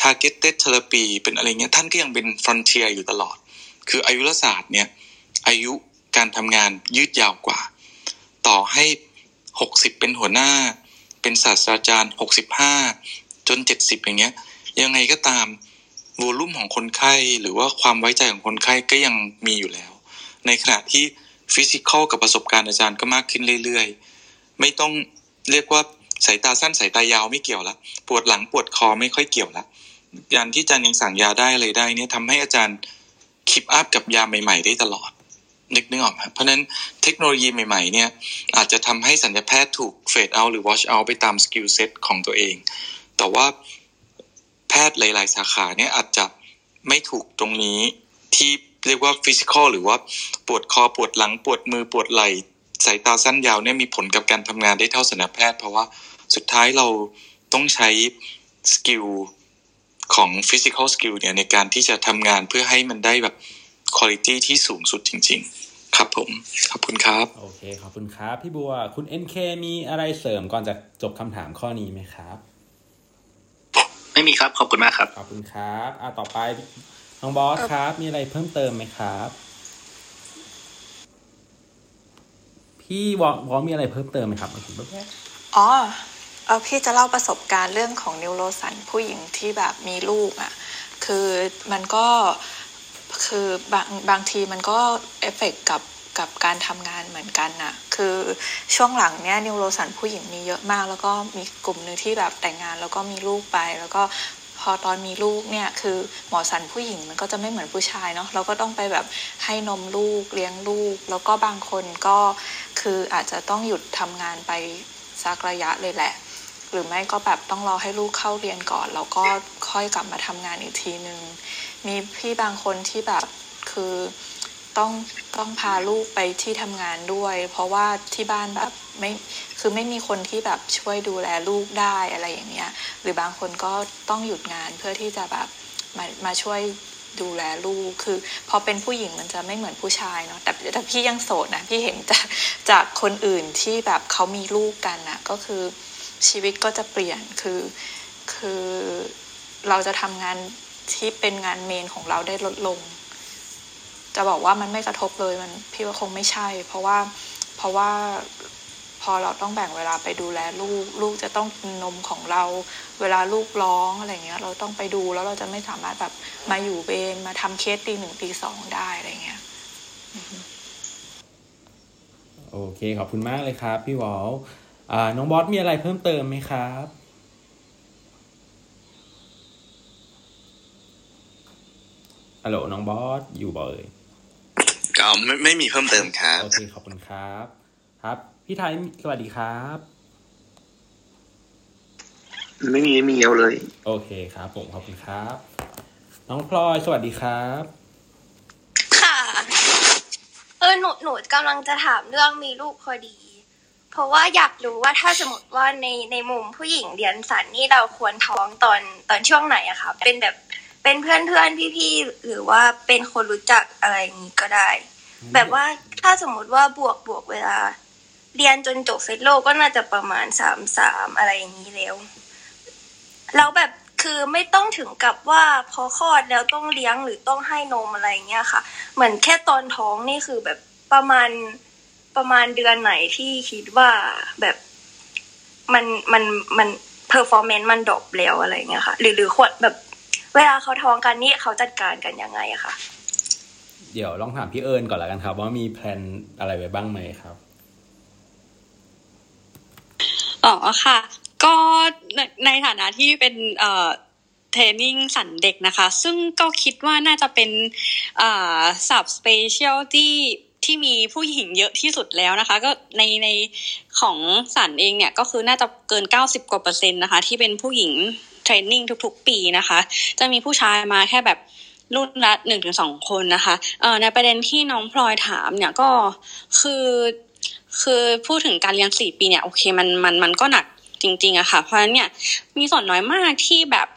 targeted therapy เป็นอะไรเงี้ยท่านก็ยังเป็น frontier อยู่ตลอด คืออายุรศาสตร์เนี่ย อายุการทำงานยืดยาวกว่า ต่อให้หกสิบเป็นหัวหน้า เป็นศาสตราจารย์หกสิบห้าจนเจ็ดสิบอย่างเงี้ย ยังไงก็ตามวอลุ่มของคนไข้หรือว่าความไว้ใจของคนไข้ก็ยังมีอยู่แล้ว ในขณะที่ ฟิสิกอลกับประสบการณ์อาจารย์ก็มากขึ้นเรื่อยๆ ไม่ต้องเรียกว่าสายตาสั้นสายตายาวไม่เกี่ยวละปวดหลังปวดคอไม่ค่อยเกี่ยวละการที่อาจารย์ยังสั่งยาได้อะไรได้เนี่ยทำให้อาจารย์keep up กับยาใหม่ ๆ ได้ตลอดนึกนึกออกไหมเพราะนั้นเทคโนโลยีใหม่ๆเนี่ยอาจจะทำให้ศัลยแพทย์ถูก fade out หรือ wash out ไปตาม skill set ของตัวเอง แต่ว่าแพทย์หลาย ๆ สาขาเนี่ยอาจจะไม่ถูกตรงนี้ที่ เรียกว่า physical หรือว่าปวดคอปวดหลังปวดมือปวดไหล่สายตาสั้นยาวเนี่ยมีผลกับการทำงานได้เท่าศัลยแพทย์ เพราะว่าสุดท้ายเราต้องใช้skill ของ physical skill เนี่ยในการที่จะทำงานเพื่อให้มันได้แบบคุณภาพที่สูงสุดจริง ๆ ครับผม ขอบคุณครับ โอเค ขอบคุณครับ พี่บัว คุณ NK มีอะไรเสริมก่อนจะจบคำถามข้อนี้ไหมครับ ไม่มีครับ ขอบคุณมากครับ ขอบคุณครับ อ่าต่อไป น้องบอสครับ มีอะไรเพิ่มเติมไหมครับ พี่วอวอมีอะไรเพิ่มเติมไหมครับเมื่อกี้แบบอ๋อเออพี่จะเล่าประสบการณ์เรื่องของ neuro ศัลย์ผู้หญิงที่แบบมีลูกอะ่ะ คือมันก็คือบางบางทีมันก็เอฟเฟกกับกับการทำงานเหมือนกันน่ะ คือช่วงหลังเนี้ย neuro ศัลย์ผู้หญิงมีเยอะมาก แล้วก็มีกลุ่มหนึ่งที่แบบแต่งงานแล้วก็มีลูกไป แล้วก็ พอตอนมีลูกเนี่ยคือหมอศัลย์ผู้หญิงมันก็จะไม่เหมือนผู้ชายเนาะเราก็ต้องไปแบบให้นมลูกเลี้ยงลูก แล้วก็บางคนก็คืออาจจะต้องหยุดทำงานไปสักระยะเลยแหละ หรือไม่ก็แบบต้องรอให้ลูกเข้าเรียนก่อน แล้วก็ค่อยกลับมาทำงานอีกทีนึงมีพี่บางคนที่แบบคือต้องต้องพาลูกไปที่ทำงานด้วย เพราะว่าที่บ้านแบบ ไม่คือไม่มีคนที่แบบช่วยดูแลลูกได้อะไรอย่างเงี้ยหรือบางคนก็ต้องหยุดงานเพื่อที่จะแบบมามาช่วยดูแลลูกคือพอเป็นผู้หญิงมันจะไม่เหมือนผู้ชายเนาะแต่แต่พี่ยังโสดนะพี่เห็นจากจากคนอื่นที่แบบเขามีลูกกันนะก็คือชีวิตก็จะเปลี่ยนคือคือเราจะทำงานที่เป็นงานเมนของเราได้ลดลง จะบอกว่ามันไม่กระทบเลยมันพี่ว่าคงไม่ใช่ เพราะว่าเพราะว่า พอเราต้องแบ่งเวลาไปดูแลลูก ลูกจะต้องกินนมของเรา เวลาลูกร้องอะไรเงี้ย เราต้องไปดูแล้วเราจะไม่สามารถแบบมาอยู่เบนมาทำเคสตีหนึ่งตีสองได้อะไรเงี้ยโอเคขอบคุณมากเลยครับ พี่วอลอ่าน้องบอสมีอะไรเพิ่มเติมไหมครับ ฮัลโหลน้องบอสอยู่บ่เอ่ยก็ไม่ไม่มีเพิ่มเติมครับ โอเคขอบคุณครับ ครับ พี่ไทยสวัสดีครับ ไม่มีไม่มีเอาเลย โอเคครับ ผมขอบคุณครับ น้องพลอยสวัสดีครับ ค่ะ เออหนูหนูกำลังจะถามเรื่องมีลูกพอดี เพราะว่าอยากรู้ว่าถ้าสมมติว่าในในมุมผู้หญิงเรียนสันนี่เราควรท้องตอนตอนช่วงไหนอะคะเป็นแบบเป็นเพื่อนเพื่อนพี่พี่ๆหรือว่าเป็นคนรู้จักอะไรอย่างนี้ก็ได้ แบบว่าถ้าสมมติว่าบวกบวกเวลา เรียนจนจบ fellow ก็น่าจะประมาณสามสามอะไรอย่างนี้แล้วแล้วแบบคือไม่ต้องถึงกับว่าพอคลอดแล้วต้องเลี้ยงหรือต้องให้นมอะไรเงี้ยค่ะ เหมือนแค่ตอนท้องนี่คือแบบประมาณประมาณเดือนไหนที่คิดว่าแบบมันมันมัน performance มัน drop แล้วอะไรเงี้ยค่ะ หรือหรือควรแบบเวลาเขาท้องกันนี่เขาจัดการกันยังไงอะคะเดี๋ยวลองถามพี่เอิญก่อนละกันครับ ว่ามี plan อะไรไว้บ้างไหมครับ อ๋อค่ะ ก็ในในฐานะที่เป็นเอ่อ training ศัลย์เด็กนะคะ ซึ่งก็คิดว่าน่าจะเป็นอ่า subspecial ที่ที่มีผู้หญิงเยอะที่สุดแล้วนะคะ ก็ในในของศัลย์เองเนี่ยก็คือน่าจะเกิน 90 กว่าเปอร์เซ็นต์นะคะ ที่เป็นผู้หญิง training ทุกๆ ปีนะคะ จะมีผู้ชายมาแค่แบบรุ่นละหนึ่งถึงสองคนนะคะเอ่อในประเด็นที่น้องพลอยถามเนี่ยก็คือ คือพูดถึงการเรียนสี่ปีเนี่ยโอเคมันมันมันก็หนักจริง ๆอะค่ะ เพราะฉะนั้นเนี่ยมีส่วนน้อยมากที่แบบ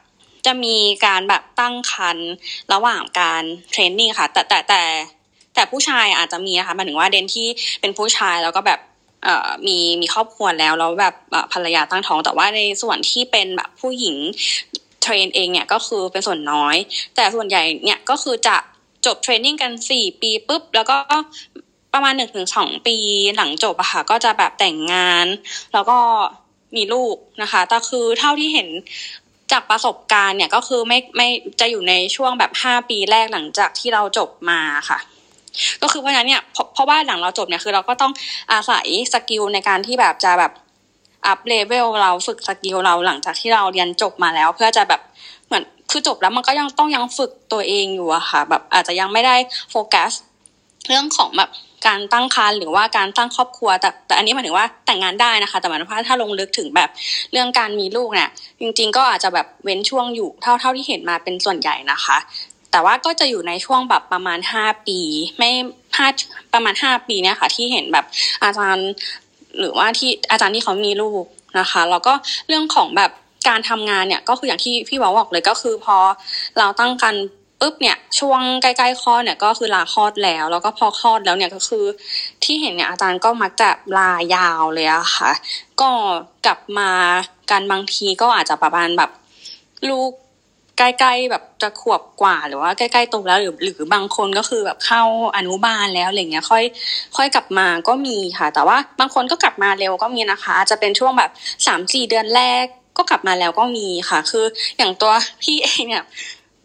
จะมีการแบบตั้งครรภ์ระหว่างการเทรนนิ่งค่ะ แต่แต่แต่แต่ผู้ชายอาจจะมีนะคะหมายถึงว่าเดนที่เป็นผู้ชายแล้วก็แบบเอ่อมีมีครอบครัวแล้วแล้วแบบภรรยาตั้งท้อง แต่ว่าในส่วนที่เป็นแบบผู้หญิงเทรนเองเนี่ยก็คือเป็นส่วนน้อย แต่ส่วนใหญ่เนี่ยก็คือจะจบเทรนนิ่งกันสี่ปีปุ๊บแล้วก็ ประมาณหนึ่งถึงสองปีหลังจบอะค่ะ ก็จะแบบแต่งงาน แล้วก็มีลูกนะคะแต่คือเท่าที่เห็นจากประสบการณ์เนี่ยก็คือไม่ไม่จะอยู่ในช่วงแบบห้าปีแรกหลังจากที่เราจบมาค่ะ ก็คือเพราะนั้นเนี่ยเพราะเพราะว่าหลังเราจบเนี่ยคือเราก็ต้องอาศัย skill ในการที่แบบจะแบบ up level เราฝึก skill เราหลังจากที่เราเรียนจบมาแล้ว เพื่อจะแบบเหมือนคือจบแล้วมันก็ยังต้องยังฝึกตัวเองอยู่อะค่ะ แบบอาจจะยังไม่ได้โฟกัส เรื่องของแบบ การตั้งครรภ์หรือว่าการตั้งครอบครัว แต่แต่อันนี้หมายถึงว่าแต่งงานได้นะคะ แต่หมายถึงว่าถ้าลงลึกถึงแบบเรื่องการมีลูกเนี่ยจริง ๆ ก็อาจจะแบบเว้นช่วงอยู่เท่าเท่าที่เห็นมาเป็นส่วนใหญ่นะคะ แต่ว่าก็จะอยู่ในช่วงแบบประมาณห้าปี ไม่ห้าประมาณห้าปีเนี่ยค่ะ ที่เห็นแบบอาจารย์หรือว่าที่อาจารย์ที่เขามีลูกนะคะแล้วก็เรื่องของแบบการทำงานเนี่ยก็คืออย่างที่พี่บอกบอกเลยก็คือพอเราตั้งกัน ปุ๊บเนี่ยช่วงใกล้ๆคลอดเนี่ยก็คือลาคลอดแล้ว แล้วก็พอคลอดแล้วเนี่ยก็คือ ที่เห็นเนี่ยอาจารย์ก็มักจะลายาวเลยอะค่ะ ก็กลับมากันบางทีก็อาจจะประมาณแบบลูกใกล้ๆแบบจะขวบกว่าหรือว่าใกล้ๆโตแล้วหรือหรือบางคนก็คือแบบเข้าอนุบาลแล้วอะไรเงี้ยค่อยค่อยกลับมาก็มีค่ะ แต่ว่าบางคนก็กลับมาเร็วก็มีนะคะอาจจะเป็นช่วงแบบสามสี่เดือนแรกก็กลับมาแล้วก็มีค่ะ คืออย่างตัวพี่เองเนี่ย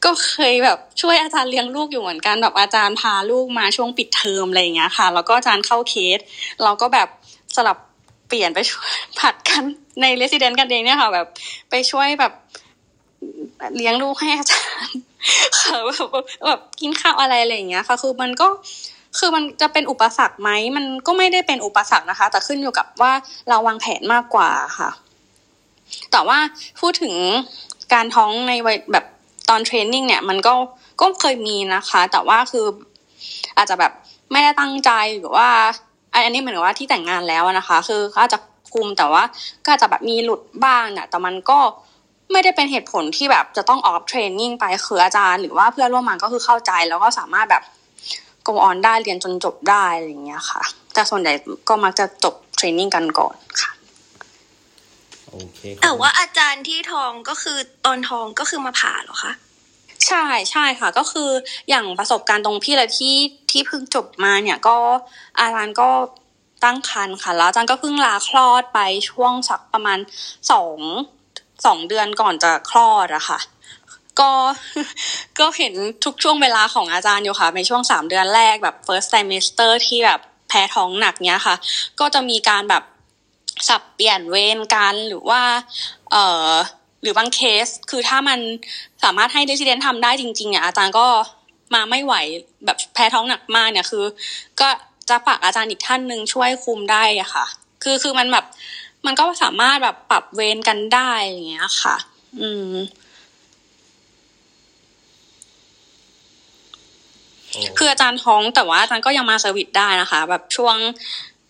ก็เคยแบบช่วยอาจารย์เลี้ยงลูกอยู่เหมือนกันแบบอาจารย์พาลูกมาช่วงปิดเทอมอะไรอย่างเงี้ยค่ะ แล้วก็อาจารย์เข้าเคส เราก็แบบสลับเปลี่ยนไปช่วยผลัดกันใน resident กันเองเนี่ยค่ะแบบไปช่วยแบบเลี้ยงลูกให้อาจารย์ค่ะแบบแบบกินข้าวอะไรอะไรอย่างเงี้ยค่ะ คือมันก็คือมันจะเป็นอุปสรรคไหมมันก็ไม่ได้เป็นอุปสรรคนะคะ แต่ขึ้นอยู่กับว่าเราวางแผนมากกว่าค่ะ แต่ว่าพูดถึงการท้องในวัยแบบ ตอน training เนี่ยมันก็ก็เคยมีนะคะ แต่ว่าคืออาจจะแบบไม่ได้ตั้งใจหรือว่าอันนี้เหมือนว่าที่แต่งงานแล้วนะคะ คือเขาอาจจะคุมแต่ว่าก็อาจจะแบบมีหลุดบ้างเนี่ยแต่มันก็ไม่ได้เป็นเหตุผลที่แบบจะต้องออฟเทรนนิ่งไปคืออาจารย์หรือว่าเพื่อนร่วมงานก็คือเข้าใจแล้วก็สามารถแบบ go on ได้เรียนจนจบได้อะไรอย่างเงี้ยค่ะ แต่ส่วนใหญ่ก็มักจะจบเทรนนิ่งกันก่อนค่ะ อเคแต่ว่าอาจารย์ที่ท้องก็คือตอนท้องก็คือมาผ่าเหรอคะใช่ใช่ค่ะ ก็คืออย่างประสบการณ์ตรงพี่เลยที่ที่เพิ่งจบมาเนี่ยก็อาจารย์ก็ตั้งครรภ์ค่ะ แล้วอาจารย์ก็เพิ่งลาคลอดไปช่วงสักประมาณสองสองเดือนก่อนจะคลอดอะค่ะก็ก็เห็นทุกช่วงเวลาของอาจารย์อยู่ค่ะ ในช่วงสามเดือนแรกแบบ first trimester ที่แบบแพ้ท้องหนักเนี้ยค่ะ ก็จะมีการแบบ สับเปลี่ยนเวรกันหรือว่า เอ่อหรือบางเคสคือถ้ามันสามารถให้ resident ทำได้จริงๆเนี่ยอาจารย์ก็มาไม่ไหวแบบแพ้ท้องหนักมากเนี่ยคือ ก็จะฝากอาจารย์อีกท่านหนึ่งช่วยคุมได้อะค่ะ คือคือมันแบบมันก็สามารถแบบปรับเวรกันได้อย่างเงี้ยค่ะ อืม คืออาจารย์ท้องแต่ว่าอาจารย์ก็ยังมา service ได้นะคะ แบบช่วง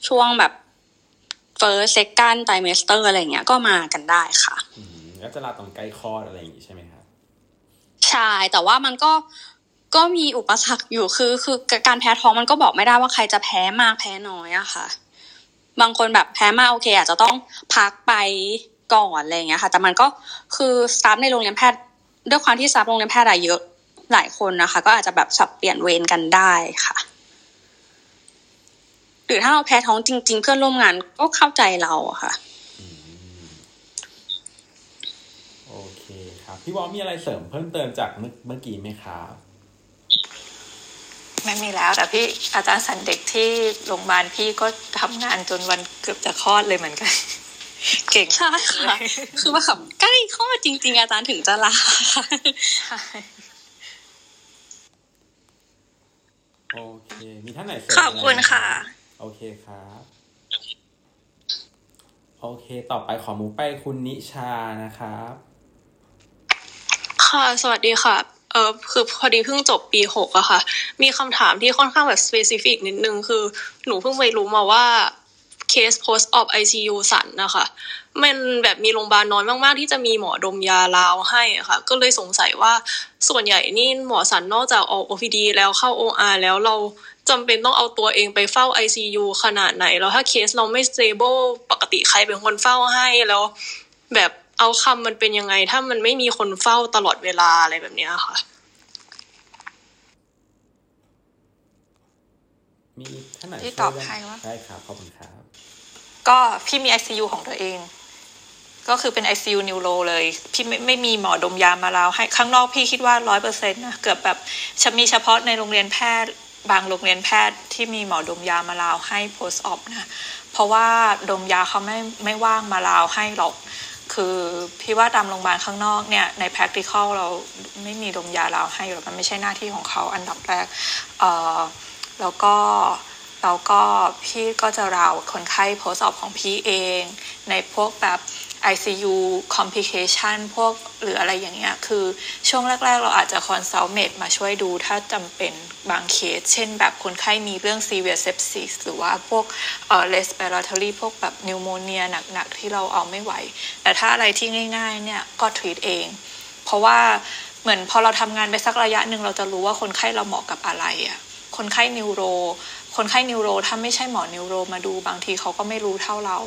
ช่วงแบบ first second trimester อะไรเงี้ยก็มากันได้ค่ะอืมก็จะลาตอนใกล้คลอดอะไรอย่างงี้ใช่ไหมครับใช่แต่ว่ามันก็ก็มีอุปสรรคอยู่คือคือการแพ้ท้องมันก็บอกไม่ได้ว่าใครจะแพ้มากแพ้น้อยอะค่ะ บางคนแบบแพ้มากโอเคอาจจะต้องพักไปก่อนอะไรอย่างเงี้ยค่ะ แต่มันก็คือสตาฟในโรงเรียนแพทย์ด้วยความที่สตาฟโรงเรียนแพทย์อะเยอะหลายคนนะคะ ก็อาจจะแบบสับเปลี่ยนเวรกันได้ค่ะ หรือถ้าเราแพ้ท้องจริง ๆ เพื่อนร่วมงานก็เข้าใจเราอะค่ะโอเคครับ พี่วอลมีอะไรเสริมเพิ่มเติมจากเมื่อเมื่อกี้ไหมครับไม่มีแล้วแต่พี่อาจารย์สันเด็กที่โรงพยาบาลพี่ก็ทำงานจนวันเกือบจะคลอดเลยเหมือนกัน เก่งใช่ค่ะคือว่าแบบใกล้คลอดจริง ๆ อาจารย์ถึงจะลาโอเค มีท่านไหนเสริมขอบคุณไหมค่ะ โอเคครับโอเค ต่อไปขอมูไปคุณนิชานะครับ ค่ะ สวัสดีค่ะ เออคือพอดีเพิ่งจบปีหกอะค่ะ มีคำถามที่ค่อนข้างแบบ specific นิดนึง คือหนูเพิ่งไปรู้มาว่าเคส post op ICU สันนะคะ มันแบบมีโรงพยาบาลน้อยมาก ๆ ที่จะมีหมอดมยาลาวให้อะค่ะ ก็เลยสงสัยว่าส่วนใหญ่นี่หมอสันนอกจากออก OPD แล้วเข้า OR แล้วเรา จำเป็นต้องเอาตัวเองไปเฝ้า ICU ขนาดไหน แล้วถ้าเคสเราไม่ stable ปกติใครเป็นคนเฝ้าให้แล้ว แบบเอาคำมันเป็นยังไง ถ้ามันไม่มีคนเฝ้าตลอดเวลาอะไรแบบเนี้ยค่ะมมีท่านไหนที่ตอบให้ว่าได้ครับขอบคุณครับ ก็พี่มี ICU ของตัวเอง ก็คือเป็น ICU นิวโรเลย พี่ไม่ไม่มีหมอดมยามาแล้วให้ข้างนอกพี่คิดว่าร้อยเปอร์เซ็นต์นะ เกือบแบบจะมีเฉพาะในโรงเรียนแพทย์ บางโรงเรียนแพทย์ที่มีหมอดมยามาลาวให้ post op นะเพราะว่าดมยาเขาไม่ไม่ว่างมาลาวให้หรอก คือพี่ว่าตามโรงพยาบาลข้างนอกเนี่ยใน practical เราไม่มีดมยาลาวให้หรอกมันไม่ใช่หน้าที่ของเขาอันดับแรกเอ่อแล้วก็แล้วก็พี่ก็จะราวคนไข้ post op ของพี่เอง ในพวกแบบ ICU complication พวกหรืออะไรอย่างเงี้ยคือช่วงแรก ๆ เราอาจจะ consult med มาช่วยดูถ้าจำเป็นบางเคส เช่นแบบคนไข้มีเรื่อง severe sepsis หรือว่าพวกเอ่อ respiratory พวกแบบ pneumonia หนัก ๆ ที่เราเอาไม่ไหว แต่ถ้าอะไรที่ง่าย ๆ เนี่ย ก็ treat เอง เพราะว่าเหมือนพอเราทำงานไปสักระยะหนึ่งเราจะรู้ว่าคนไข้เราเหมาะกับอะไรอะ่ะคนไข้ neuro คนไข้ neuro ถ้าไม่ใช่หมอ neuro มาดูบางทีเขาก็ไม่รู้เท่าเรา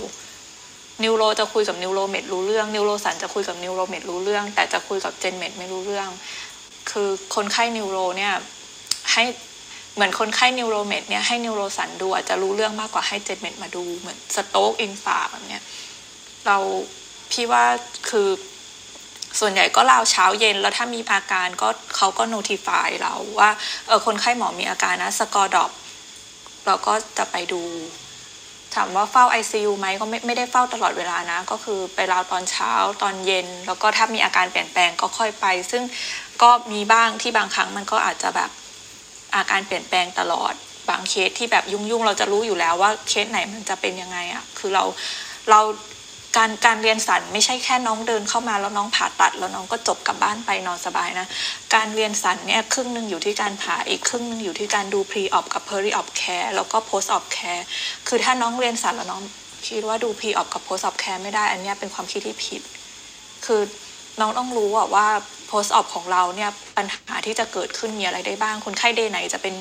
neuro จะคุยกับ neuro med รู้เรื่อง neuro ศัลย์จะคุยกับ neuro med รู้เรื่อง แต่จะคุยกับ gen med ไม่รู้เรื่อง คือคนไข้ neuro เนี่ยให้เหมือนคนไข้ neuro med เนี่ยให้ neuro ศัลย์ดูอาจจะรู้เรื่องมากกว่าให้ gen med มาดูเหมือน stroke infarct แบบเนี้ยเราพี่ว่าคือส่วนใหญ่ก็ลาวเช้าเย็นแล้วถ้ามีอาการก็เขาก็ notify เราว่าเออคนไข้หมอมีอาการนะ score drop เราก็จะไปดู ถามว่าเฝ้า ICU ไหมก็ไม่ไม่ได้เฝ้าตลอดเวลานะ ก็คือไปราวตอนเช้าตอนเย็น แล้วก็ถ้ามีอาการเปลี่ยนแปลงก็ค่อยไป ซึ่งก็มีบ้างที่บางครั้งมันก็อาจจะแบบอาการเปลี่ยนแปลงตลอดบางเคสที่แบบยุ่งๆ เราจะรู้อยู่แล้วว่าเคสไหนมันจะเป็นยังไงอะคือเราเรา การการเรียนศัลย์ไม่ใช่แค่น้องเดินเข้ามาแล้วน้องผ่าตัด แล้วน้องก็จบกลับบ้านไปนอนสบายนะ การเรียนสันเนี่ยครึ่งหนึ่งอยู่ที่การผ่าอีกครึ่งหนึ่งอยู่ที่การดู pre op กับ peri op care แล้วก็ post op care คือถ้าน้องเรียนสันแล้วน้องคิดว่าดู pre op กับ post op care ไม่ได้อันเนี้ยเป็นความคิดที่ผิด คือน้องต้องรู้ว่า post op ของเราเนี่ยปัญหาที่จะเกิดขึ้นมีอะไรได้บ้างคนไข้เดย์ไหนจะเป็น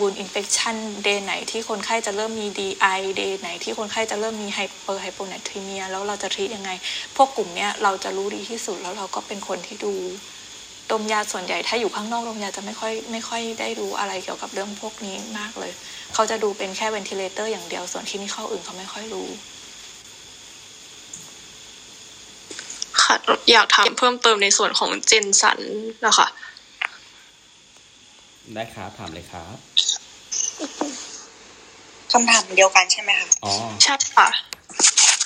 wound infection เดย์ไหนที่คนไข้จะเริ่มมี DI เดย์ไหนที่คนไข้จะเริ่มมี hyper hyponatremia แล้วเราจะทรียังไง พวกกลุ่มเนี้ยเราจะรู้ดีที่สุดแล้วเราก็เป็นคนที่ดูดมยาส่วนใหญ่ถ้าอยู่ข้างนอกดมยาจะไม่ค่อยไม่ค่อยได้รู้อะไรเกี่ยวกับเรื่องพวกนี้มากเลย เขาจะดูเป็นแค่ ventilator อย่างเดียวส่วนที่นี่เข้าอื่นเขาไม่ค่อยรู้ค่ะอยากถามเพิ่มเติมในส่วนของเจนสันนะคะ ได้ครับถามเลยครับคำถามเดียวกันใช่ไหมคะอ๋อใช่ค่ะ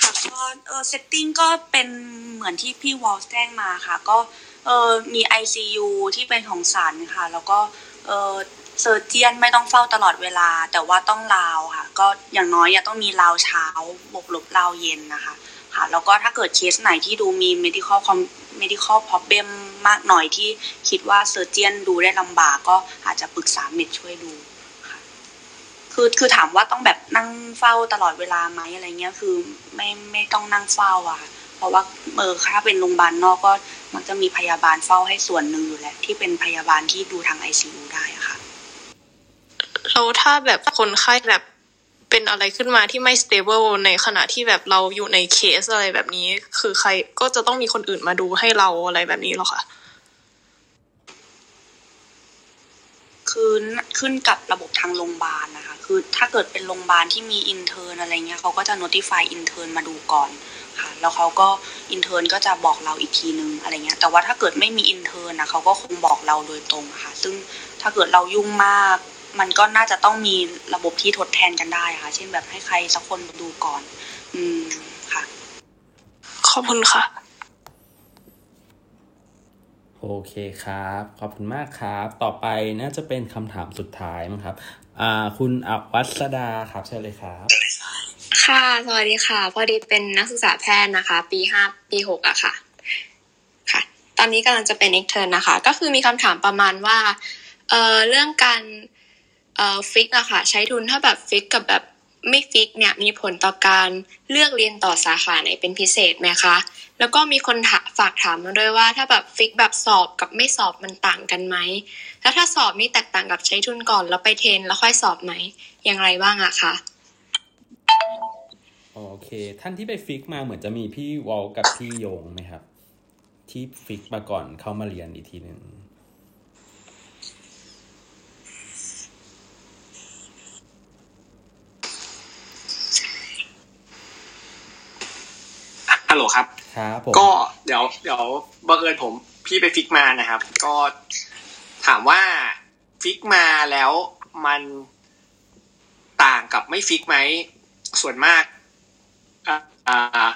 ค่ะก็เออ setting ก็เป็นเหมือนที่พี่วอลแจ้งมาค่ะ ก็เออมี ICU ที่เป็นของศัลย์ค่ะ แล้วก็เออ surgeon ไม่ต้องเฝ้าตลอดเวลา แต่ว่าต้องลาวค่ะ ก็อย่างน้อยอะต้องมีลาวเช้าบวกลบลาวเย็นนะคะ ค่ะ แล้วก็ถ้าเกิดเคสไหนที่ดูมี medical com medical problem มากหน่อยที่คิดว่า surgeon ดูได้ลำบากก็อาจจะปรึกษา med ช่วยดูคือคือถามว่าต้องแบบนั่งเฝ้าตลอดเวลาไหมอะไรเงี้ยคือไม่ไม่ต้องนั่งเฝ้าอะค่ะเพราะว่าเออถ้าเป็นโรงพยาบาลนอกก็มักจะมีพยาบาลเฝ้าให้ส่วนหนึ่งอยู่แล้วที่เป็นพยาบาลที่ดูทางไอซียูได้อะค่ะแล้วถ้าแบบคนไข้แบบ เป็นอะไรขึ้นมาที่ไม่ stable ในขณะที่แบบเราอยู่ในเคสอะไรแบบนี้ คือใครก็จะต้องมีคนอื่นมาดูให้เราอะไรแบบนี้หรอคะคือขึ้นกับระบบทางโรงพยาบาลนะคะ คือถ้าเกิดเป็นโรงพยาบาลที่มี intern อะไรเงี้ยเขาก็จะ notify อินเทอร์มาดูก่อนค่ะ แล้วเขาก็ intern ก็จะบอกเราอีกทีนึงอะไรเงี้ย แต่ว่าถ้าเกิดไม่มี intern นะเขาก็คงบอกเราโดยตรงค่ะ ซึ่งถ้าเกิดเรายุ่งมาก มันก็น่าจะต้องมีระบบที่ทดแทนกันได้ค่ะ เช่นแบบให้ใครสักคนมาดูก่อน อืมค่ะ ขอบคุณค่ะ โอเคครับ ขอบคุณมากครับ ต่อไปน่าจะเป็นคำถามสุดท้ายมั้งครับ อ่า คุณอวัสดาครับเชิญเลยครับ ค่ะ สวัสดีค่ะ พอดีเป็นนักศึกษาแพทย์นะคะ ปีห้าปีหกอะค่ะ ค่ะ ตอนนี้กำลังจะเป็น intern นะคะ ก็คือมีคำถามประมาณว่าเอ่อเรื่องการ เอ่อฟิกอะค่ะ ใช้ทุนถ้าแบบฟิกกับแบบไม่ฟิกเนี่ยมีผลต่อการเลือกเรียนต่อสาขาไหนเป็นพิเศษไหมคะ แล้วก็มีคนถาฝากถามมาด้วยว่า ถ้าแบบฟิกแบบสอบกับไม่สอบมันต่างกันไหมแล้วถ้าสอบนี่แตกต่างกับใช้ทุนก่อนแล้วไปเทรนแล้วค่อยสอบไหมอย่างไรบ้างอะคะโอเค ท่านที่ไปฟิกมาเหมือนจะมีพี่วอลกับพี่โยงไหมครับ ที่ฟิกมาก่อนเข้ามาเรียนอีกทีหนึ่ง ฮัลโหลครับครับผมก็เดี๋ยวเดี๋ยวบังเอิญผมพี่ไป fix มานะครับ ก็ถามว่า fix มาแล้วมันต่างกับไม่ fix ไหมส่วนมากอ่าอ่า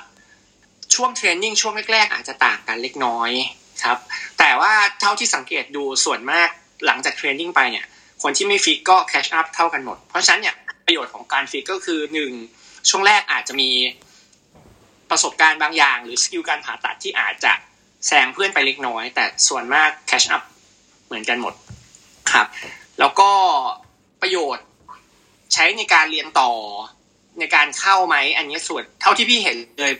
ช่วง training ช่วงแรกๆอาจจะต่างกันเล็กน้อยครับ แต่ว่าเท่าที่สังเกตดูส่วนมากหลังจาก training ไปเนี่ย คนที่ไม่ fix ก็ catch up เท่ากันหมด เพราะฉะนั้นเนี่ยประโยชน์ของการ fix ก็คือหนึ่งช่วงแรกอาจจะมี ประสบการณ์บางอย่าง หรือ skill การผ่าตัดที่อาจจะแซงเพื่อนไปเล็กน้อย แต่ส่วนมาก catch up เหมือนกันหมดครับ แล้วก็ประโยชน์ใช้ในการเรียนต่อในการเข้าไหม อันนี้ส่วนเท่าที่พี่เห็นเลย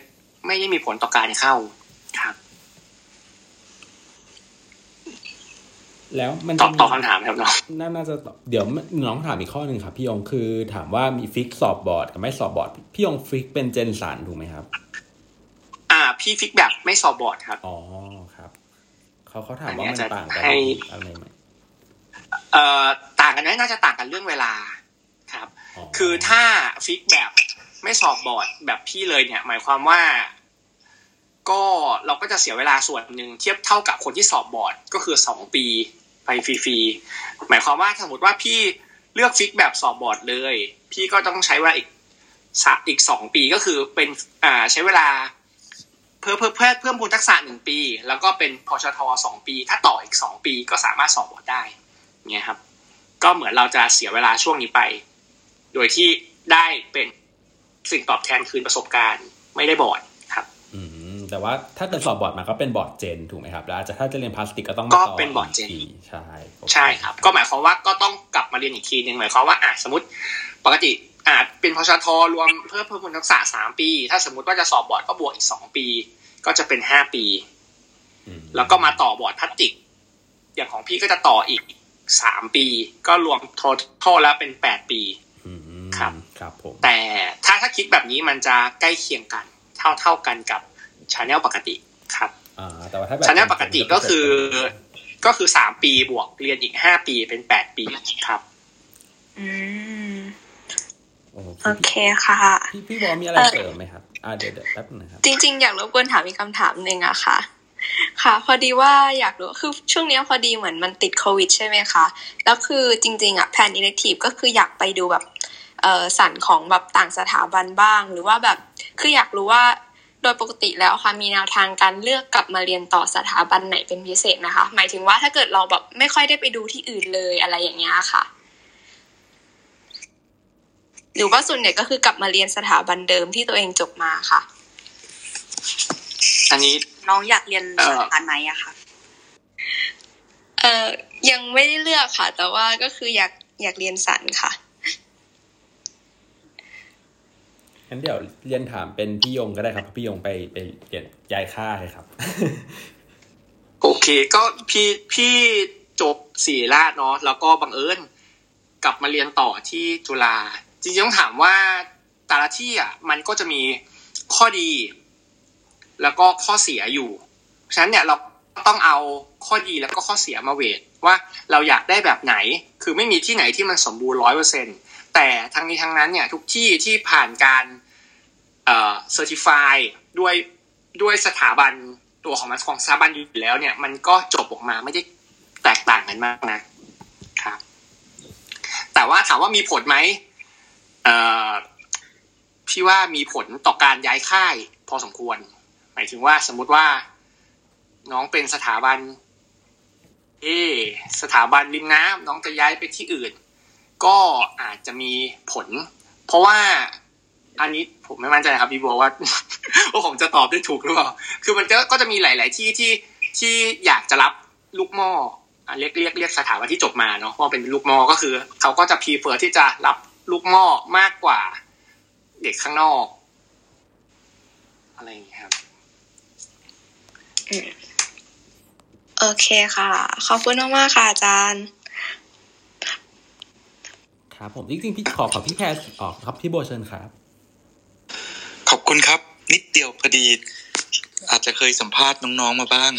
ไม่ได้มีผลต่อการเข้าครับ แล้วมันตอบตอบคำถามครับน้องน่าน่าจะตอบเดี๋ยวน้องถามอีกข้อหนึ่งครับพี่ยงคือถามว่ามี fix สอบบอร์ดกับไม่สอบบอร์ด พี่ยง fix เป็น gen ศัลย์ถูกไหมครับ อ่า พี่ fix แบบไม่สอบบอร์ดครับอ๋อครับเขาเขาถามว่ามันต่างกันให้อะไรไหมเอ่อต่างกันไหมน่าจะต่างกันเรื่องเวลาครับ คือถ้า fix แบบไม่สอบบอร์ดแบบพี่เลยเนี่ย หมายความว่า ก็เราก็จะเสียเวลาส่วนหนึ่งเทียบเท่ากับคนที่สอบบอร์ดก็คือสองปีไปฟรีๆหมายความว่าสมมติว่าพี่เลือก fix แบบสอบบอร์ดเลย พี่ก็ต้องใช้เวลาอีกสะอีกสองปีก็คือเป็นอ่าใช้เวลาเพิ่มเพิ่มเพิ่มเพิ่มพูนทักษะหนึ่งปี แล้วก็เป็นพชทสองปี ถ้าต่ออีกสองปีก็สามารถสอบบอร์ดได้เนี่ยครับ ก็เหมือนเราจะเสียเวลาช่วงนี้ไป โดยที่ได้เป็นสิ่งตอบแทนคือประสบการณ์ ไม่ได้บอร์ดครับ อืมแต่ว่าถ้าเกิดสอบบอร์ดมาก็เป็นบอร์ด gen ถูกไหมครับแล้วอาจจะถ้าจะเรียนพลาสติกก็ต้องมาก็ต่อเป็นบอร์ด gen อีกทีใช่ใช่ครับ ก็หมายความว่าก็ต้องกลับมาเรียนอีกทีหนึ่งหมายความว่าอะสมมติปกติ อาจเป็นพชทรวมเพิ่มเพิ่มพูนทักษะสามปี ถ้าสมมติว่าจะสอบบอร์ดก็บวกอีกสองปี ก็จะเป็นห้าปี แล้วก็มาต่อบอร์ดพลาสติก อย่างของพี่ก็จะต่ออีกสามปี ก็รวมทั้งหมดแล้วเป็นแปดปีครับครับผมแต่ถ้าถ้าคิดแบบนี้มันจะใกล้เคียงกัน เท่าเท่ากันกับ channel ปกติครับอ่าแต่ว่าถ้าแบบ channel ปกติก็คือ ก็คือสามปีบวกเรียนอีกห้าปีเป็นแปดปีครับ อืม โอ้โอเคค่ะ พี่พี่บอลมีอะไรเสริมไหมครับอ่าเดี๋ยวเดี๋ยวแป๊บนึงนะครับ จริง ๆ อยากรบกวนถามอีกคำถามหนึ่งอะค่ะ ค่ะ พอดีว่าอยากรู้คือช่วงเนี้ยพอดีเหมือนมันติดโควิดใช่ไหมคะ แล้วคือจริง ๆอะแผนอิเล็กทีฟก็คืออยากไปดูแบบเออสันของแบบต่างสถาบันบ้าง หรือว่าแบบคืออยากรู้ว่าโดยปกติแล้วค่ะมีแนวทางการเลือกกลับมาเรียนต่อสถาบันไหนเป็นพิเศษนะคะ หมายถึงว่าถ้าเกิดเราแบบไม่ค่อยได้ไปดูที่อื่นเลยอะไรอย่างเงี้ยค่ะ หรือว่าส่วนใหญ่ก็คือกลับมาเรียนสถาบันเดิมที่ตัวเองจบมาค่ะ อันนี้น้องอยากเรียนเอ่สอถาบันไหนอะคะเอ่อยังไม่ได้เลือกค่ะ แต่ว่าก็คืออยากอยากเรียนสันค่ะงั้นเดี๋ยวเรียนถามเป็นพี่ยงก็ได้ครับเพราะพี่ยงไปไปเรียนย้ายค่ายครับ โอเคก็พี่พี่จบศิริราชเนาะแล้วก็บังเอิญกลับมาเรียนต่อที่จุฬา จริงๆต้องถามว่าแต่ละที่อะมันก็จะมีข้อดี แล้วก็ข้อเสียอยู่ฉะนั้นเนี่ยเราต้องเอาข้อดีแล้วก็ข้อเสียมาเวทว่าเราอยากได้แบบไหน คือไม่มีที่ไหนที่มันสมบูรณ์ร้อยเปอร์เซ็นแต่ทั้งนี้ทั้งนั้นเนี่ยทุกที่ที่ผ่านการเอ่อเซอร์ติฟายด้วยด้วยสถาบันตัวของมันของสถาบันอยู่แล้วเนี่ย มันก็จบออกมาไม่ได้แตกต่างกันมากนะครับ แต่ว่าถามว่ามีผลไหม พี่ว่ามีผลต่อการย้ายค่ายพอสมควร หมายถึงว่าสมมุติว่าน้องเป็นสถาบัน เอ สถาบันริมน้ำน้องจะย้ายไปที่อื่น ก็อาจจะมีผล เพราะว่าอันนี้ผมไม่มั่นใจนะครับพี่บัวว่าว่าผมจะตอบได้ถูกหรือเปล่า คือมันก็จะมีหลาย ๆ ที่ที่ที่อยากจะรับลูกหม้อเรียกเรียกเรียกสถาบันที่จบมาเนาะว่าเป็นลูกหม้อก็คือ เขาก็จะพีเฟอร์ที่จะรับ ลูกหม้อมากกว่า เด็กข้างนอก อะไรอย่างเงี้ยครับโอเคค่ะ ขอบคุณมากๆค่ะอาจารย์ ครับผมจริงๆพี่ขอขอพี่แพรออกครับพี่โบเชิญครับ ขอบคุณครับ นิดเดียวพอดี อาจจะเคยสัมภาษณ์น้องๆมาบ้าง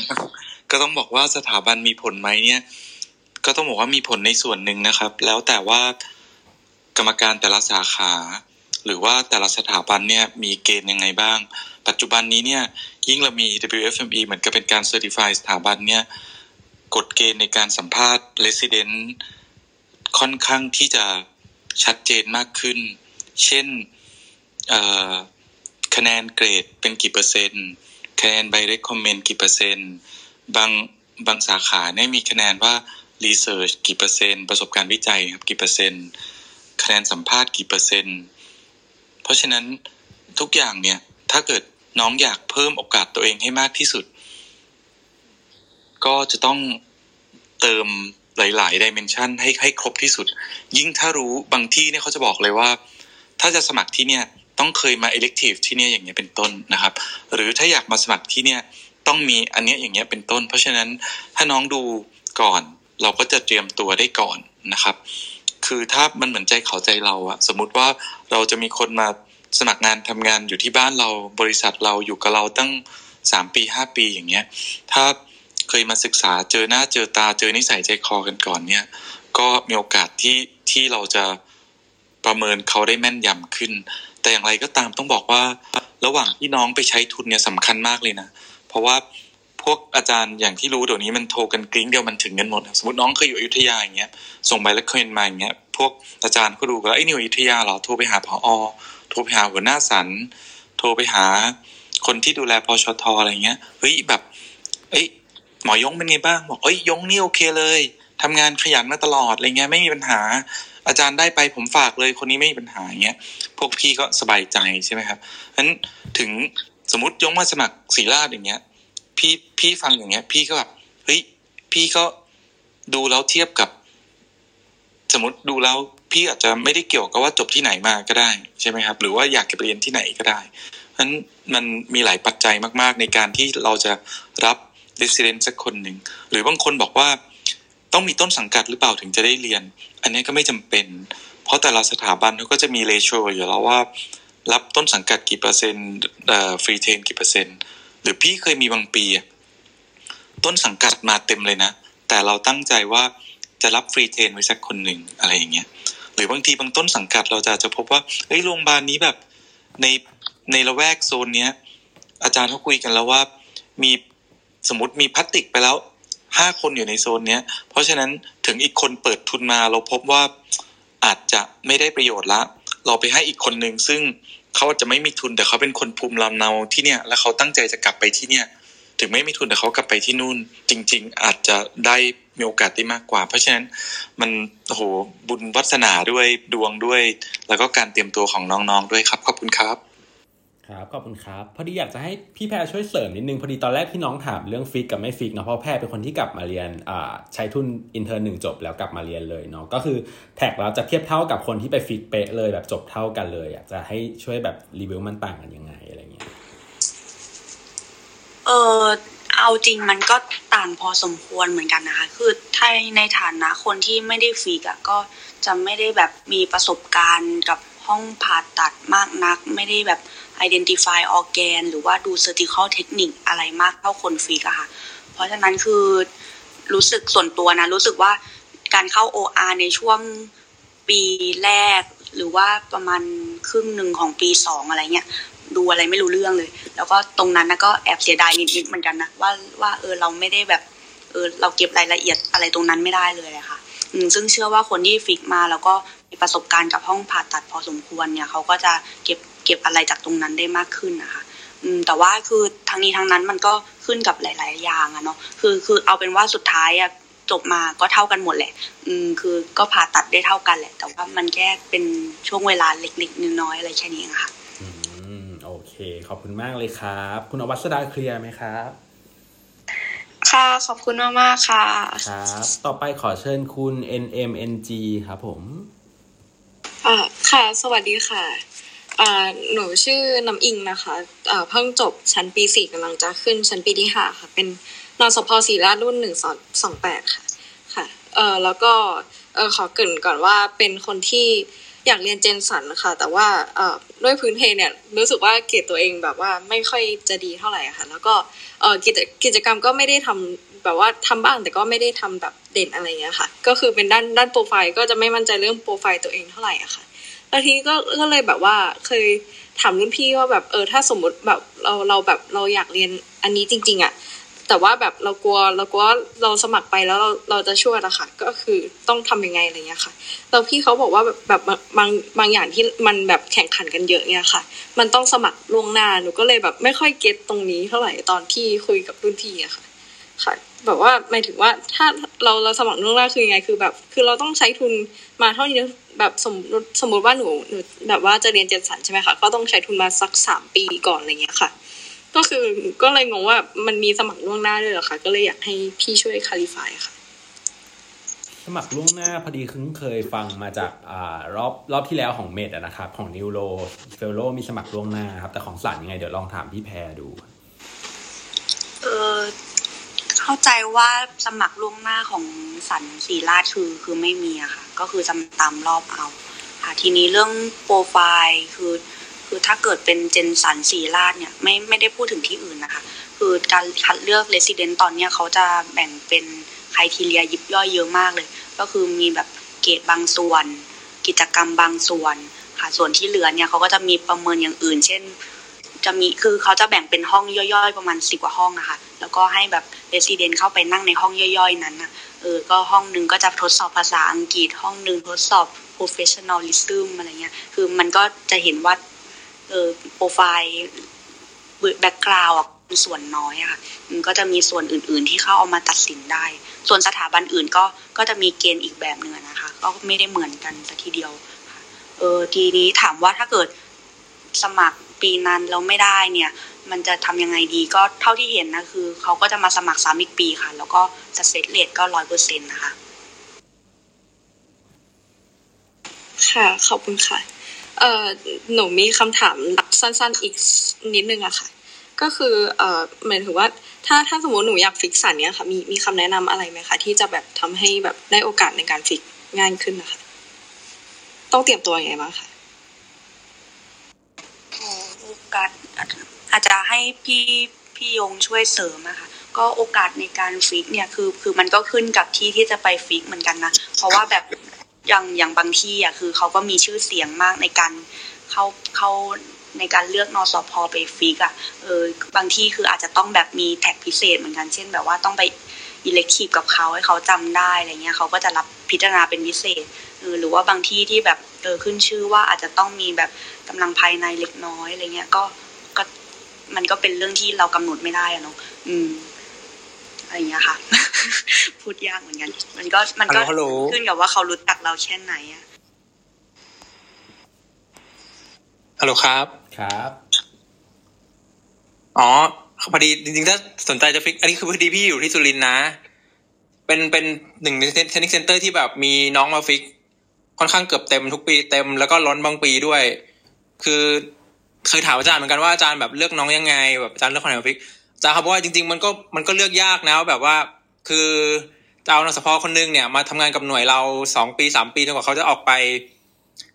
ก็ต้องบอกว่าสถาบันมีผลไหมเนี่ย ก็ต้องบอกว่ามีผลในส่วนหนึ่งนะครับ แล้วแต่ว่า กรรมการแต่ละสาขา หรือว่าแต่ละสถาบันเนี่ยมีเกณฑ์ยังไงบ้าง ปัจจุบันนี้เนี่ยยิ่งเรามี WFME เหมือนกับเป็นการ Certify สถาบันเนี่ยกฎเกณฑ์ในการสัมภาษณ์ Resident ค่อนข้างที่จะชัดเจนมากขึ้น เช่นคะแนนเกรดเป็นกี่เปอร์เซ็นต์ คะแนนใบ recommend กี่เปอร์เซ็นต์ บางบางสาขาเนี่ยมีคะแนนว่า research กี่เปอร์เซ็นต์ ประสบการณ์วิจัยครับกี่เปอร์เซ็นต์ คะแนนสัมภาษณ์กี่เปอร์เซ็นต์ เพราะฉะนั้นทุกอย่างเนี่ย ถ้าเกิดน้องอยากเพิ่มโอกาสตัวเองให้มากที่สุด ก็จะต้องเติมหลายๆดิเมนชันให้ให้ครบที่สุด ยิ่งถ้ารู้บางที่เนี่ยเขาจะบอกเลยว่า ถ้าจะสมัครที่เนี่ยต้องเคยมา elective ที่เนี่ยอย่างเงี้ยเป็นต้นนะครับ หรือถ้าอยากมาสมัครที่เนี่ยต้องมีอันเนี้ยอย่างเงี้ยเป็นต้น เพราะฉะนั้นถ้าน้องดูก่อน เราก็จะเตรียมตัวได้ก่อนนะครับ คือถ้ามันเหมือนใจเขาใจเราอะสมมุติว่าเราจะมีคนมาสมัครงานทำงานอยู่ที่บ้านเราบริษัทเราอยู่กับเราตั้งสามปีห้าปีอย่างเงี้ย ถ้าเคยมาศึกษาเจอหน้าเจอตาเจอนิสัยใจคอกันก่อนเนี่ย ก็มีโอกาสที่ที่เราจะประเมินเขาได้แม่นยำขึ้น แต่อย่างไรก็ตามต้องบอกว่า ระหว่างที่น้องไปใช้ทุนเนี่ยสำคัญมากเลยนะ เพราะว่า พวกอาจารย์อย่างที่รู้เดี๋ยวนี้มันโทรกันกริ้งเดียวมันถึงกันหมด สมมติน้องเคยอยู่อยุธยาอย่างเงี้ยส่งใบละเคยนมาอย่างเงี้ยพวกอาจารย์ก็ดูกันไอ้นี่อยู่อยุธยาเหรอโทรไปหาพอโทรไปหาหัวหน้าสันโทรไปหาคนที่ดูแลพอชทอะไรเงี้ยเฮ้ยแบบ เอ้ยหมอยงเป็นไงบ้างบอกเอ้ยยงนี่โอเคเลยทำงานขยันมาตลอดอะไรเงี้ยไม่มีปัญหา อาจารย์ได้ไปผมฝากเลยคนนี้ไม่มีปัญหาเงี้ยพวกพี่ก็สบายใจใช่ไหมครับฉะนั้นถึงสมมติยงมาสมัครศรีราชอย่างเงี้ย พี่พี่ฟังอย่างเงี้ย พี่ก็แบบเฮ้ยพี่ก็ดูแล้วเทียบกับ สมมติดูแล้วพี่อาจจะไม่ได้เกี่ยวกับว่าจบที่ไหนมาก็ได้ใช่ไหมครับ หรือว่าอยากจะเรียนที่ไหนก็ได้เพราะฉะนั้นมันมีหลายปัจจัยมาก ๆ ในการที่เราจะรับ resident สักคนหนึ่งหรือบางคนบอกว่าต้องมีต้นสังกัดหรือเปล่าถึงจะได้เรียน อันนี้ก็ไม่จำเป็น เพราะแต่ละสถาบันเขาก็จะมีเลโชอยู่แล้วว่า รับต้นสังกัดกี่เปอร์เซ็นต์ฟรีเทนกี่เปอร์เซ็นต์ หรือพี่เคยมีบางปี ต้นสังกัดมาเต็มเลยนะ แต่เราตั้งใจว่าจะรับฟรีเทนไว้สักคนหนึ่งอะไรอย่างเงี้ยหรือบางทีบางต้นสังกัดเราจะจะพบว่าเฮ้ยโรงพยาบาลนี้แบบในในละแวกโซนเนี้ย อาจารย์เขาคุยกันแล้วว่ามีสมมติมีพลาสติกไปแล้วห้าคนอยู่ในโซนเนี้ย เพราะฉะนั้นถึงอีกคนเปิดทุนมาเราพบว่าอาจจะไม่ได้ประโยชน์ละ เราไปให้อีกคนหนึ่งซึ่ง เขาจะไม่มีทุนแต่เขาเป็นคนภูมิลำเนาที่เนี่ย แล้วเขาตั้งใจจะกลับไปที่เนี่ย ถึงไม่มีทุนแต่เขากลับไปที่นู่น จริง ๆ อาจจะได้มีโอกาสได้มากกว่า เพราะฉะนั้นมันโหบุญวาสนาด้วยดวงด้วย แล้วก็การเตรียมตัวของน้องๆด้วยครับ ขอบคุณครับ ครับขอบคุณครับ พอดีอยากจะให้พี่แพรช่วยเสริมนิดนึง พอดีตอนแรกที่น้องถามเรื่อง fix กับไม่ fix เนาะเพราะแพรเป็นคนที่กลับมาเรียนอ่าใช้ทุน intern หนึ่งจบแล้วกลับมาเรียนเลยเนาะก็คือ track เราจะเทียบเท่ากับคนที่ไป fix เป๊ะเลยแบบจบเท่ากันเลย อยากจะให้ช่วยแบบรีวิวมันต่างกันยังไงอะไรเงี้ยเออเอาจริงมันก็ต่างพอสมควรเหมือนกันนะคะ คือถ้าในฐานะคนที่ไม่ได้ฟิกอะก็จะไม่ได้แบบมีประสบการณ์กับห้องผ่าตัดมากนัก ไม่ได้แบบ identify organ หรือว่าดู surgical technique อะไรมากเท่าคนฟิกอะค่ะ เพราะฉะนั้นคือรู้สึกส่วนตัวนะ รู้สึกว่าการเข้า OR ในช่วงปีแรก หรือว่าประมาณครึ่งหนึ่งของปีสองอะไรเงี้ยดูอะไรไม่รู้เรื่องเลย แล้วก็ตรงนั้นนะก็แอบเสียดายนิดๆเหมือนกันนะว่าว่าเออเราไม่ได้แบบเออเราเก็บรายละเอียดอะไรตรงนั้นไม่ได้เลยอะค่ะซึ่งเชื่อว่าคนที่ฟิกมาแล้วก็มีประสบการณ์กับห้องผ่าตัดพอสมควรเนี่ยเขาก็จะเก็บ เก็บอะไรจากตรงนั้นได้มากขึ้นนะคะอืมแต่ว่าคือทั้งนี้ทั้งนั้นมันก็ขึ้นกับหลาย ๆ อย่างอะเนาะคือคือเอาเป็นว่าสุดท้ายอะจบมาก็เท่ากันหมดแหละ อืมคือก็ผ่าตัดได้เท่ากันแหละ แต่ว่ามันแค่เป็นช่วงเวลาเล็กๆน้อยๆอะไรแค่นี้ค่ะอืมโอเค ขอบคุณมากเลยครับ คุณอวัสดาเคลียร์ไหมครับ ค่ะ ขอบคุณมากมากค่ะ ครับ ต่อไปขอเชิญคุณ NMNG ครับผมอ่าค่ะ สวัสดีค่ะอ่า หนูชื่อน้ำอิงนะคะเพิ่งจบชั้นปีสี่กำลังจะขึ้นชั้นปีที่ห้าค่ะ เป็นนสพสีรารุ่นหนึ่งสองสองแปดค่ะค่ะเออแล้วก็เออขอเกริ่นก่อนว่าเป็นคนที่อยากเรียนเจนสันนะคะแต่ว่าเออด้วยพื้นเพเนี่ยรู้สึกว่าเกรดตัวเองแบบว่าไม่ค่อยจะดีเท่าไหร่ค่ะ แล้วก็เออกิจกิจกรรมก็ไม่ได้ทำแบบว่าทำบ้างแต่ก็ไม่ได้ทำแบบเด่นอะไรเงี้ยค่ะ ก็คือเป็นด้านด้านโปรไฟล์ก็จะไม่มั่นใจเรื่องโปรไฟล์ตัวเองเท่าไหร่อะค่ะ แล้วทีนี้ก็ก็เลยแบบว่าเคยถามรุ่นพี่ว่าแบบเออถ้าสมมติแบบเราเราแบบเราอยากเรียนอันนี้จริง ๆอะแต่ว่าแบบเรากลัวเรากลัวเราสมัครไปแล้วเราเราจะช่วยอะค่ะก็คือต้องทำยังไงอะไรเงี้ยค่ะแล้วพี่เขาบอกว่าแบบแบบบางบางอย่างที่มันแบบแข่งขันกันเยอะเนี่ยค่ะ มันต้องสมัครล่วงหน้าหนูก็เลยแบบไม่ค่อยเก็ตตรงนี้เท่าไหร่ตอนที่คุยกับรุ่นพี่อะค่ะ ค่ะ แบบว่าหมายถึงว่าถ้าเราเราสมัครล่วงหน้าคือยังไงคือแบบ คือเราต้องใช้ทุนมาเท่านี้ แบบสมมติสมมติว่าหนูหนูแบบว่าจะเรียนเจนสันใช่ไหมคะก็ต้องใช้ทุนมาสักสามปีก่อนอะไรเงี้ยค่ะ ก็คือก็เลยงงว่ามันมีสมัครล่วงหน้าด้วยเหรอคะก็เลยอยากให้พี่ช่วย clarify ค่ะ สมัครล่วงหน้าพอดีคึ้งเคยฟังมาจากอ่ารอบรอบที่แล้วของ Med นะครับของ neuro fellow มีสมัครล่วงหน้าครับแต่ของศัลย์ยังไงเดี๋ยวลองถามพี่แพรดู เออ เข้าใจว่าสมัครล่วงหน้าของศัลย์ศิริราชคือคือไม่มีอะค่ะ ก็คือจำตามรอบเอาค่ะทีนี้เรื่องโปรไฟล์คือคือถ้าเกิดเป็น gen ศัลย์ศิริราชเนี่ยไม่ไม่ได้พูดถึงที่อื่นนะคะ คือการคัดเลือก resident ตอนเนี้ยเขาจะแบ่งเป็น criteria ยิบย่อยเยอะมากเลย ก็คือมีแบบเกรดบางส่วน กิจกรรมบางส่วนค่ะส่วนที่เหลือเนี่ยเขาก็จะมีประเมินอย่างอื่น เช่น จะมีคือเขาจะแบ่งเป็นห้องย่อยๆ ประมาณสิบกว่าห้องอะค่ะแล้วก็ให้แบบ resident เข้าไปนั่งในห้องย่อยๆ นั้นอะเออก็ห้องหนึ่งก็จะทดสอบภาษาอังกฤษ ห้องหนึ่งทดสอบ professionalism อะไรเงี้ย คือมันก็จะเห็นว่าเออโปรไฟล์แบ็กกราวด์ส่วนน้อยอะค่ะมันก็จะมีส่วนอื่น ๆ ที่เข้าเอามาตัดสินได้ ส่วนสถาบันอื่นก็ก็จะมีเกณฑ์อีกแบบหนึ่งนะคะ ก็ไม่ได้เหมือนกันสัทีเดียวเออทีนี้ถามว่าถ้าเกิดสมัคร ปีนั้นแล้วไม่ได้เนี่ย มันจะทำยังไงดีก็เท่าที่เห็นนะคือเขาก็จะมาสมัครซ้ำอีกปีค่ะ แล้วก็สเซตเลทก็ร้อยเปอร์เซ็นต์นะคะ ค่ะ ขอบคุณค่ะ เอ่อหนูมีคำถามสั้นๆอีกนิดนึงอะค่ะ ก็คือเอ่อหมายถึงว่าถ้าถ้าสมมติหนูอยากฟิกสันเนี้ยค่ะมีมีคำแนะนำอะไรไหมคะที่จะแบบทำให้แบบได้โอกาสในการฟิกง่ายขึ้นนะคะต้องเตรียมตัวยังไงบ้างคะ โอ กาสอาจจะให้พี่พี่ยงช่วยเสริมอะค่ะก็โอกาสในการ fix เนี่ยคือคือมันก็ขึ้นกับที่ที่จะไป fix เหมือนกันนะ เพราะว่าแบบอย่างอย่างบางที่อะคือเขาก็มีชื่อเสียงมากในการเข้าเข้าในการเลือกนศพไป fix อะเออบางที่คืออาจจะต้องแบบมี track พิเศษเหมือนกันเช่น แบบว่าต้องไป elective กับเขาให้เขาจำได้อะไรเงี้ยเขาก็จะรับพิจารณาเป็นพิเศษเออหรือว่าบางที่ที่แบบ เออขึ้นชื่อว่าอาจจะต้องมีแบบกำลังภายในเล็กน้อยอะไรเงี้ยก็ก็มันก็เป็นเรื่องที่เรากำหนดไม่ได้อะเนาะอืมอะไรเงี้ยค่ะ พูดยากเหมือนกัน มันก็มันก็ฮัลโหลขึ้นกับว่าเขารู้จักเราแค่ไหนอะฮัลโหลครับครับอ๋อพอดีจริงๆถ้าสนใจจะ fix อันนี้คือพอดีพี่อยู่ที่สุรินทร์นะ เป็นเป็นหนึ่งใน training center ที่แบบมีน้องมา fix ค่อนข้างเกือบเต็มทุกปีเต็มแล้วก็ล้นบางปีด้วย คือเคยถามอาจารย์เหมือนกันว่าอาจารย์แบบเลือกน้องยังไง แบบอาจารย์เลือกคนไหนมา fix อาจารย์เขาบอกว่าจริงๆมันก็มันก็เลือกยากนะแบบว่า คือจะเอานักสพคนนึงเนี่ยมาทำงานกับหน่วยเราสองปีสามปีจนกว่าเขาจะออกไป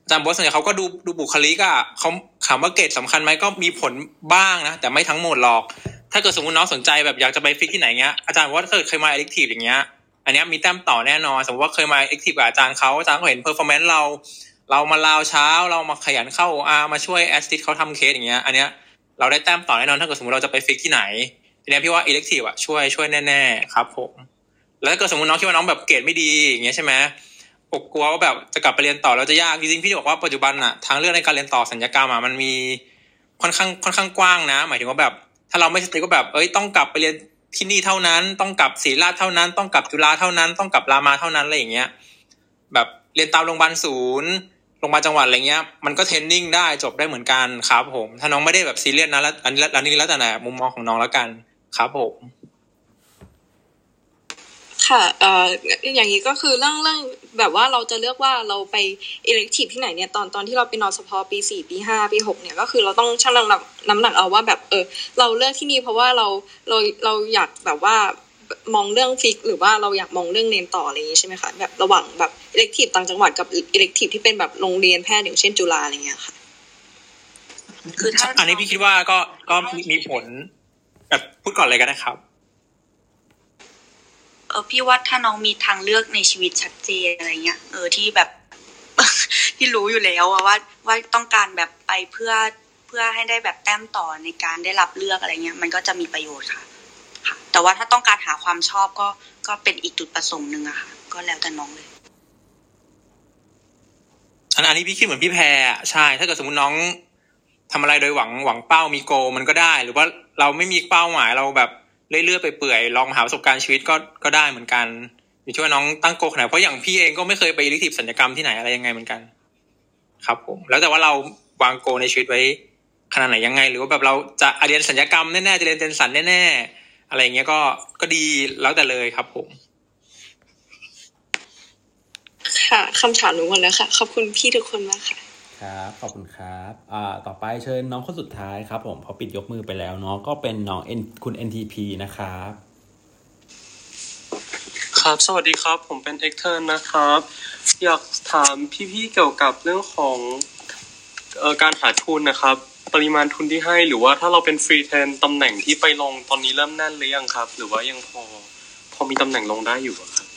อาจารย์บอกว่าส่วนใหญ่เขาก็ดูดูบุคลิกอะเขาถามว่าเกรดสำคัญไหมก็มีผลบ้างนะแต่ไม่ทั้งหมดหรอก ถ้าเกิดสมมติน้องสนใจแบบอยากจะไป fix ที่ไหนเงี้ยอาจารย์บอกว่าถ้าเกิดเคยมา elective อย่างเงี้ย อันนี้มีแต้มต่อแน่นอน สมมติว่าเคยมา elective กับอาจารย์เขาอาจารย์ก็เห็น performance เรา เรามาลาวเช้า เรามาขยันเข้า OR มาช่วยแอสซิสเขาทำเคสอย่างเงี้ย อันเนี้ยเราได้แต้มต่อแน่นอนถ้าเกิดสมมติเราจะไป fix ที่ไหนทีเนี้ยพี่ว่า elective อะช่วยช่วยแน่ๆครับ ผม แล้วถ้าเกิดสมมติน้องคิดว่าน้องแบบเกรดไม่ดีอย่างเงี้ยใช่ไหมปกกลัวว่าแบบจะกลับไปเรียนต่อแล้วจะยากจริงๆพี่บอกว่าปัจจุบันอะทางเลือกในการเรียนต่อศัลยกรรมอะมันมีค่อนข้างค่อนข้างกว้างนะ หมายถึงว่าแบบ ถ้าเราไม่สติ๊กก็แบบเอ้ยต้องกลับไปเรียน ที่นี่เท่านั้นต้องกลับศรีราชเท่านั้น ต้องกลับจุฬาเท่านั้น ต้องกลับรามาเท่านั้นอะไรอย่างเงี้ยแบบเรียนตามโรงพยาบาลศูนย์โรงพยาบาลจังหวัดอะไรเงี้ยมันก็เทรนนิ่งได้จบได้เหมือนกันครับผม ถ้าน้องไม่ได้แบบซีเรียสนะแล้วอันนี้อันนี้แล้วแต่มุมมองของน้องแล้วกันครับผม ค่ะเอ่ออย่างนี้ก็คือเรื่องเรื่องแบบว่าเราจะเลือกว่าเราไปเอเล็กทีฟที่ไหนเนี่ยตอนตอนที่เราไปนอนสพปีสี่ปีห้าปีหกเนี่ยก็คือเราต้องชั่งน้ำหนักน้ำหนักเอาว่าแบบเออเราเลือกที่นี่เพราะว่าเราเราเราอยากแบบว่ามองเรื่องฟิก หรือว่าเราอยากมองเรื่องเรียนต่ออะไรอย่างนี้ใช่ไหมคะแบบระหว่างแบบเอเล็กทีฟต่างจังหวัดกับเอเล็กทีฟที่เป็นแบบโรงเรียนแพทย์อย่างเช่นจุฬาอะไรเงี้ยค่ะคือถ้าอันนี้พี่คิดว่าก็ก็มีผลแบบพูดก่อนเลยก็ได้ครับ เออพี่ว่าถ้าน้องมีทางเลือกในชีวิตชัดเจนอะไรเงี้ยเออที่แบบที่รู้อยู่แล้วว่าว่าต้องการแบบไปเพื่อเพื่อให้ได้แบบแต้มต่อในการได้รับเลือกอะไรเงี้ยมันก็จะมีประโยชน์ค่ะ ค่ะ แต่ว่าถ้าต้องการหาความชอบก็ก็เป็นอีกจุดประสงค์หนึ่งอะค่ะ ก็แล้วแต่น้องเลยอันอันนี้พี่คิดเหมือนพี่แพรใช่ ถ้าเกิดสมมติน้องทำอะไรโดยหวังหวังเป้ามีโกมันก็ได้ หรือว่าเราไม่มีเป้าหมายเราแบบ เลื่อยๆไปเปื่อยลองหาประสบการณ์ชีวิตก็ก็ได้เหมือนกันอยู่ที่ว่าน้องตั้งโกขนาดเพราะอย่างพี่เองก็ไม่เคยไปลิทิบสัญญกรรมที่ไหนอะไรยังไงเหมือนกัน ครับผม แล้วแต่ว่าเราวางโกในชีวิตไว้ขนาดไหนยังไง หรือว่าแบบเราจะเรียนสัญญกรรมแน่ๆจะเรียนเจนสันแน่ๆอะไรอย่างเงี้ยก็ก็ดีแล้วแต่เลยครับ ผม ค่ะคำถามหนูหมดแล้วค่ะ ขอบคุณพี่ทุกคนมากค่ะ ครับ ขอบคุณครับอ่าต่อไปเชิญน้องคนสุดท้ายครับ ผมพอปิดยกมือไปแล้วเนาะก็เป็นน้อง N คุณ NTP นะครับ ครับสวัสดีครับ ผมเป็น extern นะครับ อยากถามพี่ๆเกี่ยวกับเรื่องของเอ่อการหาทุนนะครับ ปริมาณทุนที่ให้หรือว่าถ้าเราเป็น free train ตำแหน่งที่ไปลงตอนนี้เริ่มแน่นหรือยังครับ หรือว่ายังพอ พอมีตำแหน่งลงได้อยู่อะครับ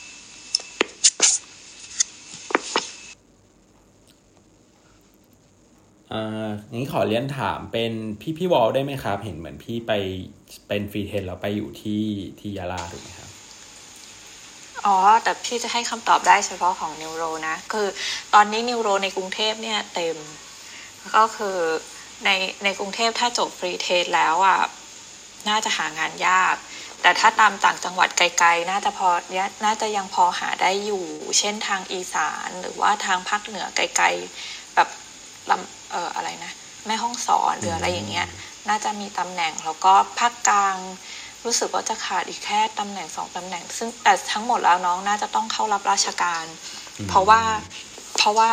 อ่างี้ขอเรียนถามเป็นพี่พี่วอลได้ไหมครับ เห็นเหมือนพี่ไปเป็น free train แล้วไปอยู่ที่ที่ยะลาถูกไหมครับอ๋อ แต่พี่จะให้คำตอบได้เฉพาะของ neuro นะ คือตอนนี้ neuro ในกรุงเทพเนี่ยเต็ม ก็คือในในกรุงเทพถ้าจบ free train แล้วอะน่าจะหางานยาก แต่ถ้าตามต่างจังหวัดไกลๆ น่าจะพอน่าจะยังพอหาได้อยู่ เช่นทางอีสานหรือว่าทางภาคเหนือไกลๆ แบบลำ อ่ออะไรนะแม่ฮ่องสอนหรืออะไรอย่างเงี้ยน่าจะมีตำแหน่งแล้วก็ภาคกลาง รู้สึกว่าจะขาดอีกแค่ตำแหน่งสองตำแหน่ง ซึ่งแต่ทั้งหมดแล้วน้องน่าจะต้องเข้ารับราชการ เพราะว่าเพราะว่า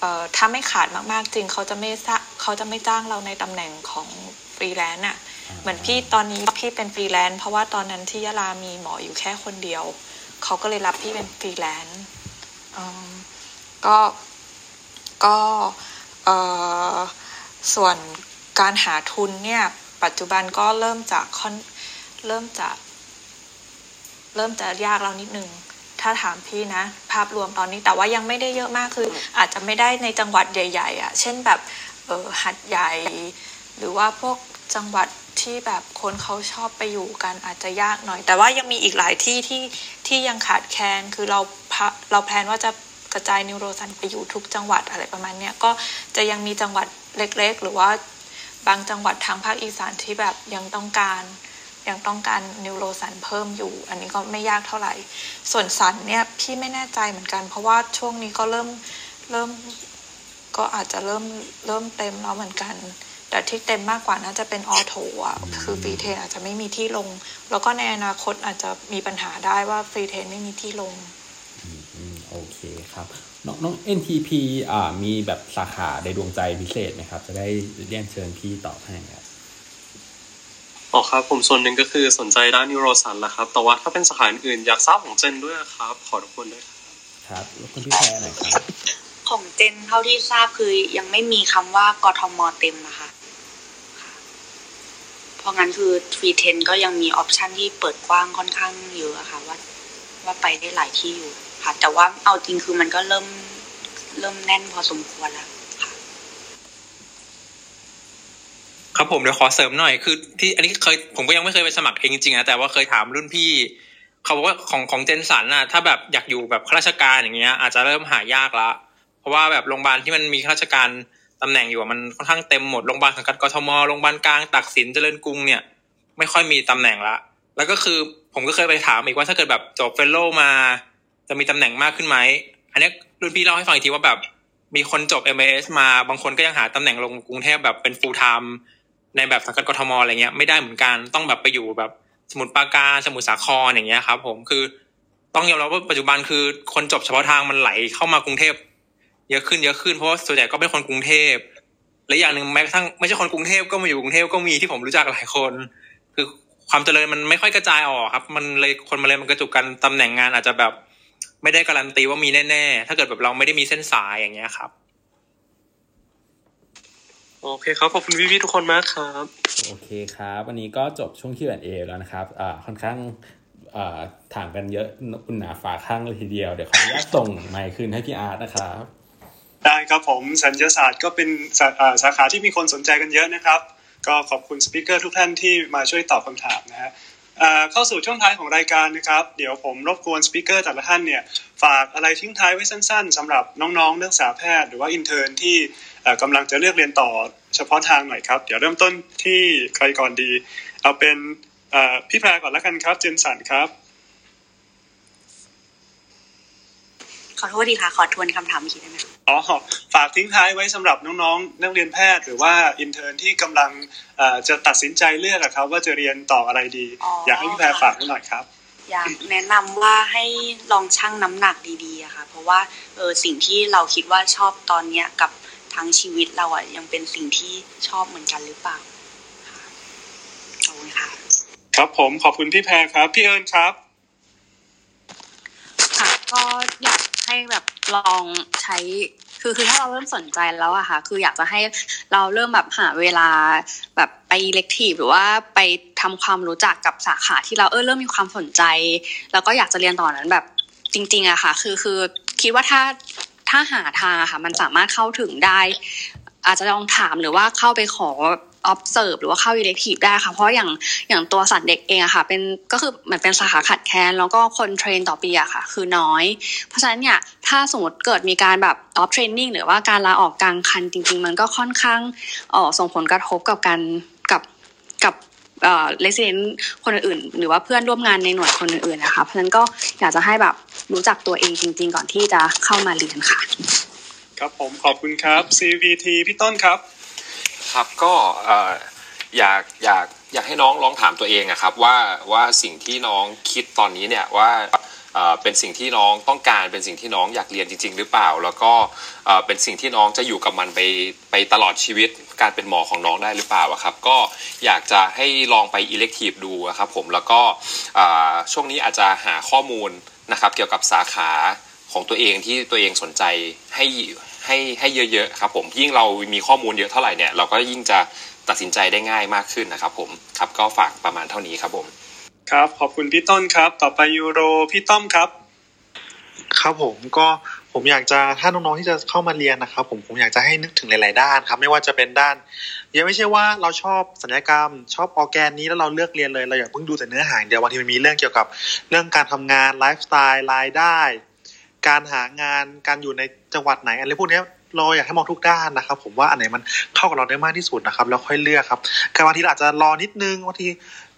เอ่อถ้าไม่ขาดมากๆจริงเขาจะไม่ซะเขาจะไม่จ้างเราในตำแหน่งของฟรีแลนซ์อะเหมือนพี่ตอนนี้พี่เป็นฟรีแลนซ์เพราะว่าตอนนั้นที่ยะลามีหมออยู่แค่คนเดียวเขาก็เลยรับพี่เป็นฟรีแลนซ์อืมก็ก็เอ่อ ส่วนการหาทุนเนี่ย ปัจจุบันก็เริ่มจากค่อนเริ่มจาก เริ่มจะยากแล้วนิดนึงถ้าถามพี่นะ ภาพรวมตอนนี้แต่ว่ายังไม่ได้เยอะมากคือ อาจจะไม่ได้ในจังหวัดใหญ่ ๆอะ เช่นแบบเออหัดใหญ่ หรือว่าพวกจังหวัดที่แบบคนเขาชอบไปอยู่กันอาจจะยากหน่อย แต่ว่ายังมีอีกหลายที่ที่ที่ยังขาดแคลนคือเราเรา plan ว่าจะ กระจาย neuro ศัลย์ไปอยู่ทุกจังหวัดอะไรประมาณเนี้ยก็จะยังมีจังหวัดเล็ก ๆ หรือว่าบางจังหวัดทางภาคอีสานที่แบบยังต้องการยังต้องการ neuro ศัลย์เพิ่มอยู่ อันนี้ก็ไม่ยากเท่าไหร่ ส่วนศัลย์เนี่ยพี่ไม่แน่ใจเหมือนกัน เพราะว่าช่วงนี้ก็เริ่มเริ่มก็อาจจะเริ่มเริ่มเต็มแล้วเหมือนกัน แต่ที่เต็มมากกว่าน่าจะเป็น orthoอะคือ free train อาจจะไม่มีที่ลง แล้วก็ในอนาคตอาจจะมีปัญหาได้ว่า free train ไม่มีที่ลง โอเคครับ น้องน้อง NTP อ่ามีแบบสาขาในดวงใจพิเศษไหมครับ จะได้เรียนเชิญพี่ตอบให้ครับอ๋อครับผมส่วนหนึ่งก็คือสนใจด้าน neuro ศัลย์แหละครับ แต่ว่าถ้าเป็นสาขาอื่นอยากทราบของ gen ด้วยครับ ขอทุกคนด้วยครับครับแล้วคุณพี่แพรหน่อยครับ ของ gen เท่าที่ทราบคือยังไม่มีคำว่ากทมเต็มนะคะค่ะเพราะงั้นคือฟรีเทนก็ยังมีออปชันที่เปิดกว้างค่อนข้างเยอะอะค่ะว่าว่าไปได้หลายที่อยู่ ค่ะ แต่ว่าเอาจริงคือมันก็เริ่มเริ่มแน่นพอสมควรแล้วครับผมเดี๋ยวขอเสริมหน่อยคือ ที่อันนี้เคยผมก็ยังไม่เคยไปสมัครเองจริงๆนะแต่ว่าเคยถามรุ่นพี่เขาบอกว่าของของเจนสันน่ะถ้าแบบอยากอยู่แบบข้าราชการอย่างเงี้ย อาจจะเริ่มหายากละเพราะว่าแบบโรงพยาบาลที่มันมีข้าราชการตำแหน่งอยู่อะมันค่อนข้างเต็มหมดโรงพยาบาลสังกัดกทมโรงพยาบาลกลางตักสินเจริญกรุงเนี่ย ไม่ค่อยมีตำแหน่งละ แล้วก็คือผมก็เคยไปถามอีกว่าถ้าเกิดแบบจบเฟลโลมา จะมีตำแหน่งมากขึ้นไหม อันนี้รุ่นพี่เล่าให้ฟังอีกทีว่าแบบมีคนจบ MAS มาบางคนก็ยังหาตำแหน่งลงกรุงเทพแบบเป็น full time ในแบบสังกัดกทมอะไรเงี้ยไม่ได้เหมือนกันต้องแบบไปอยู่แบบสมุทรปราการสมุทรสาครอย่างเงี้ยครับ ผมคือต้องยอมรับว่าปัจจุบันคือคนจบเฉพาะทางมันไหลเข้ามากรุงเทพเยอะขึ้นเยอะขึ้นเพราะส่วนใหญ่ก็เป็นคนกรุงเทพและอย่างหนึ่งแม้กระทั่งไม่ใช่คนกรุงเทพก็มาอยู่กรุงเทพก็มีที่ผมรู้จักหลายคน คือความเจริญมันไม่ค่อยกระจายออกครับ มันเลยคนมาเลยมันกระจุกกันตำแหน่งงานอาจจะแบบ ไม่ได้การันตีว่ามีแน่ๆ ถ้าเกิดแบบเราไม่ได้มีเส้นสายอย่างเงี้ยครับ โอเคครับ ขอบคุณพี่ๆทุกคนมากครับ โอเคครับ วันนี้ก็จบช่วง Q&A แล้วนะครับ อ่า ค่อนข้างอ่าถามกันเยอะอุ่นหนาฝาคั่งเลยทีเดียว เดี๋ยวขออนุญาตส่งไมค์คืนให้พี่อาร์ตนะครับ ได้ครับผมศัลยศาสตร์ก็เป็นสาอ่าสาขาที่มีคนสนใจกันเยอะนะครับ ก็ขอบคุณ speaker ทุกท่านที่มาช่วยตอบคำถามนะฮะอ่า เข้าสู่ช่วงท้ายของรายการนะครับ เดี๋ยวผมรบกวน speaker แต่ละท่านเนี่ยฝากอะไรทิ้งท้ายไว้สั้นๆสำหรับน้องๆนักศึกษาแพทย์หรือว่า intern ที่เอ่อกำลังจะเลือกเรียนต่อเฉพาะทางหน่อยครับ เดี๋ยวเริ่มต้นที่ใครก่อนดี เอาเป็นพี่แพรก่อนละกันครับเจนสันครับ ขอโทษทีค่ะ ขอทวนคำถามอีกทีได้ไหมอ๋อฝากทิ้งท้ายไว้สำหรับน้องๆ นักเรียนแพทย์หรือว่าอินเทอร์นที่กำลังเอ่อจะตัดสินใจเลือกอะครับ ว่าจะเรียนต่ออะไรดี อยากให้พี่แพรฝากไว้หน่อยครับ อยากแนะนำว่าให้ลองชั่งน้ำหนักดีๆอะค่ะ เพราะว่าเออสิ่งที่เราคิดว่าชอบตอนเนี้ยกับทั้งชีวิตเราอะยังเป็นสิ่งที่ชอบเหมือนกันหรือเปล่าค่ะขอบคุณค่ะครับผมขอบคุณพี่แพรครับ พี่เอิญครับค่ะก็อยาก ให้แบบลองใช้ คือคือถ้าเราเริ่มสนใจแล้วอะค่ะ คืออยากจะให้เราเริ่มแบบหาเวลาแบบไปเล็กทีหรือว่าไปทำความรู้จักกับสาขาที่เราเออเริ่มมีความสนใจ แล้วก็อยากจะเรียนต่อนั้นแบบจริง ๆอะค่ะ คือคือคิดว่าถ้าถ้าหาทางอะค่ะ มันสามารถเข้าถึงได้ อาจจะลองถามหรือว่าเข้าไปขอ observe หรือว่าเข้า elective ได้ค่ะเพราะอย่างอย่างตัวสัตว์เด็กเองอะค่ะเป็นก็คือเหมือนเป็นสาขาขัดแคลนแล้วก็คนเทรนต่อปีอะค่ะ คือน้อย เพราะฉะนั้นเนี่ยถ้าสมมติเกิดมีการแบบ off training หรือว่าการลาออกกลางคันจริง ๆ มันก็ค่อนข้างออส่งผลกระทบกับการกับกับเอ่อ resident คนอื่น หรือว่าเพื่อนร่วมงานในหน่วยคนอื่นๆนะคะเพราะฉะนั้นก็อยากจะให้แบบรู้จักตัวเองจริง ๆ ก่อนที่จะเข้ามาเรียนค่ะ ครับผมขอบคุณครับ CVT พี่ต้นครับ ครับก็อยากอยากอยากให้น้องลองถามตัวเองอะครับว่าว่าสิ่งที่น้องคิดตอนนี้เนี่ยว่าเป็นสิ่งที่น้องต้องการเป็นสิ่งที่น้องอยากเรียนจริง ๆ หรือเปล่า แล้วก็เป็นสิ่งที่น้องจะอยู่กับมันไปไปตลอดชีวิตการเป็นหมอของน้องได้หรือเปล่าครับ ก็อยากจะให้ลองไป elective ดูอะครับผมแล้วก็ช่วงนี้อาจจะหาข้อมูลนะครับเกี่ยวกับสาขาของตัวเองที่ตัวเองสนใจให้ ให้ให้เยอะๆครับผมยิ่งเรามีข้อมูลเยอะเท่าไหร่เนี่ยเราก็ยิ่งจะตัดสินใจได้ง่ายมากขึ้นนะครับผมครับก็ฝากประมาณเท่านี้ครับผม ครับขอบคุณพี่ต้นครับ ต่อไปยูโรพี่ต้อมครับ ครับผมก็ผมอยากจะถ้าน้องๆที่จะเข้ามาเรียนนะครับ ผมผมอยากจะให้นึกถึงหลาย ๆ ด้านครับ ไม่ว่าจะเป็นด้านยังไม่ใช่ว่าเราชอบศัลยกรรม ชอบออร์แกนนี้แล้วเราเลือกเรียนเลยเราอย่าเพิ่งดูแต่เนื้อหาอย่างเดียวบางทีมันมีเรื่องเกี่ยวกับ เรื่องการทำงานไลฟ์สไตล์รายได้ การหางานการอยู่ใน จังหวัดไหนอะไรพวกเนี้ยเราอยากให้มองทุกด้านนะครับ ผมว่าอันไหนมันเข้ากับเราได้มากที่สุดนะครับ แล้วค่อยเลือกครับการบางทีเราอาจจะรอนิดนึงบางที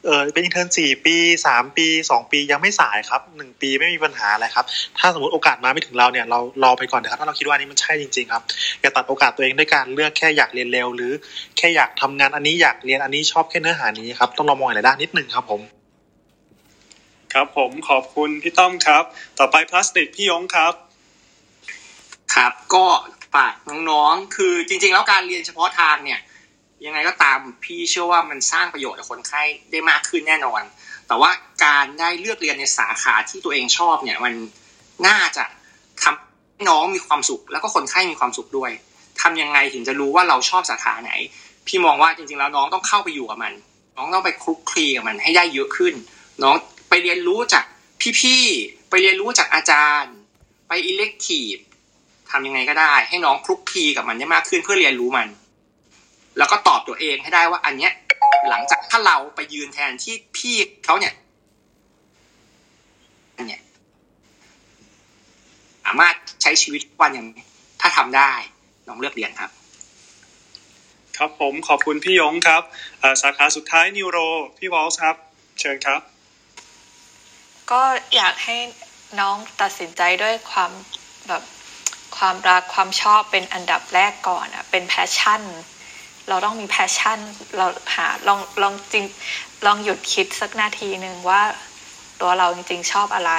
เออเป็น intern สี่ปีสามปีสองปียังไม่สายครับหนึ่งปีไม่มีปัญหาอะไรครับ ถ้าสมมติโอกาสมาไม่ถึงเราเนี่ยเรารอไปก่อนเถอะครับ ถ้าเราคิดว่าอันนี้มันใช่จริงๆครับอย่าตัดโอกาสตัวเองด้วยการเลือกแค่อยากเรียนเร็ว หรือแค่อยากทำงานอันนี้อยากเรียนอันนี้ชอบแค่เนื้อหานี้ครับต้องลองมองหลายด้านนิดนึงครับผม ครับผมขอบคุณพี่ต้อมครับ ต่อไปพลาสติกพี่ยงครับ ครับ ก็ฝากน้องๆ คือจริง ๆ แล้วการเรียนเฉพาะทางเนี่ย ยังไงก็ตามพี่เชื่อว่ามันสร้างประโยชน์กับคนไข้ได้มากขึ้นแน่นอน แต่ว่าการได้เลือกเรียนในสาขาที่ตัวเองชอบเนี่ยมันน่าจะทำให้น้องมีความสุข แล้วก็คนไข้มีความสุขด้วยทำยังไงถึงจะรู้ว่าเราชอบสาขาไหน พี่มองว่าจริง ๆ แล้วน้องต้องเข้าไปอยู่กับมัน น้องต้องไปคลุกคลีกับมันให้ได้เยอะขึ้น น้องไปเรียนรู้จากพี่ๆไปเรียนรู้จากอาจารย์ ไปอิเล็กทีฟ ทำยังไงก็ได้ ให้น้องคลุกคลีกับมันได้มากขึ้นเพื่อเรียนรู้มัน แล้วก็ตอบตัวเองให้ได้ว่า อันเนี้ย หลังจากถ้าเราไปยืนแทนที่พี่เขาเนี่ยเนี่ยสามารถใช้ชีวิตทุกวันอย่างถ้าทำได้น้องเลือกเรียนครับ ครับผมขอบคุณพี่ยงครับเอ่อสาขาสุดท้ายนิวโรพี่วอลส์ครับ เชิญครับ ก็อยากให้น้องตัดสินใจด้วยความแบบ ความรักความชอบเป็นอันดับแรกก่อนอะเป็น passion เราต้องมี passion เราหาลองลองจริงลองหยุดคิดสักนาทีหนึ่งว่า ตัวเราจริงๆชอบอะไร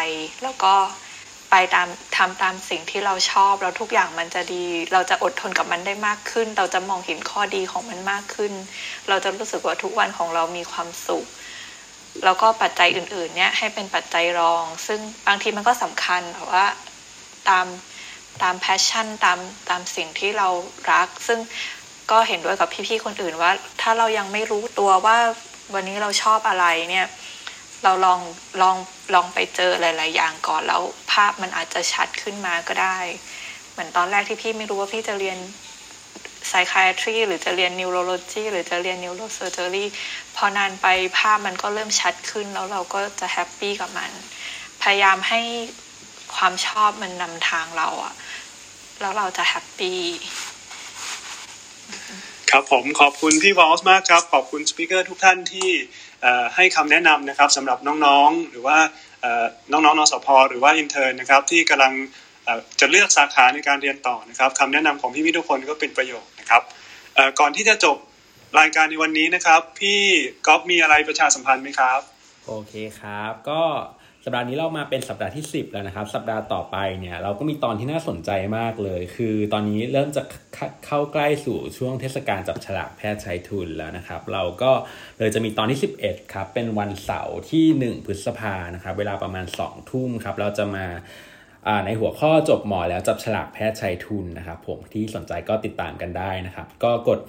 แล้วก็ไปตามทำตามสิ่งที่เราชอบแล้วทุกอย่างมันจะดี เราจะอดทนกับมันได้มากขึ้น เราจะมองเห็นข้อดีของมันมากขึ้น เราจะรู้สึกว่าทุกวันของเรามีความสุขแล้วก็ปัจจัยอื่นๆ เนี่ยให้เป็นปัจจัยรอง ซึ่งบางทีมันก็สำคัญแต่ว่าตาม ตามแพชชั่นตามตามสิ่งที่เรารัก ซึ่งก็เห็นด้วยกับพี่ๆคนอื่นว่า ถ้าเรายังไม่รู้ตัวว่าวันนี้เราชอบอะไรเนี่ยเราลองลองลองไปเจอหลาย ๆ อย่างก่อนแล้วภาพมันอาจจะชัดขึ้นมาก็ได้ เหมือนตอนแรกที่พี่ไม่รู้ว่าพี่จะเรียน psychiatry หรือจะเรียน neurology หรือจะเรียน neurosurgery พอนานไปภาพมันก็เริ่มชัดขึ้นแล้วเราก็จะ happy กับมัน พยายามให้ความชอบมันนำทางเราอะ แล้วเราจะ happyครับผมขอบคุณพี่วอลส์มากครับ ขอบคุณ speaker ทุกท่านที่ให้คำแนะนำนะครับสำหรับน้องๆ หรือว่าน้องๆนสพหรือว่า intern นะครับที่กำลังจะเลือกสาขาในการเรียนต่อนะครับคำแนะนำของพี่ๆทุกคนก็เป็นประโยชน์นะครับก่อนที่จะจบรายการในวันนี้นะครับ พี่ก๊อฟมีอะไรประชาสัมพันธ์ไหมครับ โอเคครับก็ สัปดาห์นี้เรามาเป็นสัปดาห์ที่ 10 แล้วนะครับ สัปดาห์ต่อไปเนี่ยเราก็มีตอนที่น่าสนใจมากเลย คือตอนนี้เริ่มจะเข้าใกล้สู่ช่วงเทศกาลจับฉลากแพทย์ใช้ทุนแล้วนะครับ เราก็เลยจะมีตอนที่ 11 ครับ เป็นวันเสาร์ที่ 1 พฤษภานะครับ เวลาประมาณ 2 ทุ่มครับ เราจะมาในหัวข้อจบหมอแล้วจับฉลากแพทย์ใช้ทุนนะครับ ผมที่สนใจก็ติดตามกันได้นะครับ ก็กด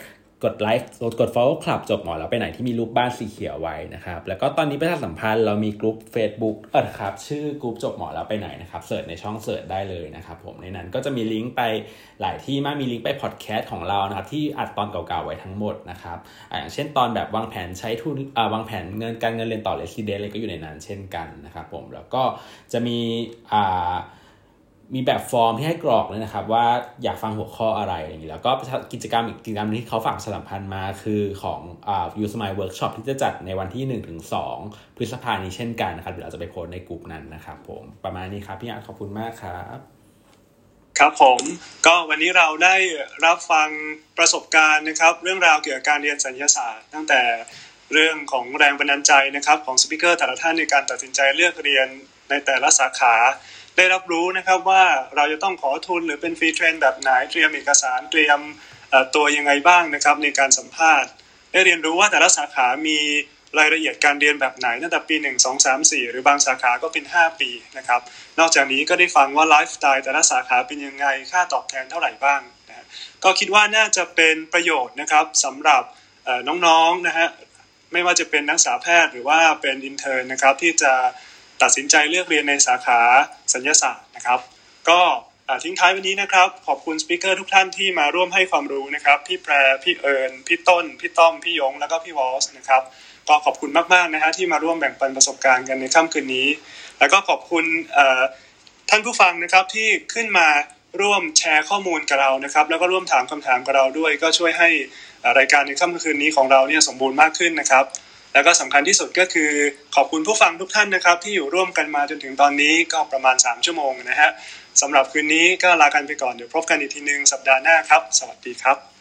กดไลค์กด follow club จบหมอแล้วไปไหนที่มีรูปบ้านสีเขียวไว้นะครับ แล้วก็ตอนนี้ประชาสัมพันธ์เรามีกลุ่ม Facebook เออครับ ชื่อกลุ่มจบหมอแล้วไปไหนนะครับ search ในช่อง search ได้เลยนะครับผมในนั้นก็จะมีลิงก์ไปหลายที่มากมีลิงก์ไปพอดแคสต์ของเรานะครับที่อัดตอนเก่าๆไว้ทั้งหมดนะครับอย่างเช่นตอนแบบวางแผนใช้ทุนอ่าวางแผนเงินการเงินเรียนต่อ resident อะไรก็อยู่ในนั้นเช่นกันนะครับผมแล้วก็จะมีอ่า มีแบบฟอร์มที่ให้กรอกเลยนะครับ ว่าอยากฟังหัวข้ออะไรอย่างนี้แล้วก็กิจกรรมอีกกิจกรรมที่เขาฝากสลับพันธ์มาคือของอ่า Use My Workshop ที่จะจัดในวันที่1นถึงสพฤษภาคมนี้เช่นกันนะครับเดี๋ยวเราจะไปโพสในกลุ่มนั้นนะครับผมประมาณนี้ครับพี่อาร์ขอบคุณมากครับครับผมก็วันนี้เราได้รับฟังประสบการณ์นะครับ เรื่องราวเกี่ยวกับการเรียนสัญญาศาสตร์ตั้งแต่เรื่องของแรงบันดาลใจนะครับของสปิเกอร์แต่ละท่านในการตัดสินใจเลือกเรียนในแต่ละสาขา ได้รับรู้นะครับว่าเราจะต้องขอทุนหรือเป็น free train แบบไหนเตรียมเอกสารเตรียมตัวยังไงบ้างนะครับในการสัมภาษณ์ ได้เรียนรู้ว่าแต่ละสาขามีรายละเอียดการเรียนแบบไหนตั้งแต่ปี 1 2 3 4 หรือบางสาขาก็เป็น 5 ปีนะครับ นอกจากนี้ก็ได้ฟังว่าไลฟ์สไตล์แต่ละสาขาเป็นยังไง ค่าตอบแทนเท่าไหร่บ้างนะก็คิดว่าน่าจะเป็นประโยชน์นะครับสำหรับน้องๆนะฮะไม่ว่าจะเป็นนักศึกษาแพทย์หรือว่าเป็น intern นะครับที่จะ ตัดสินใจเลือกเรียนในสาขาศัลยศาสตร์นะครับ ก็ทิ้งท้ายวันนี้นะครับ ขอบคุณ speaker ทุกท่านที่มาร่วมให้ความรู้นะครับ พี่แพร พี่เอิญพี่ต้น พี่ต้อม พี่ยง แล้วก็พี่วอลส์นะครับ ก็ขอบคุณมากๆนะฮะที่มาร่วมแบ่งปันประสบการณ์กันในค่ำคืนนี้ แล้วก็ขอบคุณท่านผู้ฟังนะครับที่ขึ้นมาร่วมแชร์ข้อมูลกับเรานะครับ แล้วก็ร่วมถามคำถามกับเราด้วย ก็ช่วยให้รายการในค่ำคืนนี้ของเราเนี่ยสมบูรณ์มากขึ้นนะครับ แล้วก็สำคัญที่สุดก็คือขอบคุณผู้ฟังทุกท่านนะครับ ที่อยู่ร่วมกันมาจนถึงตอนนี้ก็ประมาณ 3 ชั่วโมงนะฮะสำหรับคืนนี้ก็ลากันไปก่อนเดี๋ยวพบกันอีกทีนึงสัปดาห์หน้าครับ สวัสดีครับ